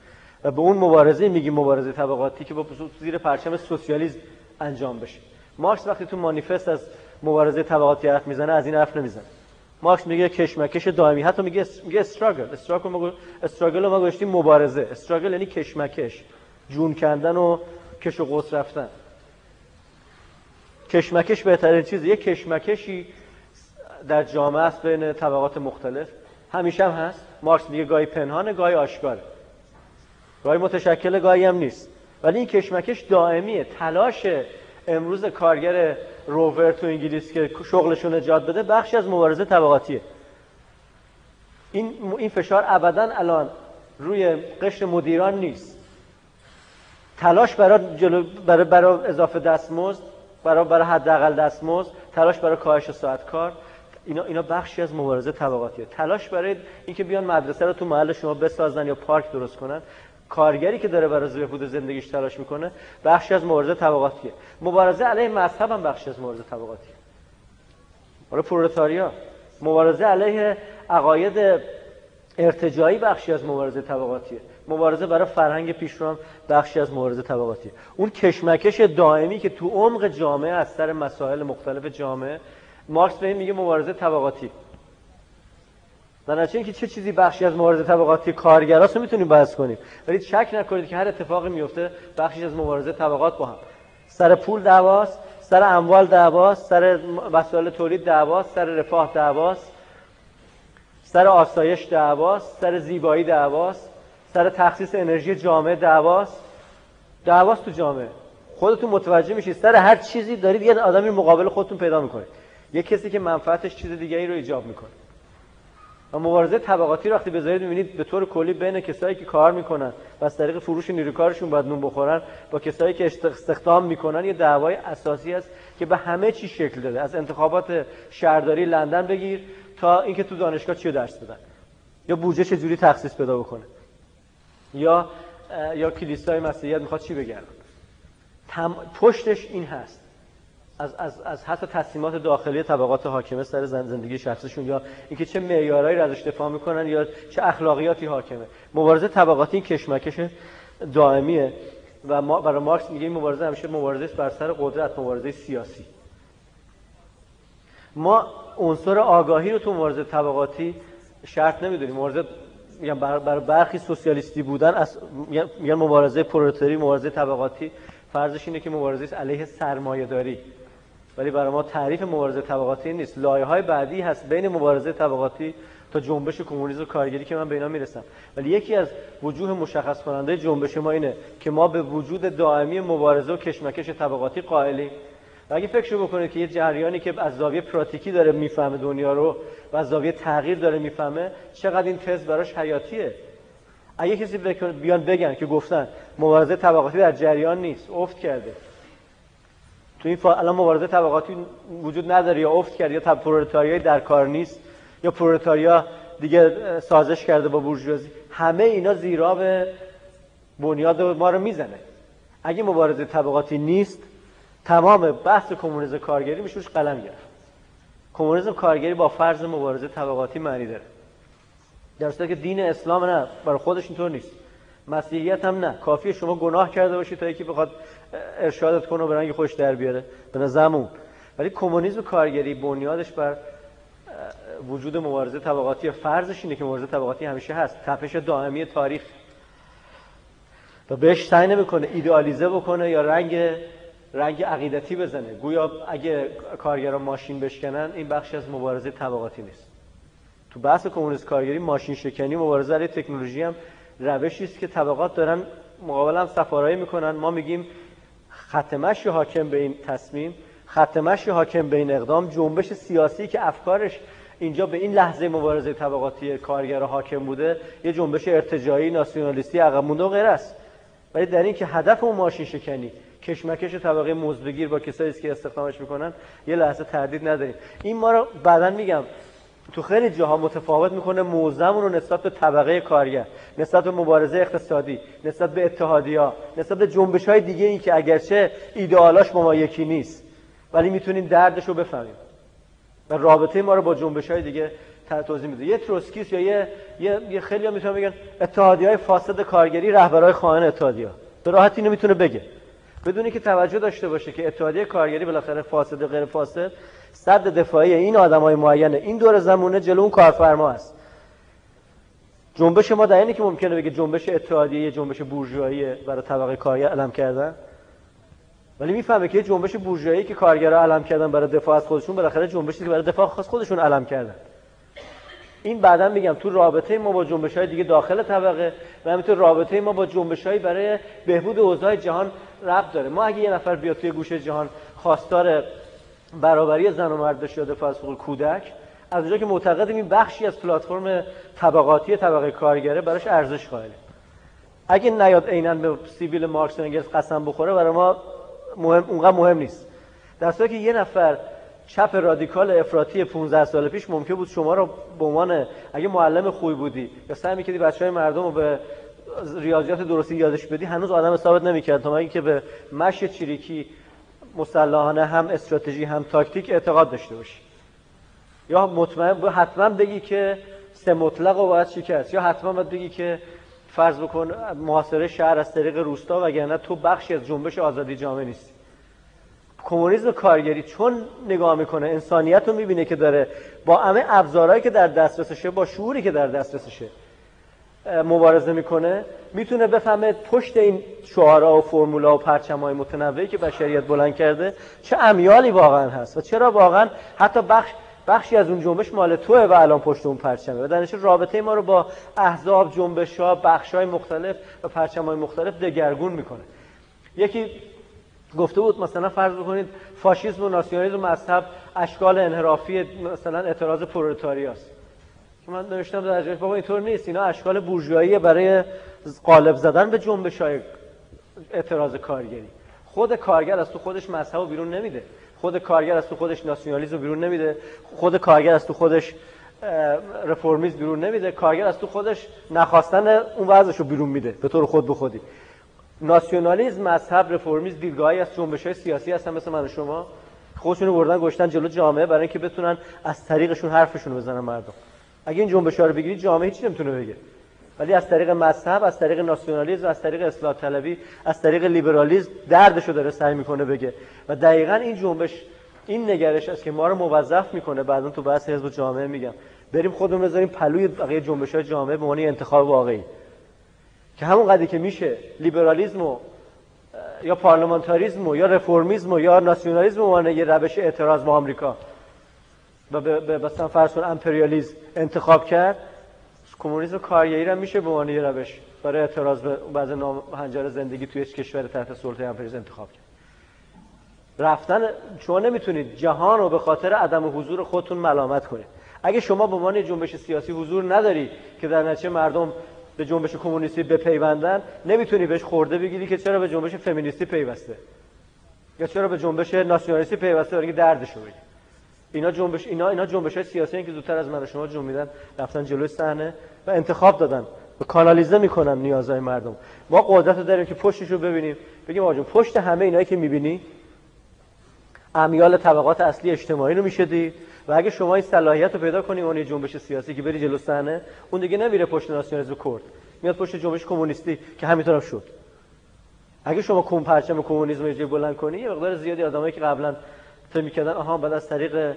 و به اون مبارزه میگیم مبارزه طبقاتی که با زیر پرچم سوسیالیسم انجام بشه. مارکس وقتی تو مانیفست از مبارزه طبقاتی حرف می‌زنه از این حرف نمی‌زنه. مارکس میگه کشمکش دائمی. حتی میگه میگه استراگل. استراگل ما استراگل ما گوشتیم مبارزه. استراگل یعنی کشمکش جون کندن و کش و قوس رفتن. کشمکش بهترین چیز یه کشمکشی در جامعه است بین طبقات مختلف. همیشه هم هست. مارکس میگه گاهی پنهانه گاهی آشکاره. گاهی متشکل گاهی هم نیست. ولی این کشمکش دائمیه. تلاش امروز کارگر روور تو انگلیس که شغلشون نجات بده بخشی از مبارزه طبقاتیه. این این فشار ابدا الان روی قشر مدیران نیست. تلاش برای برای, برای اضافه دستمزد برای برای حداقل دستمزد تلاش برای کاهش ساعت کار. اینا اینا بخشی از مبارزه طبقاتیه تلاش برای اینکه بیان مدرسه رو تو محل شما بسازن یا پارک درست کنن. کارگری که داره برای بهبود زندگیش تلاش می‌کنه بخشی از مبارزه طبقاتیه مبارزه علیه مذهب هم بخشی از مبارزه طبقاتیه برای پرولتاریا. مبارزه علیه عقاید ارتجایی بخشی از مبارزه طبقاتیه مبارزه برای فرهنگ پیشرو بخشی از مبارزه طبقاتیه اون کشمکش دائمی که تو عمق جامعه از سر مسائل مختلف جامعه مارکس به این میگه مبارزه طبقاتی. در که چه چیزی بخشی از مبارزه طبقاتی کارگراست رو می‌تونیم بحث کنیم. ولی شک نکنید که هر اتفاقی میفته بخشی از مبارزه طبقات با هم. سر پول دعواست سر اموال دعواست سر وسایل تولید دعواست سر رفاه دعواست سر آسایش دعواست سر زیبایی دعواست. سر تخصیص انرژی جامعه دعواست. دعواست تو جامعه. خودتون متوجه میشید سر هر چیزی دارید یه آدمی مقابل خودتون پیدا می‌کنید. یه کسی که منفعتش چیز دیگری رو ایجاب می‌کنه. و مبارزه طبقاتی رو وقتی بذارید می‌بینید به طور کلی بین کسایی که کار می‌کنن و از طریق فروش نیروی کارشون باید نون بخورن با کسایی که استخدام می‌کنن یه دعوای اساسی است که به همه چی شکل داده. از انتخابات شهرداری لندن بگیر تا اینکه تو دانشگاه چی درس بدن. یا بودجه چجوری تخصیص پیدا بکنه. یا یا کلیسای مسیحیت می‌خواد چی بگن پشتش این هست. از, از, از حتی تصمیمات داخلی طبقات حاکمه سر زندگی شخصشون یا اینکه چه معیارهایی رو ازش دفاع می‌کنن یا چه اخلاقیاتی حاکمه. مبارزه طبقاتی این کشمکش دائمیه و ما برای مارکس میگه این مبارزه همیشه مبارزه بر سر قدرت مبارزه سیاسی. ما عنصر آگاهی رو تو مبارزه طبقاتی شرط نمی‌دونیم. مبارزه میگم برای برخی سوسیالیستی بودن از میگن مبارزه پرولتاری مبارزه طبقاتی. فرضش اینه که مبارزه علیه سرمایه داری ولی برای ما تعریف مبارزه طبقاتی نیست. لایه های بعدی هست بین مبارزه طبقاتی تا جنبش کمونیسم و کارگری که من به اینا می‌رسم. ولی یکی از وجوه مشخص کننده جنبش ما اینه که ما به وجود دائمی مبارزه و کشمکش طبقاتی قائلیم. و اگه فکر بکنید که یه جریانی که از زاویه پراتیکی داره می‌فهمه دنیا رو و از زاویه تغییر داره می‌فهمه چقدر این تز براش حیاتیه؟ اگه کسی بیان بگن که گفتن مبارزه طبقاتی در جریان نیست افت کرده. تو این الان مبارزه طبقاتی وجود نداره یا افت کرده یا پرولتاریای در کار نیست یا پرولتاریا دیگه سازش کرده با بورژوازی. همه اینا زیرا به بنیاد ما رو می‌زنه. اگه مبارزه طبقاتی نیست تمام بحث کمونیسم کارگری میشه روش قلم گرفت. کمونیسم کارگری با فرض مبارزه طبقاتی معنی داره. در که دین اسلام نه برای خودش اینطور نیست. مسیحیت هم نه. کافیه شما گناه کرده باشید تا یکی بخواد ارشادت کنه و به رنگ خوش در بیاره. به نظرمون. ولی کمونیسم کارگری بنیادش بر وجود مبارزه طبقاتی. فرضش اینه که مبارزه طبقاتی همیشه هست. تپش دائمی تاریخ. و بهش سعی نمی‌کنه ایدئالیزه بکنه یا رنگ رنگ عقیدتی بزنه. گویا اگه کارگران ماشین بشکنن این بخشی از مبارزه طبقاتی نیست. تو بحث کمونیست کارگری ماشین شکنی مبارزه علیه تکنولوژی هم روشی است که طبقات دارن مقابل هم سفارایی می‌کنن. ما میگیم ختمش حاکم به این تصمیم ختمش حاکم به این اقدام جنبش سیاسی که افکارش اینجا به این لحظه مبارزه طبقاتی کارگر حاکم بوده یه جنبش ارتجایی ناسیونالیستی عقب مونده و غیر است. ولی در این که هدف اون ماشین شکنی کشمکش طبقه مزدگیر با کسایی که استخدامش می‌کنن یه لحظه تردید نداریم. این ما رو بعدا میگم تو خیلی جاها متفاوت می‌کنه موزمون رو نسبت به طبقه کارگر نسبت به مبارزه اقتصادی نسبت به اتحادیا نسبت به جنبش های دیگه این که اگرچه ایدئالاش با ما یکی نیست ولی می‌تونیم دردش رو بفهمیم. و رابطه ما رو با جنبش های دیگه توضیح میده. یه تروسکیست یا یه, یه, یه خیلی ها می‌تونن بگن اتحادی های فاسد کارگری رهبرای خواهان اتحادیه. به راحتی اینو می‌تونه بگه. بدونی که توجه داشته باشه که اتحادیه کارگری بالاخره فاسد و غیر فاسد صد دفاعی این آدمای معینه این دور زمونه جلو اون کارفرما است جنبش ما در اینه که ممکنه بگه جنبش اتحادیه جنبش بورژوایی برای طبقه کارگر علم کردن. ولی می‌فهمه که جنبش بورژوایی که کارگرها علم کردن برای دفاع از خودشون بالاخره جنبشی که برای دفاع از خودشون علم کردن. این بعدا میگم تو رابطه ما با جنبش های دیگه داخل طبقه و همینطور رابطه ما با جنبش های برای بهبود اوضاع جهان ربط داره. ما اگه یه نفر بیاد توی گوشه جهان خواستار برابری زن و مرد بشه دفاع از حقوق کودک از اونجا که معتقدیم این بخشی از پلتفرم طبقاتی طبقه کارگره براش ارزش قائله. اگه نیاد عینا به سیبیل مارکس قسم بخوره برای ما مهم اونقدر مهم نیست. در که یه نفر چپ رادیکال افراطی 15 سال پیش ممکن بود شما رو به عنوان اگه معلم خوبی بودی یا سعی می‌کردی بچهای مردم رو به ریاضیات درستی یادش بدی هنوز آدم ثابت نمی‌کرد. تا اینکه به مشی چریکی مسلحانه هم استراتژی هم تاکتیک اعتقاد داشته باشی. یا مطمئن حتما بگی که سه مطلق رو باید شکست. یا حتما باید بگی که فرض بکن محاصره شهر از طریق روستا وگرنه تو بخشی از جنبش آزادی جامعه نیستی. کمونیسم کارگری چون نگاه می‌کنه انسانیت رو می‌بینه که داره با همه ابزارهایی که در دسترسشه با شعوری که در دسترسشه مبارزه می‌کنه. می‌تونه بفهمه پشت این شعارها و فرمولا و پرچمهای متنوعی که بشریت بلند کرده چه امیالی واقعا هست و چرا واقعا حتی بخش بخشی از اون جنبش مال توه و الان پشت اون پرچمه. و در رابطه ما رو با احزاب جنبش ها بخش های مختلف و پرچم های مختلف دگرگون می‌کنه. یکی گفته بود مثلا فرض بکنید فاشیسم و ناسیونالیسم و مذهب اشکال انحرافی مثلا اعتراض پرولتاریاست من نوشتم در جای بابا اینطور نیست اینا اشکال بورژوایی برای قالب زدن به جنبش های اعتراض کارگری. خود کارگر از تو خودش مذهب و بیرون نمیده. خود کارگر از تو خودش ناسیونالیسم بیرون نمیده. خود کارگر از تو خودش رفرمیز بیرون نمیده. کارگر از تو خودش نخواستن اون وضعش رو بیرون میده. به طور خود به خودی. ناسیونالیسم مذهب رفرمیز دیدگاهی از جنبش های سیاسی هستن مثل من و شما. خودشونو بردن گشتن جلو جامعه برای اینکه بتونن از طریقشون حرفشون رو بزنن مردم. اگه این جنبش رو بگیرید جامعه هیچی نمی‌تونه بگه. ولی از طریق مذهب از طریق ناسیونالیسم از طریق اصلاح طلبی از طریق لیبرالیسم دردشو داره سعی می‌کنه بگه. و دقیقا این جنبش این نگرش است که ما رو موظف می‌کنه بعدا تو بحث حزب جامعه میگم. بریم خودمون بذاریم پلوی بقیه جنبش های جامعه به معنی انتخاب واقعی. که همون قدری که میشه لیبرالیسم و یا پارلمانتاریسم و یا رفرمیسم و یا ناسیونالیسم به یه روش اعتراض با آمریکا و به مثلا فرض کن امپریالیسم انتخاب کرد کمونیسم کارگری هم میشه به عنوان یه روش برای اعتراض به بعض هنجار زندگی توی کشور تحت سلطه امپریالیسم انتخاب کرد. رفتن شما نمی‌تونید جهان رو به خاطر عدم حضور خودتون ملامت کنید. اگه شما به عنوان جنبش سیاسی حضور نداری که در نتیجه مردم به جنبش کمونیستی بپیوندن نمی‌تونی بهش خورده بگیری که چرا به جنبش فمینیستی پیوسته؟ یا چرا به جنبش ناسیونالیستی پیوسته برای دردشو بگی اینا جنبش اینا اینا جنبش های سیاسی که زودتر از من و شما جنبیدن رفتن جلوی صحنه و انتخاب دادن. و کانالیزه می‌کنن نیازهای مردم. ما قدرت داریم که پشتش رو ببینیم. بگیم آقا پشت همه اینایی که می‌بینی امیال طبقات اصلی اجتماعی رو میشه و اگه شما این صلاحیت رو پیدا کنی اون جنبش سیاسی که بری جلو صحنه اون دیگه نمیره پشت ناسیونالیسم کرد. میاد پشت جنبش کمونیستی که همینطور شد. اگه شما کم پرچم کمونیسم رو بلند کنی یه مقدار زیادی آدمایی که قبلا فکر می‌کردن آها بعد از طریق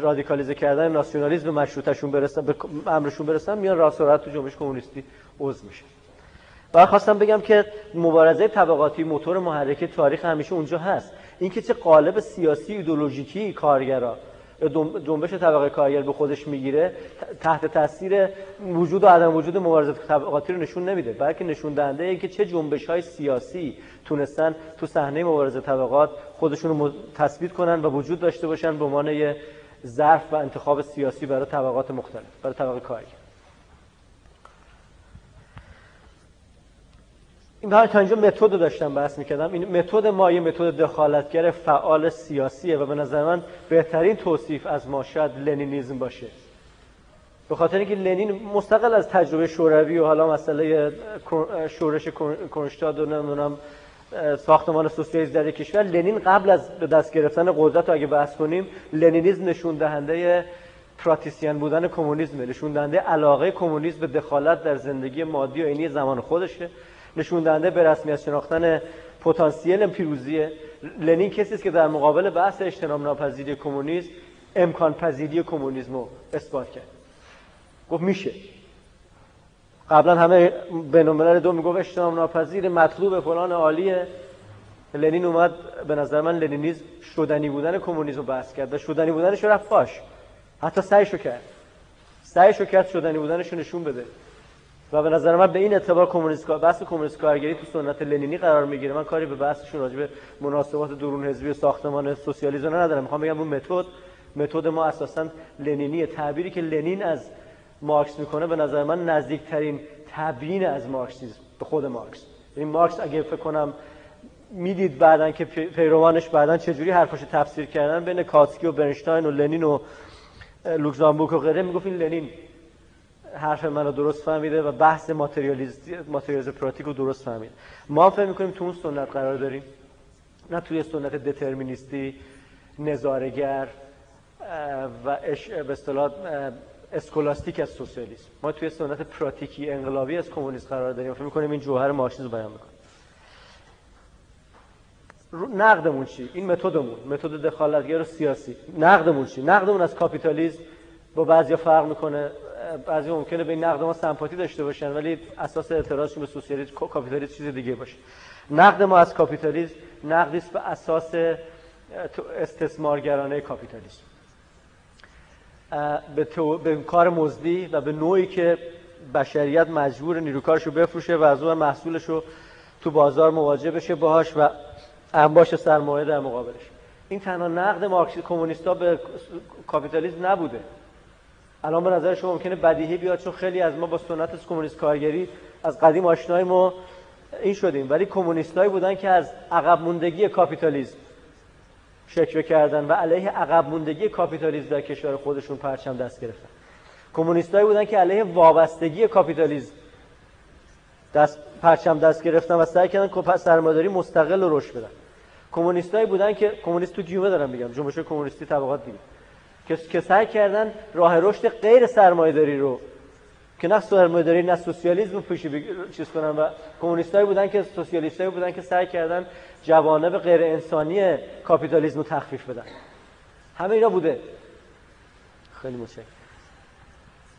رادیکالیزه کردن ناسیونالیسم به مشروطهشون برسن به امرشون برسن میان راست تو جنبش کمونیستی عضو میشه. و خواستم بگم که مبارزه طبقاتی موتور محرک تاریخ همیشه اونجا هست. اینکه چه قالب سیاسی ایدولوژیکی کارگرا جنبش طبقه کارگر به خودش می‌گیره تحت تاثیر وجود و عدم وجود مبارزه طبقاتی رو نشون نمیده. بلکه نشون دهنده اینکه چه جنبش های سیاسی تونستن تو صحنه مبارزه طبقات خودشون رو تثبیت کنن و وجود داشته باشن به عنوان ظرف و انتخاب سیاسی برای طبقات مختلف برای طبقه کارگر این تا اینجا متد داشتم بحث می‌کردم. این متد ما یه متد دخالتگر فعال سیاسیه و به نظر من بهترین توصیف از ما شاید لنینیزم باشه. به خاطر اینکه لنین مستقل از تجربه شوروی و حالا مسئله شورش کنشتاد و نمی‌دونم ساختمان سوسیالیسم در کشور لنین قبل از به دست گرفتن قدرت رو اگه بحث کنیم لنینیزم نشون دهنده پراتیسیان بودن کمونیسم نشون دهنده علاقه کمونیسم به دخالت در زندگی مادی و عینی زمان خودشه. نشون دهنده به رسمیت شناختن پتانسیل پیروزی لنین کسی است که در مقابل بحث اجتناب ناپذیری کمونیسم امکان پذیری کمونیسم رو اثبات کرد. گفت میشه. قبلا همه بین دو می‌گفت اجتناب ناپذیر مطلوب فلان عالیه. لنین اومد به نظر من لنینیزم شدنی بودن کمونیسم رو بحث کرد و شدنی بودنش رفت پاش. حتی سعیشو کرد. سعیشو کرد شدنی بودنش نشون بده. و به نظر من به این اعتبار کمونیست بحث کمونیست کارگری تو سنت لنینی قرار می‌گیره. من کاری به بحثشون راجع به مناسبات درون حزبی و ساختمان سوسیالیسم ندارم. می‌خوام بگم اون متد متد ما اساسا لنینی تعبیری که لنین از مارکس می‌کنه به نظر من نزدیکترین تبیین از مارکسیسم به خود مارکس. این مارکس اگه فکر کنم می‌دید بعدا که پیروانش بعدا چجوری حرفاشو تفسیر کردن بین کاتسکی و برنشتاین و لنین و لوکزامبورگ و غیره می‌گفت لنین حرف منو درست فهمیده و بحث ماتریالیسم پراتیک رو درست فهمید. ما هم فهم می‌کنیم تو اون سنت قرار داریم. نه توی سنت دترمینیستی نظارگر و به اصطلاح اسکولاستیک از سوسیالیسم. ما توی سنت پراتیکی انقلابی از کمونیسم قرار داریم. فکر می‌کنیم این جوهر مارکسیسم رو بیان می‌کنه. نقدمون چی؟ این متدمون. متد دخالتگر سیاسی. نقدمون چی؟ نقدمون از کاپیتالیسم با بعضیا فرق می‌کنه. بعضی ممکنه به این نقد ما سمپاتی داشته باشن ولی اساس اعتراضشون به سوسیالیسم کاپیتالیسم چیز دیگه باشه. نقد ما از کاپیتالیسم نقدی است به اساس استثمارگرانه کاپیتالیسم. به, به کار مزدی و به نوعی که بشریت مجبور نیروکارش رو بفروشه و از اون محصولش رو تو بازار مواجه بشه باهاش و انباش سرمایه در مقابلش. این تنها نقد مارکسیست کمونیستا به کاپیتالیسم نبوده. الان به نظر شما ممکنه بدیهی بیاد چون خیلی از ما با سنت کمونیست کارگری از قدیم آشنای ما این شدیم. ولی کمونیستایی بودن که از عقب موندگی کاپیتالیسم شکوه کردن و علیه عقب موندگی کاپیتالیسم در کشور خودشون پرچم دست گرفتن. کمونیستایی بودن که علیه وابستگی کاپیتالیسم دست پرچم دست گرفتن و سعی کردن سرمایه‌داری مستقل و رشد بدن. کمونیستایی بودن که کمونیست تو جیومه دارم میگم جنبش کمونیستی طبقات دیگه. که سعی کردن راه رشد غیر سرمایه‌داری رو که نه سرمایه‌داری نه سوسیالیسم پیش چیز کنن و کمونیستایی بودن که سوسیالیستایی بودن که سعی کردن جوانب غیر انسانی کاپیتالیسم رو تخفیف بدن. همه اینا بوده. خیلی متشکرم.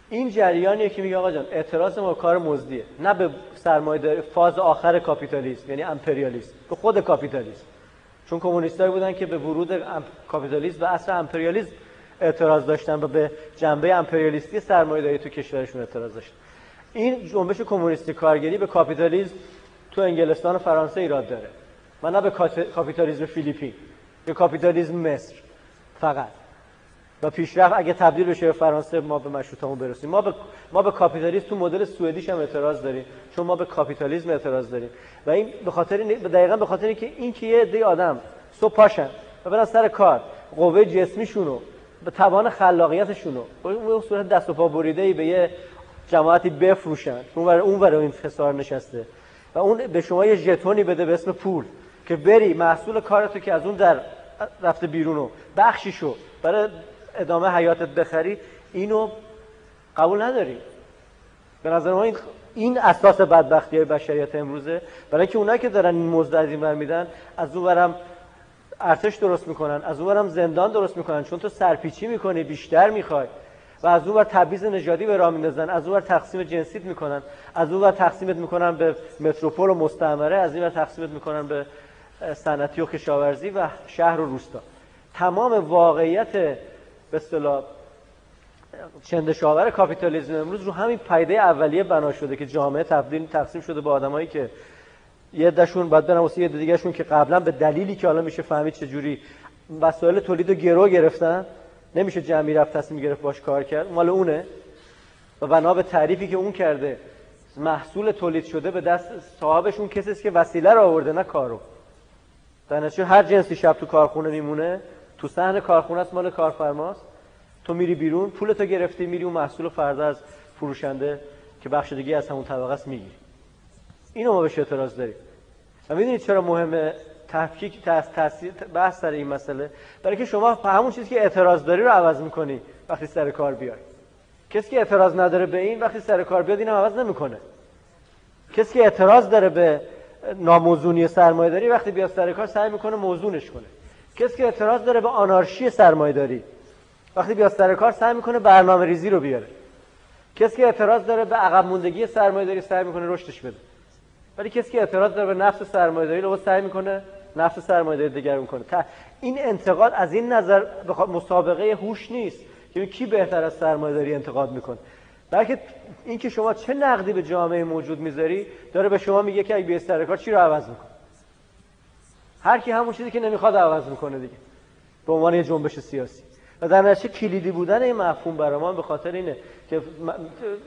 این جریانیه که میگه آقا جان اعتراض ما کار مزدیه. نه به سرمایه فاز آخر کاپیتالیسم یعنی امپریالیسم. به خود کاپیتالیسم. چون کمونیستایی بودن که به ورود کاپیتالیسم و اصل امپریالیسم اعتراض داشتن و به جنبه امپریالیستی سرمایه‌داری تو کشورشون اعتراض داشتن این جنبش کمونیستی کارگری به کاپیتالیسم تو انگلستان و فرانسه ایراد داره و نه به کاپیتالیسم فیلیپین. به کاپیتالیسم مصر فقط. و پیشرفت اگه تبدیل بشه به فرانسه ما به مشروطه‌مون برسیم. ما به ما به کاپیتالیسم تو مدل سوئدیش هم اعتراض داریم. چون ما به کاپیتالیسم اعتراض داریم. و این به خاطر دقیقا به خاطر اینکه این که یه عده آدم صبح پاشن و برن سر کار قوه جسمیشونو توان خلاقیتشون رو. اون صورت دست و پا بریده ای به یه جماعتی بفروشن. اون ور اون ور این خسار نشسته. و اون به شما یه ژتونی بده به اسم پول که بری محصول کارتو که از اون در رفته بیرونو بخشیشو برای ادامه حیاتت بخری اینو قبول نداری. به نظر ما این این اساس بدبختی های بشریت امروزه. برای که اونایی که دارن این مزد از این میدن از اون برم ارتش درست می‌کنن از اونورم زندان درست می‌کنن چون تو سرپیچی می‌کنی بیشتر می‌خوای. و از اونور تبعیض نژادی به راه میندازن از اونور تقسیم جنسیت می‌کنن از اونور تقسیمت می‌کنن به متروپول و مستعمره از اینور تقسیمت می‌کنن به صنعتی و کشاورزی و شهر و روستا. تمام واقعیت به اصطلاح چندشاور کاپیتالیسم امروز رو همین پیده اولیه بنا شده که جامعه تبدیل تقسیم شده به آدمایی که یه دشون بعد برن واسه یه دیگهشون که قبلا به دلیلی که حالا میشه فهمید چه جوری وسایل تولید رو گرو گرفتن نمیشه جمعی رفت تصمیم گرفت باش کار کرد مال اونه. و بنا به تعریفی که اون کرده محصول تولید شده به دست صاحبش اون کسی که وسیله رو آورده نه کارو. در هر جنسی شب تو کارخونه میمونه تو صحن کارخونه است مال کارفرماست. تو میری بیرون پولتو گرفتی میری اون محصول فردا از فروشنده که بخش دیگه از همون طبقه است می‌گیری. اینو ما بهش اعتراض داریم. و می‌دونید چرا مهمه تفکیک تاثیر بحث سر این مسئله؟ برای که شما همون چیزی که اعتراض داری رو عوض می‌کنی وقتی سر کار بیای. کسی که اعتراض نداره به این وقتی سر کار بیاد اینم عوض نمی‌کنه. کسی که اعتراض داره به ناموزونی سرمایه داری وقتی بیاد سر کار سعی می‌کنه موزونش کنه. کسی که اعتراض داره به آنارشی سرمایه داری وقتی بیاد سر کار سعی می‌کنه برنامه ریزی رو بیاره. کسی که اعتراض داره به عقب موندگی سرمایه سعی می‌کنه رشدش بده. ولی کسی که اعتراض داره به نفس سرمایه‌داری رو سعی می‌کنه نفس سرمایه‌داری دیگر می‌کنه این انتقاد از این نظر مسابقه هوش نیست که کی بهتر از سرمایه‌داری انتقاد می‌کنه. بلکه اینکه شما چه نقدی به جامعه موجود می‌ذاری داره به شما میگه که اگه بیای سر کار چی رو عوض می‌کنه هر کی همون چیزی که نمی‌خواد عوض می‌کنه دیگه. به عنوان یه جنبش سیاسی. و در نتیجه کلیدی بودن این مفهوم برای ما به خاطر اینه که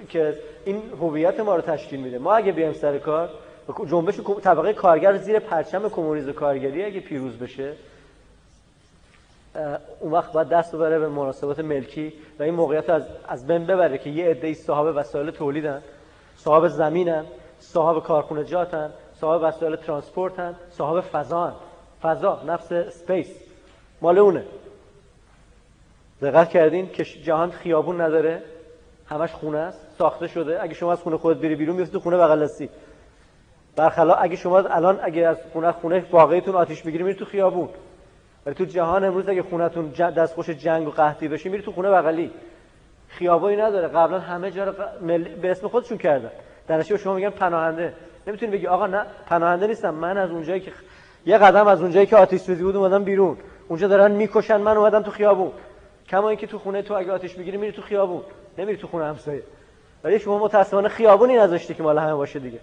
که این هویت ما رو تشکیل میده. ما اگه بیایم سر کار جنبش طبقه کارگر زیر پرچم کمونیسم کارگری اگه پیروز بشه اون وقت باید دست ببره به مناسبات ملکی و این موقعیت رو از بین ببره که یه عده صاحب وسایل تولیدن صاحب زمینن صاحب کارخونجاتن صاحب وسایل transport ن صاحب فضان فضا نفس space. مال اونه. دقت کردین که جهان خیابون نداره همش خونه است ساخته شده. اگه شما از خونه خودت بری بیرون میفتی خونه بغل برخلاف اگه شما الان اگه از خونه خونه واقعیتون آتیش بگیری میری تو خیابون. ولی تو جهان امروز اگه خونتون دستخوش جنگ و قحطی بشه میری تو خونه بغلی. خیابانی نداره. قبلا همه جا رو به اسم خودشون کردن. در شما میگن پناهنده. نمی‌تونی بگی آقا نه پناهنده نیستم. من از اونجایی که یه قدم از اونجایی که آتیش سوزی بود اومدم بیرون. اونجا دارن می‌کشن من اومدم تو خیابون. کما اینکه تو خونه تو اگه آتیش بگیری میری تو خیابون. نمیری تو خونه همسایه. ولی شما متاسفانه خیابونی نذاشتی که مال همه باشه دیگه.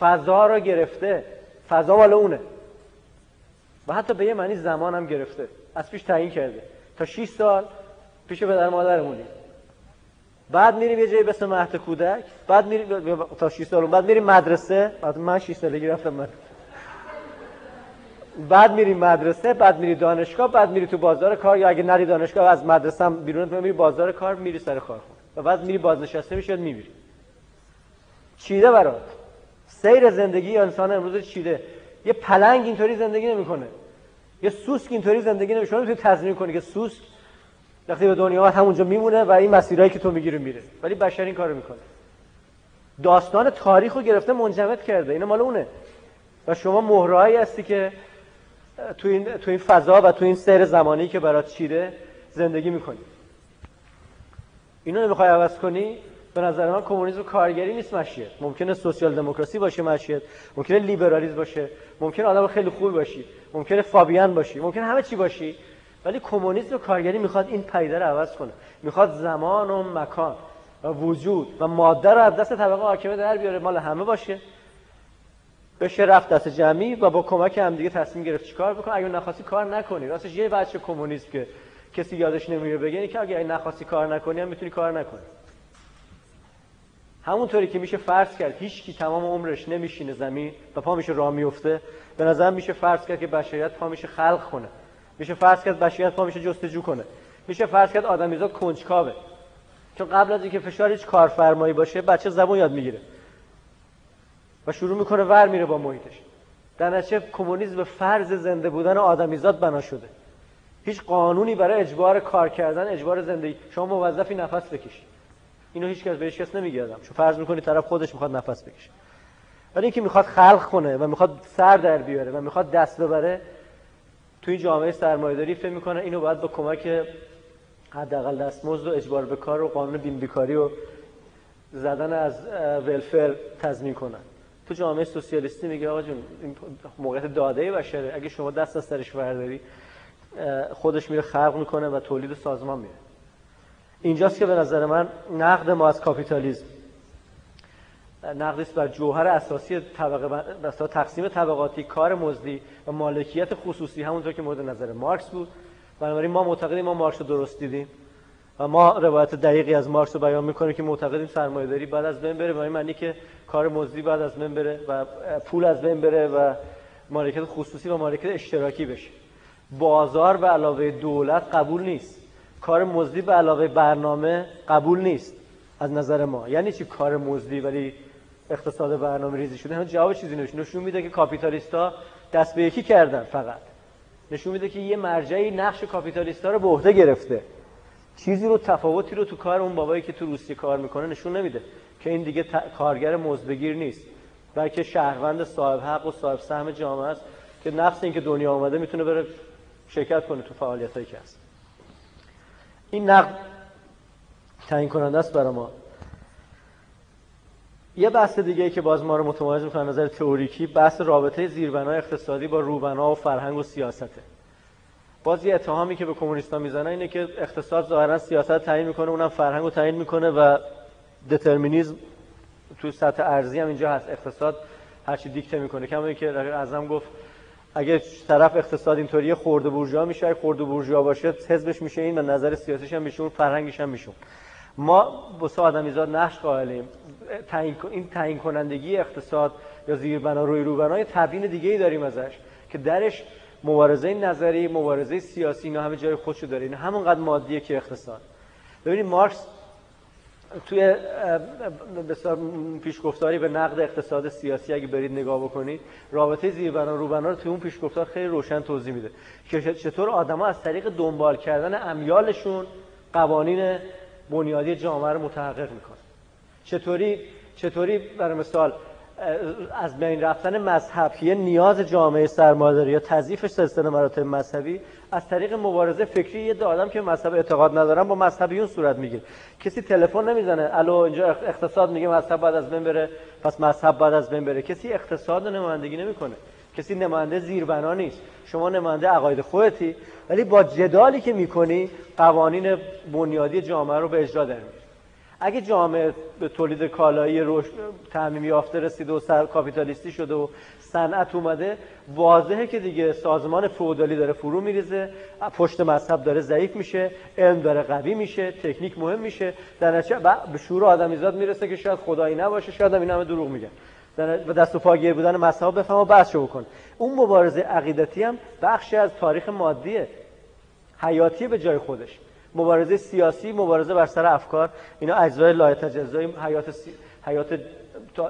فضا رو گرفته. فضا مال اونه. و حتی به یه معنی زمان هم گرفته. از پیش تعیین کرده. تا 6 سال پیش پدر مادرمونی. بعد میریم یه جایی به اسم کودک. بعد میریم تا 6 سال بعد میریم مدرسه. بعد من 6 سالگی رفتم من. بعد میری مدرسه بعد میری دانشگاه بعد میری تو بازار کار. یا اگه نری دانشگاه از مدرسه هم بیرون میری بازار کار میری سر کار و بعد میری بازنشسته میشی میمیری. چیده برات؟ سیر زندگی انسان امروز چیده؟ یه پلنگ اینطوری زندگی نمی‌کنه. یه سوسک اینطوری زندگی نمی‌کنه. شما می‌تونی تضمین کنی که سوسک وقتی به دنیا آمد همونجا میمونه و این مسیرهایی که تو می‌گیری میره. ولی بشر این کارو می‌کنه. داستان تاریخ رو گرفته منجمد کرده. اینا مال اونه. و شما مهرهایی هستی که تو این, تو این فضا و تو این سیر زمانی که برات چیده زندگی می‌کنی. اینو نمی‌خوای عوض کنی؟ به نظر من کمونیسم کارگری نیست مشیت. ممکنه سوسیال دموکراسی باشه مشیت. ممکنه لیبرالیسم باشه. ممکنه آدم خیلی خوب باشی. ممکنه فابیان باشی. ممکنه همه چی باشی. ولی کمونیسم کارگری می‌خواد این پدیده رو عوض کنه. می‌خواد زمان و مکان و وجود و ماده رو از دست طبقه حاکمه در بیاره. مال همه باشه. بشه رفت دست جمعی و با کمک هم دیگه تصمیم گرفت چیکار بکن اگه نخواستی کار نکنی. راستش یه بچه کمونیسم که کسی یادش نمیره بگه که اگه نخواستی کار نکنی هم می‌تونی کار نکنی. همونطوری که میشه فرض کرد هیچ کی تمام عمرش نمیشینه زمین و پا میشه راه میفته به نظر میشه فرض کرد که بشریت پا میشه خلق کنه. میشه فرض کرد بشریت پا میشه جستجو کنه. میشه فرض کرد آدمیزاد کنجکاوه. چون قبل از اینکه فشار هیچ کارفرمایی باشه بچه زبون یاد می‌گیره. و شروع می‌کنه ور میره با محیطش. در نتیجه کمونیسم به فرض زنده بودن آدمیزاد بنا شده. هیچ قانونی برای اجبار کار کردن اجبار زندگی. شما موظفی نفس بکشی اینو هیچ کس بهش کس نمیگه آدم. چون فرض می‌کنی طرف خودش می‌خواد نفس بکشه. ولی اینکه می‌خواد خلق کنه و می‌خواد سر در بیاره و می‌خواد دست ببره توی جامعه سرمایه‌داری فکر می‌کنه اینو باید با کمک حداقل دستمزد و اجبار به کار و قانون بین بیکاری و زدن از ولفر تضمین کنن. تو جامعه سوسیالیستی میگه آقا جون این موقعیت داده بشره. اگه شما دست از سرش برداری خودش میره خلق می‌کنه و تولید سازمان میره. اینجاست که به نظر من نقد ما از کاپیتالیسم نقدی است بر جوهر اساسی طبقه تقسیم طبقاتی کار مزدی و مالکیت خصوصی همونطور که مورد نظر مارکس بود. بنابراین ما معتقدیم ما مارکس رو درست دیدیم و ما روایت دقیقی از مارکس رو بیان می‌کنیم که معتقدیم سرمایه‌داری بعد از بین بره این معنی که کار مزدی بعد از بین بره و پول از بین بره و مالکیت خصوصی و مالکیت اشتراکی بشه. بازار به علاوه دولت قبول نیست. کار مزدی به علاوه برنامه قبول نیست از نظر ما. یعنی چی کار مزدی ولی اقتصاد برنامه ریزی شده؟ جواب چیزی نشون نشون میده که کاپیتالیستا دست به یکی کردن فقط. نشون میده که یه مرجعی نقش کاپیتالیستا رو به عهده گرفته. چیزی رو تفاوتی رو تو کار اون بابایی که تو روسیه کار می‌کنه نشون نمیده که این دیگه کارگر مزدگیر نیست. بلکه شهروند صاحب حق و صاحب سهم جامعه است که نقص این که دنیا آمده می‌تونه بره شرکت کنه تو فعالیت هایی که این نقد تعیین کننده است برای ما. یه بحث دیگه ای که باز ما رو متمایز می‌کنه نظر تئوریکی بحث رابطه زیربنای اقتصادی با روبنا و فرهنگ و سیاسته. باز یه اتهامی که به کمونیستا می‌زنه اینه که اقتصاد ظاهرا سیاست تعیین می‌کنه اونم فرهنگ رو تعیین می‌کنه و دترمینیزم تو سطح ارزی هم اینجا هست. اقتصاد هرچی دیکته می‌کنه. کما که اعظم گفت اگه طرف اقتصاد اینطوری خورده بورژوا میشه. خورده بورژوا باشه حزبش میشه این و نظر سیاسیش هم میشه اون فرهنگش هم میشه. ما با آدمیزاد نقش قائلیم. این تعیین کنندگی اقتصاد یا زیربنا روی روبنای تبیین دیگه ای داریم ازش که درش مبارزه نظری مبارزه سیاسی اینا همه جای خودشو داره. این همونقدر مادیه که اقتصاد. ببینید مارکس توی پیشگفتاری به نقد اقتصاد سیاسی اگه برید نگاه بکنید رابطه زیربنا روبنا رو توی اون پیشگفتار خیلی روشن توضیح میده. که چطور آدما از طریق دنبال کردن امیالشون قوانین بنیادی جامعه رو متحقق می‌کنن. چطوری چطوری برای مثال از بین رفتن مذهب یه نیاز جامعه سرمایه‌داری یا تضعیف سلسله مراتب مذهبی از طریق مبارزه فکری یه آدم که مذهب اعتقاد ندارن با مذهبیون صورت می‌گیره. کسی تلفن نمی‌زنه الو اینجا اقتصاد میگه مذهب بعد از بین بره پس مذهب بعد از بین بره. کسی اقتصاد نمایندگی نمی‌کنه. کسی نماینده زیربنا نیست. شما نماینده عقاید خودتی ولی با جدالی که می‌کنی قوانین بنیادی جامعه رو به اجرا در اگه جامعه به تولید کالایی رشد تعمیم یافته رسیده و سر کاپیتالیستی شده و صنعت اومده واضحه که دیگه سازمان فودالی داره فرو میریزه پشت مذهب داره ضعیف میشه علم داره قوی میشه تکنیک مهم میشه. در نتیجه به شعور آدمیزاد می‌رسه که شاید خدایی نباشه شاید هم این همه دروغ میگن. و دست و پاگیر بودن مذهب بفهم و بحثشو بکن. اون مبارزه عقیدتی هم بخشی از تاریخ مادیه حیاتی به جای خودش. مبارزه سیاسی مبارزه بر سر افکار اینا اجزای لایتجزای حیات سی... حیات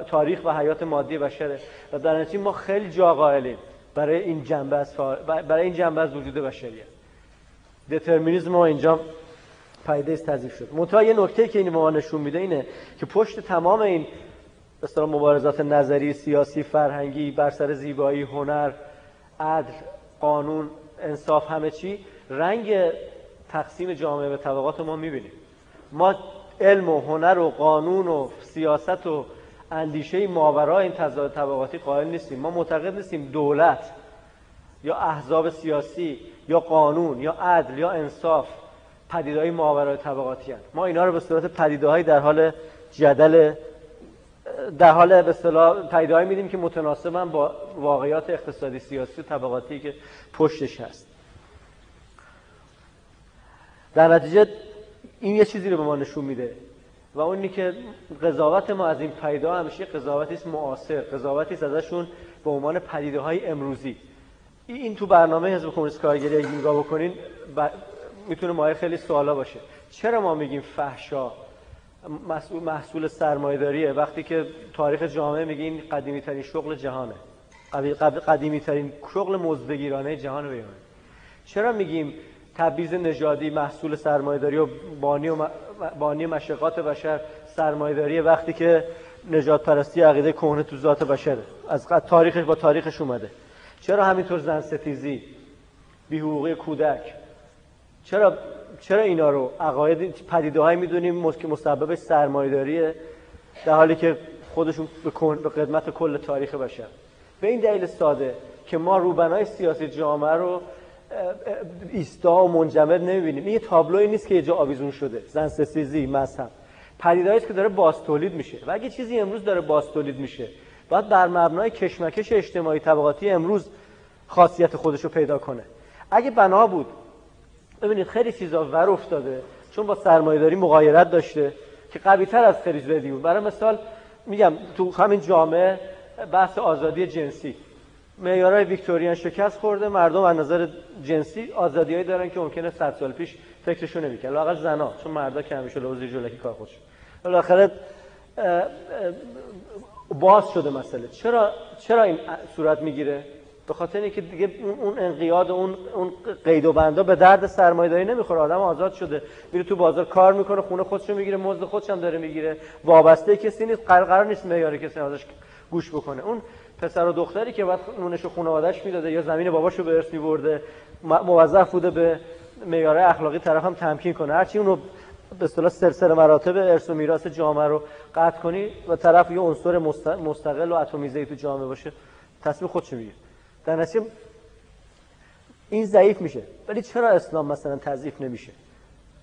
تاریخ و حیات مادی بشره و در نتیجه ما خیلی جا قائلیم برای این جنبه از برای این جنبه از وجود بشریت دترمینیسم ما اینجا پایده تضیف شد. منتها یه نکته که این ما نشون میده اینه که پشت تمام این مثلا مبارزات نظری سیاسی فرهنگی بر سر زیبایی هنر عدل قانون انصاف همه چی رنگ تقسیم جامعه به طبقات ما می‌بینیم. ما علم و هنر و قانون و سیاست و اندیشه ماورا این تضاد طبقاتی قائل نیستیم. ما معتقد نیستیم دولت یا احزاب سیاسی یا قانون یا عدل یا انصاف پدیدهای ماورای طبقاتی هست. ما اینا رو به صورت پدیدهایی در حال جدل در حال به اصطلاح پیدایی میدیم که متناسبن با واقعیات اقتصادی سیاسی طبقاتی که پشتش هست. در نتیجه این یه چیزی رو به ما نشون میده. و اونی که قضاوت ما از این پیدا همیشه قضاوتی است معاصر. قضاوتی است ازشون به عنوان پدیده های امروزی این تو برنامه حزب کمونیست کارگری اگه نگاه بکنین ب... می‌تونه مایه خیلی سوالا باشه. چرا ما میگیم فحشا؟ محصول, محصول سرمایه‌داریه. وقتی که تاریخ جامعه میگه این قدیمی ترین شغل جهانه. قدیمی ترین شغل مزدگیرانه جهان بیانه چرا میگیم تبعیض نژادی محصول سرمایه‌داری و بانی و بانی مشقات بشر سرمایه‌داری وقتی که نجات پرستی عقیده کهنه تو ذات بشره. از تاریخش با تاریخش اومده. چرا همینطور زن ستیزی؟ بی حقوقی کودک. چرا چرا اینا رو عقاید پدیده می‌دونیم؟ که مسببش سرمایه‌داریه. در حالی که خودشون به, قدمت کل تاریخ بشر. به این دلیل ساده که ما روبنای سیاسی جامعه رو ایستا و منجمد نمی‌بینیم. این یه تابلوی نیست که یه جا آویزون شده. زن سسیزی مذهب. پدیدهایی که داره باز تولید میشه. و اگه چیزی امروز داره باز تولید میشه باید بر مبنای کشمکش اجتماعی طبقاتی امروز خاصیت خودش رو پیدا کنه. اگه بنا بود ببینید خیلی چیزا ور افتاده چون با سرمایه‌داری مغایرت داشته که قوی تر از زدی بود برای مثال میگم تو همین جامعه بحث آزادی جنسی. معیارهای ویکتوریان شکست خورده مردم از نظر جنسی آزادیایی دارن که ممکنه 100 سال پیش فکرشون نمی‌کرد لااقل زنا چون مردا که همیشه لوزی جلکی کار خودش بالاخره باز شده مسئله. چرا چرا این صورت می‌گیره؟ به خاطر اینکه دیگه اون انقیاد اون اون قید و بندا به درد سرمایه‌داری نمی‌خوره. آدم آزاد شده میره تو بازار کار می‌کنه خونه خودشو می‌گیره مزد خودش هم داره می‌گیره. وابسته کسی نیست قرار نیست معیار کسی ازش گوش بکنه. اون پسر و دختری که بعد نونش و خانواده‌اش می‌داده یا زمین باباشو به ارث میبرده موظف بوده به معیار اخلاقی طرف هم تمکین کنه. هرچی اونو به اصطلاح سلسله مراتب ارث و میراث جامعه رو قطع کنی و طرف یه عنصر مستقل و اتمیزه تو جامعه باشه تصمیم خودش می‌گیره. در نتیجه این ضعیف میشه. ولی چرا اسلام مثلا تضعیف نمیشه؟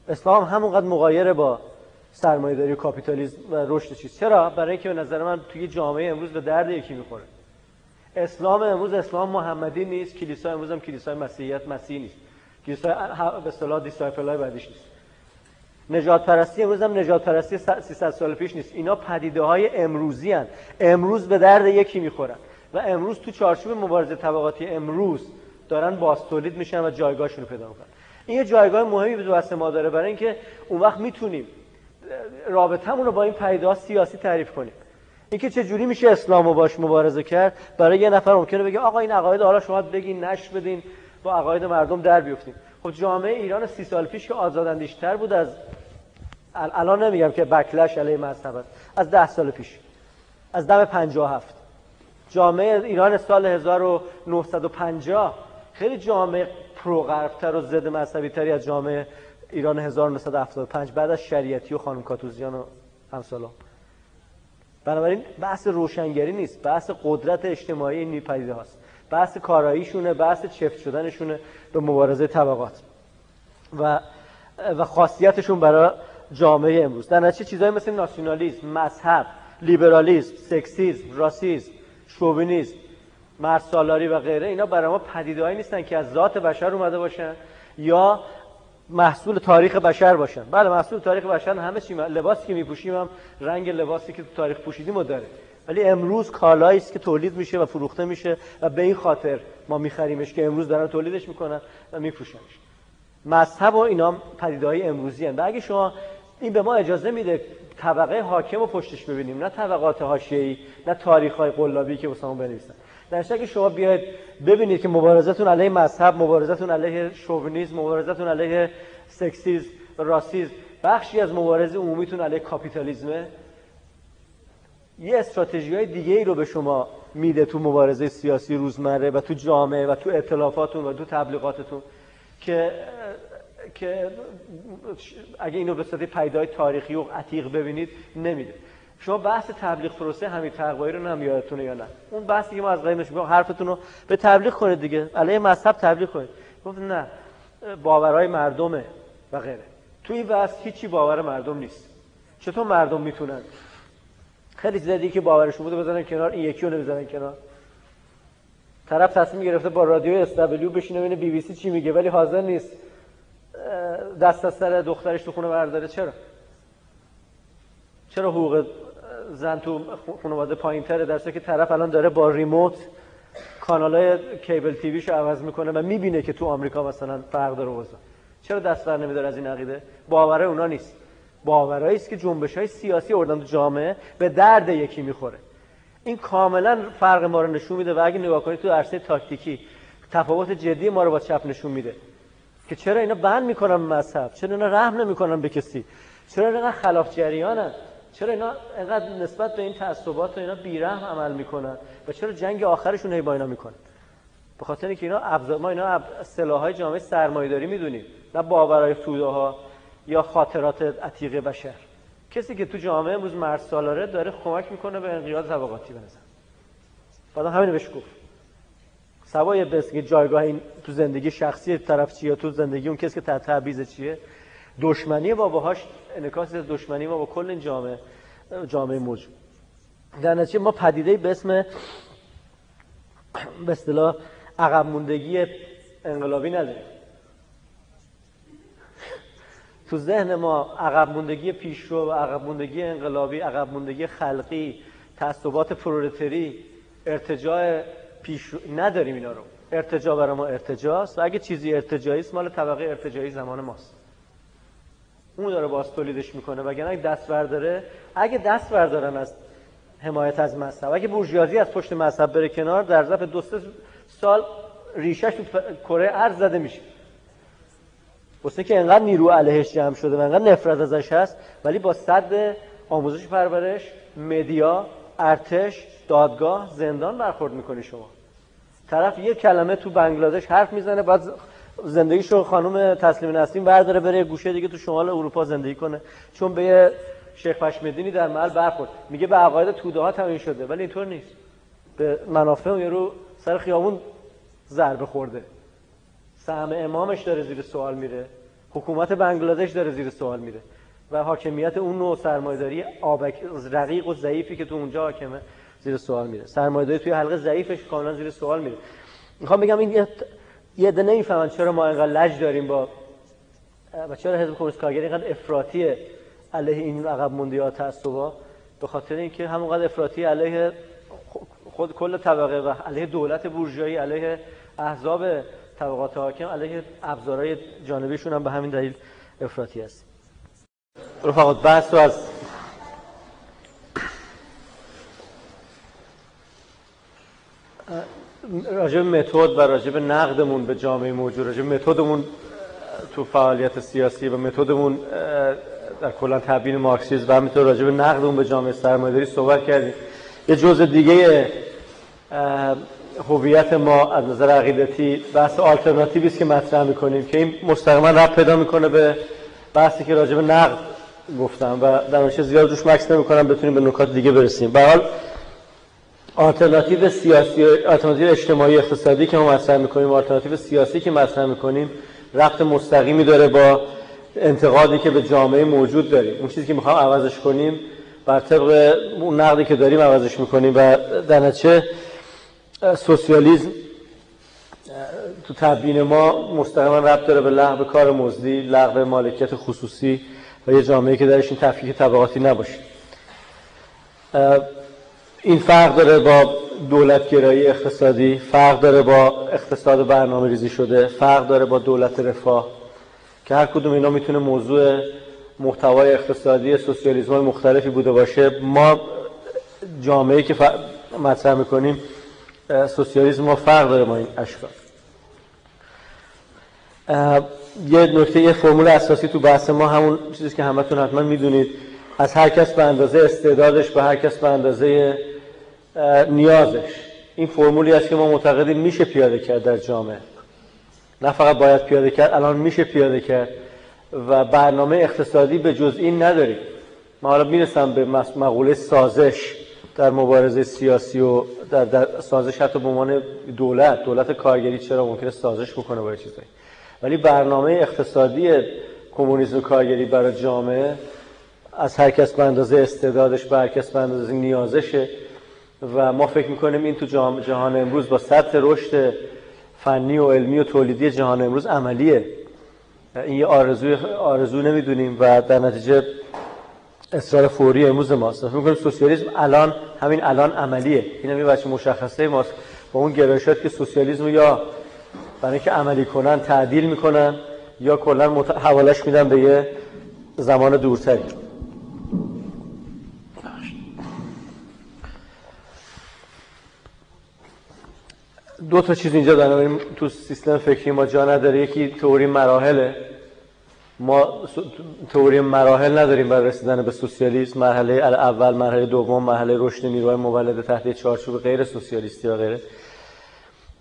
اسلام همونقدر مغایر با سرمایه‌داری و کاپیتالیسم و رشد چیز. چرا؟ برای اینکه به نظر من توی جامعه امروز به درد یکی می‌خوره. اسلام امروز اسلام محمدی نیست کلیسا امروز هم کلیسای مسیحیت مسیحی نیست. کلیسای به اصطلاح دیسایپلای بعدیش نیست. نجات پرستی امروز هم نجات پرستی 300 سال پیش نیست. اینا پدیده های امروزی هن. امروز به درد یکی می‌خورن. و امروز تو چارچوب مبارزه طبقاتی امروز دارن باز تولید میشن و جایگاهشون رو پیدا می‌کنن. این یه جایگاه مهمی به دست ما داره برای اینکه اون وقت می‌تونیم رابطمون رو با این پدیده سیاسی تعریف کنیم. اینکه چه جوری میشه اسلامو باش مبارزه کرد؟ برای یه نفر ممکنه بگه آقا این عقاید حالا شما بگین نشر بدین با عقاید مردم در بیفتین خب جامعه ایران سی سال پیش که آزاداندیشتر بود از الان نمیگم که بکلش علیه مذهب از ده سال پیش. از دم 57 جامعه ایران سال 1950 خیلی جامعه پروغربتر و ضد مذهبی تری از جامعه ایران 1975 بعد از شریعتی و خانم کاتوزیان و همسالان. بنابراین بحث روشنگری نیست. بحث قدرت اجتماعی این پدیده هاست. بحث کاراییشونه بحث چفت شدنشونه به مبارزه طبقات. و و خاصیتشون برای جامعه امروز. در نتیجه چیزایی مثل ناسیونالیسم مذهب لیبرالیسم سکسیسم راسیسم شوونیسم مرسالاری و غیره اینا برای ما پدیدهایی نیستن که از ذات بشر اومده باشن یا محصول تاریخ بشر باشن. بله محصول تاریخ بشر همه چی لباسی که میپوشیم هم رنگ لباسی که تو تاریخ پوشیدیم داره. ولی امروز کالایی است که تولید میشه و فروخته میشه و به این خاطر ما میخریمش که امروز دارن تولیدش می‌کنن و میفروشنش مذهب و اینا پدیدهای امروزی هستند. و اگه شما این به ما اجازه میده طبقه حاکم رو پشتش ببینیم نه طبقات حاشیه‌ای نه تاریخ‌های قلابی که واسمون بنویسن. در که شما بیاید ببینید که مبارزتون علیه مذهب مبارزتون علیه شوونیسم مبارزتون علیه سکسیسم راسیسم بخشی از مبارزه عمومیتون علیه کاپیتالیزمه. یه استراتژی های دیگه ای رو به شما میده تو مبارزه سیاسی روزمره و تو جامعه و تو اطلافاتون و تو تبلیغاتتون که که اگه اینو به صورت پیدای تاریخی و عتیق ببینید نمیده. شما بحث تبلیغ پروسه همین تقوایی رو هم یادتونه یا نه؟ اون بحثی که ما از قیمش میگم حرفتون رو به تبلیغ کنید دیگه. علیه مذهب تبلیغ کنید. گفت نه باورهای مردمه و غیره. تو این بحث هیچی باور مردم نیست. چطور مردم می‌تونن؟ خیلی زیادی که باورشون بوده بزنن کنار این یکی رو بزنن کنار. طرف تصمیم گرفته با رادیو اس دبلیو بشینه ببینه بی بی سی چی میگه ولی حاضر نیست. دست از سر دخترش تو خونه برداره. چرا؟ چرا حقوق زن تو خانواده پایین تره درسته که طرف الان داره با ریموت کانال های کیبل تیویشو عوض می‌کنه و می‌بینه که تو آمریکا مثلا فرق داره وضع چرا دست بر نمیداره از این عقیده؟ باوره اونا نیست. باورایی است که جنبش های سیاسی اردن تو جامعه به درد یکی می‌خوره. این کاملا فرق ما رو نشون میده و اگه نگاه کنید تو عرصه تاکتیکی تفاوت جدی ما رو با چپ نشون میده. که چرا اینا بند می‌کنن مذهب؟ چرا اینا رحم نمی‌کنن به کسی؟ چرا اینا خلاف جریانن؟ چرا اینا انقدر نسبت به این تعصبات و اینا بیرحم عمل می‌کنن و چرا جنگ آخرشون هی با اینا می‌کنن؟ به خاطر اینکه اینا ابزار ما اینا سلاحهای جامعه سرمایه‌داری می‌دونیم نه باورهای توده ها یا خاطرات عتیقه بشر. کسی که تو جامعه امروز مرد سالاره داره کمک می‌کنه به انقیاد طبقاتی بنظر بعد همین بهش گفت. سوای بس که جایگاه این تو زندگی شخصی طرف چیه تو زندگی اون کسی که تحت چیه؟ دشمنی با باهاش انعکاس دشمنی ما با کل این جامعه جامعه موجود در نتیجه ما پدیده به اسم به اصطلاح عقب موندگی انقلابی نداریم. تو ذهن ما عقب موندگی پیشرو و عقب موندگی انقلابی عقب موندگی خلقی تعصبات پرولتری ارتجاع پیش نداریم اینا رو. ارتجاع برای ما ارتجاست و اگه چیزی ارتجاعی است مال طبقه ارتجاعی زمان ماست. اون داره باز تولیدش می‌کنه وگرنه اگه دست برداره اگه دست بردارن از حمایت از مذهب اگه بورژوازی از پشت مذهب بره کنار در ظرف دو سه سال ریشش تو کره ارز زده میشه. واسه که انقدر نیرو علیهش جمع شده و انقدر نفرت ازش هست ولی با صد آموزش پرورش مدیا ارتش دادگاه زندان برخورد می‌کنی شما. طرف یه کلمه تو بنگلادش حرف می‌زنه بعد زندگیشو خانم تسلیم نسیم برداره بره گوشه دیگه تو شمال اروپا زندگی کنه. چون به شیخ پشمدینی در محل برخورد. میگه به عقاید توده ها تمین شده ولی اینطور نیست. به منافع اون رو سر خیابون ضربه خورده. سهم امامش داره زیر سوال میره. حکومت بنگلادش داره زیر سوال میره. و حاکمیت اون نوع سرمایداری آبک رقیق و ضعیفی که تو اونجا حاکمه زیر سوال میره. سرمایداری توی حلقه ضعیفش کاملا زیر سوال میره. می‌خوام بگم این یه عده نمی‌فهمن چرا ما اینقدر لج داریم با و چرا حزب کمونیست کارگری اینقدر افراطی علیه این عقب موندی ها تعصبا به خاطر اینکه همونقدر افراطی علیه خود کل طبقه و علیه دولت بورژوایی علیه احزاب طبقات حاکم علیه ابزارهای جانبیشون هم به همین دلیل افراطی است رفقات بحث رو از راجع به متد و راجع نقدمون به جامعه موجود راجع به متدمون تو فعالیت سیاسی و متدمون در کلا تبیین مارکسیسم و همینطور راجع به نقدمون به جامعه سرمایه‌داری صحبت کردیم. یه جزء دیگه هویت ما از نظر عقیدتی بحث آلترناتیوی است که مطرح می‌کنیم که این مستقیما رب پیدا می‌کنه به بحثی که راجع نقد گفتم و در زیاد روش مکس نمی‌کنم بتونیم به نکات دیگه برسیم. به آلترناتیو سیاسی آلترناتیو اجتماعی اقتصادی که ما مطرح می‌کنیم آلترناتیو سیاسی که مطرح می‌کنیم ربط مستقیمی داره با انتقادی که به جامعه موجود داریم. اون چیزی که می‌خوام عوضش کنیم بر طبق اون نقدی که داریم عوضش می‌کنیم. و در نتیجه تو تبیین ما مستقیما ربط داره به لغو کار مزدی لغو مالکیت خصوصی و یه جامعه که درش این تفکیک طبقاتی نباشه. این فرق داره با دولتگرایی اقتصادی فرق داره با اقتصاد برنامه ریزی شده فرق داره با دولت رفاه که هر کدوم اینا می‌تونه موضوع محتوای اقتصادی سوسیالیسم مختلفی بوده باشه. ما جامعه که مطرح می‌کنیم سوسیالیسم ما فرق داره با این اشکال. یه نکته یه فرمول اساسی تو بحث ما همون چیزی که همتون حتما می‌دونید. از هر کس به اندازه استعدادش به هر کس به اندازه نیازش. این فرمولی است که ما معتقدیم میشه پیاده کرد در جامعه. نه فقط باید پیاده کرد الان میشه پیاده کرد و برنامه اقتصادی به جز این نداریم. ما حالا می‌رسم به مقوله سازش در مبارزه سیاسی و در, در سازش حتی به عنوان دولت. دولت کارگری چرا ممکنه سازش بکنه با چیزایی؟ ولی برنامه اقتصادی کمونیسم کارگری برای جامعه از هر کس به اندازه استعدادش به هر کس به اندازه نیازشه. و ما فکر می‌کنیم این تو جهان امروز با سطح رشد فنی و علمی و تولیدی جهان امروز عملیه. این یه آرزوی آرزو نمی‌دونیم و در نتیجه اصرار فوری امروز ماست. فکر می‌کنیم سوسیالیسم الان همین الان عملیه. این هم یه بچه مشخصه ماست. با اون گرایشات که سوسیالیسم یا برای اینکه عملی کنن تعدیل می‌کنن یا کلا مت... حوالش میدن به یه زمان دورتری. دو تا چیز اینجا داریم تو سیستم فکری ما جا نداره. یکی تئوری مراحله. ما تئوری مراحل نداریم برای رسیدن به سوسیالیسم. مرحله اول مرحله دوم مرحله رشد نیروهای مولد تحت چارچوب غیر سوسیالیستی و غیره.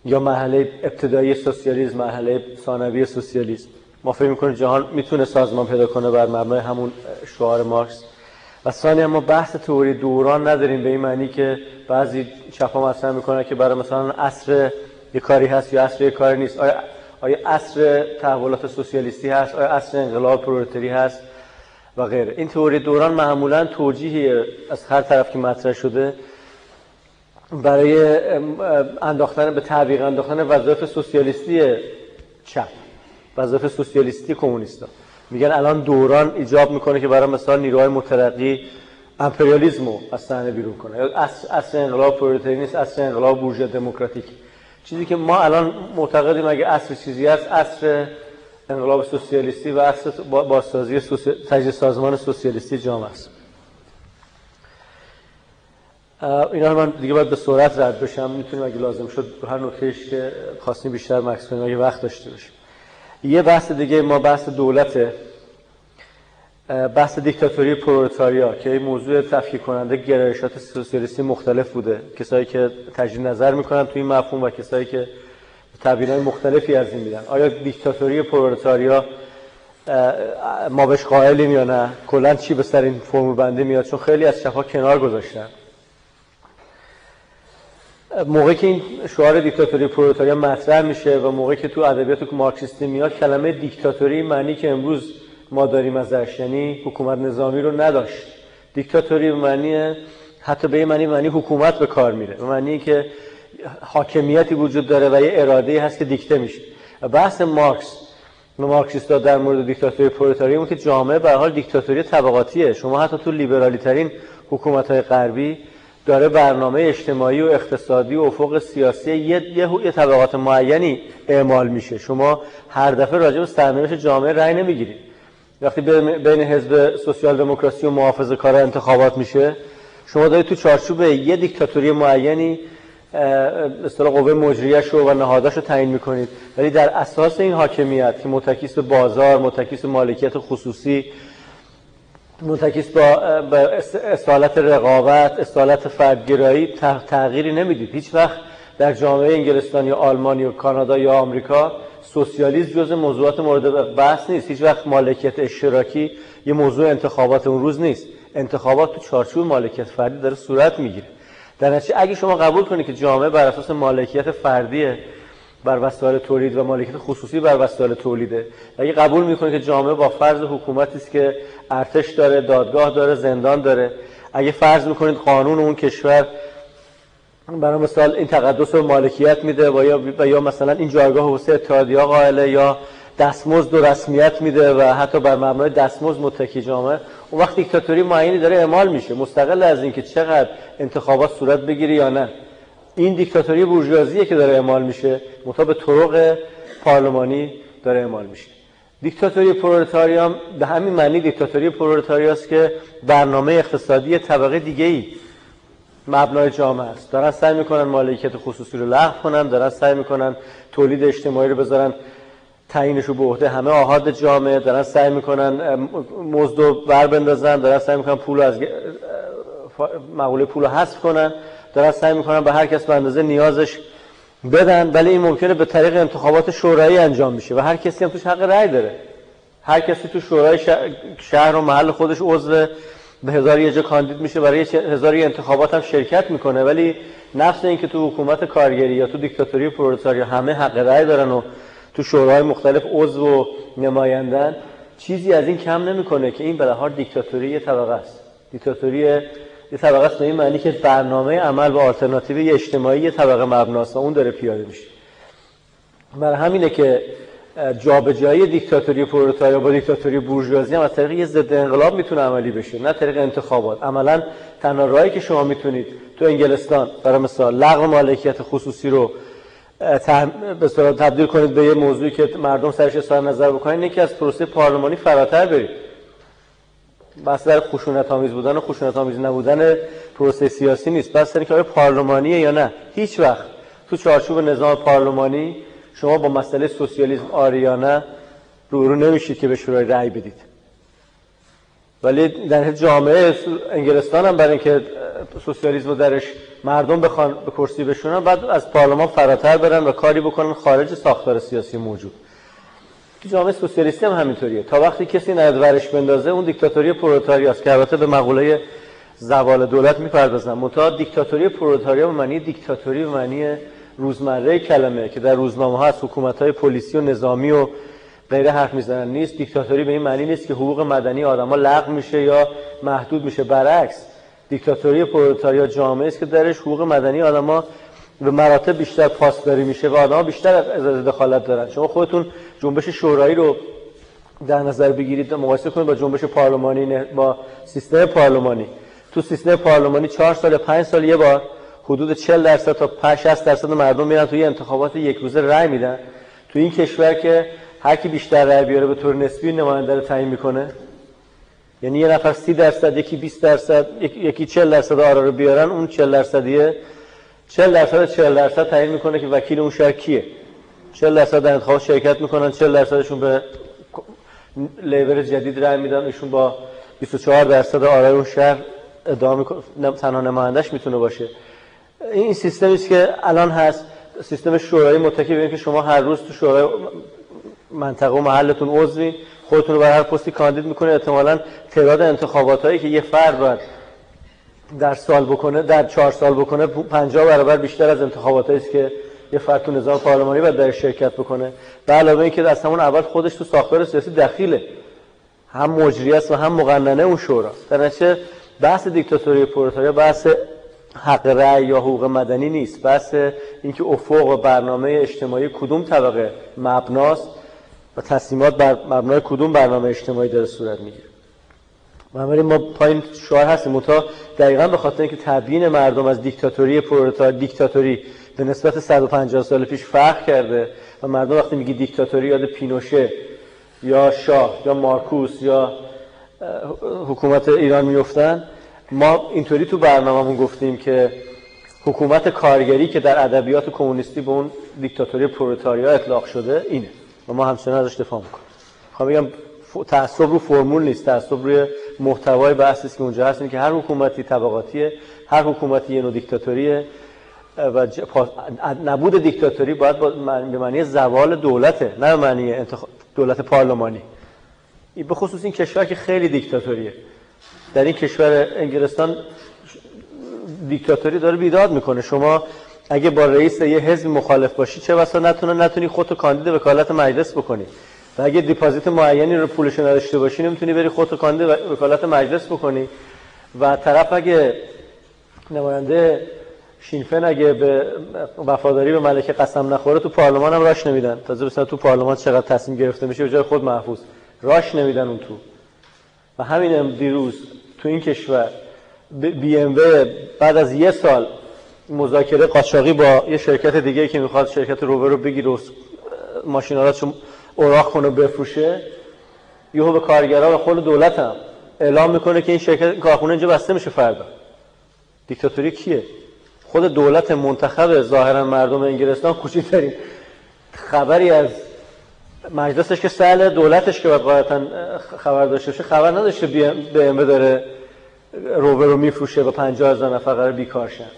یا مرحله ابتدایی سوسیالیسم مرحله ثانوی سوسیالیسم. ما فکر می‌کنیم جهان می‌تونه سازمان پیدا کنه بر مبنای همون شعار مارکس. و ثانی ما بحث تئوری دوران نداریم به این معنی که بعضی چپا مطرح می‌کنن که برای مثلا عصر یه کاری هست یا عصر یه کاری نیست. آیا عصر تحولات سوسیالیستی هست؟ آیا عصر انقلاب پرولتاری هست؟ و غیره. این تئوری دوران معمولا توجیهی از هر طرف که مطرح شده برای انداختن به تعبیق انداختن وظایف سوسیالیستی چپ وظایف سوسیالیستی کمونیستا. میگن الان دوران ایجاب می‌کنه که برای مثال نیروهای مترقی امپریالیسم رو از صحنه بیرون کنه. اصل انقلاب پرولتاری نیست اصل انقلاب بورژوا دموکراتیک. چیزی که ما الان معتقدیم اگه اصل چیزی هست اصل انقلاب سوسیالیستی و اصل بازسازی تجزیه سازمان سوسیالیستی جامعه است. اینا من دیگه باید به سرعت رد بشم. می‌تونیم اگه لازم شد هر نکتهش که خواستیم بیشتر مکس کنیم اگه وقت داشته باشیم. یه بحث دیگه ما بحث دولته. بحث دیکتاتوری پرولتاریا که این موضوع تفکیک کننده گرایشات سوسیالیستی مختلف بوده. کسایی که تجدید نظر می‌کنن توی این مفهوم و کسایی که های مختلفی از این میدن. آیا دیکتاتوری پرولتاریا ما بهش قائلیم یا نه؟ کلا چی به سر این فرمول بندی میاد؟ چون خیلی از شفا کنار گذاشتن. موقعی که این شعار دیکتاتوری پرولتاریا مطرح میشه و موقعی که تو ادبیات مارکسیستی میاد کلمه دیکتاتوری معنی که امروز ما داریم ازش یعنی حکومت نظامی رو نداشت. دیکتاتوری به معنی حتی به معنی معنی حکومت به کار میره. به معنی که حاکمیتی وجود داره و یه اراده هست که دیکته میشه. بحث مارکس مارکسیستا در مورد دیکتاتوری پرولتاریا اینه که جامعه به هر حال دیکتاتوری طبقاتیه. شما حتی تو لیبرالی ترین حکومت غربی داره برنامه اجتماعی و اقتصادی و افق سیاسی یه, یه, طبقات معینی اعمال میشه. شما هر دفعه راجع به سرنوشت جامعه رأی نمی‌گیرید. وقتی بین حزب سوسیال دموکراسی و محافظه کار انتخابات میشه شما دارید تو چارچوب یه دیکتاتوری معینی اصطلاح قوه مجریش و نهاداش رو تعیین می‌کنید. ولی در اساس این حاکمیت که متکیس به بازار متکیس به مالکیت خصوصی متکیس با اصالت رقابت اصالت فردگرایی تغییری نمی‌دید. هیچ وقت در جامعه انگلستان یا آلمان یا کانادا یا آمریکا سوسیالیسم جز موضوعات مورد بحث نیست. هیچ وقت مالکیت اشتراکی یه موضوع انتخابات اون روز نیست. انتخابات تو چارچوب مالکیت فردی داره صورت می‌گیره. در نتیجه اگه شما قبول کنید که جامعه بر اساس مالکیت فردیه بر وسایل تولید و مالکیت خصوصی بر وسایل تولیده. اگه قبول می‌کنید که جامعه با فرض حکومتی است که ارتش داره دادگاه داره زندان داره. اگه فرض می‌کنید قانون اون کشور برای مثال این تقدس رو مالکیت میده و یا, یا مثلا این جایگاه واسه اتحادیه قائله یا دستمزد و رسمیت میده و حتی بر مبنای دستمزد متکی جامعه اون وقت دیکتاتوری معینی داره اعمال میشه. مستقل از اینکه چقدر انتخابات صورت بگیری یا نه. این دیکتاتوری بورژوازیه که داره اعمال میشه مطابق طرق پارلمانی داره اعمال میشه. دیکتاتوری پرولتاریام به همین معنی دیکتاتوری پرولتاریاست که برنامه اقتصادی طبقه دیگه ای مبنای جامعه است. دارن سعی می‌کنن مالکیت خصوصی رو لغو کنن دارن سعی می‌کنن تولید اجتماعی رو بذارن تعیینش رو به عهده همه آهاد جامعه دارن سعی می‌کنن مزد رو بر بندازن دارن سعی می‌کنن پول از مقوله پول رو حذف کنن. دارن سعی می‌کنن به هر کس به اندازه نیازش بدن ولی این ممکنه به طریق انتخابات شورایی انجام میشه و هر کسی هم توش حق رأی داره. هر کسی تو شورای شهر و محل خودش عضو به هزار یه جا کاندید میشه برای هزار انتخابات هم شرکت می‌کنه. ولی نفس این که تو حکومت کارگری یا تو دیکتاتوری پرولتاریا همه حق رأی دارن و تو شورای مختلف عضو و نمایندن چیزی از این کم نمی‌کنه که این به دیکتاتوری یه طبقه است. دیکتاتوری یه طبقه است به این معنی که برنامه عمل و آلترناتیوی اجتماعی یه طبقه مبناست و اون داره پیاده میشه. برای همینه که جابجایی دیکتاتوری پرولتاریا با دیکتاتوری بورژوازی هم از طریق یه ضد انقلاب می‌تونه عملی بشه نه طریق انتخابات. عملا تنها راهی که شما می‌تونید تو انگلستان برای مثال لغو مالکیت خصوصی رو به تبدیل کنید به یه موضوعی که مردم سرش اظهار نظر بکنن یکی از پروسه پارلمانی فراتر برید. بحث در خشونت آمیز بودن و خشونت آمیز نبودن پروسه سیاسی نیست. بس اینکه آیا پارلمانیه یا نه. هیچ وقت تو چارچوب نظام پارلمانی شما با مسئله سوسیالیسم آریانه رو نمیشید که به شورای رأی بدید. ولی در جامعه انگلستان هم برای اینکه سوسیالیسم رو درش مردم بخوان به کرسی بشونن بعد از پارلمان فراتر برن و کاری بکنن خارج ساختار سیاسی موجود. تو جامعه سوسیالیستی هم همینطوریه. تا وقتی کسی ند ورش بندازه اون دیکتاتوری پرولتاریاست که البته به مقوله زوال دولت می‌پردازن منتها دیکتاتوری پرولتاریا به معنی دیکتاتوری به معنی روزمره کلمه که در روزنامه ها از حکومت های پلیسی و نظامی و غیره حرف می‌زنن. نیست. دیکتاتوری به این معنی نیست که حقوق مدنی آدما لغو میشه یا محدود میشه. برعکس دیکتاتوری پرولتاریا جامعه است که درش حقوق مدنی آدما به مراتب بیشتر پاسداری میشه و آدما بیشتر از دخالت دارن. شما خودتون جنبش شورایی رو در نظر بگیرید مقایسه کنید با جنبش پارلمانی با سیستم پارلمانی. تو سیستم پارلمانی چهار سال پنج سال یه بار حدود 40 درصد تا 60 درصد مردم میرن توی انتخابات یک روزه رأی میدن. تو این کشور که هر کی بیشتر رأی بیاره به طور نسبی نماینده رو تعیین می‌کنه. یعنی یه نفر 30 درصد یکی 20 درصد یکی 40 درصد آرا رو بیارن اون 40 درصدیه. 40 درصد 40 درصد تعیین می‌کنه که وکیل اون شهر کیه. 40 درصد در انتخاب شرکت می‌کنن 40 درصدشون به لیبر جدید رأی میدن. ایشون با 24 درصد آرای اون شهر می‌کنه تنها نمایندش می‌تونه باشه. این سیستمی است که الان هست. سیستم شورایی متکی به که شما هر روز تو شورای منطقه و محلتون عضوی خودتون رو بر هر پستی کاندید می‌کنه احتمالاً تعداد انتخابات هایی که یه فرد باید در سال بکنه در چهار سال بکنه 50 برابر بیشتر از انتخابات است که یه فرد تو نظام پارلمانی باید در شرکت بکنه. به علاوه اینکه از همون اول خودش تو ساختار سیاسی دخیله. هم مجری است و هم مقننه اون شورا. در نتیجه بحث دیکتاتوری پرولتاریا بحث حق رأی یا حقوق مدنی نیست. بحث اینکه افق و برنامه اجتماعی کدوم طبقه مبناست و تصمیمات بر مبنای کدوم برنامه اجتماعی داره صورت می‌گیره. بنابراین ما پایین شعار هستیم. تا دقیقا به خاطر اینکه تبیین مردم از دیکتاتوری پرولتار دیکتاتوری به نسبت 150 سال پیش فرق کرده و مردم وقتی میگی دیکتاتوری یاد پینوشه یا شاه یا مارکوس یا حکومت ایران میفتن ما اینطوری تو برنامهمون گفتیم که حکومت کارگری که در ادبیات کمونیستی به اون دیکتاتوری پرولتاریا اطلاق شده اینه و ما همچنان ازش دفاع می‌کنیم. خواهم بگم تعصب رو فرمول نیست تعصب روی محتوای بحثی که اونجا هست که هر حکومتی طبقاتیه هر حکومتی یه نوع دیکتاتوریه. و نبود دیکتاتوری باید به معنی زوال دولته نه به معنی دولت پارلمانی. به خصوص این کشور که خیلی دیکتاتوریه. در این کشور انگلستان دیکتاتوری داره بیداد می‌کنه. شما اگه با رئیس یه حزب مخالف باشی چه واسه نتونه نتونی خودتو کاندید وکالت مجلس بکنی. و اگه دیپازیت معینی رو پولش نداشته باشی نمی‌تونی بری خودتو کاندید وکالت مجلس بکنی. و طرف اگه نماینده شینفن اگه به وفاداری به ملکه قسم نخوره تو پارلمان هم راش نمیدن. تازه بسیار تو پارلمان چقدر تصمیم گرفته میشه به جای خود محفوظ. راش نمیدن اون تو. و همین دیروز تو این کشور بی ام بعد از یه سال مذاکره قاچاقی با یه شرکت دیگه که می‌خواد شرکت روور رو بگیره و ماشینالاتشو اوراق کنه بفروشه یهو به کارگرا و خود دولت هم اعلام می‌کنه که این شرکت کارخونه اینجا بسته میشه فردا. دیکتاتوری کیه؟ خود دولت منتخب ظاهرا مردم انگلستان کوچکترین خبری از مجلسش که سال دولتش که باید خبر داشته باشه خبر نداشته به ام داره روور رو میفروشه و 50 هزار نفر قرار بیکار شن.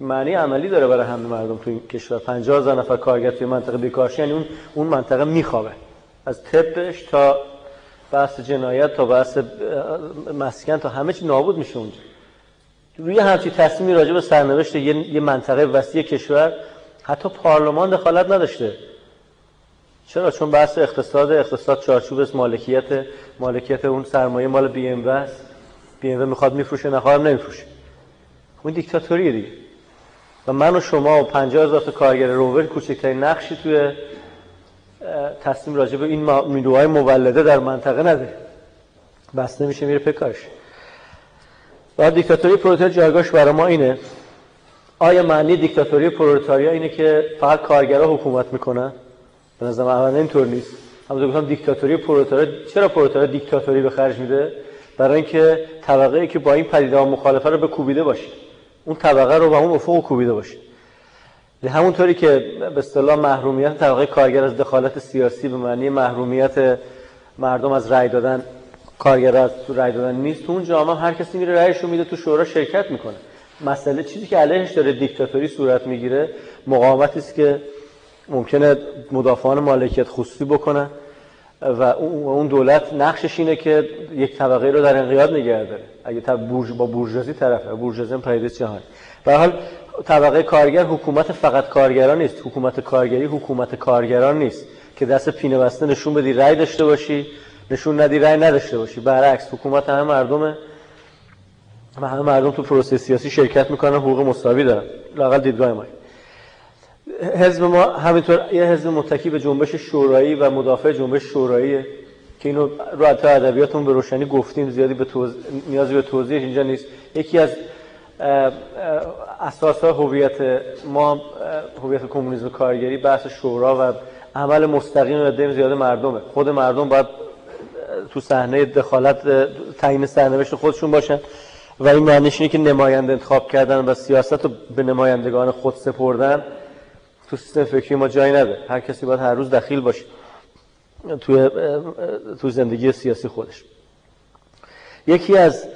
معنی عملی داره برای همه مردم تو کشور. 50 هزار نفر کارگر توی منطقه بیکار یعنی اون اون منطقه میخوابه. از طبش تا بحث جنایت تا بحث مسکن تا همه چی نابود میشه اونجا. روی همچی تصمیمی راجع به سرنوشت یه, منطقه وسیع کشور حتی پارلمان دخالت نداشته. چرا؟ چون بحث اقتصاد اقتصاد چارچوب مالکیت مالکیت اون سرمایه مال بی ام است. بی ام می‌خواد میفروشه نخواهم نمیفروشه. اون دیکتاتوریه دیگه. و من و شما و 50 هزار تا کارگر روور کوچکترین نقشی توی تصمیم راجع به این نیروهای مولده در منطقه نده. بس نمیشه میره پکارش و دیکتاتوری پرولتاریا جایگاهش برای ما اینه. آیا معنی دیکتاتوری پرولتاریا اینه که فقط کارگرها حکومت می‌کنن؟ به نظر من اینطور نیست. اما گفتم دیکتاتوری پرولتاریا چرا پرولتاریا دیکتاتوری به خرج میده؟ برای اینکه طبقه ای که با این پدیده ها مخالفه رو به کوبیده باشه. اون طبقه رو به اون افق کوبیده باشه. همونطوری که به اصطلاح محرومیت طبقه کارگر از دخالت سیاسی به معنی محرومیت مردم از رأی دادن کارگر از تو رأی دادن نیست تو اون جامعه هر کسی میره رأیشو میده تو شورا شرکت می‌کنه. مسئله چیزی که علیهش داره دیکتاتوری صورت می‌گیره مقاومتی است که ممکنه مدافعان مالکیت خصوصی بکنن و اون دولت نقشش اینه که یک طبقه رو در انقیاد نگه داره. اگه بورژ با بورژوازی طرفه بورژوازی پدیده جهان. به حال طبقه کارگر حکومت فقط کارگران نیست. حکومت کارگری حکومت کارگران نیست. که دست پینه بسته نشون بدی رأی داشته باشی نشون ندی رأی نداشته باشی. برعکس حکومت همه مردمه. و همه مردم تو پروسه سیاسی شرکت می‌کنن حقوق مساوی دارن. لاقل دیدگاه ما. حزب ما همینطور یه حزب متکی به جنبش شورایی و مدافع جنبش شوراییه که اینو رو حتی ادبیاتمون به روشنی گفتیم زیادی به توض... نیازی به توضیحش اینجا نیست. یکی از اساس هویت ما هویت کمونیسم کارگری بحث شورا و عمل مستقیم و زیاد مردمه. خود مردم باید تو صحنه دخالت تعیین سرنوشت خودشون باشن. و این معنیش اینه که نماینده انتخاب کردن و سیاست رو به نمایندگان خود سپردن تو سیستم فکری ما جایی نده هر کسی باید هر روز دخیل باشه توی تو زندگی سیاسی خودش. یکی از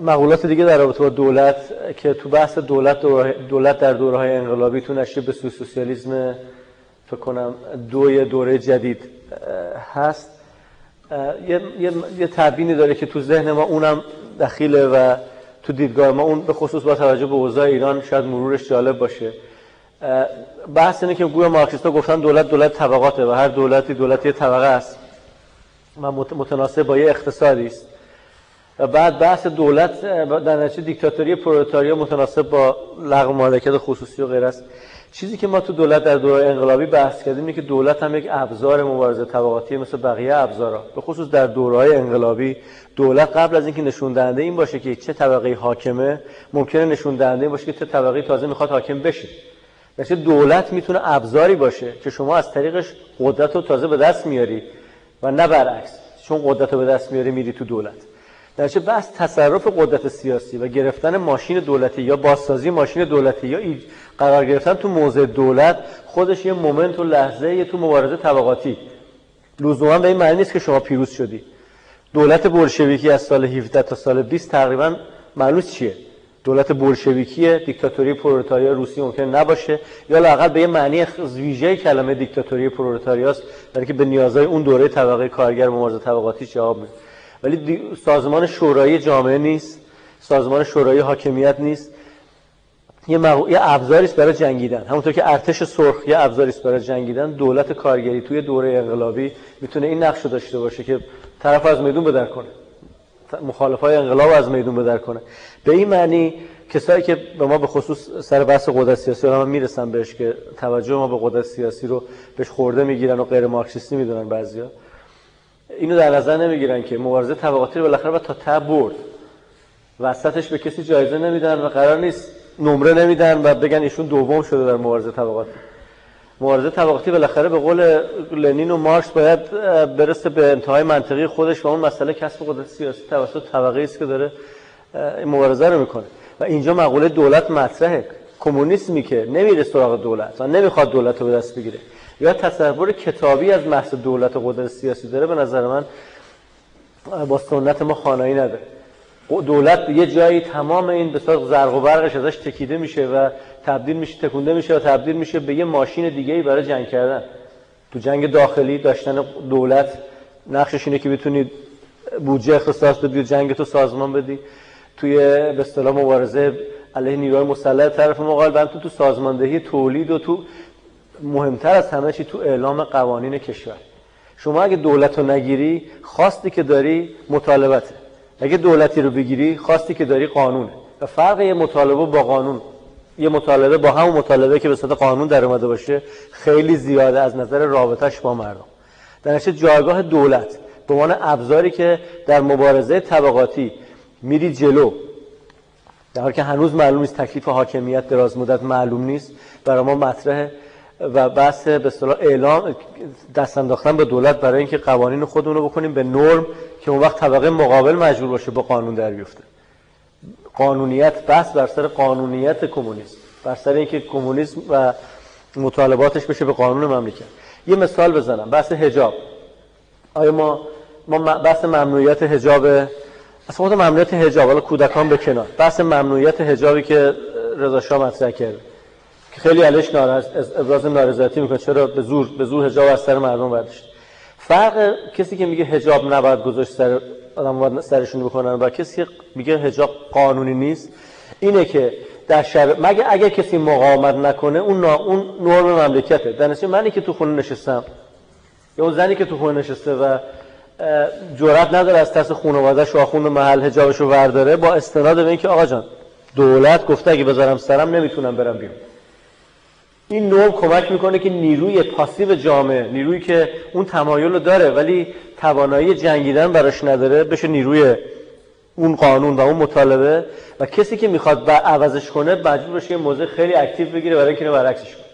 مقولات دیگه در رابطه با دولت که تو بحث دولت دولت در دوره های انقلابی تو نشریه به سوسیالیسم فکر کنم دوی دوره جدید هست. یه, یه،, یه تبینی داره که تو ذهن ما اونم دخیله و تو دیدگاه ما اون به خصوص با توجه به اوضاع ایران شاید مرورش جالب باشه. بحث اینه که گویا مارکسیستا گفتن دولت دولت طبقاته و هر دولتی دولتی طبقه است و متناسب با یه اقتصادی است. و بعد بحث دولت در نتیجه دیکتاتوری پرولتاریا متناسب با لغو مالکیت خصوصی و غیره است. چیزی که ما تو دولت در دوره انقلابی بحث کردیم اینه که دولت هم یک ابزار مبارزه طبقاتی مثل بقیه ابزارها به خصوص در دوره انقلابی دولت قبل از اینکه نشون دهنده این باشه که چه طبقه حاکمه ممکنه نشون دهنده باشه که چه طبقه تازه می‌خواد حاکم بشه. مثل دولت می‌تونه ابزاری باشه که شما از طریقش قدرت رو تازه به دست میاری و نه برعکس چون قدرت رو به دست میاری میری تو دولت. در بس تصرف قدرت سیاسی و گرفتن ماشین دولتی یا بازسازی ماشین دولتی یا قرار گرفتن تو موضع دولت خودش یه مومنت و لحظه یه تو مبارزه طبقاتی. لزوما به این معنی نیست که شما پیروز شدی. دولت بولشویکی از سال 17 تا سال 20 تقریبا معلوم چیه. دولت بولشویکیه دیکتاتوری پرولتاریا روسی ممکن نباشه یا لاقل به یه معنی ویژه کلمه دیکتاتوری پرولتاریاست برای که به نیازهای اون دوره طبقه کارگر مبارزه طبقاتی جواب میده. ولی سازمان شورایی جامعه نیست. سازمان شورایی حاکمیت نیست. یه, مغ... یه ابزاری است برای جنگیدن. همونطور که ارتش سرخ یه ابزاری است برای جنگیدن. دولت کارگری توی دوره انقلابی می‌تونه این نقش داشته باشه که طرف از میدون بدر کنه. مخالفای انقلاب از میدون بدر کنه. به این معنی کسایی که به ما به خصوص سر بحث قدرت سیاسی رو می‌رسن بهش که توجه ما به قدرت سیاسی رو بهش خورده می‌گیرن و غیر مارکسیستی می‌دونن بعضیا. اینو در نظر نمی‌گیرن که مبارزه طبقاتی رو بالاخره تا ته برد. وسطش به کسی جایزه نمیدن و قرار نیست نمره نمیدن و بگن ایشون دوم شده در مبارزه طبقاتی. مبارزه طبقاتی بالاخره به قول لنین و مارکس باید برسه به انتهای منطقی خودش و اون مسئله کسب قدرت سیاسی توسط طبقه است که داره این مبارزه رو می‌کنه. و اینجا مقوله دولت مطرحه. کمونیسمی که نمیره سراغ دولت و نمی‌خواد دولت رو به دست بگیره. یا تصور کتابی از محض دولت و قدرت سیاسی داره به نظر من با سنت ما خانایی نداره دولت یه جایی تمام این به زرق و برقش ازش تکیده میشه و تبدیل میشه تکونده میشه و تبدیل میشه به یه ماشین دیگه ای برای جنگ کردن. تو جنگ داخلی داشتن دولت نقشش اینه که بتونید بودجه اختصاص بدی و جنگ تو سازمان بدی. توی به اصطلاح مبارزه علیه نیروهای مسلح طرف مقابل تو تو سازماندهی تولید و تو مهمتر از همه چی تو اعلام قوانین کشور. شما اگه دولت رو نگیری خواستی که داری مطالبته. اگه دولتی رو بگیری خواستی که داری قانونه. و فرق یه مطالبه با قانون. یه مطالبه با همون مطالبه که به صورت قانون در اومده باشه خیلی زیاده از نظر رابطش با مردم. در جایگاه دولت به عنوان ابزاری که در مبارزه طبقاتی میری جلو در حالی که هنوز معلوم نیست تکلیف حاکمیت دراز مدت معلوم نیست برای ما مطرحه و بحث به اصطلاح اعلام دست انداختن به دولت برای اینکه قوانین خودمون رو بکنیم به نرم که اون وقت طبقه مقابل مجبور باشه با قانون در بیفته. قانونیت بحث بر سر قانونیت کمونیسم بر سر اینکه کمونیسم و مطالباتش بشه به قانون مملکت. یه مثال بزنم بحث حجاب. آیا ما ما بحث ممنوعیت حجاب اصلا خود ممنوعیت حجاب حالا کودکان به کنار. بحث ممنوعیت حجابی که رضا شاه مطرح کرده خیلی علیش ناراض ابراز نارضایتی می‌کنه. چرا به زور به زور حجاب از سر مردم برداشت. فرق کسی که میگه حجاب نباید گذاشت سر آدم سرشون بکنن و کسی که میگه حجاب قانونی نیست اینه که در شر... مگه اگه کسی مقاومت نکنه اون نا... اون نرم مملکته. در منی که تو خونه نشستم. یا اون زنی که تو خونه نشسته و جرأت نداره از ترس خانواده‌اش و آخوند محل حجابش رو ورداره با استناد به اینکه آقا جان دولت گفته اگه بذارم سرم نمی‌تونم برم بیرون. این نوع کمک می‌کنه که نیروی پاسیو جامعه نیرویی که اون تمایل رو داره ولی توانایی جنگیدن براش نداره بشه نیروی اون قانون و اون مطالبه. و کسی که می‌خواد عوضش کنه مجبور بشه یه موضع خیلی اکتیو بگیره برای اینکه برعکسش کنه.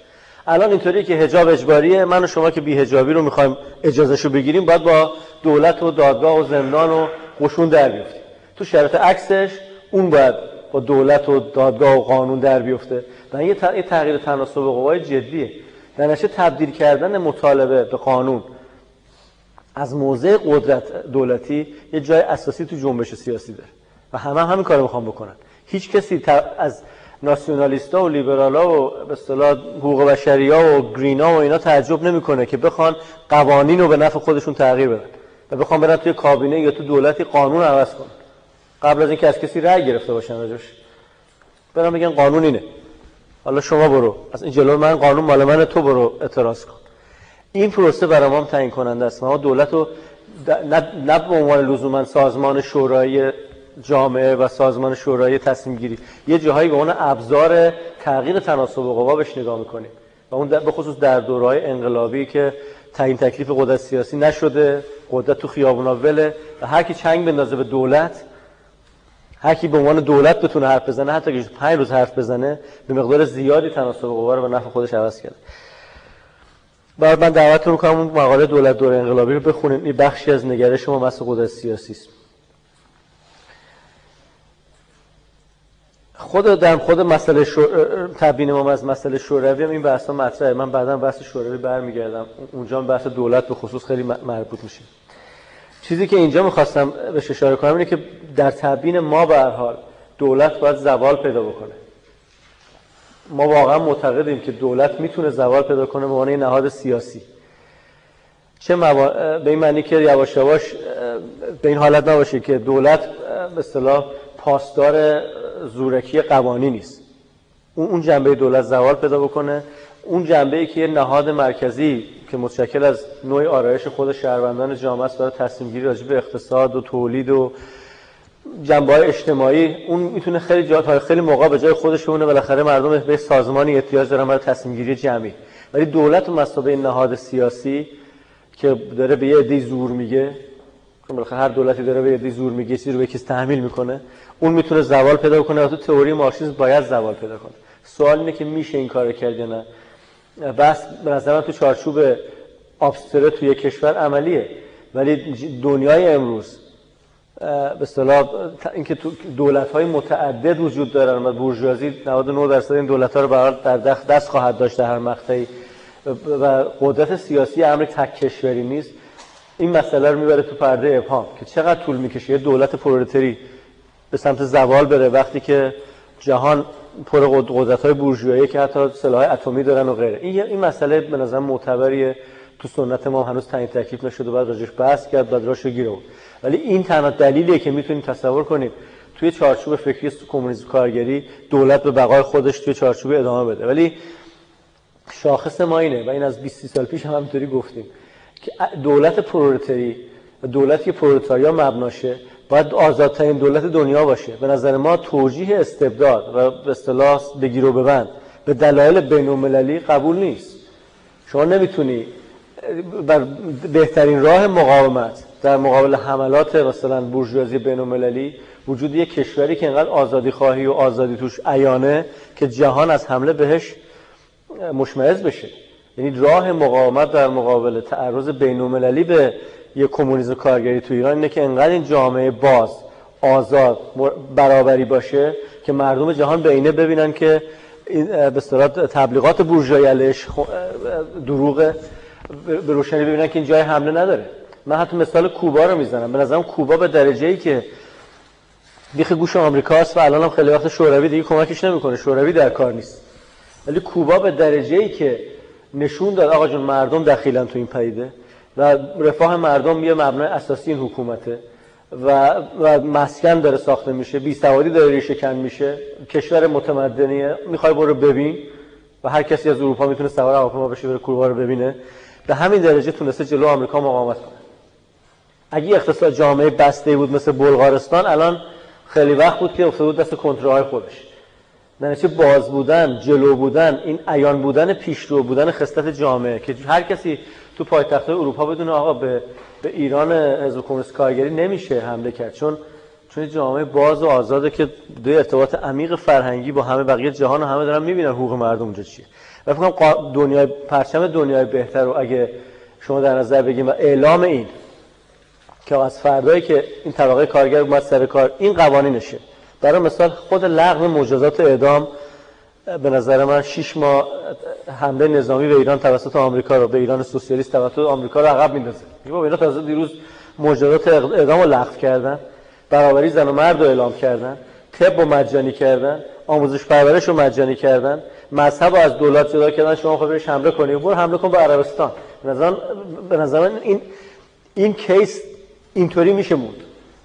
الان اینطوریه که حجاب اجباریه. من و شما که بی حجابی رو می‌خوایم اجازهشو بگیریم باید با دولت و دادگاه و زندان و قشون در بیفتیم. تو شرط عکسش اون باید با دولت و دادگاه و قانون در بیفته. و یه تغییر تناسب قوای جدیه. در نشه تبدیل کردن مطالبه به قانون از موضع قدرت دولتی یه جای اساسی تو جنبش سیاسی داره. و همه هم همین کارو می‌خوام بکنن. هیچ کسی از ناسیونالیستا و لیبرالا و به اصطلاح حقوق بشریا و گرینا و اینا تعجب نمی‌کنه که بخوان قوانین رو به نفع خودشون تغییر بدن. و بخوان برن توی کابینه یا تو دولتی قانون عوض کنن. قبل از اینکه از کسی رأی گرفته باشن راجوش برن بگن قانون اینه. حالا شما برو. از این جلو من قانون مال من تو برو. اعتراض کن. این پروسه برای ما تعیین کننده است. ما دولت رو نه به عنوان لزوما سازمان شورای جامعه و سازمان شورای تصمیم گیری. یه جاهایی به عنوان ابزار تغییر تناسب قوا بهش نگاه می‌کنیم. و اون به خصوص در دورهای انقلابی که تعیین تکلیف قدرت سیاسی نشده قدرت تو خیابونا وله و هر کی چنگ بندازه به دولت هر کی به عنوان دولت بتونه حرف بزنه حتی که پنج روز حرف بزنه به مقدار زیادی تناسب قوا رو به نفع خودش عوض کرده. بعد من دعوتتون می‌کنم اون مقاله دولت دوره انقلابی رو بخونید. این بخشی از نگرش ما مسئله قدرت سیاسی است. خود در خود مسئله. تبیین ما از مسئله شوروی هم این بحثا مطرحه. من بعدا بحث شوروی برمیگردم. اونجا بحث دولت به خصوص خیلی مربوط میشه. چیزی که اینجا می‌خواستم به اشاره کنم اینه که در تبیین ما به هر حال دولت باید زوال پیدا بکنه. ما واقعا معتقدیم که دولت می‌تونه زوال پیدا کنه به عنوان نهاد سیاسی. چه موا... به این معنی که یواش یواش به این حالت نباشه که دولت به اصطلاح پاسدار زورکی قوانی نیست اون جنبه دولت زوال پیدا بکنه. اون جنبه ای که یه نهاد مرکزی که متشکل از نوع آرایش خود شهروندان جامعه است برای تصمیم گیری راجع به اقتصاد و تولید و جنبه های اجتماعی اون می‌تونه خیلی جاهای خیلی موقع به جای خودش بمونه بالاخره مردم به سازمانی احتیاج دارن برای تصمیم گیری جمعی. ولی دولت و مسابقه نهاد سیاسی که داره به یه عده زور میگه بالاخره هر دولتی داره به یه زور میگه چیزی رو به کسی تحمیل می‌کنه اون می‌تونه زوال پیدا کنه. و تو تئوری مارکسیسم باید زوال پیدا کنه. سوال اینه که میشه این کارو کرد یا نه؟ بس به نظر من تو چارچوب آبستره توی کشور عملیه. ولی دنیای امروز به اصطلاح اینکه تو دولت های متعدد وجود دارن و بورژوازی 99 درصد این دولت ها رو برای در دست خواهد داشت در هر مقطعی. و قدرت سیاسی امر تک کشوری نیست. این مسئله رو می‌بره تو پرده ابهام که چقدر طول می‌کشه یه دولت پرولتری به سمت زوال بره وقتی که جهان پر قدرت های بورژوایی که حتی سلاح اتمی دارن و غیره. این این مسئله به نظر معتبریه. تو سنت ما هنوز تعیین تکلیف نشده بعد راجش بحث کرد بعد راش گیره بود ولی این تنها دلیلیه که می‌تونیم تصور کنیم. توی چارچوب فکری کمونیسم کارگری دولت به بقای خودش توی چارچوب ادامه بده. ولی شاخص ما اینه و این از 20 سال پیش هم همینطوری گفتیم که دولت پرولتری دولتی پرولتاریا مبناشه باید آزادترین دولت دنیا باشه. به نظر ما توجیه استبداد و به اصطلاح بگیر و ببند. به دلایل بین قبول نیست. شما نمی‌تونی بر بهترین راه مقاومت در مقابل حملات مثلا بورژوازی بین وجود یک کشوری که انقدر آزادی خواهی و آزادی توش عیانه که جهان از حمله بهش مشمعز بشه. یعنی راه مقاومت در مقابل تعرض بین به یه کمونیسم کارگری تو ایران اینه که انقدر این جامعه باز آزاد برابری باشه که مردم جهان به اینه ببینن که به تبلیغات بورژوایی علیش دروغه. به روشنی ببینن که این جای حمله نداره. من حتی مثال کوبا رو می‌زنم. به نظرم کوبا به درجه ای که بیخ گوش آمریکاست و الان هم خیلی وقت شوروی دیگه کمکش نمی‌کنه. شوروی در کار نیست. ولی کوبا به درجه ای که نشون داد آقا جون مردم دخیلن تو این پدیده. و رفاه مردم یه مبنای اساسی این حکومته و, و مسکن داره ساخته میشه بی سوادی داره ریشه کن میشه کشور متمدنیه می‌خوای برو ببین و هر کسی از اروپا می‌تونه سوار هواپیما بشه بره کوبا رو ببینه. به همین درجه تونسته جلو آمریکا مقاومت کنه. اگه اقتصاد جامعه بسته بود مثل بلغارستان الان خیلی وقت بود که افتاده بود دست کنترل خودش. چه باز بودن جلو بودن این عیان بودن پیشرو بودن خصلت جامعه که هر کسی تو پایتخت اروپا بدون آقا به, به ایران حزب کمونیست کارگری نمیشه حمله کرد. چون چون جامعه باز و آزاده که دو ارتباط عمیق فرهنگی با همه بقیه جهان و همه دارن می‌بینن حقوق مردم اونجا چیه. و فکر دنیای پرچم دنیای بهتر رو اگه شما در نظر بگیم و اعلام این که از فردایی که این طبقه کارگر اومد سر کار این قوانینشه. برای مثال خود لغو مجازات اعدام به نظر من 6 ماه حمله نظامی به ایران توسط آمریکا رو به ایران سوسیالیست توسط آمریکا رو عقب میندازه. با اینا تازه دیروز مجازات اعدام رو لغو کردن برابری زن و مرد رو اعلام کردن طب رو مجانی کردن آموزش پرورش رو مجانی کردن مذهب از دولت جدا کردن شما خود بهش حمله کنید برو حمله کن به عربستان. به نظر من این این کیس اینطوری میشه موند.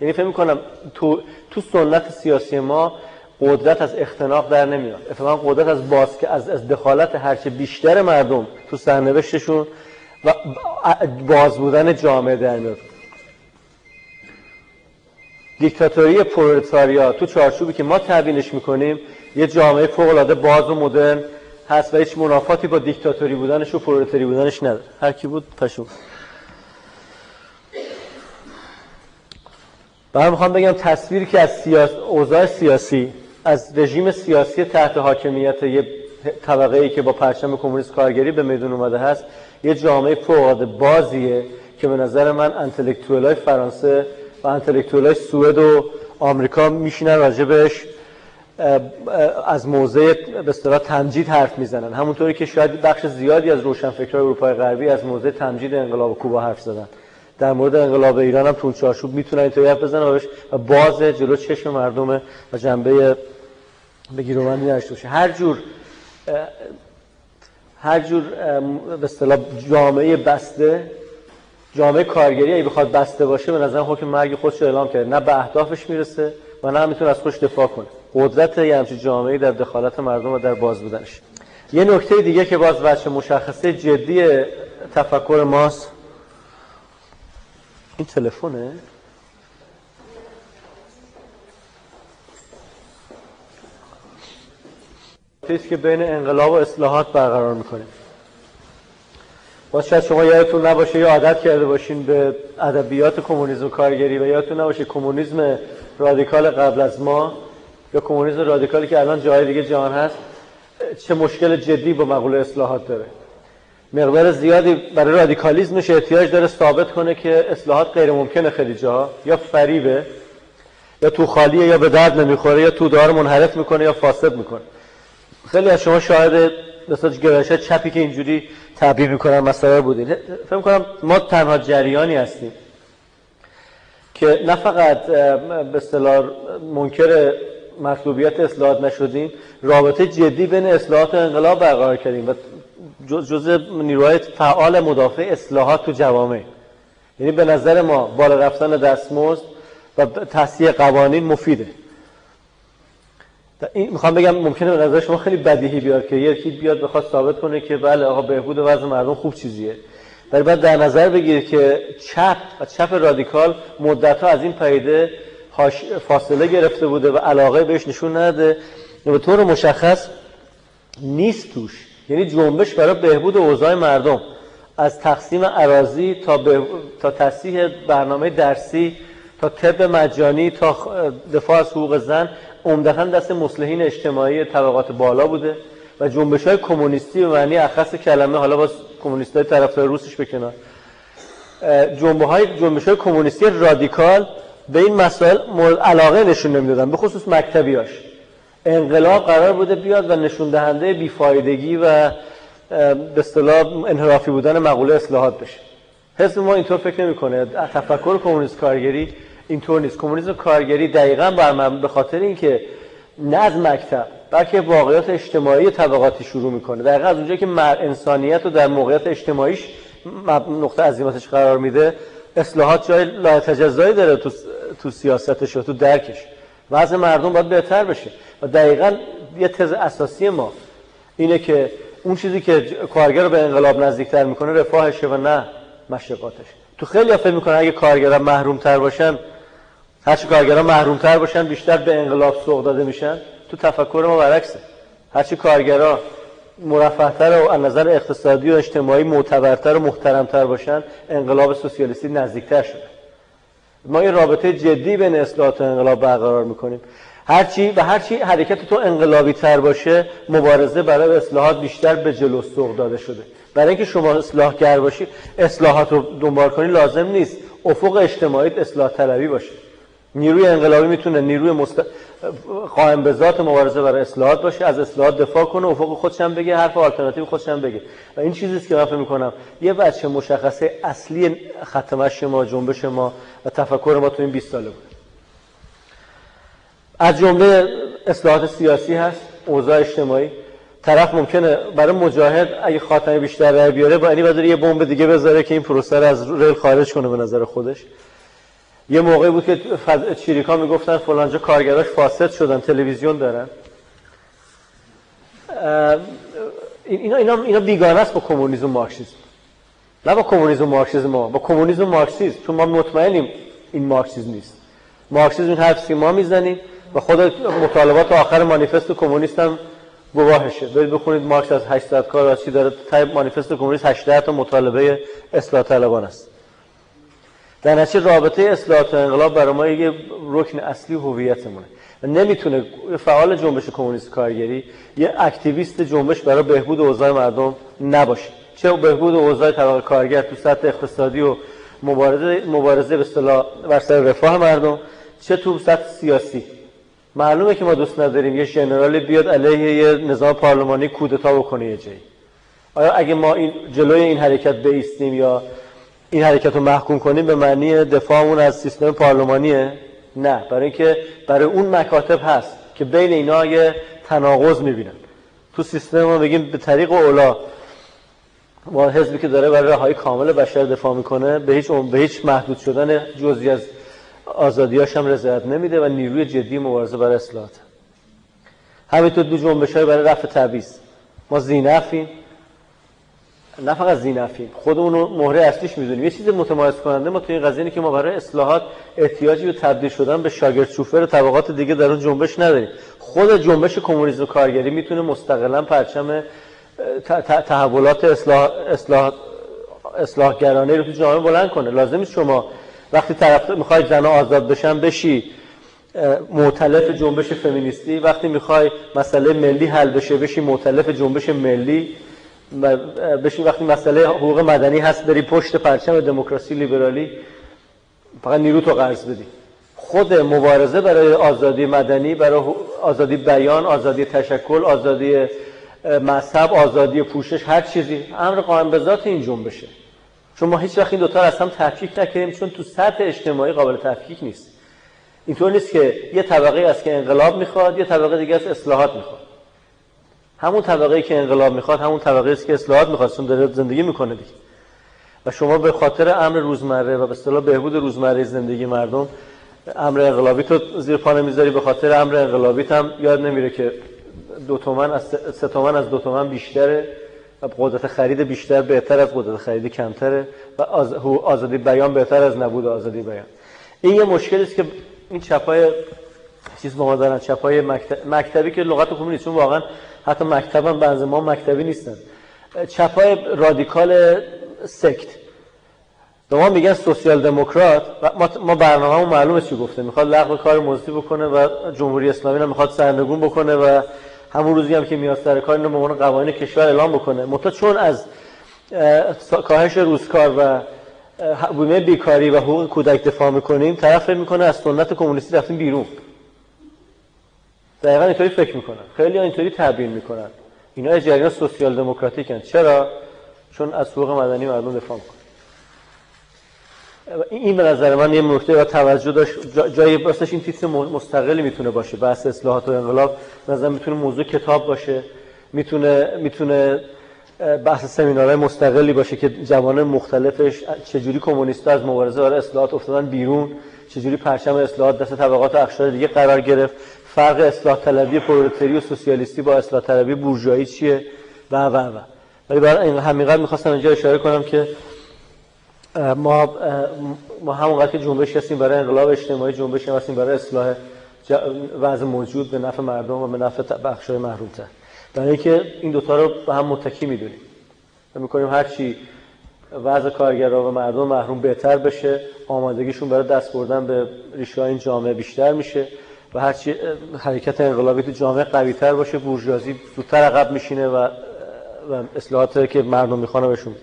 یعنی فکر می‌کنم تو تو سنت سیاسی ما قدرت از اختناق در نمیاد. اتفاقا قدرت از باز از از دخالت هرچه بیشتر مردم تو سرنوشتشون و باز بودن جامعه در میاد. دیکتاتوری پرولتاریا تو چارچوبی که ما تبیینش می‌کنیم یه جامعه فوق باز و مدرن هست و هیچ منافاتی با دیکتاتوری بودنش و پرولتاری بودنش نداره. هر کی بود پشو. من می‌خوام بگم تصویری که از سیاس... اوضاع سیاسی از رژیم سیاسی تحت حاکمیت یه طبقه ای که با پرچم کمونیست کارگری به میدون اومده هست یه جامعه فوق بازیه که به نظر من انتلکتوئل های فرانسه و انتلکتوئل های سوئد و آمریکا میشینن راجبش از موضع به اصطلاح تمجید حرف می‌زنن. همونطوری که شاید بخش زیادی از روشنفکرای اروپای غربی از موضع تمجید انقلاب کوبا حرف زدن. در مورد انقلاب ایران هم تون چارچوب می‌تونن اینطوری حرف بزنن و باز جلو چشم مردم و جنبه بگیرومندی نداشته باشه. هر جور هر جور به اصطلاح جامعه بسته جامعه کارگری اگه بخواد بسته باشه به نظر حکم مرگ خودش رو اعلام کرده. نه به اهدافش می‌رسه و نه می‌تونه از خودش دفاع کنه. قدرت یه همچین جامعه در دخالت مردم و در باز بودنش. یه نکته دیگه که باز بچه مشخصه جدی تفکر ماست. این تلفنه؟ چیزی که بین انقلاب و اصلاحات برقرار می‌کنیم باز شما یادتون نباشه یا عادت کرده باشین به ادبیات کمونیسم کارگری و یادتون نباشه کمونیسم رادیکال قبل از ما یا کمونیسم رادیکالی که الان جای دیگه جهان هست چه مشکل جدی با مقوله اصلاحات داره. مقدار زیادی برای رادیکالیزمش احتیاج داره ثابت کنه که اصلاحات غیر ممکنه خیلی جا یا فریبه یا تو خالیه یا به درد نمی‌خوره یا تو دار منحرف می‌کنه یا فاسد می‌کنه. خیلی از شما شاهد مثلا گرایش چپی که اینجوری تعبیر می‌کنن مسائل بودین. فکر کنم ما تنها جریانی هستیم که نه فقط به اصطلاح منکر مطلوبیت اصلاحات نشدیم رابطه جدی بین اصلاحات و انقلاب برقرار کردیم و جز نیروهای فعال مدافع اصلاحات تو جوامع. یعنی به نظر ما بالا رفتن دستمزد و تصحیح قوانین مفیده. این می‌خوام بگم ممکنه به نظر شما خیلی بدیهی بیاد که یکی بیاد بخواد ثابت کنه که بله آقا بهبود وضع مردم خوب چیزیه. ولی بعد در نظر بگیرید که چپ و چپ رادیکال مدت از این پیده فاصله گرفته بوده و علاقه بهش نشون نده به طور مشخص نیست توش. یعنی جنبش برای بهبود اوضاع مردم. از تقسیم عراضی تا, به... تا تصحیح برنامه درسی تا طب مجانی تا دفاع از حقوق زن عمدتا دست مصلحین اجتماعی طبقات بالا بوده و جنبش های کمونیستی به معنی اخص کلمه حالا با کمونیست های طرفدار روسش بکنن جنبه های جنبش های کمونیستی رادیکال به این مسائل علاقه نشون نمی‌دادن به خصوص مکتبیاش انقلاب قرار بوده بیاد و نشون دهنده بیفایدگی و به اصطلاح انحرافی بودن مقوله اصلاحات بشه. حزب ما اینطور فکر نمی‌کنه. تفکر کمونیست کارگری اینطور نیست. کمونیسم کارگری دقیقا بر به خاطر اینکه نه از مکتب بلکه واقعیت اجتماعی طبقاتی شروع می‌کنه. دقیقا از اونجایی که انسانیت رو در موقعیت اجتماعیش نقطه عظیمتش قرار میده اصلاحات جای لایتجزایی داره تو, تو سیاستش و تو درکش. وضع مردم باید بهتر بشه. و دقیقا یه تز اساسی ما اینه که اون چیزی که کارگر رو به انقلاب نزدیکتر می‌کنه رفاهشه و نه مشقاتش. تو خیلی فکر می‌کنن اگه کارگران محروم تر باشن هرچی کارگران محروم تر باشن بیشتر به انقلاب سوق داده میشن تو تفکر ما برعکسه. هرچی کارگران مرفهتر و از نظر اقتصادی و اجتماعی معتبرتر و محترمتر باشن انقلاب سوسیالیستی نزدیکتر شده. ما یه رابطه جدی بین اصلاحات و انقلاب برقرار می‌کنیم. هرچی و هرچی حرکت تو انقلابی تر باشه مبارزه برای اصلاحات بیشتر به جلو سوق داده شده. برای اینکه شما اصلاحگر باشی اصلاحات رو دنبال کنی لازم نیست. افق اجتماعی اصلاح طلبی باشه. نیروی انقلابی می‌تونه نیروی مست... قائم به ذات مبارزه برای اصلاحات باشه از اصلاحات دفاع کنه افق خودش هم بگه حرف آلترناتیو خودش هم بگه. و این چیزی که من فکر می‌کنم یه بچه مشخصه اصلی ختمش ما جنبش ما و تفکر ما تو این 20 ساله بود. از جمله اصلاحات سیاسی هست اوضاع اجتماعی. طرف ممکنه برای مجاهد اگه خاتمه بیشتر رای بیاره با اینی یه بمب دیگه بذاره که این پروسه رو از ریل خارج کنه به نظر خودش. یه موقعی بود که فض... چیریکا می‌گفتن فلانجا کارگراش فاسد شدن تلویزیون دارن. اینا اینا اینا بیگانه است با کمونیسم مارکسیسم نه با کمونیسم مارکسیسم ما با کمونیسم مارکسیسم چون ما مطمئنیم این مارکسیسم نیست. مارکسیسم این حرفی ما می‌زنیم و خود مطالبات آخر مانیفست کمونیست هم گواهشه. برید بخونید مارکس از 800 کار از چی داره تای مانیفست کمونیست 18 تا مطالبه اصلاح طلبان است. در نتیجه رابطه اصلاحات و انقلاب برای ما یه رکن اصلی هویتمونه. و نمی‌تونه فعال جنبش کمونیست کارگری یه اکتیویست جنبش برای بهبود اوضاع مردم نباشه. چه بهبود اوضاع طبقه کارگر تو سطح اقتصادی و مبارزه مبارزه به اصطلاح بر سر رفاه مردم چه تو سطح سیاسی. معلومه که ما دوست نداریم یه ژنرالی بیاد علیه یه نظام پارلمانی کودتا بکنه یه جایی. آیا اگه ما این جلوی این حرکت بیستیم یا این حرکت رو محکوم کنیم به معنی دفاعمون از سیستم پارلمانیه؟ نه برای اینکه برای اون مکاتب هست که بین اینا یه تناقض می‌بینن. تو سیستم ما بگیم به طریق اولا ما حزبی که داره برای رهایی کامل بشر دفاع می‌کنه به هیچ به هیچ محدود شدن جزئی از آزادیاش هم رضایت نمیده و نیروی جدی مبارزه برای اصلاحات. همینطور دو جنبش برای رفع تبعیض ما زینفیم. نه فقط زینفیم خودمون رو مهره اصلیش می‌دونیم. یه چیز متمایز کننده ما تو این قضیه که ما برای اصلاحات احتیاجی به تبدیل شدن به شاگرد شوفر و طبقات دیگه در اون جنبش نداریم. خود جنبش کمونیسم کارگری می‌تونه مستقلا پرچم تحولات اصلاح اصلاح اصلاحگرانه رو تو جامعه بلند کنه. لازم نیست شما وقتی طرف می‌خوای زنها آزاد بشن بشی معتلف جنبش فمینیستی. وقتی می‌خوای مسئله ملی حل بشه بشی معتلف جنبش ملی. بشی وقتی مسئله حقوق مدنی هست بری پشت پرچم دموکراسی لیبرالی فقط نیرو تو قرض بدی. خود مبارزه برای آزادی مدنی برای آزادی بیان آزادی تشکل آزادی مذهب آزادی پوشش هر چیزی. امر قائم به ذات این جنبشه. چون ما هیچ وقت این دوتا از هم تفکیک نکردیم چون تو سطح اجتماعی قابل تفکیک نیست. اینطور نیست که یه طبقه است که انقلاب می‌خواد یه طبقه دیگه از اصلاحات می‌خواد. همون طبقه که انقلاب می‌خواد همون طبقه است که اصلاحات می‌خواد. چون داره زندگی می‌کنه دیگه. و شما به خاطر امر روزمره و به اصطلاح بهبود روزمره زندگی مردم امر انقلابی تو زیر پا نمی‌ذاری به خاطر امر انقلابی هم یاد نمیره که دو تومن از سه تومن از دو تومن بیشتره و قدرت خرید بیشتر بهتر از قدرت خرید کمتره و آزادی بیان بهتر از نبود آزادی بیان. این یه مشکلی است که این چپای چیز ما دارن چپای مکتب... مکتبی که لغت خوبی نیست چون واقعا حتی مکتب هم بنز ما مکتبی نیستن. چپای رادیکال سکت. به ما میگن سوسیال دموکرات ما, برنامه معلومه چی گفته. می‌خواد لغو کار موزی بکنه و جمهوری اسلامی هم می‌خواد سرنگون بکنه و همون روزی هم که میاد سر کار اینو به عنوان قوانین کشور اعلام بکنه. متا چون از کاهش روزکار و بیمه بیکاری و حقوق کودک دفاع می‌کنیم طرف می‌کنه از سنت کمونیستی رفتیم بیرون. دقیقا اینطوری فکر می‌کنن. خیلی اینطوری تعبیر می‌کنن. اینا جریان سوسیال دموکراتیکن چرا؟ چون از حقوق مدنی مردم دفاع می‌کنن. این به نظر من یه نکته و توجه داشت. جای راستش این تیتر مستقلی می‌تونه باشه. بحث اصلاحات و انقلاب مثلا می‌تونه موضوع کتاب باشه. می‌تونه می‌تونه بحث سمینارهای مستقلی باشه که جوانان مختلفش چجوری کمونیست‌ها از مبارزه برای اصلاحات افتادن بیرون چجوری پرچم اصلاحات دست طبقات و اقشار دیگه قرار گرفت. فرق اصلاح طلبی پرولتاری و سوسیالیستی با اصلاح طلبی بورژوایی چیه؟ و و و. ولی برای این همینقدر می‌خواستم اینجا اشاره کنم که ما ما همونقدر که جنبش هستیم برای انقلاب اجتماعی جنبش هستیم برای اصلاح وضع موجود به نفع مردم و به نفع بخشای محروم تر برای اینکه این دوتا رو به هم متکی می‌دونیم. و می‌کنیم هر چی وضع کارگرها و مردم محروم بهتر بشه آمادگیشون برای دست بردن به ریشه این جامعه بیشتر میشه. و هرچی حرکت انقلابی تو جامعه قوی تر باشه بورژوازی زودتر عقب میشینه و و اصلاحاتی که مردم می‌خوانه بهشون.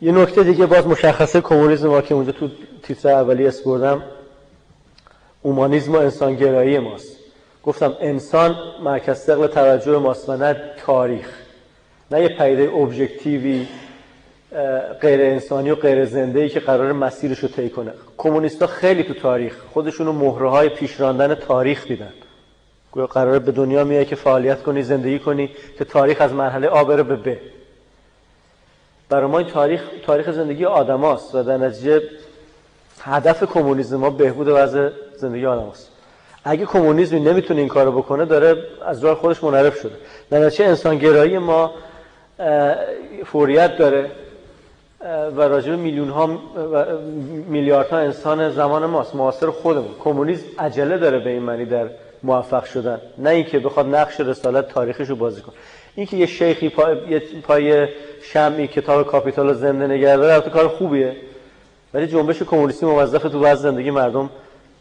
یه نکته دیگه باز مشخصه کمونیسم ما که اونجا تو تیتر اولی اسپردم اومانیزم و انسانگرایی ماست. گفتم انسان مرکز سقل توجه ماست و نه تاریخ. نه یه پیده ابژکتیوی غیر انسانی و غیر زنده ای که قرار مسیرش رو طی کنه. کمونیستا خیلی تو تاریخ خودشونو مهره های پیشراندن تاریخ دیدن. قرار به دنیا میای که فعالیت کنی زندگی کنی که تاریخ از مرحله آ بره به ب. برای ما این تاریخ تاریخ زندگی آدماست و در نتیجه هدف کمونیسم ما بهبود وضع زندگی آدماست اگه کمونیسم نمی‌تونه این کارو بکنه داره از راه خودش منحرف شده. در نتیجه انسانگرایی ما فوریت داره. و راجع میلیون ها و میلیارد ها انسان زمان ماست. معاصر خودمون. کمونیسم عجله داره به این معنی در موفق شدن. نه اینکه بخواد نقش رسالت تاریخش رو بازی کنه. اینکه یه شیخی پای, پای شمعی کتاب کاپیتال زنده نگه داره کار خوبیه. ولی جنبش کمونیستی موظف تو وضع زندگی مردم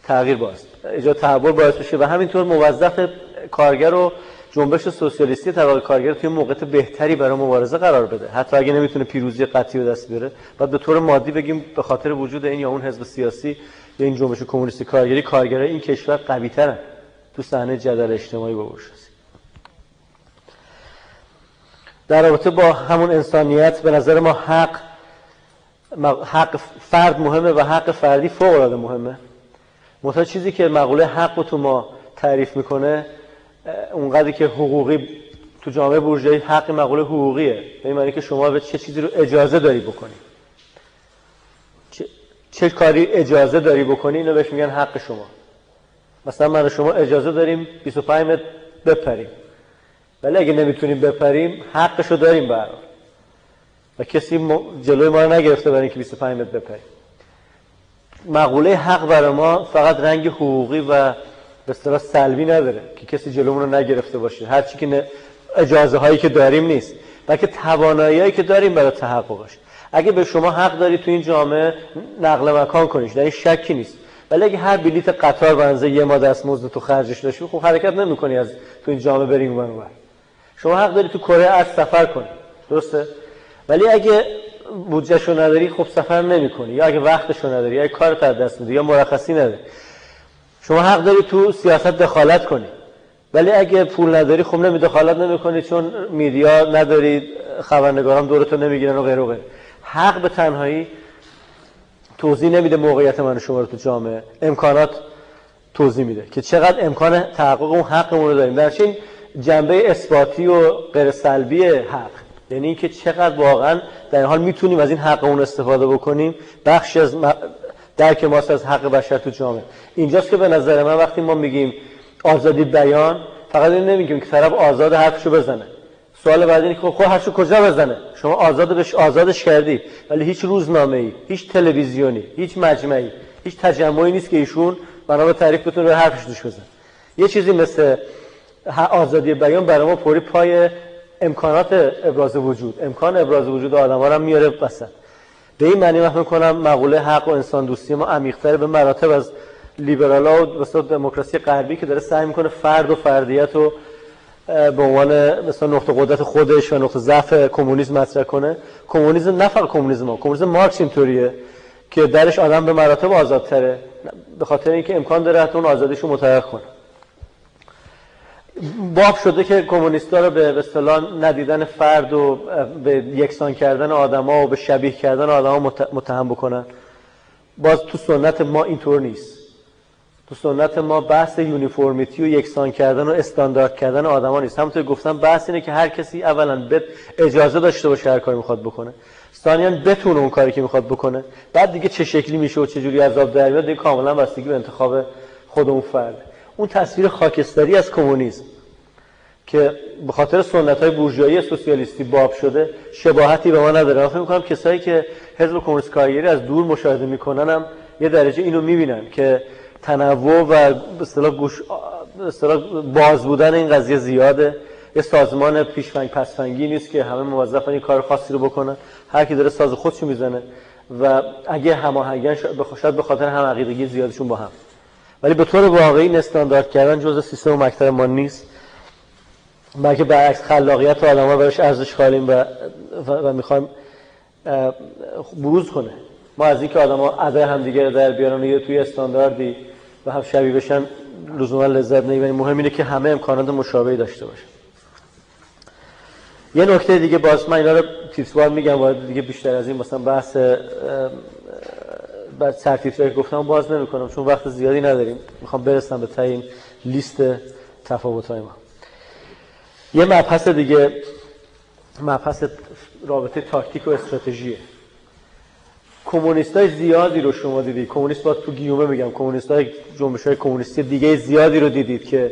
تغییر باز ایجاد تحول باعث بشه. و همینطور موظف کارگر و جنبش سوسیالیستی طبقه کارگر توی موقعیت بهتری برای مبارزه قرار بده. حتی اگه نمی‌تونه پیروزی قطعی به دست بیاره. بعد به طور مادی بگیم به خاطر وجود این یا اون حزب سیاسی یا این جنبش کمونیستی کارگری کارگرای این کشور قوی ترن تو صحنه جدل اجتماعی با در رابطه با همون انسانیت به نظر ما حق حق فرد مهمه و حق فردی فوق العاده مهمه. مثلا چیزی که مقوله حق تو ما تعریف می‌کنه اونقدری که حقوقی تو جامعه بورژوایی حق مقوله حقوقیه. به معنی که شما به چه چیزی رو اجازه داری بکنی. چه, چه کاری اجازه داری بکنی اینو بهش میگن حق شما. مثلا من شما اجازه داریم 25 متر بپریم. ولی اگه نمی‌تونیم بپریم حقشو داریم برای و کسی جلوی ما رو نگرفته برای اینکه 25 متر بپریم. مقوله حق برای ما فقط رنگ حقوقی و به اصطلاح سلبی نداره که کسی جلومون رو نگرفته باشه. هر چی که اجازه هایی که داریم نیست بلکه توانایی که داریم برای تحققش اگه به شما حق داری تو این جامعه نقل مکان کنیش در این شکی نیست. ولی اگه هر بلیت قطار بنزه یه ما دستمزد تو خرجش داشتی خب حرکت نمی‌کنی از تو این جامعه بریم اون شما حق داری تو کره از سفر کنی. درسته؟ ولی اگه بودجهشو نداری خب سفر نمی‌کنی. یا اگه وقتشو نداری یا کار تا دست میدی یا مرخصی نداری. شما حق داری تو سیاست دخالت کنی. ولی اگه پول نداری خب نمی دخالت نمی‌کنی چون میدیا نداری خبرنگاران دورتو نمی‌گیرن و غیره و غیره. حق به تنهایی توضیح نمیده موقعیت من شما رو تو جامعه. امکانات توضیح میده که چقدر امکان تحقق اون حقمون رو داریم. در این جنبه اثباتی و غیر سلبی حق. یعنی اینکه چقدر واقعا در این حال می‌تونیم از این حقمون استفاده بکنیم. بخش از درک ماست از حق بشر تو جامعه. اینجاست که به نظر من وقتی ما میگیم آزادی بیان فقط این نمیگیم که طرف آزاد حرفشو بزنه. سوال بعد اینه که خب حرفشو کجا بزنه؟ شما آزاد بش آزادش کردی ولی هیچ روزنامه ای هیچ تلویزیونی هیچ مجمعی هیچ تجمعی نیست که ایشون بنا به تعریف بتونه حرفش دوش بزنه. یه چیزی مثل آزادی بیان برای ما پوری پای امکانات ابراز وجود. امکان ابراز وجود آدم ها رو میاره بسن. به این معنی من کنم مقوله حق و انسان دوستی ما عمیق‌تر به مراتب از لیبرالا و دموکراسی غربی که داره سعی می‌کنه فرد و فردیت رو به عنوان مثلا نقطه قدرت خودش و نقطه ضعف کمونیسم مطرح کنه. کمونیسم نه فقط کمونیسم کمونیسم مارکس اینطوریه که درش آدم به مراتب آزادتره به خاطر اینکه امکان داره حتی اون آزادیش رو متحقق کنه. باب شده که کمونیستا رو به اصطلاح ندیدن فرد و به یکسان کردن آدما و به شبیه کردن آدما متهم بکنن. باز تو سنت ما اینطور نیست. تو سنت ما بحث یونیفرمیتی و یکسان کردن و استاندارد کردن آدما نیست. همونطور گفتم بحث اینه که هر کسی اولا اجازه داشته باشه هر کاری می‌خواد بکنه. ثانیا بتونه اون کاری که می‌خواد بکنه. بعد دیگه چه شکلی میشه و چه جوری عذاب در میاد دیگه کاملا بستگی به انتخاب خود اون فرد اون تصویر خاکستری از کمونیسم که به خاطر سنت های بورژوایی سوسیالیستی باب شده شباهتی به ما نداره. فکر می‌کنم کسایی که حزب کمونیست کارگری از دور مشاهده می‌کنن هم یه درجه اینو می‌بینن که تنوع و به اصطلاح گوش باز بودن این قضیه زیاده. یه سازمان پیشفنگ پسفنگی نیست که همه موظفن این کار خاصی رو بکنن. هر کی داره ساز خودشو می‌زنه و اگه هماهنگن شاید به خاطر هم عقیدگی زیادشون با هم. ولی به طور واقعی استاندارد کردن جزء سیستم و مکتب ما نیست. بلکه برعکس خلاقیت آدم ها برش ارزش خالیم و, و, می‌خوایم بروز کنه. ما از اینکه آدم ها ادای همدیگه در بیارن یه توی استانداردی و هم شبیه بشن لزوما لذت نمی‌بریم مهم اینه که همه امکانات مشابهی داشته باشه یه نکته دیگه باز من اینا رو تیپسوار میگم وارد دیگه بیشتر از این مثلا بحث بعد سرتیتر گفتم باز نمی‌کنم چون وقت زیادی نداریم. می‌خوام برسم به تعیین لیست تفاوت های ما. یه مبحث دیگه مبحث رابطه تاکتیک و استراتژیه کمونیست های زیادی رو شما دیدید. کمونیست با تو گیومه میگم. کمونیست های جنبش های کمونیستی دیگه زیادی رو دیدید که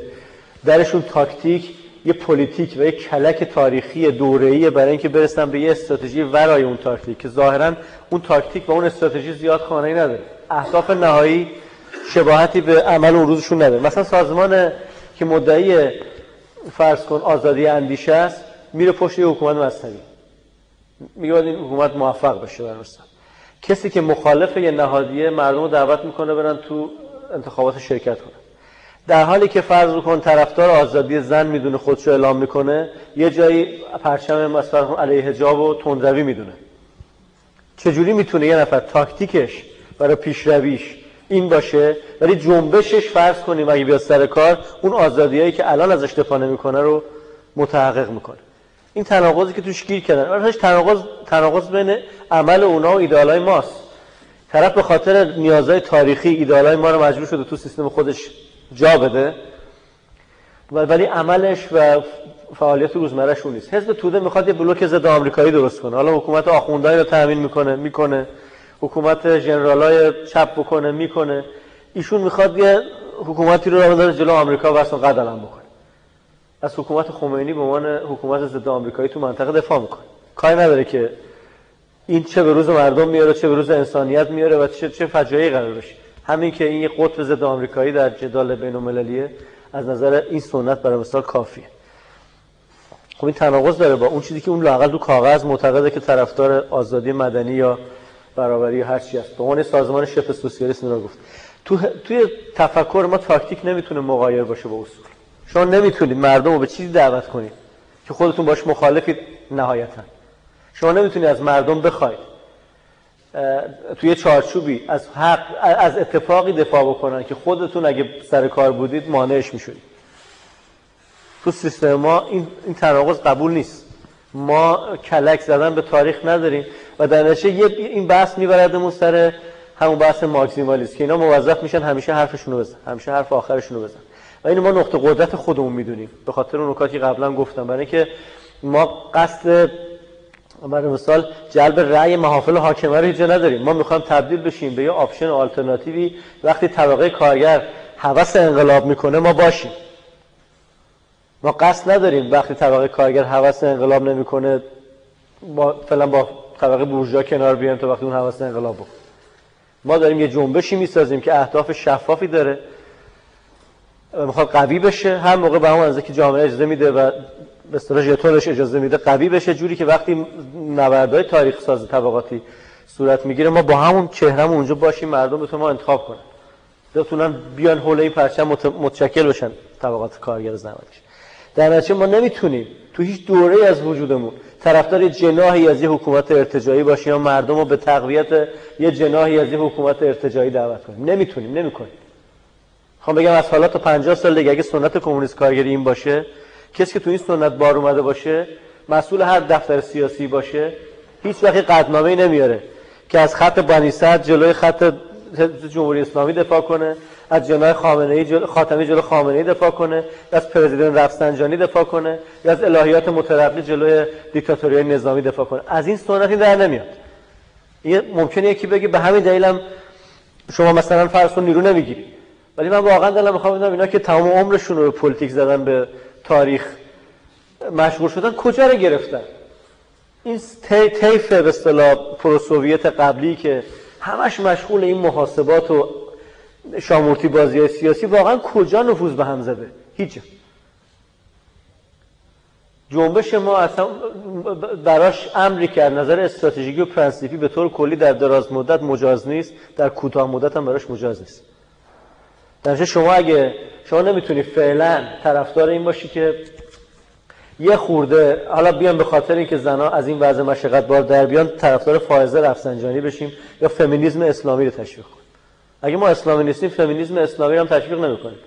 درشون تاکتیک یه پلیتیک و یه کلک تاریخی دوره‌ای برای اینکه برسن به یه استراتژی ورای اون تاکتیک که ظاهرا اون تاکتیک و اون استراتژی زیاد خوانایی نداره. اهداف نهایی شباهتی به عمل اون روزشون نداره. مثلا سازمان که مدعی فرض کن آزادی اندیشه است میره پشت یه حکومت مذهبی. میگه این حکومت موفق بشه بر کسی که مخالف یه نهادیه مردم رو دعوت می‌کنه برن تو انتخابات شرکت کنه در حالی که فرض کن طرفدار آزادی زن می‌دونه خودشو اعلام می‌کنه یه جایی پرچم مثلا علیه حجاب و تندروی می‌دونه. چجوری می‌تونه یه نفر تاکتیکش برای پیشرویش این باشه؟ ولی جنبشش فرض کنیم اگه بیاد سر کار اون آزادیایی که الان ازش دفاع نمی‌کنه رو متحقق می‌کنه. این تناقضی که توش گیر کردن. راستش تناقض تناقض بین عمل اونا و ایدالای ماست. طرف به خاطر نیازهای تاریخی ایدالای ما رو مجبور شده تو سیستم خودش جا بده. ولی عملش و فعالیت روزمرهش اون نیست. حزب توده می‌خواد یه بلوک ضد آمریکایی درست کنه. حالا حکومت آخوندایی رو تامین می‌کنه می‌کنه. حکومت ژنرالای چپ بکنه می‌کنه. ایشون می‌خواد یه حکومتی رو رو جلو آمریکا و اصلا قدلم بکنه از حکومت خمینی به عنوان حکومت ضد آمریکایی تو منطقه دفاع می‌کنه. کاری نداره که این چه به روز مردم میاره چه به روز انسانیت میاره و چه چه فجایعی قرار بشه همین که این یه قطب ضد آمریکایی در جدال بین از نظر این سنت برای مثال کافیه. خب این تناقض داره با اون چیزی که اون لاقل تو کاغذ معتقده که طرفدار آزادی مدنی یا برابری هر چی است به عنوان سازمان شبه سوسیالیست رو گفت. تو توی تفکر ما تاکتیک نمی‌تونه مغایر باشه با اصول. شما نمی‌تونید مردم رو به چیزی دعوت کنید که خودتون باش مخالفید نهایتا. شما نمی‌تونید از مردم بخواید. توی چارچوبی از حق از اتفاقی دفاع بکنن که خودتون اگه سر کار بودید مانعش می‌شدید. تو سیستم ما این, این تناقض قبول نیست. ما کلک زدن به تاریخ نداریم و در نتیجه این بحث میبردمون سر همون بحث ماکسیمالیست که اینا موظف میشن همیشه حرفشون رو بزن همیشه حرف آخرشون رو بزن و این ما نقطه قدرت خودمون می‌دونیم. به خاطر اون نکاتی قبلا گفتم برای اینکه ما قصد برای مثال جلب رأی محافل حاکمه رو اینجا نداریم. ما می‌خوایم تبدیل بشیم به یه option آلترناتیوی. وقتی طبقه کارگر هوس انقلاب می‌کنه ما باشیم. ما قصد نداریم وقتی طبقه کارگر حوث انقلاب نمی‌کنه با فعلا با طبقه بورژوا کنار بیایم تا وقتی اون حوث انقلاب بکنه ما داریم یه جنبشی می‌سازیم که اهداف شفافی داره. می‌خواد قوی بشه. هر موقع به همون که جامعه اجازه میده و به اصطلاح اجازه میده. قوی بشه جوری که وقتی نبردهای تاریخ ساز طبقاتی صورت می‌گیره ما با همون چهرهمون اونجا باشیم مردم بتونن ما انتخاب کنن. بتونن بیان حول این پرچم متشکل بشن طبقات کارگر زحمتکش در نتیجه ما نمی‌تونیم تو هیچ دوره از وجودمون طرفدار جناحی از یه حکومت ارتجایی باشیم یا مردم رو به تقویت یه جناحی از یه حکومت ارتجایی دعوت کنیم. نمی‌تونیم نمی‌کنیم. خواهم بگم از حالا تا 50 سال دیگه اگه سنت کمونیست کارگری این باشه کسی که تو این سنت بار اومده باشه مسئول هر دفتر سیاسی باشه هیچ وقتی قدنامه نمیاره که از خط بنی جلوی خط جمهوری اسلامی دفاع کنه از جناح خامنه ای جلو خاتمی جلو خامنه ای دفاع کنه از پرزیدنت رفسنجانی دفاع کنه یا از الهیات مترقی جلوی دیکتاتوری نظامی دفاع کنه. از این سنت این در نمیاد. یه ممکنه یکی بگه به همین دلیلم شما مثلا فرض نیرو نمی‌گیری. ولی من واقعا دلم می‌خوام بدونم اینا که تمام عمرشون رو به پلیتیک زدن به تاریخ مشغول شدن کجا رو گرفتن؟ این طیف به اصطلاح pro-Soviet قبلی که همش مشغول این محاسبات و شامورتی بازی سیاسی واقعا کجا نفوذ به هم زده؟ هیچ جنبش ما اصلا براش امری که از نظر استراتژیکی و پرنسیپی به طور کلی در دراز مدت مجاز نیست در کوتاه مدت هم براش مجاز نیست. در شما اگه شما نمی‌تونی فعلا طرفدار این باشی که یه خورده حالا بیان به خاطر اینکه زنا از این وضع مشقت بار در بیان طرفدار فائزه رفسنجانی بشیم یا فمینیسم اسلامی رو تشویق کنیم. اگه ما اسلامی نیستیم فمینیسم اسلامی رو هم تشویق نمی‌کنیم.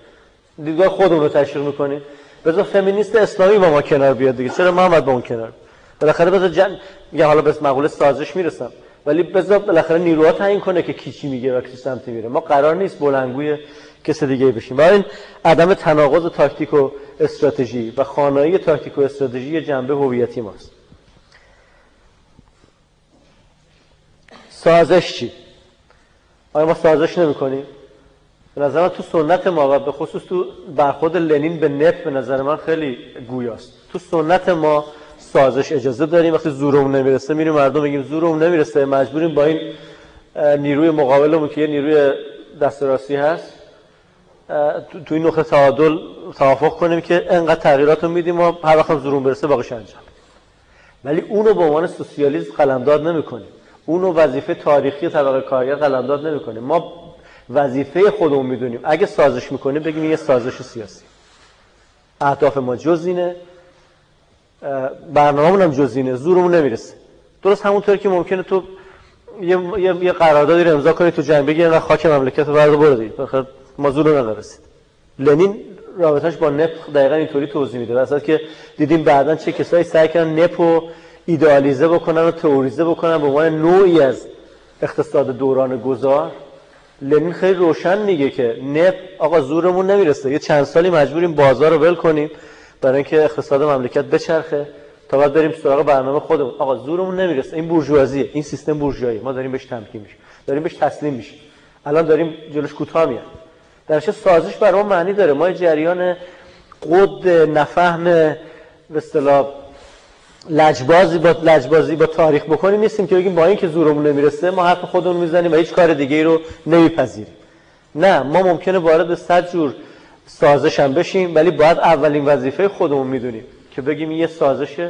دیدگاه خودمون تشویق می‌کنیم. بذار فمینیست اسلامی با ما کنار بیاد دیگه. چرا ما با اون کنار بالاخره بذار جن میگه حالا بس مقوله سازش می‌رسم. ولی بذار بالاخره نیروها تعیین کنه که کی چی میگه و کی سمتی میره. ما قرار نیست بلنگوی کس دیگه بشیم. برای این عدم تناقض تاکتیک و استراتژی و خانایی تاکتیک و استراتژی جنبه هویتی ماست. سازش چی؟ آیا ما سازش نمی کنیم؟ به نظر من تو سنت ما و به خصوص تو برخورد لنین به نفت به نظر من خیلی گویاست. تو سنت ما سازش اجازه داریم. وقتی زورمون نمی‌رسه میریم مردم بگیم زورمون نمی‌رسه. مجبوریم با این نیروی مقابلمون که یه نیروی دست راستی هست. تو این نقطه تعادل توافق کنیم که انقدر تغییرات رو میدیم و هر وقت زورون برسه باقیش انجام ولی اونو به عنوان سوسیالیسم قلمداد نمی‌کنیم. اونو وظیفه تاریخی طبقه کارگر قلمداد نمی‌کنیم. ما وظیفه خودمون می‌دونیم. اگه سازش می‌کنیم بگیم یه سازش سیاسی. اهداف ما جزینه برنامه‌مون هم جزینه زورمون نمی‌رسه. درست همونطور که ممکنه تو یه, یه،, قراردادی امضا کنی تو جنگ بگی خاک مملکت رو برد برو ما زور نرسید. لنین رابطهش با نپ دقیقا اینطوری توضیح میده. واسه که دیدیم بعدا چه کسایی سعی کردن نپ رو ایدئالیزه بکنن و تئوریزه بکنن به عنوان نوعی از اقتصاد دوران گذار. لنین خیلی روشن میگه که نپ آقا زورمون نمی‌رسه. یه چند سالی مجبوریم بازار رو ول کنیم برای اینکه اقتصاد مملکت بچرخه تا بعد بریم سراغ برنامه خودمون. آقا زورمون نمی‌رسه. این بورژوازیه. این سیستم بورژوایی. ما داریم بهش تمکین میشیم. داریم بهش تسلیم میشیم. الان داریم جلوش کوتاه میاد. درش سازش برای ما معنی داره؟ ما جریان قد نفهم به اصطلاح لجبازی با لجبازی با تاریخ بکنیم نیستیم که بگیم با اینکه زورمون نمی‌رسه ما حرف خودمون می‌زنیم و هیچ کار دیگه ای رو نمیپذیریم. نه ما ممکنه وارد صد جور سازش هم بشیم ولی باید اولین وظیفه خودمون می‌دونیم که بگیم یه سازش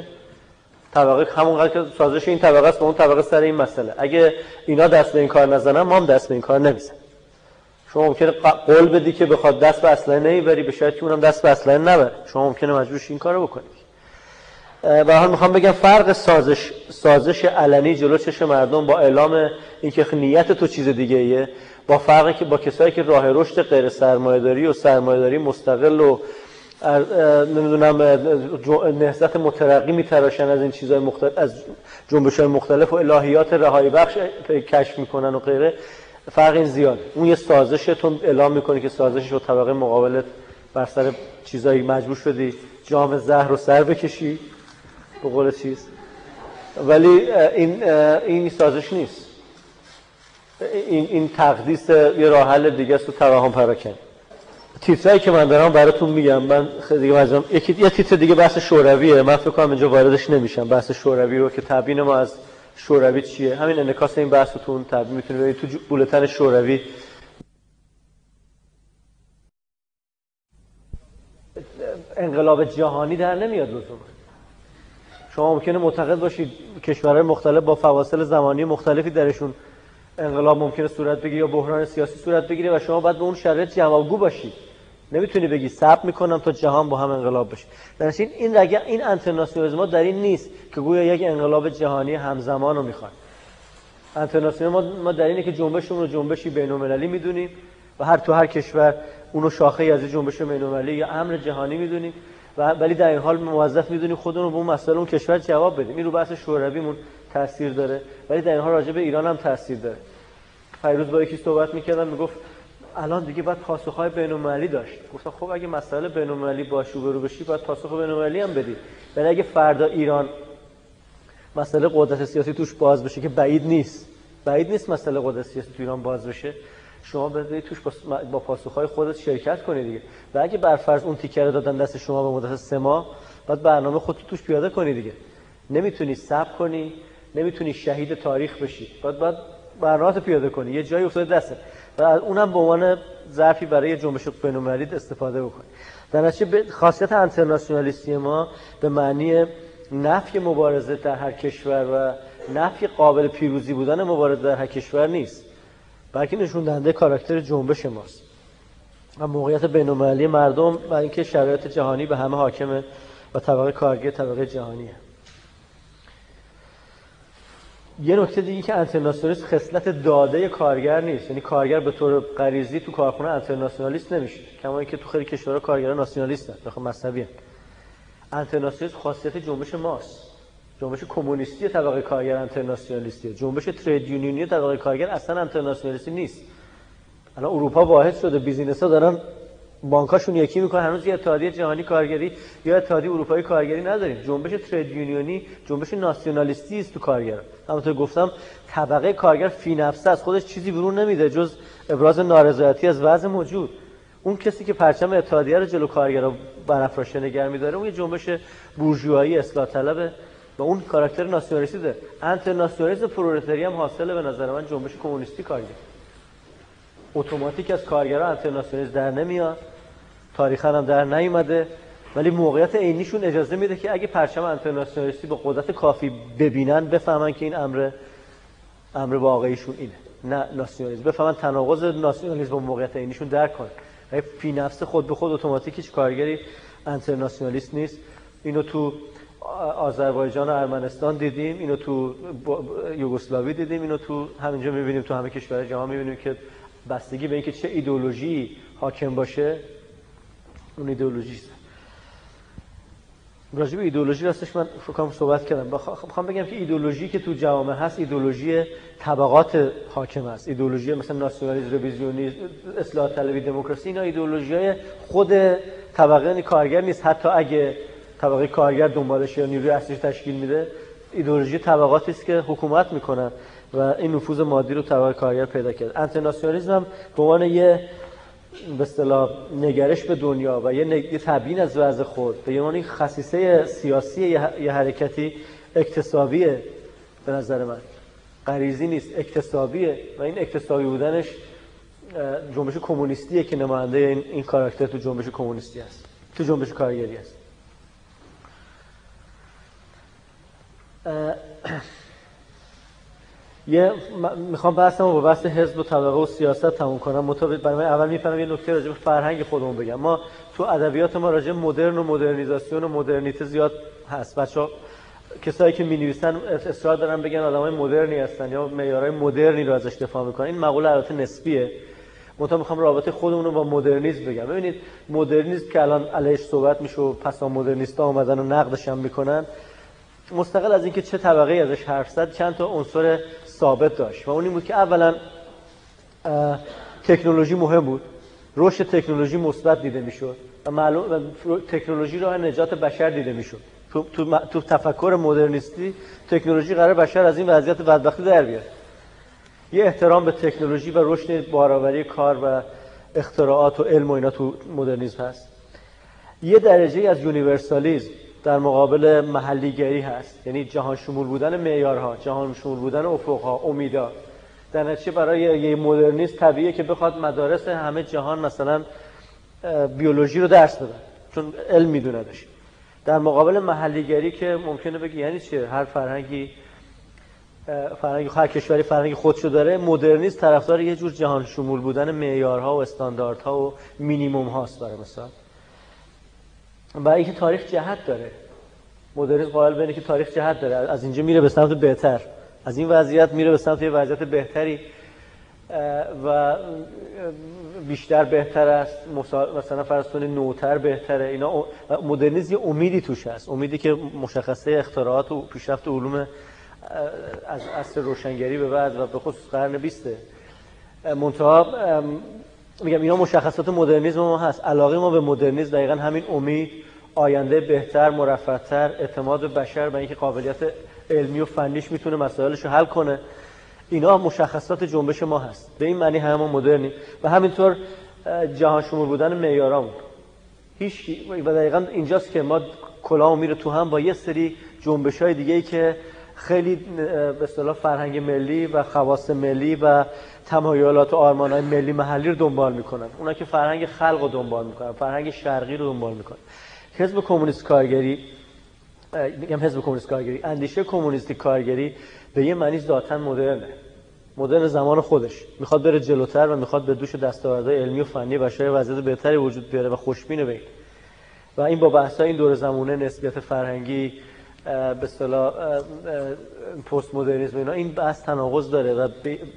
طبقه همون که سازش این طبقه است با اون طبقه سر این مسئله. اگه اینا دست به این کار نزنن ما هم دست به این کار نمی‌زنیم. شما ممکنه قول بدی که بخواد دست به اسلحه نمی‌بری به شرطی اونم دست به اسلحه نبره. شما ممکنه مجبور این کارو بکنید به حال می‌خوام بگم فرق سازش سازش علنی جلو چش مردم با اعلام اینکه نیت تو چیز دیگه ایه با فرقی که با کسایی که راه رشد غیر سرمایه‌داری و سرمایه‌داری مستقل و نمی‌دونم نهضت مترقی میتراشن از این چیزهای مختلف از جنبش های مختلف و الهیات رهایی بخش کشف می‌کنن و غیره. فرق زیاد. اون یه سازشه تو اعلام می‌کنی که سازشش رو طبقه مقابلت بر سر چیزایی مجبور شدی. جام زهر رو سر بکشی. به قول چیز. ولی این این سازش نیست. این این تقدیس یه راه حل دیگه است تو توهم پراکن. تیترایی که من دارم براتون میگم. من خیلی دیگه مجمع یکی یه تیتر دیگه بحث شورویه. من فکر کنم اینجا واردش نمیشم. بحث شوروی رو که تبیین ما از شوروی چیه؟ همین انعکاس این بحثتون تبیین می‌تونید تو بولتن شوروی. انقلاب جهانی در نمیاد لزوما. شما ممکنه معتقد باشید کشورهای مختلف با فواصل زمانی مختلفی درشون انقلاب ممکنه صورت بگیره یا بحران سیاسی صورت بگیره و شما باید به اون شرایط جوابگو باشید. نمی‌تونی بگی صبر می‌کنم تا جهان با هم انقلاب بشه. در این این رگه این انترناسیونالیسم در این نیست که گویا یک انقلاب جهانی همزمان رو می‌خواد. انترناسیونال ما, ما در اینه که جنبشمون رو جنبشی بین‌المللی می‌دونیم و هر تو هر کشور اونو شاخه از جنبش بین‌المللی یا امر جهانی می‌دونیم و ولی در این حال موظف می‌دونیم خودمون رو به اون مسئله اون کشور جواب بدیم. این رو بحث شورویمون تاثیر داره. ولی در این حال راجع به ایران هم تاثیر داره. فیروز با یکی صحبت می‌کردم می‌گفت الان دیگه باید پاسخهای بین‌المللی داشت. گفتم خب اگه مسئله بین‌المللی با برو بشی باید پاسخ بین‌المللی هم بدی. ولی اگه فردا ایران مسئله قدرت سیاسی توش باز بشه که بعید نیست. بعید نیست مسئله قدرت سیاسی تو ایران باز بشه. شما بذارید توش با پاسخهای خودت شرکت کنید دیگه. و اگه برفرض اون تیکر رو دادن دست شما به مدت سه ماه باید برنامه خودت توش پیاده کنی دیگه. نمی‌تونی صبر کنی نمی‌تونی شهید تاریخ بشی. باید باید برنامه پیاده کنی. یه جایی افتاده دسته و اونم به عنوان ظرفی برای جنبش بین‌المللی استفاده بکنی در نتیجه خاصیت انترناسیونالیستی ما به معنی نفی مبارزه در هر کشور و نفی قابل پیروزی بودن مبارزه در هر کشور نیست. بلکه نشون دهنده کاراکتر جنبش ماست. و موقعیت بین‌المللی مردم و اینکه شرایط جهانی به همه حاکمه و طبقه کارگر طبقه جهانیه. یه نکته دیگه که انترناسیونالیست خصلت داده کارگر نیست. یعنی کارگر به طور غریزی تو کارخونه انترناسیونالیست نمیشه. کما اینکه تو خیلی کشورها کارگران ناسیونالیستن. بخوام مذهبی انترناسیونالیست خاصیت جنبش ماست. جنبش کمونیستی طبقه کارگر انترناسیونالیستی جنبش ترید یونیونی طبقه کارگر اصلا انترناسیونالیستی نیست. الان اروپا واحد شده. business ها دارن بانکاشون یکی می‌کنن. هنوز یه اتحادیه جهانی کارگری یا اتحادیه اروپایی کارگری نداریم. جنبش trade union ی جنبش ناسیونالیستی است تو کارگر همونطور گفتم طبقه کارگر فی نفسه از خودش چیزی برون نمیده جز ابراز نارضایتی از وضع موجود. اون کسی که پرچم اتحادیه رو جلو کارگرا برافراشته نگه میداره اون یه جنبش بورژوایی اصلاح طلبه و اون کاراکتر ناسیونالیستی داره. انترناسیونالیسم پرولتاری هم حاصله به نظر من جنبش کمونیستی کارگر اتوماتیک از کارگرا انترناسیونالیست در نمیاد. تاریخا هم در نیومده. ولی موقعیت عینیشون اجازه میده که اگه پرچم انترناسیونالیستی با قدرت کافی ببینن بفهمن که این امر امر واقعیشون اینه. نه ناسیونالیسم. بفهمن تناقض ناسیونالیسم با موقعیت عینیشون درک کنن. فی نفس خود به خود اتوماتیک هیچ کارگری انترناسیونالیست نیست. اینو تو آذربایجان و ارمنستان دیدیم. اینو تو یوگسلاوی دیدیم. اینو تو همینجا می‌بینیم. تو همه کشورهای جهان می‌بینیم که بستگی به اینکه چه ایدولوژی حاکم باشه اون ایدئولوژی راجع به ایدئولوژی راستش من فکرم صحبت کردم. می‌خوام بگم که ایدئولوژی که تو جامعه هست ایدئولوژی طبقات حاکم است. ایدئولوژی مثلا ناسیونالیسم رویزیونیسم اصلاح طلبی دموکراسی اینا ایدئولوژی های خود طبقه کارگر نیست. حتی اگه طبقه کارگر دنبالش یا نیروی اصلیش تشکیل میده ایدئولوژی طبقاتی است که حکومت می‌کنن. و این نفوذ مادی رو طبقه کارگر پیدا کرد. انترناسیونالیسم هم به عنوان یه به اصطلاح نگرش به دنیا و یه, یه تبیین از وضع خود به عنوان خصیصه سیاسی یه حرکتی اکتسابیه به نظر من. غریزی نیست اکتسابیه و این اکتسابی بودنش جنبش کمونیستیه که نماینده این, این کاراکتر تو جنبش کمونیستی است تو جنبش کارگری است یه می‌خوام بحثمو با بحث حزب و طبقه و سیاست تموم کنم. مطابق برای اول می‌فهمم یه نکته راجع به فرهنگ خودمون بگم. ما تو ادبیات ما راجع مدرن و مدرنیزاسیون و مدرنیته زیاد هست. بچا کسایی که می‌نویسن اصرار دارن بگن آدمای مدرنی هستن یا معیارهای مدرنی رو ازش دفاع می‌کنن. این مقوله البته نسبیه. منتها می‌خوام رابطه خودمون رو با مدرنیسم بگم. ببینید مدرنیسم که الان علیش صحبت میشه و پسا مدرنیستا اومدن و نقدش هم می‌کنن مستقل از اینکه چه طبقه ازش حرف زد چند تا عنصر ثابت داشت و اون این بود که اولا تکنولوژی مهم بود. رشد تکنولوژی مثبت دیده می‌شد و معلوم تکنولوژی راه نجات بشر دیده می‌شد. تو, تو, تو تفکر مدرنیستی تکنولوژی قرار بشر از این وضعیت بدبختی در بیاد یه احترام به تکنولوژی و رشد بارآوری کار و اختراعات و علم و اینا تو مدرنیسم هست. یه درجه از یونیورسالیزم در مقابل محلیگری هست. یعنی جهان شمول بودن معیارها جهان شمول بودن افقها امیدا در نتیجه برای یه مدرنیست طبیعیه که بخواد مدارس همه جهان مثلا بیولوژی رو درس بدن چون علم میدوندش در مقابل محلیگری که ممکنه بگی یعنی چیه هر فرهنگی فرهنگ هر کشوری فرهنگ خودشو داره مدرنیست طرفدار یه جور جهان شمول بودن معیارها و استانداردها و مینیموم هاست برای مثال. و اینکه تاریخ جهت داره. مدرنیسم قائل به که تاریخ جهت داره. از اینجا میره به سمت بهتر. از این وضعیت میره به سمت یه وضعیت بهتری و بیشتر بهتر است. مثلا کنید نوتر بهتره. اینا مدرنیسم یه امیدی توش هست. امیدی که مشخصه اختراعات و پیشرفت علوم از عصر روشنگری به بعد و به خصوص قرن 20 منتها میگم اینا مشخصات مدرنیسم ما هست. علاقه ما به مدرنیسم دقیقا همین امید آینده بهتر مرفعتر اعتماد به بشر به اینکه قابلیت علمی و فنیش می‌تونه مسائلش رو حل کنه. اینا مشخصات جنبش ما هست. به این معنی همه مدرنی و همینطور جهان شمول بودن معیارامون. هیچ و دقیقا اینجاست که ما کلامو میره تو هم با یه سری جنبش های دیگه ای که خیلی به اصطلاح فرهنگ ملی و خواص ملی و تمایلات و آرمان های ملی محلی رو دنبال می‌کنن. اونا که فرهنگ خلق رو دنبال می‌کنن فرهنگ شرقی رو دنبال می‌کنن. حزب کمونیست کارگری میگم حزب کمونیست کارگری اندیشه کمونیستی کارگری به یه معنی ذاتا مدرنه. مدرن زمان خودش. می‌خواد بره جلوتر و می‌خواد به دوش دستاوردهای علمی و فنی بشر وضعیت بهتری وجود بیاره و خوشبینه به و این با بحث این دور زمونه نسبیت فرهنگی به اصطلاح پست مدرنیسم اینا. این بحث تناقض داره و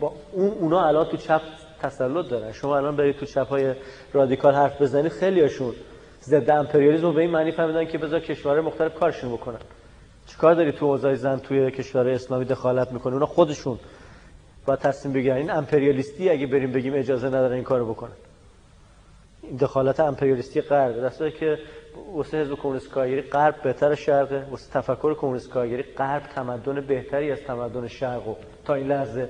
با اون اونا الان تو چپ تسلط دارن. شما الان برید تو چپ های رادیکال حرف بزنید خیلی هاشون ضد امپریالیسم به این معنی فهمیدن که بذار کشورهای مختلف کارشون بکنن. چیکار داری تو اوضاع زن توی کشور اسلامی دخالت می‌کنه اونا خودشون با تصمیم بگیرن. این امپریالیستی اگه بریم بگیم اجازه ندارن این کارو بکنن این دخالت امپریالیستی غرب در که واسه حزب کمونیست کارگری غرب بهتر شرقه واسه تفکر کمونیست کارگری غرب تمدن بهتری از تمدن شرق و تا این لحظه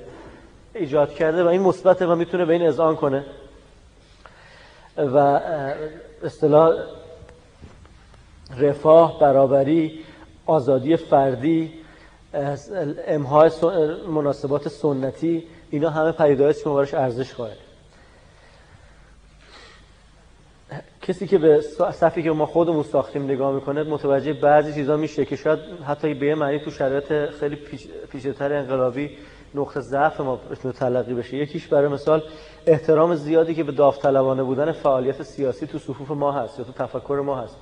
ایجاد کرده و این مثبته و می‌تونه به این اذعان کنه. و اصطلاح رفاه برابری آزادی فردی امهای مناسبات سنتی اینا همه پدیدهایی که ما ارزش قائل کسی که به صفی که ما خودمون ساختیم نگاه می‌کنه متوجه بعضی چیزا میشه که شاید حتی به یه معنی تو شرایط خیلی پیچیده‌تر انقلابی نقطه ضعف ما تلقی بشه. یکیش برای مثال احترام زیادی که به داوطلبانه بودن فعالیت سیاسی تو صفوف ما هست یا تو تفکر ما هست.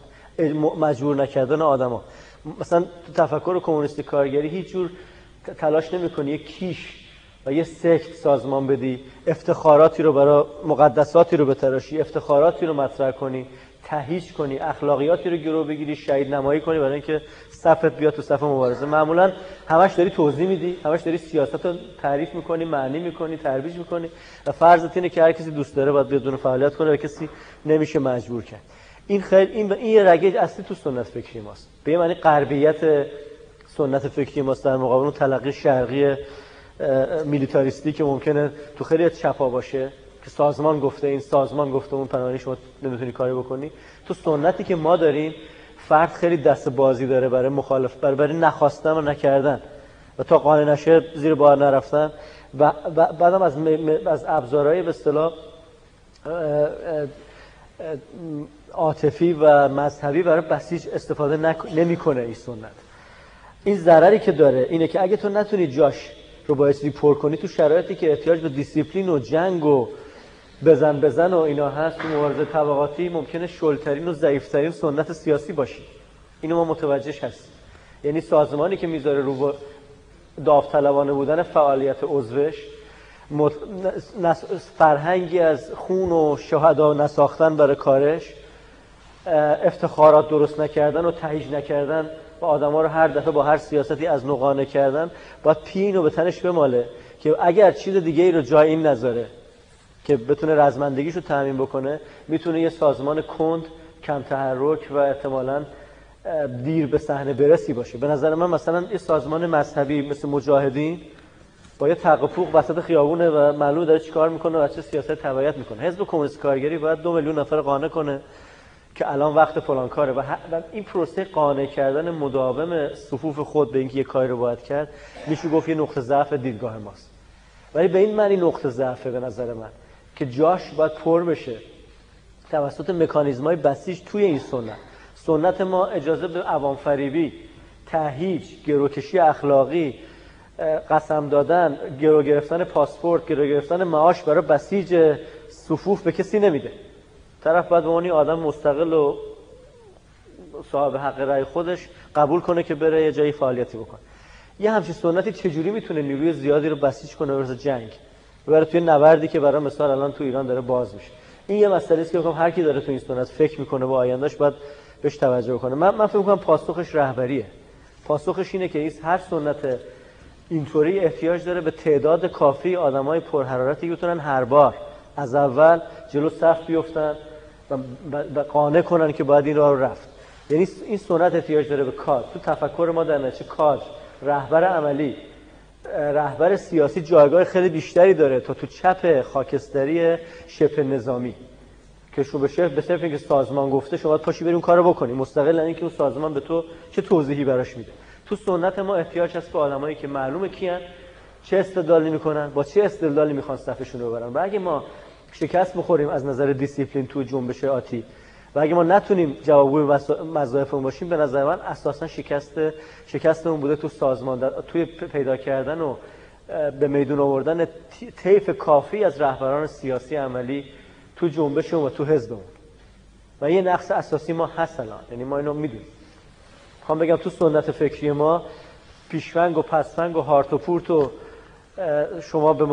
مجبور نکردن آدما. مثلا تو تفکر کمونیستی کارگری هیچ جور تلاش نمی‌کنی. یک کیش و یه سکت سازمان بدی افتخاراتی رو برای مقدساتی رو بتراشی افتخاراتی رو مطرح کنی تهیج کنی اخلاقیاتی رو گرو بگیری شهید نمایی کنی برای اینکه صفت بیاد تو صف مبارزه. معمولا همش داری توضیح میدی همش داری سیاست رو تعریف می‌کنی معنی می‌کنی ترویج می‌کنی و فرضت اینه که هر کسی دوست داره باید بدون فعالیت کنه و کسی نمیشه مجبور کرد. این خیلی این این رگه اصلی تو سنت فکری ماست. به معنی غربیت سنت فکری ماست در مقابل اون تلقی شرقی میلیتاریستی که ممکنه تو خیلی چپا باشه که سازمان گفته این سازمان گفته اون پناهی شما نمی‌تونی کاری بکنی. تو سنتی که ما داریم فرد خیلی دست بازی داره برای مخالف برای, برای نخواستن و نکردن. و تا قانع نشه زیر بار نرفتن. و بعدم از از ابزارهای به اصطلاح عاطفی و مذهبی برای بسیج استفاده نمی‌کنه این سنت. این ضرری که داره اینه که اگه تو نتونی جاش رو بایستی پر کنی تو شرایطی که احتیاج به دیسیپلین و جنگ و بزن بزن و اینا هست تو مبارزه طبقاتی ممکنه شلترین و ضعیفترین سنت سیاسی باشی. اینو ما متوجه هستیم. یعنی سازمانی که می‌ذاره رو داوطلبانه بودن فعالیت عضوش فرهنگی از خون و شهدا نساختن برای کارش افتخارات درست نکردن و تهیج نکردن. و آدما رو هر دفعه با هر سیاستی از نقانه کردن باید پین و به تنش بماله که اگر چیز دیگه ای رو جای این نذاره که بتونه رزمندگیش رو تعمین بکنه می‌تونه یه سازمان کند کم تحرک و احتمالا دیر به صحنه برسی باشه. به نظر من مثلا یه سازمان مذهبی مثل مجاهدین با یه تقفوق وسط خیابونه و معلوم داره چیکار می‌کنه و چه سیاست تبعیت می‌کنه. حزب کمونیست کارگری باید دو میلیون نفر قانع کنه که الان وقت فلان کاره. و, این پروسه قانع کردن مداوم صفوف خود به اینکه یه کاری رو باید کرد میشه گفت یه نقطه ضعف دیدگاه ماست. ولی به این معنی نقطه ضعفه به نظر من که جاش باید پر بشه. توسط مکانیزم های بسیج توی این سنت. سنت ما اجازه به عوام فریبی تهیج گروکشی اخلاقی قسم دادن گرو گرفتن پاسپورت گرو گرفتن معاش برای بسیج صفوف به کسی نمیده. طرف باید به آدم مستقل و صاحب حق رأی خودش قبول کنه که بره یه جایی فعالیتی بکنه. یه همچین سنتی چجوری می‌تونه نیروی زیادی رو بسیج کنه برای جنگ؟ ببره توی نبردی که برای مثال الان تو ایران داره باز میشه. این یه مسئله است که بگم هر کی داره تو این سنت فکر می‌کنه با آیندهش باید بهش توجه کنه. من من فکر می‌کنم پاسخش رهبریه. پاسخش اینه که این هر سنت اینطوری احتیاج داره به تعداد کافی آدمای پرحرارتی که بتونن هر بار از اول جلو صف بیفتن و قانع کنن که باید این رو رفت. یعنی این سنت احتیاج داره به کار. تو تفکر ما در نتیجه کار رهبر عملی رهبر سیاسی جایگاه خیلی بیشتری داره تا تو چپ خاکستری شبه نظامی. که شو بشه به صرف اینکه سازمان گفته شما باید پاشی بریم اون کارو بکنی مستقل اینکه اون سازمان به تو چه توضیحی براش میده. تو سنت ما احتیاج هست به آدمایی که معلومه کیان چه استدلالی می‌کنن با چه استدلالی می‌خوان صفشون رو ببرن. و اگه ما شکست بخوریم از نظر دیسیپلین تو جنبش آتی و اگه ما نتونیم جوابگوی وظایفمون باشیم به نظر من اساسا شکست شکستمون بوده تو سازمان توی پیدا کردن و به میدون آوردن طیف کافی از رهبران سیاسی عملی تو جنبشمون و تو حزبمون. و یه نقص اساسی ما هست الان. یعنی ما اینو می‌دونیم. می‌خوام بگم تو سنت فکری ما پیشفنگ و پسفنگ و هارت و پورت و شما به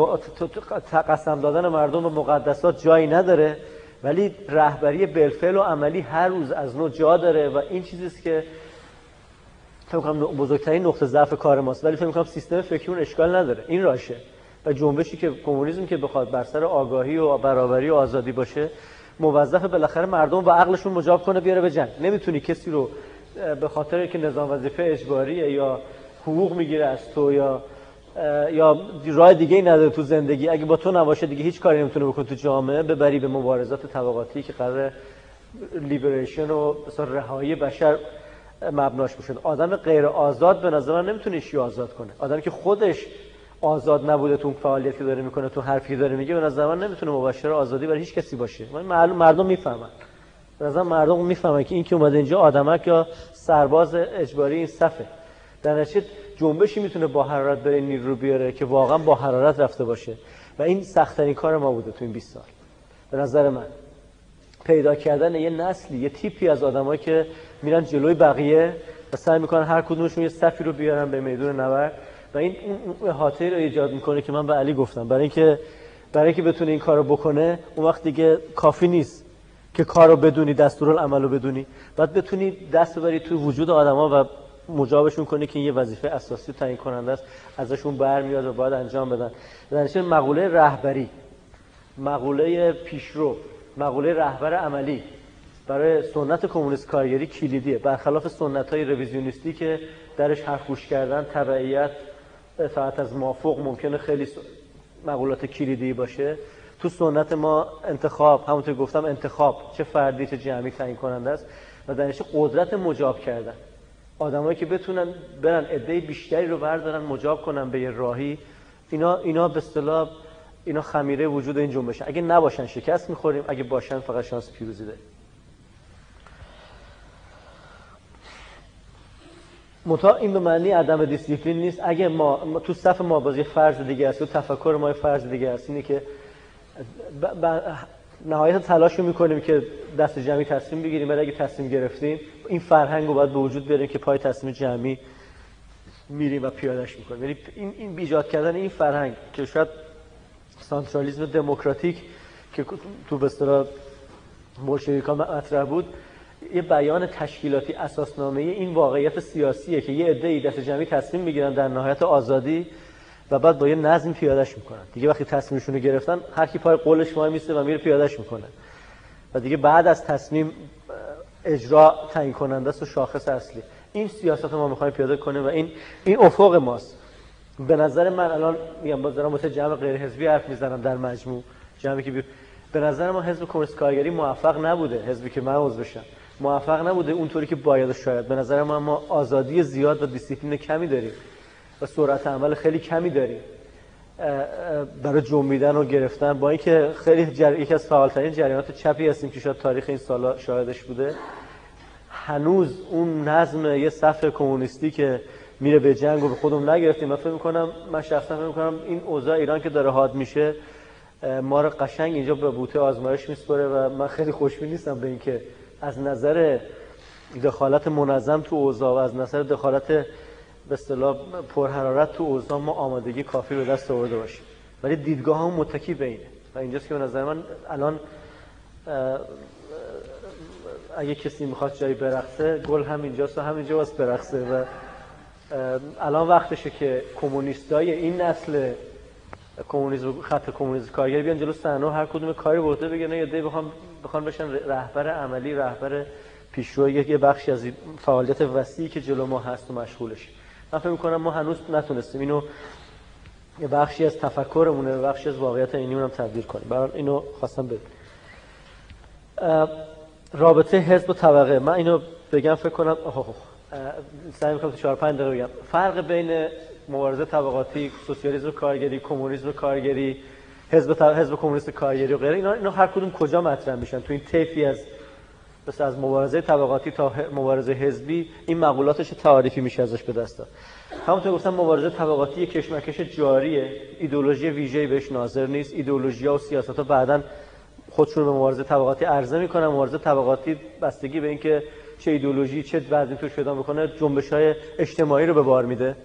قسم دادن مردم به مقدسات جایی نداره ولی رهبری بلفل و عملی هر روز از نو جا داره و این چیزیست که فکر کنم بزرگترین نقطه ضعف کار ماست ولی فکر کنم سیستم فکری اون اشکال نداره. این راشه. و جنبشی که کمونیسم که بخواد بر سر آگاهی و برابری و آزادی باشه موظف بالاخره مردم و عقلشون مجاب کنه بیاره به جنگ. نمی‌تونی کسی رو به خاطر که نظام وظیفه اجباریه یا حقوق می‌گیره از تو یا یا راه دیگه ای نداره تو زندگی. اگه با تو نباشه دیگه هیچ کاری نمی‌تونه بکنه تو جامعه. ببری به مبارزات طبقاتی که قرار لیبریشن و رهایی بشر مبناش بشه آدم غیر آزاد به نظر من نمی‌تونه ایشی آزاد کنه. آدمی که خودش آزاد نبوده تو اون فعالیتی که داره می‌کنه تو حرفی داره میگه به نظر من نمی‌تونه مباشر آزادی برای هیچ کسی باشه. من معلوم مردم می‌فهمن. به نظر مردم می‌فهمن که این که اومده اینجا آدمک یا سرباز اجباری این صفه. در نتیجه جنبشی می‌تونه با حرارت بره نیرو رو بیاره که واقعا با حرارت رفته باشه. و این سختترین کار ما بوده تو این 20 سال. به نظر من. پیدا کردن یه نسلی یه تیپی از آدمایی که میرن جلوی بقیه و سعی می‌کنن هر کدومشون یه صفی رو بیارن به میدون نبرد. و این اون احاطه رو ایجاد می‌کنه که من به علی گفتم. برای اینکه برای اینکه بتونه این کارو بکنه اون وقت دیگه کافی نیست که کارو بدونی دستورالعمل رو بدونی. بعد بتونی دست ببری توی وجود آدما و مجابشون کنی که یه وظیفه اساسی تعیین کننده است. ازشون برمیاد و باید انجام بدن. در مقوله رهبری مقوله پیشرو مقوله رهبر عملی برای سنت کمونیست کارگری کلیدیه. برخلاف سنت های رویزیونیستی که درش حرف کردن تبعیت اطاعت از مافوق ممکنه خیلی مقولات کلیدی باشه. تو سنت ما انتخاب همونطور گفتم انتخاب چه فردی چه جمعی تعیین کننده است. و درش قدرت مجاب کردن. آدمایی که بتونن برن عده بیشتری رو بردارن مجاب کنن به یه راهی اینا اینا به اصطلاح اینا خمیره وجود این جنبشه اگه نباشن شکست می‌خوریم اگه باشن فقط شانس پیروزی داریم منتها این به معنی عدم دیسیپلین نیست اگه ما, تو صف ما بازی فرض دیگه است و تفکر ما فرض دیگه است اینه که. نهایت تلاش رو می‌کنیم که دست جمعی تصمیم بگیریم. ولی اگه تصمیم گرفتیم این فرهنگ رو باید به وجود بیاریم که پای تصمیم جمعی میریم و پیادش می‌کنیم. یعنی این این بیجاد کردن این فرهنگ که شاید سانترالیزم دموکراتیک که تو به اصطلاح بولشویکا مطرح بود یه بیان تشکیلاتی اساسنامه این واقعیت سیاسیه که یه عده دست جمعی تصمیم می‌گیرن در نهایت آزادی و بعد با یه نظم پیادش می‌کنن. دیگه وقتی تصمیمشون رو گرفتن هر کی پای قولش وای میسته و میره پیادش می‌کنه. و دیگه بعد از تصمیم اجرا تعیین کننده است و شاخص اصلی. این سیاست ما می‌خوایم پیاده کنیم و این این افق ماست. به نظر من الان میگم باز دارم واسه جمع غیر حزبی حرف می‌زنم در مجموع. جمعی که به نظر ما حزب کمونیست کارگری موفق نبوده حزبی که من عضو بشم. موفق نبوده اونطوری که باید شاید. به نظر من ما آزادی زیاد و دیسیپلین کمی داریم. و سرعت عمل خیلی کمی داریم. برای جنبیدن و گرفتن با اینکه خیلی جر... یکی از فعالترین جریانات چپی هستیم که شاید تاریخ این سالا شاهدش بوده. هنوز اون نظم یه صف کمونیستی که میره به جنگ و به خودم نگرفتیم. من فکر می‌کنم من شخصا فکر می‌کنم این اوضاع ایران که داره حاد میشه ما رو قشنگ اینجا به بوته آزمایش میسپره و من خیلی خوشبین نیستم به اینکه از نظر دخالت منظم تو اوضاع و از نظر دخالت به اصطلاح پرحرارت تو اوضاع ما آمادگی کافی رو دست آورده باشیم. ولی دیدگاه هم متکی به اینه و اینجاست که به نظر من الان اگه کسی می‌خواد جایی برقصه گل هم اینجاست و همینجا واسه برقصه و الان وقتشه که کمونیستای این نسل کمونیسم خط کمونیسم کارگری بیان جلو صحنه هر کدوم کاری برده بگن یا دی بخوام بخوان بشن رهبر عملی رهبر پیشرو یه بخشی از فعالیت وسیعی که جلو ما هست و مشغولش. من فکر می‌کنم ما هنوز نتونستیم اینو یه بخشی از تفکرمونه بخشی از واقعیت اینیمون هم تبدیل کنیم. برای اینو خواستم بگم. رابطه حزب و طبقه. من اینو بگم فکر کنم سعی می‌کنم تو 4 5 دقیقه بگم. فرق بین مبارزه طبقاتی سوسیالیسم کارگری کمونیسم کارگری حزب حزب کمونیست کارگری و غیره اینا اینا هر کدوم کجا مطرح میشن؟ تو این طیفی از مثل از مبارزه طبقاتی تا مبارزه حزبی این مقولاتش تعریفی میشه ازش به دست داد. همونطور گفتم مبارزه طبقاتی کشمکش جاریه. ایدئولوژی ویژه‌ای بهش ناظر نیست. ایدئولوژی و سیاست ها بعدا خودشون به مبارزه طبقاتی عرضه می‌کنن. مبارزه طبقاتی بستگی به اینکه چه ایدئولوژی چه وضعی توش پیدا می‌کنه جنبش های اجتماعی رو به بار میده.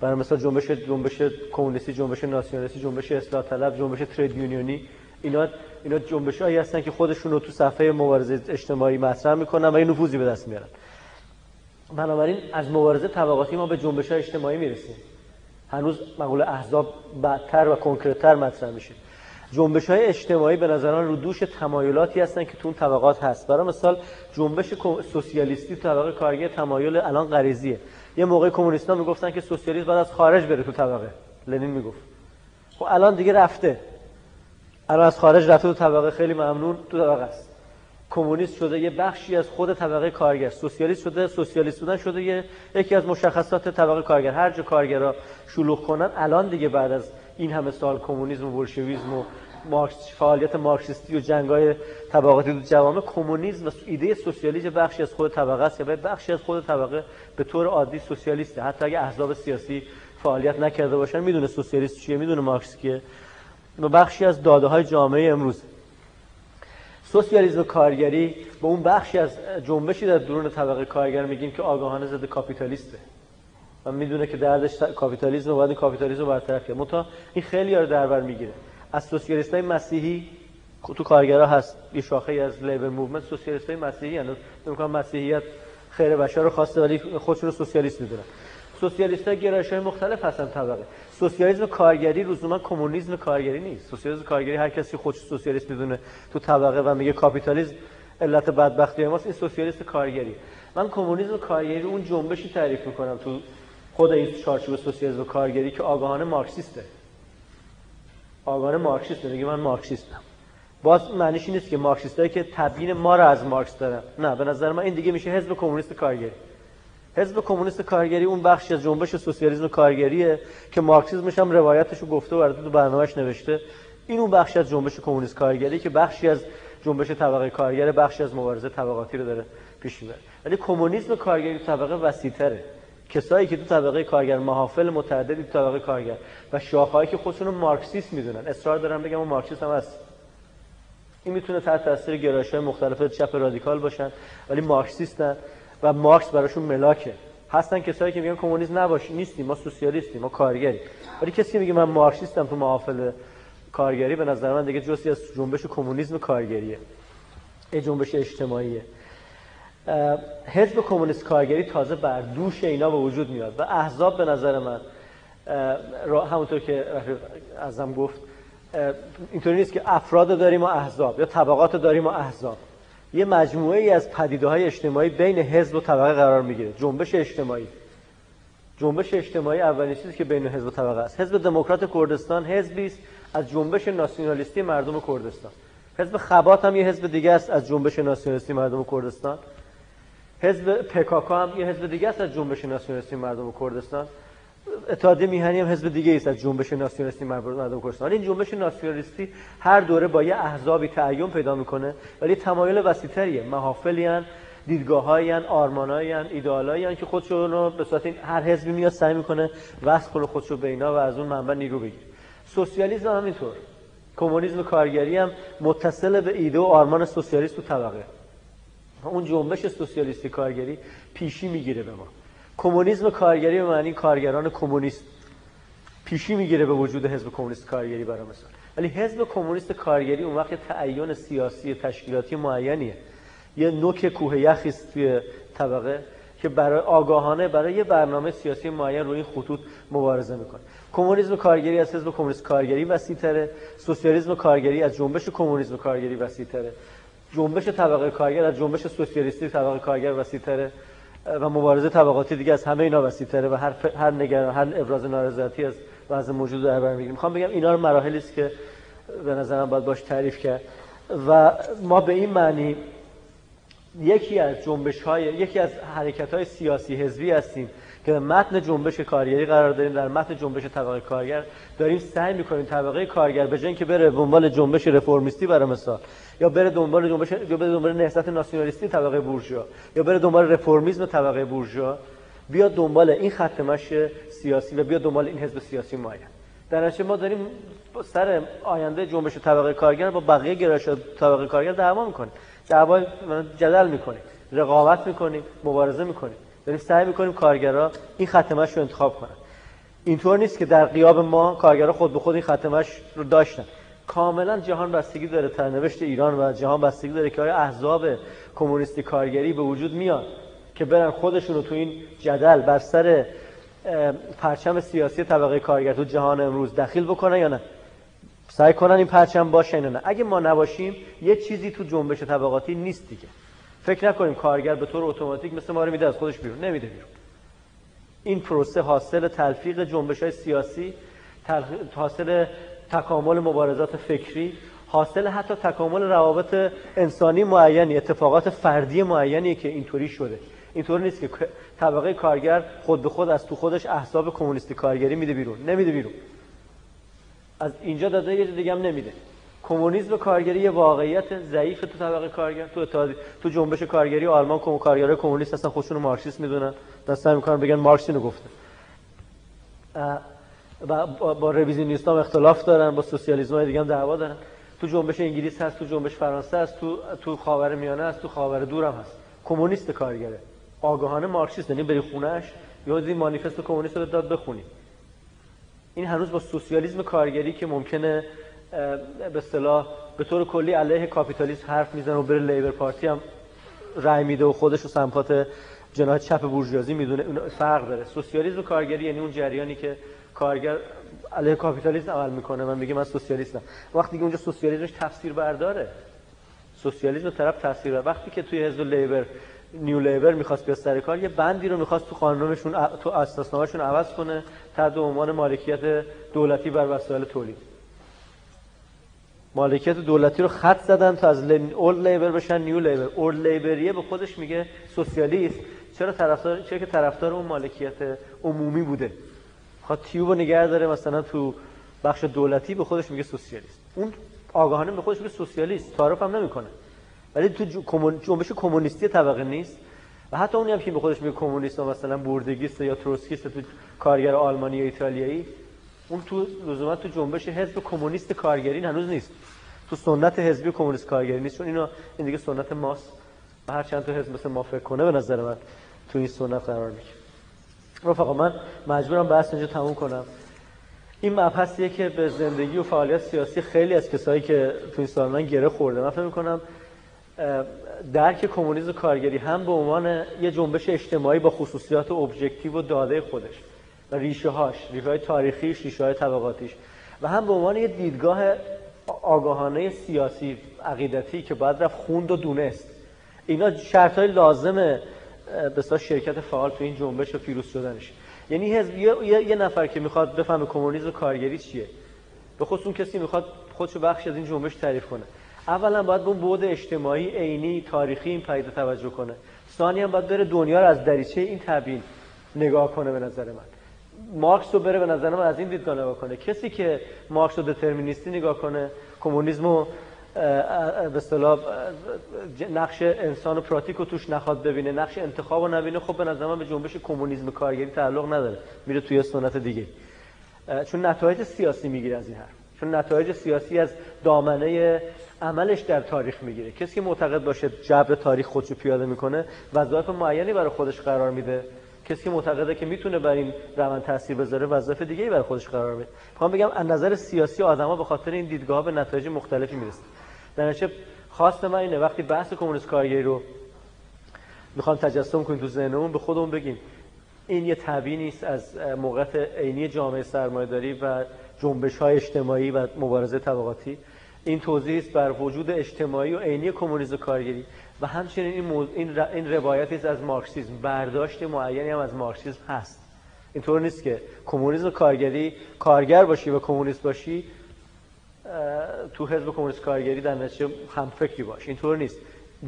برای مثلا جنبش جنبش کمونیستی جنبش ناسیونالیستی جنبش اصلاح طلب جنبش ترید یونیونی. اینا اینا جنبش هایی هستن که خودشون رو تو صفحه مبارزه اجتماعی مطرح می‌کنن و این نفوذی به دست میارن. بنابراین از مبارزه طبقاتی ما به جنبش های اجتماعی می‌رسیم. هنوز مقوله احزاب بعدتر و کنکرتتر مطرح میشه. جنبش های اجتماعی به نظران رو دوش تمایلاتی هستن که تو اون طبقات هست. برای مثال جنبش سوسیالیستی تو طبقه کارگر تمایل الان غریزیه. یه موقع کمونیست‌ها می‌گفتن که سوسیالیسم بعد از خارج بره تو طبقه. لنین می‌گفت. خب الان دیگه رفته. الان از خارج رفته تو طبقه خیلی ممنون. تو طبقه است. کمونیست شده یه بخشی از خود طبقه کارگر. سوسیالیست شده سوسیالیست بودن شده یه یکی از مشخصات طبقه کارگر. هر جا کارگرا شلوغ کنن الان دیگه بعد از این همه سال کمونیسم و بولشویسم و مارکس فعالیت مارکسیستی و جنگای طبقاتی تو جوامع کمونیسم و ایده سوسیالیسم بخشی از خود طبقه است. یا بخشی از خود طبقه به طور عادی سوسیالیسته. حتی اگه احزاب سیاسی فعالیت نکرده باشن می‌دونه سوسیالیست چیه می‌دونه مارکس کیه. و بخشی از داده های جامعه امروز. سوسیالیسم کارگری به اون بخشی از جنبشی در درون طبقه کارگر میگیم که آگاهانه ضد کاپیتالیسته. و می‌دونه که دردش کاپیتالیسم و باید کاپیتالیسم برطرف کنه این خیلی رو در بر می‌گیره. از سوسیالیست های مسیحی تو کارگرا هست. یه شاخه از labor movement سوسیالیست های مسیحی هستند. میگن مسیحیت خیر بشر رو خواسته ولی خودشون رو سوسیالیست می‌دونن. سوسیالیست ها گرایش های مختلف هستن طبقه. سوسیالیسم کارگری لزوما کمونیسم کارگری نیست. سوسیالیسم کارگری هر کسی خودش سوسیالیست می‌دونه تو طبقه و میگه کاپیتالیسم علت بدبختی ماست. این سوسیالیست کارگری. من کمونیسم کارگری اون جنبشی تعریف می‌کنم تو خود این چارچوب سوسیالیسم کارگری که آگاهانه مارکسیسته. آگاهانه مارکسیسته. میگه من مارکسیستم. باز معنیش نیست که مارکسیستایی که تبیین ما را از مارکس دارن. نه به نظر من این دیگه میشه حزب کمونیست کارگری. حزب کمونیست کارگری اون بخشی از جنبش سوسیالیسم کارگریه که مارکسیسمش هم روایتش رو گفته و تو برنامه‌اش نوشته. این اون بخشی از جنبش کمونیست کارگری که بخشی از جنبش طبقه کارگر بخشی از مبارزه طبقاتی رو داره پیش می‌بره. ولی کمونیسم کارگری طبقه وسیع‌تره. کسایی که تو طبقه کارگر محافل متعددی تو طبقه کارگر و شاخه‌ای که خودشون رو مارکسیست می‌دونن. اصرار دارن بگم مارکسیست هم هست. این می‌تونه تحت تاثیر گرایش‌های مختلف چپ رادیکال باشن ولی مارکسیستن و مارکس براشون ملاکه. هستن کسایی که میگن کمونیست نباش نیستیم ما سوسیالیستیم ما کارگری ولی کسی میگه من مارکسیستم تو محافل کارگری به نظر من دیگه جزئی از جنبش کمونیسم کارگریه. ای جنبش اجتماعیه. حزب کمونیست کارگری تازه بر دوش اینا به وجود میاد. و احزاب به نظر من همونطور که ازم گفت اینطوری نیست که افراد داریم و احزاب یا طبقات داریم و احزاب. یه مجموعه ای از پدیده های اجتماعی بین حزب و طبقه قرار می‌گیره. جنبش اجتماعی. جنبش اجتماعی اولین چیزی که بین حزب و طبقه است. حزب دموکرات کردستان حزبی است از جنبش ناسیونالیستی مردم کردستان. حزب خبات هم یه حزب دیگه است از جنبش ناسیونالیستی مردم کردستان. حزب پکاکا هم یه حزب دیگه است از جنبش ناسیونالیستی مردم کردستان. اتحادیه میهنی هم حزب دیگه است از جنبش ناسیونالیستی مردم کردستان این جنبش ناسیونالیستی هر دوره با یه احزابی تعین پیدا می‌کنه ولی تمایل وسیع‌تریه. محافلی هن هن ایدئالایی که خودشون رو به صورت هر حزبی میاد سعی می‌کنه وصل کنه خودشو به اینا و از اون منبع نیرو بگیره. سوسیالیسم هم اینطور کمونیسم کارگری هم متصل به ایده و آرمان سوسیالیست تو طبقه. اون جنبش سوسیالیستی کارگری پیشی می‌گیره به ما. کمونیسم کارگری به معنی کارگران کمونیست. پیشی می‌گیره به وجود حزب کمونیست کارگری برای مثال. ولی حزب کمونیست کارگری اون وقت تعین سیاسی تشکیلاتی معینیه. یه نوک کوه یخی توی طبقه که برای آگاهانه برای یه برنامه سیاسی معین روی خطوط مبارزه می‌کنه. کمونیسم کارگری از حزب کمونیست کارگری وسیع‌تره. سوسیالیسم کارگری از جنبش کمونیسم کارگری وسیع‌تره. جنبش طبقه کارگر از جنبش سوسیالیستی طبقه کارگر وسیع‌تره. و مبارزه طبقاتی دیگه از همه اینا وسیع‌تره و هر هر نگران هر ابراز نارضایتی از وضع موجود در بر می‌گیریم می‌خوام بگم اینا رو مراحلی است که به نظرم باید باش تعریف کرد. و ما به این معنی یکی از جنبش های یکی از حرکت های سیاسی حزبی هستیم که متن جنبش کارگری قرار داریم در متن جنبش طبقه کارگر داریم سعی می‌کنیم طبقه کارگر به جای که بره دنبال جنبش رفرمیستی برای مثال یا بره دنبال جنبش یا بره دنبال نهضت ناسیونالیستی طبقه بورژوا یا بره دنبال رفرمیسم طبقه بورژوا بیاد دنبال این خط مشی سیاسی و بیاد دنبال این حزب سیاسی معین در ما داریم سر آینده جنبش طبقه کارگر با بقیه گرایش طبقه کارگر دعوا می‌کنیم. دعوا جدل می‌کنیم. رقابت می‌کنیم. مبارزه می‌کنیم. داریم سعی می‌کنیم کارگرا این ختمش رو انتخاب کنن. اینطور نیست که در قیاب ما کارگرا خود به خود این ختمش رو داشتن. کاملا جهان بستگی داره ترنوشت ایران و جهان بستگی داره که آیا احزاب کمونیستی کارگری به وجود میاد که برن خودشون رو تو این جدل بر سر پرچم سیاسی طبقه کارگر تو جهان امروز دخیل بکنن یا نه؟ سعی کنن این پرچم باشه یا نه. اگه ما نباشیم یه چیزی تو جنبش طبقاتی نیست دیگه. فکر نکنیم کارگر به طور اتوماتیک مثل ما رو میده از خودش بیرون. نمیده بیرون. این پروسه حاصل تلفیق جنبش های سیاسی حاصل تکامل مبارزات فکری حاصل حتی تکامل روابط انسانی معینی اتفاقات فردی معینی که اینطوری شده. اینطور نیست که طبقه کارگر خود به خود از تو خودش احساب کمونیستی کارگری میده بیرون. نمیده بیرون. از اینجا داده یه دیگه هم نمیده. کمونیسم کارگری یه واقعیت ضعیف تو طبقه کارگر تو اتحادی تو جنبش کارگری آلمان کم کارگرای کمونیست هستن خودشون رو مارکسیست می‌دونن. دست می‌کنن بگن مارکس اینو گفته. با, با رویزیونیست هم اختلاف دارن با سوسیالیسم های دیگه هم دعوا دارن. تو جنبش انگلیس هست تو جنبش فرانسه هست تو تو خاور میانه هست تو خاور دور هم هست. کمونیست کارگره. آگاهانه مارکسیست یعنی بری خونهش یا این مانیفست کمونیست رو داد بخونی. این هنوز با سوسیالیسم کارگری که ممکنه به اصطلاح به طور کلی علیه کاپیتالیسم حرف می‌زنه و بره لیبر پارتی هم رای میده و خودش رو سمپات جناح چپ بورژوازی می‌دونه. فرق داره. سوسیالیسم و کارگری یعنی اون جریانی که کارگر علیه کاپیتالیسم عمل می‌کنه. من میگه من سوسیالیستم. وقتی که اونجا سوسیالیسمش تفسیر برداره سوسیالیسم طرف تفسیر وقتی که توی حزب لیبر نیو لیبر می‌خواست بیاد سر کار یه بندی رو می‌خواست تو قانونشون تو اساسنامهشون عوض کنه تحت عنوان مالکیت دولتی بر وسایل تولید. مالکیت دولتی رو خط زدن تا از اول لیبر بشن نیو لیبر اول لیبریه به خودش میگه سوسیالیست. چرا طرفدار چرا که طرفدار اون مالکیت عمومی بوده؟ خواهد تیوب رو نگه داره مثلا تو بخش دولتی به خودش میگه سوسیالیست. اون آگاهانه به خودش میگه سوسیالیست. تعارف هم نمی‌کنه. ولی تو جنبش کمونیستی طبقه نیست. و حتی اونی هم که به خودش میگه کمونیست مثلا بوردگیست یا تروسکیست تو کارگر آلمانی یا ایتالیایی اون تو لزوما تو جنبش حزب کمونیست کارگری هنوز نیست. تو سنت حزبی کمونیست کارگری نیست. چون اینا این دیگه سنت ماست. و هر چند تا حزب مثل ما فکر کنه به نظر من تو این سنت قرار می‌گیره. رفقا من مجبورم بحث اینجا تموم کنم. این مبحثیه که به زندگی و فعالیت سیاسی خیلی از کسایی که تو این سال من گره خورده. من فکر می‌کنم درک کمونیسم کارگری هم به عنوان یه جنبش اجتماعی با خصوصیات ابجکتیو و داده خودش. و ریشه هاش ریشه های تاریخیش ریشه های طبقاتیش. و هم به عنوان یه دیدگاه آگاهانه سیاسی عقیدتی که باید رفت خوند و دونست. اینا شرط های لازم به شرکت فعال تو این جنبش و پیروز شدنش. یعنی حزب یه،, یه نفر که می‌خواد بفهمه کمونیسم کارگری چیه. به خصوص اون کسی می‌خواد خودشو بخش از این جنبش تعریف کنه. اولا باید به اون بعد اجتماعی عینی تاریخی این پدیده توجه کنه. ثانیا باید بره دنیا رو از دریچه این تبیین نگاه کنه به نظر من. مارکس رو بره به نظر من از این دیدگاه نگاه کنه. کسی که مارکس رو دترمینیستی نگاه کنه کمونیسم رو به اصطلاح نقش انسان و پراتیک رو توش نخواد ببینه نقش انتخاب رو نبینه خب به نظر من به جنبش کمونیسم کارگری تعلق نداره. میره توی سنت دیگه. چون نتایج سیاسی می‌گیره از این حرف. چون نتایج سیاسی از دامنه عملش در تاریخ می‌گیره. کسی که معتقد باشه جبر تاریخ خودشو پیاده می‌کنه وظایف معینی برای خودش قرار میده. کسی که معتقده که می‌تونه بر این روند تاثیر بذاره وظایف دیگه برای خودش قرار میده می‌خوام بگم از نظر سیاسی آدما به خاطر این دیدگاه به نتایج مختلفی می‌رسن در نتیجه خواست من اینه وقتی بحث کمونیست کارگری رو می‌خوام تجسم کنیم تو ذهنمون به خودمون بگیم این یه تبیینی است از موقعیت عینی جامعه سرمایه‌داری و جنبش های اجتماعی و مبارزه طبقاتی. این توضیح است بر وجود اجتماعی و عینی کمونیسم کارگری. و همچنین این, موز... این, ر... این روایتی از مارکسیسم برداشت معینی هم از مارکسیسم هست. اینطور نیست که کمونیسم کارگری کارگر باشی و کمونیست باشی تو حزب کمونیست کارگری در نتیجه هم فکری باش. اینطور نیست.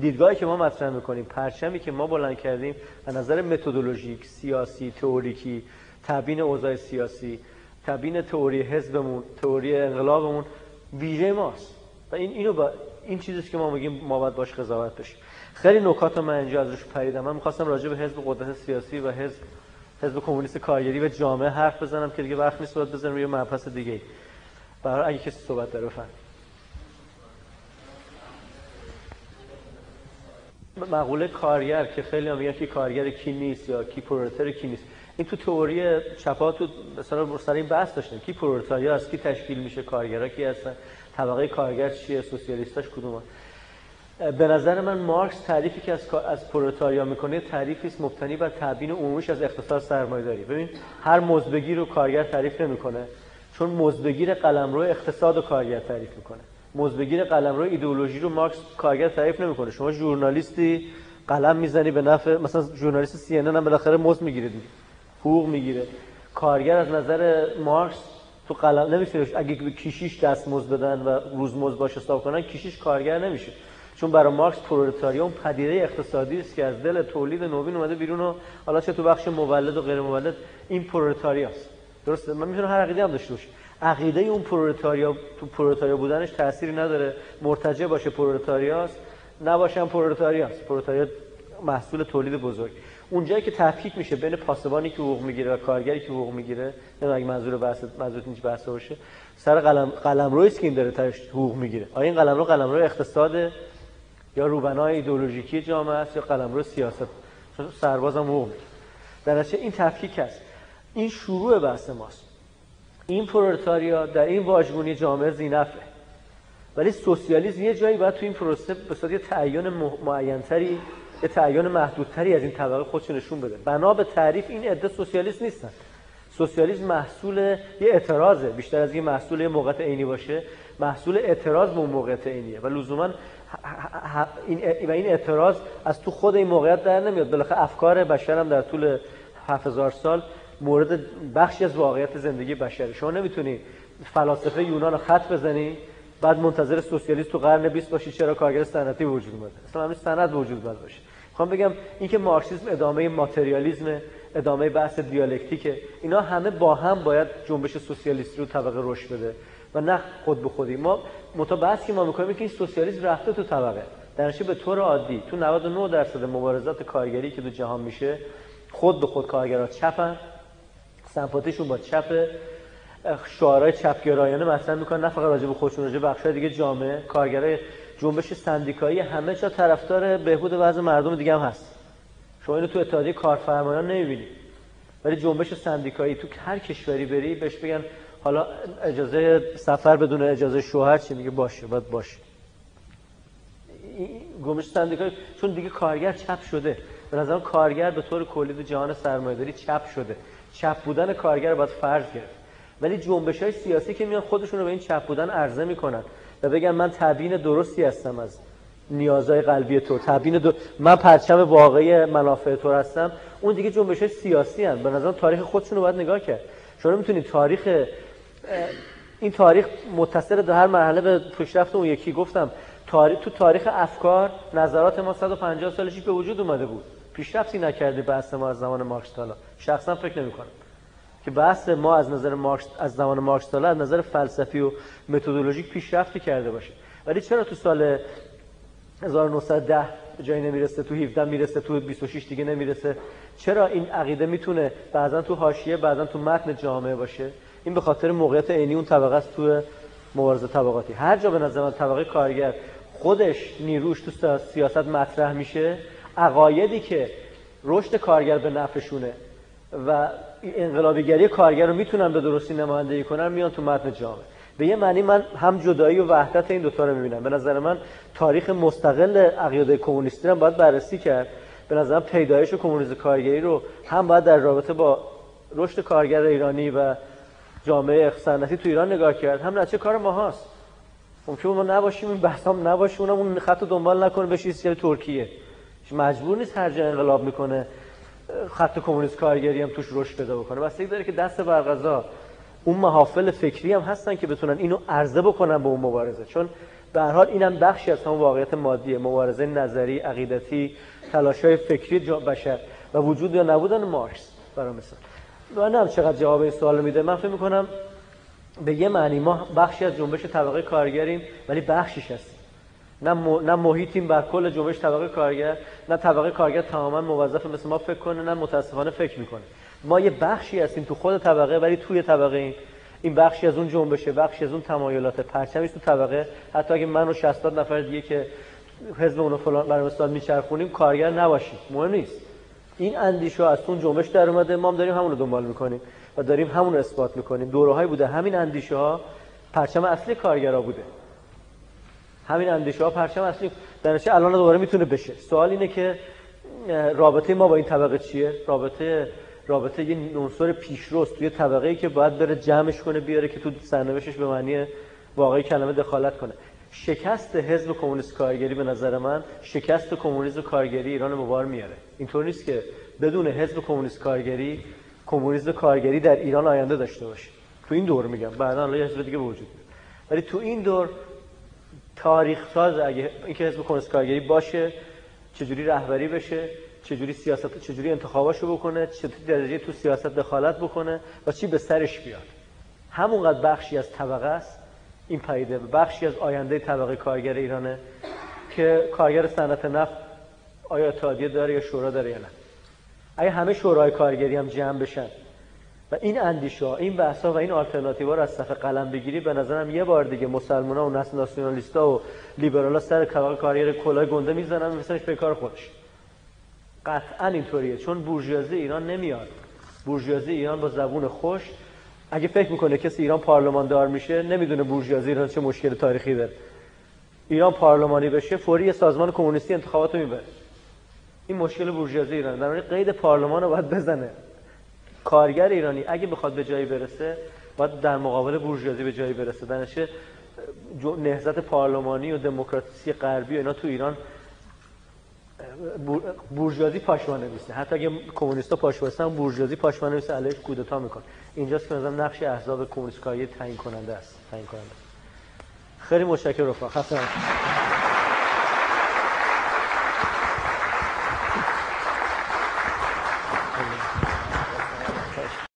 دیدگاهی که ما مطرح می‌کنیم پرچمی که ما بلند کردیم از نظر متدولوژیک سیاسی تئوریکی تبیین اوضاع سیاسی تبیین تئوری حزبمون تئوری انقلابمون ویژه ماست. و این اینو با این چیزی که ما میگیم ما باید باش قضاوت بشیم. خیلی نکات من اینجا ازش پریدم. من می‌خواستم راجع به حزب قدرت سیاسی و حزب حزب کمونیست کارگری و جامعه حرف بزنم که دیگه وقت نیست باید بزنم روی مبحث دیگه برای اگه کسی صحبت داره بفهم مقوله کارگر که خیلی هم میگن که کارگر کی نیست یا کی پرولتر کی نیست. این تو تئوری چپا تو مثلا این بحث داشتیم. کی پرولتاریا است؟ کی تشکیل میشه؟ کارگرا کی هستن؟ طبقه کارگر چیه؟ سوسیالیستاش کدوم به نظر من مارکس تعریفی که از از پرولتاریا می‌کنه تعریفی است مبتنی بر تبیین عمومیش از اقتصاد سرمایه‌داری. ببین هر مزدگی رو کارگر تعریف نمی‌کنه چون مزدگیر قلمرو اقتصاد و کارگر تعریف می‌کنه. مزدگیر قلمرو ایدئولوژی رو مارکس کارگر تعریف نمی‌کنه. شما ژورنالیستی قلم می‌زنی به نفع مثلا ژورنالیست سی ان هم بالاخره مزد می‌گیره دیگه. حقوق می‌گیره. کارگر از نظر مارکس تو قلم نمیشه اگه به کیشیش دست مزد بدن و روز مزد باشه حساب کنن کیشیش کارگر نمیشه. چون برای مارکس پرولتاریا اون پدیده اقتصادی است که از دل تولید نوین اومده بیرون و حالا چه تو بخش مولد و غیر مولد این پرولتاریاست درسته؟ من می‌تونم هر عقیده هم داشته باشم. عقیده اون پرولتاریا تو پرولتاریا بودنش تأثیری نداره. مرتجع باشه پرولتاریاست نباشم پرولتاریاست پرولتاریا محصول تولید بزرگ. اونجایی که تفکیک میشه بین پاسبانی که حقوق می‌گیره و کارگری که حقوق می‌گیره نه اگه منظور بحث منظور اینج بحث باشه سر قلم قلمرویی که این داره تاش حقوق می‌گیره. آیا این قلمرو قلمرو اقتصاد یا روبنای ایدئولوژیکی جامعه است یا قلمرو سیاست؟ چون سربازم حقوق در این تفکیک است این شروع بحث ماست. این پرولتاریا در این واژگونی جامعه زینفه. ولی سوسیالیسم یه جایی باید تو این پروسه به صورت تعین معینتری یه تعین محدودتری از این طبقه خودش نشون بده. بنا به تعریف این عده سوسیالیست نیستن. سوسیالیسم محصول یه اعتراضه. بیشتر از این محصول یه موقعیت عینی باشه محصول اعتراض به اون موقعیت عینیه. و لزوما این و این اعتراض از تو خود این موقعیت در نمیاد. بالاخره افکار بشر هم در طول 7000 سال مورد بخشی از واقعیت زندگی بشره. شما نمی‌تونی فلاسفه یونان رو خط بزنی بعد منتظر سوسیالیست تو قرن 20 باشی چرا کارگر صنعتی وجود اومده. اصلا همین صنعت وجود باید می‌خوام بگم اینکه مارکسیسم ادامه ماتریالیسم ادامه بحث دیالکتیکه. اینا همه با هم باید جنبش سوسیالیستی رو طبقه رشد بده و نه خود به خودی. ما متبحث که ما می‌کنیم که این سوسیالیسم رفته تو طبقه. در به طور عادی تو 99 درصد مبارزات کارگری که تو جهان میشه خود به خود کارگرها چپن سمپاتیشون با چپ شعارهای چپگرایانه مثلا می‌کنن. نه فقط راجع به خودشون راجع بخشای دیگه جامعه. کارگرای جنبش سندیکایی همه جا طرفدار بهبود وضع مردم دیگه هم هست. شما اینو تو اتحادیه کارفرمایان نمی‌بینید ولی جنبش سندیکایی تو هر کشوری بری بهش بگن حالا اجازه سفر بدون اجازه شوهر چی؟ میگه باشه باید باشه. جنبش سندیکایی چون دیگه کارگر چپ شده. به نظر کارگر به طور کلی تو جهان سرمایه‌داری چپ شده. چپ بودن کارگر باید فرض گرفت. ولی جنبش های سیاسی که میان خودشون به این چپ بودن عرضه می‌کنن. و بگن من تبیین درستی هستم از نیازهای قلبی تو. تبیین دو... من پرچم واقعی منافع تو هستم. اون دیگه جنبش سیاسی هن. به نظر تاریخ خودشون رو باید نگاه کرد. شما می‌تونید تاریخ این تاریخ متصل در هر مرحله به پیشرفت اون یکی. گفتم تاریخ تو تاریخ افکار نظرات ما 150 سالشی به وجود اومده بود. پیشرفتی نکردی بحث ما از زمان مارکس تا شخصا فکر نمی کنم که بحث ما از نظر مارکس از زمان مارکس تا از نظر فلسفی و متدولوژیک پیشرفتی کرده باشه. ولی چرا تو سال 1910 جایی نمی‌رسه تو 17 می‌رسه تو 26 دیگه نمی‌رسه؟ چرا این عقیده می‌تونه بعضا تو حاشیه بعضا تو متن جامعه باشه؟ این به خاطر موقعیت عینی اون طبقه است تو مبارزه طبقاتی. هر جا به نظر من طبقه کارگر خودش نیروش تو سیاست مطرح میشه عقایدی که رشد کارگر به نفعشونه و انقلابیگری کارگر رو می‌تونن به درستی نمایندگی کنن میان تو متن جامعه به یه معنی من هم جدایی و وحدت این دوتا رو می‌بینم. به نظر من تاریخ مستقل عقیده کمونیستی رو باید بررسی کرد. به نظر پیدایش کمونیسم کارگری رو هم باید در رابطه با رشد کارگر ایرانی و جامعه صنعتی تو ایران نگاه کرد. هم نتیجه کار ما هاست. ممکن ما نباشیم این بحث هم نباشه اونم اون خط دنبال نکنه بشه ترکیه. مجبور نیست هر جا انقلاب می‌کنه. خط کمونیست کارگری هم توش رشد پیدا بکنه. بستگی داره که دست برغذا اون محافل فکری هم هستن که بتونن اینو عرضه بکنن به اون مبارزه. چون به هر حال اینم بخشی از همون واقعیت مادیه مبارزه نظری عقیدتی تلاشای فکری بشر و وجود یا نبودن مارکس برای مثال. من هم چقدر جواب این سوال میده. من فکر می‌کنم به یه معنی ما بخشی از جنبش طبقه کارگریم ولی بخشیش هستیم. نه, نه محیطیم بر کل جنبش طبقه کارگر نه طبقه کارگر تماما موظف مثل ما فکر کنه نه متاسفانه فکر می‌کنه. ما یه بخشی هستیم تو خود طبقه ولی توی طبقه این این بخشی از اون جنبشه بخشی از اون تمایلات. پرچمش تو طبقه. حتی اگه من و 60 نفر دیگه که حزب اونو فلان برای مثال میچرخونیم کارگر نباشیم. مهم نیست. این اندیشه از اون جنبش در اومده. ما هم داریم همون رو دنبال می‌کنیم و داریم همون رو اثبات می‌کنیم. دوره بوده. همین اندیشه ها پرچم اصلی کارگرا بوده. همین اندیشه ها پرچم اصلی در الان دوباره می‌تونه بشه. سوال اینه که رابطه ما با این طبقه چیه؟ رابطه رابطه یه عنصر پیشروست توی طبقه ای که باید بره جمعش کنه بیاره که تو سرنوشتش به معنی واقعی کلمه دخالت کنه. شکست حزب کمونیست کارگری به نظر من شکست کمونیسم کارگری ایران مبار میاره. اینطور نیست که بدون حزب کمونیست کارگری کمونیسم کارگری در ایران آینده داشته باشه. تو این دور میگم. بعدا حالا یه حزب دیگه وجود ولی تو این دور تاریخ ساز اگه اینکه حزب کمونیست کارگری باشه چجوری رهبری بشه چجوری سیاست چجوری انتخاباشو بکنه چطوری درجه تو سیاست دخالت بکنه و چی به سرش بیاد. همونقدر بخشی از طبقه است. این پدیده بخشی از آینده طبقه کارگر ایرانه که کارگر صنعت نفت آیا اتحادیه داره یا شورا داره یا نه. اگه همه شورای کارگری هم جمع بشن و این اندیشه ها این بحث ها و این آلترناتیو را از صف قلم بگیری به نظرم یه بار دیگه مسلمان ها و ناسیونالیست و لیبرال ها سر کارگر کلاه گنده می‌زنن مثلش به کار خودش. قطعا اینطوریه. چون بورژوازی ایران نمیاد. بورژوازی ایران با زبون خوش. اگه فکر می‌کنه کسی ایران پارلماندار میشه نمی‌دونه بورژوازی ایران چه مشکل تاریخی داره. ایران پارلمانی بشه فوری سازمان کمونیستی انتخاباتو می‌بره. این مشکل بورژوازی ایران در قید پارلمان رو باید بزنه. کارگر ایرانی اگه بخواد به جایی برسه باید در مقابل بورژوازی به جایی برسه. در نهضت پارلمانی و دموکراسی غربی و اینا تو ایران بورژوازی پاشوان نمیسته حتی اگه کمونیستا پاش وایسن بورژوازی پاشوان نمیسته علیش کودتا میکن اینجاست که مثلا نقش احزاب کمونیست تعیین کننده است. تعیین کننده خیلی متشکرم رفقا. خسته